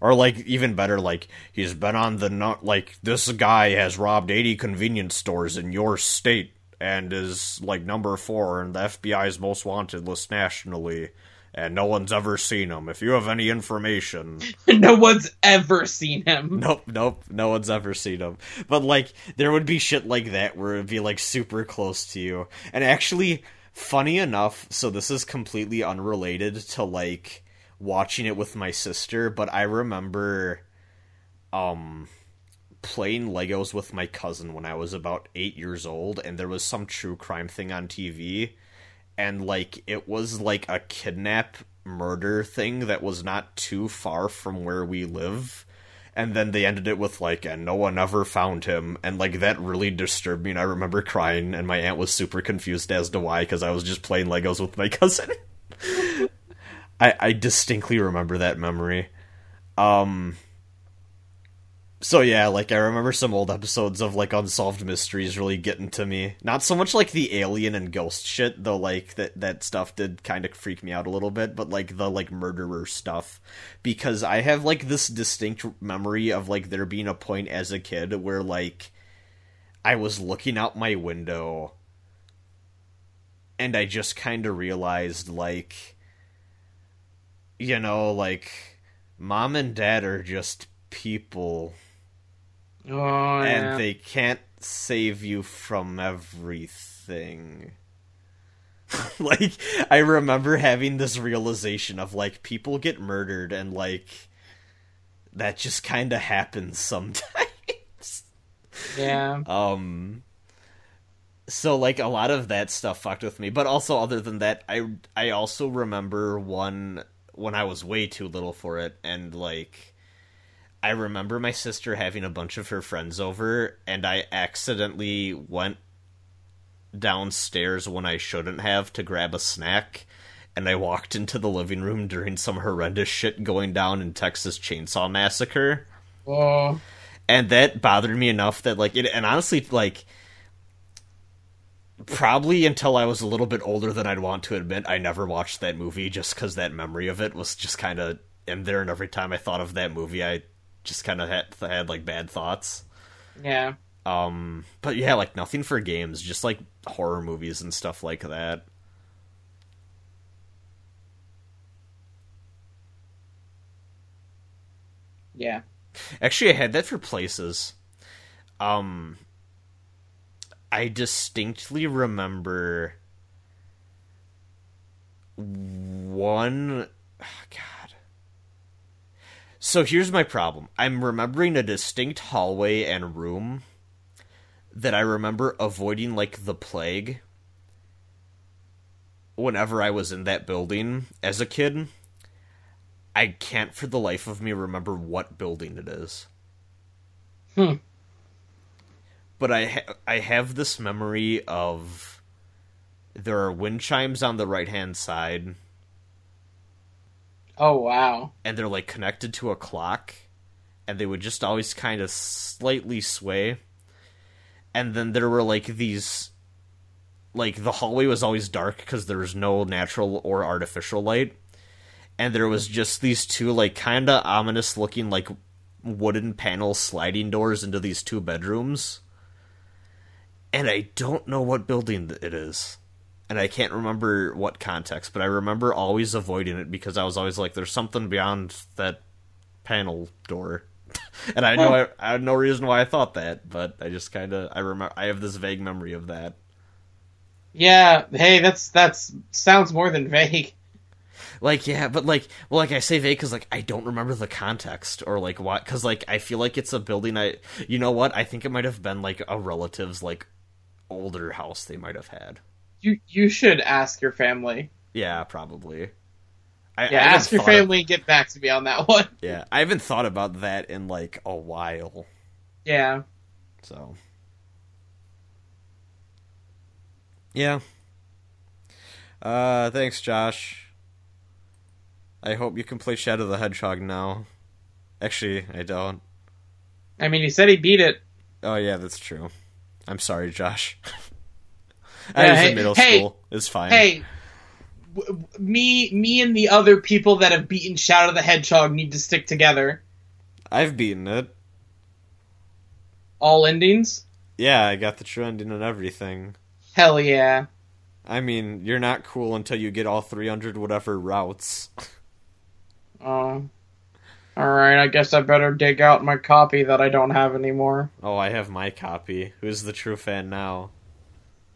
[SPEAKER 1] or like even better, like he's been on the no- like this guy has robbed eighty convenience stores in your state and is like number four in the FBI's most wanted list nationally, and no one's ever seen him. If you have any information,
[SPEAKER 2] no one's ever seen him.
[SPEAKER 1] nope, nope, no one's ever seen him. But like there would be shit like that where it'd be like super close to you, and actually, funny enough, so this is completely unrelated to like watching it with my sister, but I remember um playing Legos with my cousin when I was about 8 years old and there was some true crime thing on TV and like it was like a kidnap murder thing that was not too far from where we live and then they ended it with like and no one ever found him and like that really disturbed me and i remember crying and my aunt was super confused as to why because i was just playing legos with my cousin I, I distinctly remember that memory. Um so yeah like i remember some old episodes of like unsolved mysteries really getting to me. Not so much like the alien and ghost shit though like that that stuff did kind of freak me out a little bit but like the like murderer stuff. Because i have like this distinct memory of like there being a point as a kid where like i was looking out my window and i just kind of realized like you know like mom and dad are just people
[SPEAKER 2] Oh, yeah.
[SPEAKER 1] and they can't save you from everything. like I remember having this realization of like people get murdered and like that just kind of happens sometimes.
[SPEAKER 2] yeah.
[SPEAKER 1] um so like a lot of that stuff fucked with me, but also other than that, I I also remember one when I was way too little for it and like I remember my sister having a bunch of her friends over, and I accidentally went downstairs when I shouldn't have to grab a snack, and I walked into the living room during some horrendous shit going down in Texas Chainsaw Massacre,
[SPEAKER 2] Oh,
[SPEAKER 1] and that bothered me enough that like it, and honestly like. Probably until I was a little bit older than I'd want to admit, I never watched that movie just because that memory of it was just kind of in there. And every time I thought of that movie, I just kind of had, had like bad thoughts.
[SPEAKER 2] yeah.
[SPEAKER 1] Um, but yeah, like nothing for games, just like horror movies and stuff like that.
[SPEAKER 2] Yeah.
[SPEAKER 1] Actually, I had that for places. Um, I distinctly remember one oh god. So here's my problem. I'm remembering a distinct hallway and room that I remember avoiding like the plague whenever I was in that building as a kid. I can't for the life of me remember what building it is.
[SPEAKER 2] Hmm.
[SPEAKER 1] But I ha- I have this memory of there are wind chimes on the right hand side.
[SPEAKER 2] Oh wow.
[SPEAKER 1] and they're like connected to a clock and they would just always kind of slightly sway. And then there were like these like the hallway was always dark because there was no natural or artificial light. And there was just these two like kind of ominous looking like wooden panel sliding doors into these two bedrooms and i don't know what building it is and I can't remember what context, but I remember always avoiding it because I was always like, "There's something beyond that panel door," and I know I, I had no reason why I thought that, but I just kind of I remember I have this vague memory of that.
[SPEAKER 2] Yeah. Hey, that's that's sounds more than vague.
[SPEAKER 1] Like, yeah, but like, well, like I say vague because like I don't remember the context or like what because like I feel like it's a building. I you know what I think it might have been like a relative's like older house they might have had.
[SPEAKER 2] You you should ask your family.
[SPEAKER 1] Yeah, probably. I,
[SPEAKER 2] Yeah,
[SPEAKER 1] I
[SPEAKER 2] ask your
[SPEAKER 1] of-
[SPEAKER 2] family and get back to me on that one.
[SPEAKER 1] Yeah, I haven't thought about that in like a while.
[SPEAKER 2] Yeah.
[SPEAKER 1] So, yeah. Uh, thanks, Josh. I hope you can play Shadow the Hedgehog now. Actually, I don't.
[SPEAKER 2] I mean, he said he beat it.
[SPEAKER 1] Oh yeah, that's true. I'm sorry, Josh. I
[SPEAKER 2] Yeah,
[SPEAKER 1] was
[SPEAKER 2] hey-
[SPEAKER 1] in middle
[SPEAKER 2] hey,
[SPEAKER 1] school. It's fine.
[SPEAKER 2] Hey, w- w- me me and the other people that have beaten Shadow the Hedgehog need to stick together.
[SPEAKER 1] I've beaten it.
[SPEAKER 2] All endings.
[SPEAKER 1] Yeah, I got the true ending and everything.
[SPEAKER 2] Hell yeah.
[SPEAKER 1] I mean, you're not cool until you get all 300 whatever routes.
[SPEAKER 2] Oh. Alright, I guess I better dig out my copy that I don't have anymore.
[SPEAKER 1] Oh, I have my copy. Who's the true fan now?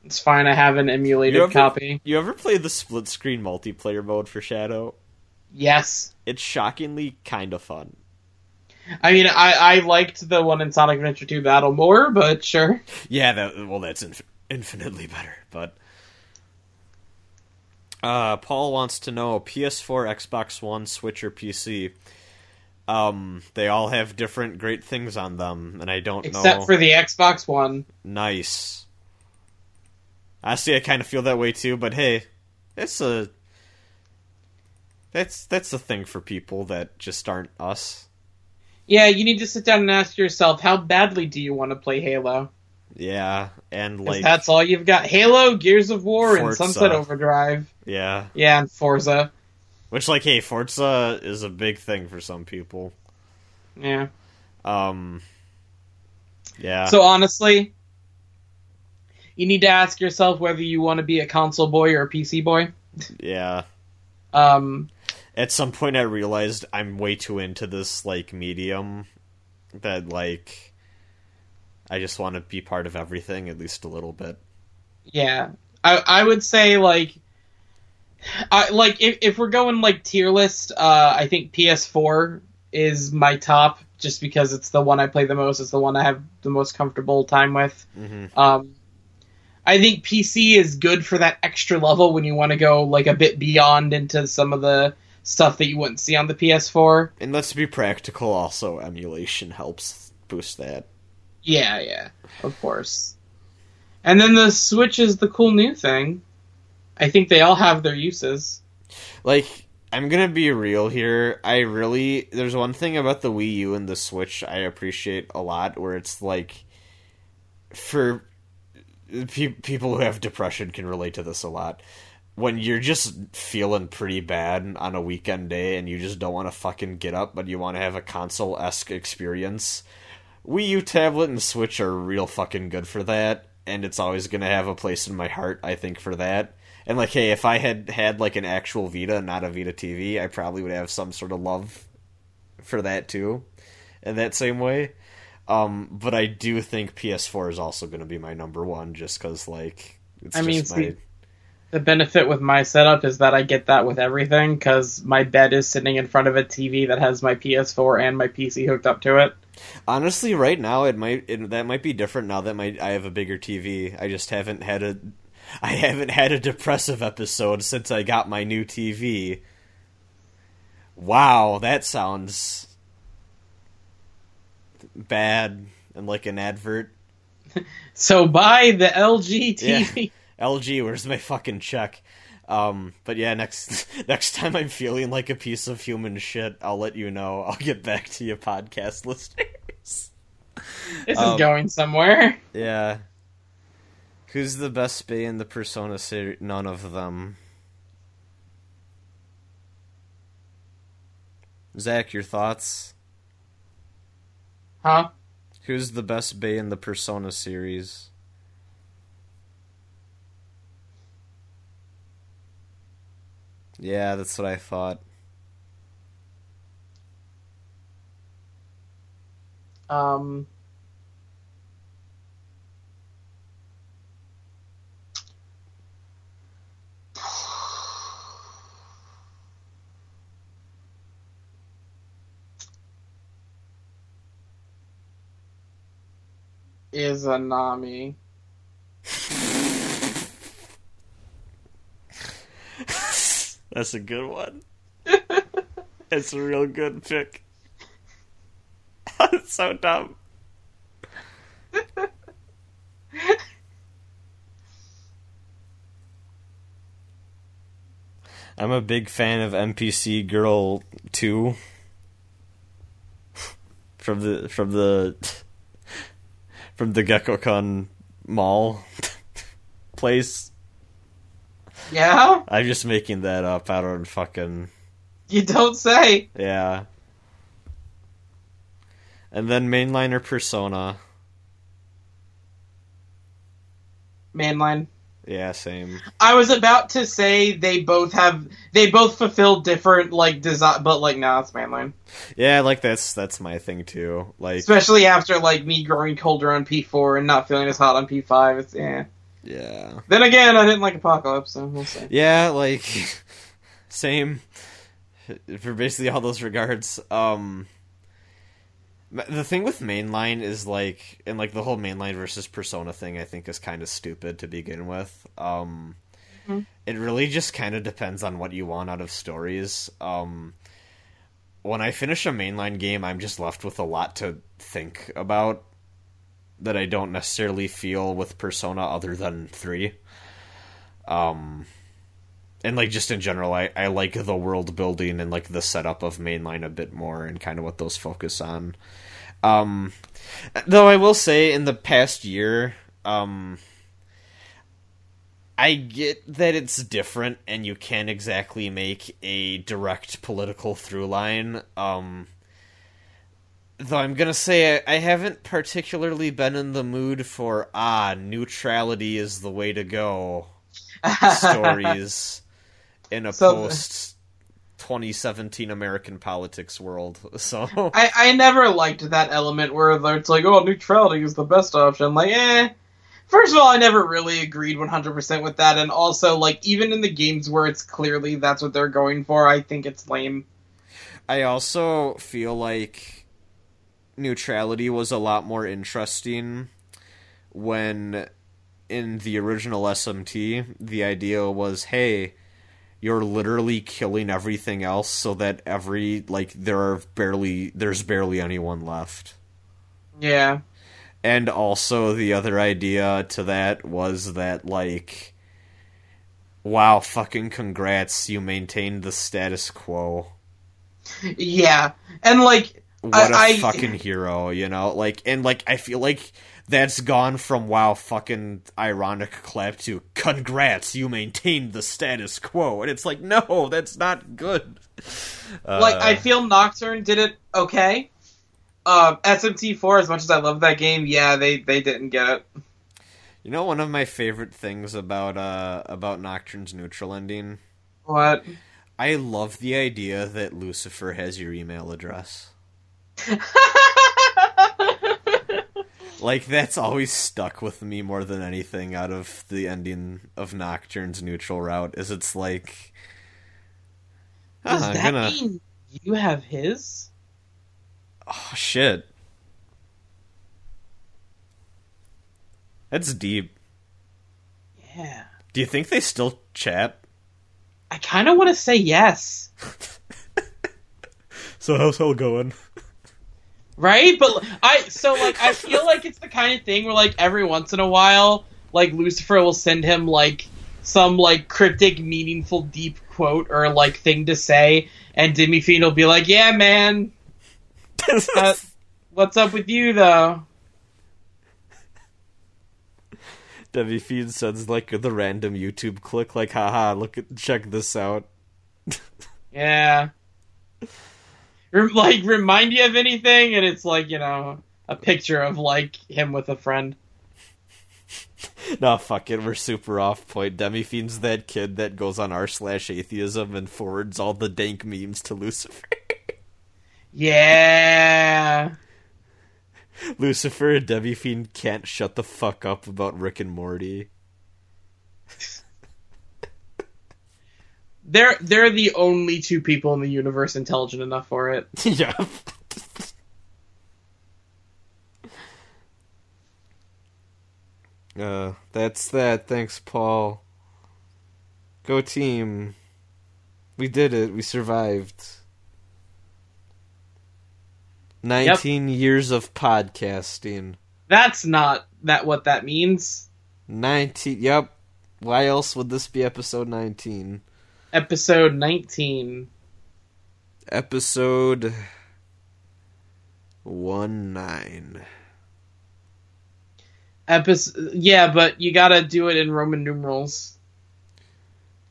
[SPEAKER 2] It's fine, I have an emulated
[SPEAKER 1] You ever-
[SPEAKER 2] copy.
[SPEAKER 1] You ever played the split screen multiplayer mode for Shadow?
[SPEAKER 2] Yes.
[SPEAKER 1] It's shockingly kind of fun.
[SPEAKER 2] I mean, I, I liked the one in Sonic Adventure 2 Battle more, but sure.
[SPEAKER 1] Yeah, that well, that's inf- infinitely better. But uh, Paul wants to know PS4, Xbox One, Switch, or PC. Um, they all have different great things on them, and I don't
[SPEAKER 2] Except
[SPEAKER 1] know.
[SPEAKER 2] Except for the Xbox One.
[SPEAKER 1] nice. Honestly, I kind of feel that way too. But hey, it's a that's that's the thing for people that just aren't us.
[SPEAKER 2] Yeah, you need to sit down and ask yourself, how badly do you want to play Halo?
[SPEAKER 1] Yeah, and like
[SPEAKER 2] that's all you've got. Halo, Gears of War, and Sunset Overdrive.
[SPEAKER 1] yeah,
[SPEAKER 2] Yeah, and Forza.
[SPEAKER 1] Which like hey, Forza is a big thing for some people.
[SPEAKER 2] Yeah.
[SPEAKER 1] Um, yeah.
[SPEAKER 2] So honestly, you need to ask yourself whether you want to be a console boy or a PC boy.
[SPEAKER 1] yeah.
[SPEAKER 2] Um,
[SPEAKER 1] At some point, I realized I'm way too into this like medium that like I just want to be part of everything at least a little bit.
[SPEAKER 2] yeah, I I would say like, I like if if we're going like tier list, uh, I think PS4 is my top just because it's the one I play the most. It's the one I have the most comfortable time with.
[SPEAKER 1] hmm
[SPEAKER 2] Um, I think PC is good for that extra level when you want to go like a bit beyond into some of the stuff that you wouldn't see on the PS4.
[SPEAKER 1] And let's be practical. Also, emulation helps boost that.
[SPEAKER 2] Yeah, yeah, of course. And then the Switch is the cool new thing. I think they all have their uses.
[SPEAKER 1] Like, I'm gonna be real here. I really there's one thing about the Wii U and the Switch I appreciate a lot, where it's like for pe- people who have depression can relate to this a lot. When you're just feeling pretty bad on a weekend day and you just don't want to fucking get up, but you want to have a console esque experience, Wii U tablet and Switch are real fucking good for that, and it's always gonna have a place in my heart, I think, for that. And like, hey, if I had had like an actual Vita, not a Vita TV, I probably would have some sort of love for that too, in that same way. Um, but I do think PS4 is also going to be my number one, just because like it's
[SPEAKER 2] I mean,
[SPEAKER 1] my
[SPEAKER 2] see- The benefit with my setup is that I get that with everything because my bed is sitting in front of a TV that has my PS4 and my PC hooked up to it.
[SPEAKER 1] honestly right now it might it, that might be different now that my I have a bigger TV. I just haven't had a I haven't had a depressive episode since I got my new TV. Wow, that sounds bad and like an advert.
[SPEAKER 2] So buy the LG TV.
[SPEAKER 1] LG, where's my fucking check? Um, but yeah, next next time I'm feeling like a piece of human shit, I'll let you know. I'll get back to you, podcast listeners.
[SPEAKER 2] This
[SPEAKER 1] Um,
[SPEAKER 2] is going somewhere.
[SPEAKER 1] Yeah. Who's the best bae in the Persona series? None of them. Zach, your thoughts?
[SPEAKER 2] Huh?
[SPEAKER 1] Who's the best bae in the Persona series? Yeah, that's what I thought.
[SPEAKER 2] Um. Izanami.
[SPEAKER 1] That's a good one. It's a real good pick. It's so dumb. I'm a big fan of NPC Girl 2 from the from the from the Gekkoukan mall place.
[SPEAKER 2] Yeah?
[SPEAKER 1] I'm just making that up. I don't fucking
[SPEAKER 2] You don't say.
[SPEAKER 1] yeah. And then mainliner persona.
[SPEAKER 2] Mainline.
[SPEAKER 1] Yeah, same.
[SPEAKER 2] I was about to say they both have they both fulfill different like design, but like no, it's mainline.
[SPEAKER 1] Yeah, like that's that's my thing too. Like
[SPEAKER 2] Especially after like me growing colder on P4 and not feeling as hot on P5. It's yeah.
[SPEAKER 1] yeah.
[SPEAKER 2] Then again, I didn't like Apocalypse, so we'll see.
[SPEAKER 1] Yeah, like same for basically all those regards. Um the thing with mainline is like and like the whole mainline versus persona thing I think is kind of stupid to begin with. Um
[SPEAKER 2] Mhm.
[SPEAKER 1] it really just kind of depends on what you want out of stories. Um when I finish a mainline game, I'm just left with a lot to think about that I don't necessarily feel with Persona other than 3. Um and like just in general I, I like the world building and like the setup of mainline a bit more and kind of what those focus on. Um though i will say in the past year um i get that it's different and you can't exactly make a direct political through line um though i'm gonna say I, I haven't particularly been in the mood for ah neutrality is the way to go stories in a
[SPEAKER 2] So-
[SPEAKER 1] post 2017 American politics world. So
[SPEAKER 2] I, I never liked that element where it's like, oh, neutrality is the best option. Like, eh. First of all, I never really agreed 100% with that, and also, like, even in the games where it's clearly that's what they're going for, I think it's lame.
[SPEAKER 1] I also feel like neutrality was a lot more interesting when in the original SMT the idea was hey you're literally killing everything else so that every like there are barely there's barely anyone left.
[SPEAKER 2] Yeah.
[SPEAKER 1] And also the other idea to that was that like wow, fucking congrats, you maintained the status quo.
[SPEAKER 2] Yeah. And, like,
[SPEAKER 1] What
[SPEAKER 2] I-
[SPEAKER 1] a
[SPEAKER 2] I-
[SPEAKER 1] fucking hero, you know? Like and like I feel like that's gone from wow fucking ironic clap to congrats, you maintained the status quo. And it's like, no, that's not good.
[SPEAKER 2] like,
[SPEAKER 1] Uh,
[SPEAKER 2] I feel Nocturne did it okay. Uh, SMT4, as much as I love that game, yeah, they, they didn't get it.
[SPEAKER 1] You know one of my favorite things about uh about Nocturne's neutral ending?
[SPEAKER 2] What?
[SPEAKER 1] I love the idea that Lucifer has your email address. Like that's always stuck with me more than anything out of the ending of Nocturne's neutral route is it's like
[SPEAKER 2] Does
[SPEAKER 1] "Ah,
[SPEAKER 2] that
[SPEAKER 1] gonna
[SPEAKER 2] mean you have his?
[SPEAKER 1] oh shit. That's deep.
[SPEAKER 2] Yeah.
[SPEAKER 1] Do you think they still chat?
[SPEAKER 2] I kind of want to say yes.
[SPEAKER 1] So how's hell going?
[SPEAKER 2] Right? But I so like I feel like it's the kind of thing where like every once in a while, like Lucifer will send him like some like cryptic, meaningful, deep quote or like thing to say, and Demi Fiend will be like, "Yeah, man, uh, what's up with you though?"
[SPEAKER 1] Demi Fiend sends like the random YouTube click, like, haha, look at check this out.
[SPEAKER 2] Yeah. Like remind you of anything, and it's like you know a picture of like him with a friend.
[SPEAKER 1] no, fuck it, we're super off point. Demi Fiend's that kid that goes on r slash atheism and forwards all the dank memes to Lucifer.
[SPEAKER 2] Yeah.
[SPEAKER 1] Lucifer and Demi Fiend can't shut the fuck up about Rick and Morty.
[SPEAKER 2] They're they're the only two people in the universe intelligent enough for it.
[SPEAKER 1] yeah. Uh, that's that. Thanks, Paul. Go team. We did it. We survived. 19 years of podcasting.
[SPEAKER 2] That's not that what that means.
[SPEAKER 1] 19. Yep. Why else would this be episode 19?
[SPEAKER 2] Episode 19.
[SPEAKER 1] Episode 1 9.
[SPEAKER 2] Episode Yeah, but you got to do it in Roman numerals.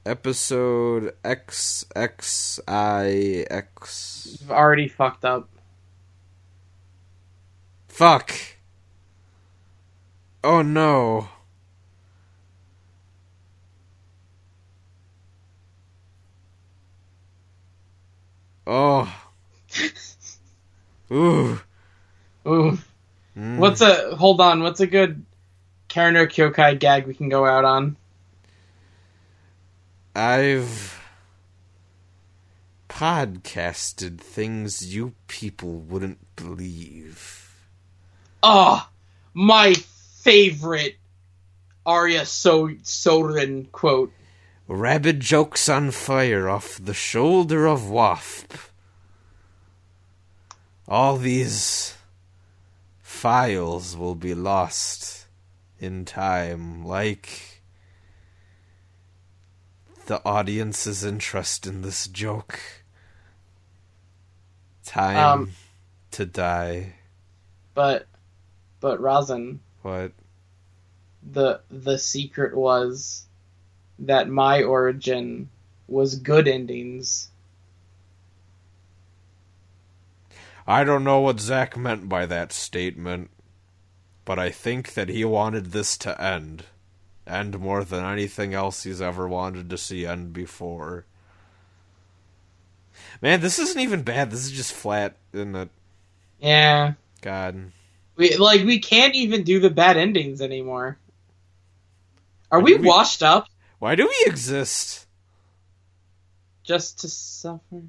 [SPEAKER 1] Episode XXIX.
[SPEAKER 2] You've already fucked up.
[SPEAKER 1] Fuck. Oh no. Oh. Ooh.
[SPEAKER 2] Ooh.
[SPEAKER 1] Mm.
[SPEAKER 2] What's a hold on, what's a good Kara no Kyokai gag we can go out on?
[SPEAKER 1] I've podcasted things you people wouldn't believe.
[SPEAKER 2] Oh, my favorite Araya so- Soren quote.
[SPEAKER 1] Rabid jokes on fire off the shoulder of Wasp. All these files will be lost in time, like the audience's interest in this joke. Time
[SPEAKER 2] Um,
[SPEAKER 1] to die.
[SPEAKER 2] But but Rosin.
[SPEAKER 1] What?
[SPEAKER 2] the the secret was that my origin was good endings.
[SPEAKER 1] I don't know what Zack meant by that statement, but I think that he wanted this to end. End more than anything else he's ever wanted to see end before. Man, this isn't even bad. This is just flat, isn't it?
[SPEAKER 2] Yeah.
[SPEAKER 1] God.
[SPEAKER 2] We like we can't even do the bad endings anymore. Are
[SPEAKER 1] Why
[SPEAKER 2] we
[SPEAKER 1] we-
[SPEAKER 2] washed up
[SPEAKER 1] Why do we exist?
[SPEAKER 2] just to suffer?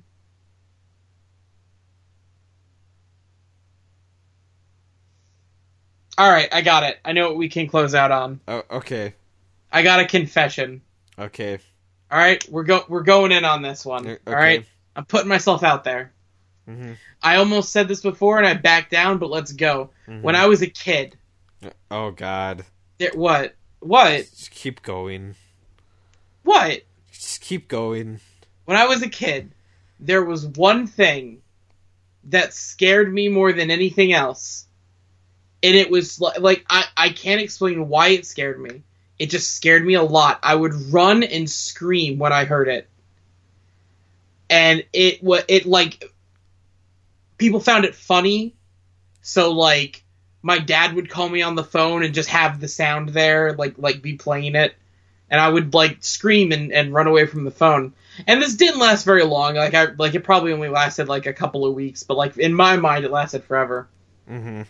[SPEAKER 2] All right, I got it. I know what we can close out on.
[SPEAKER 1] Oh, okay.
[SPEAKER 2] I got a confession.
[SPEAKER 1] Okay.
[SPEAKER 2] All right, we're go we're going in on this one.
[SPEAKER 1] Okay.
[SPEAKER 2] All right, I'm putting myself out there.
[SPEAKER 1] Mhm.
[SPEAKER 2] I almost said this before and I backed down, but let's go.
[SPEAKER 1] Mhm.
[SPEAKER 2] When I was a kid,
[SPEAKER 1] Oh, God.
[SPEAKER 2] there, what? What?
[SPEAKER 1] Just keep going.
[SPEAKER 2] What?
[SPEAKER 1] Just keep going.
[SPEAKER 2] When I was a kid, there was one thing that scared me more than anything else. And it was li- like I, I can't explain why it scared me. It just scared me a lot. I would run and scream when I heard it. And it was it like people found it funny. So like my dad would call me on the phone and just have the sound there, like like be playing it. And I would like scream and, and run away from the phone and this didn't last very long. Like I like it probably only lasted like a couple of weeks, but like in my mind it lasted forever.
[SPEAKER 1] hmm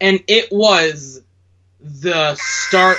[SPEAKER 2] and it was the start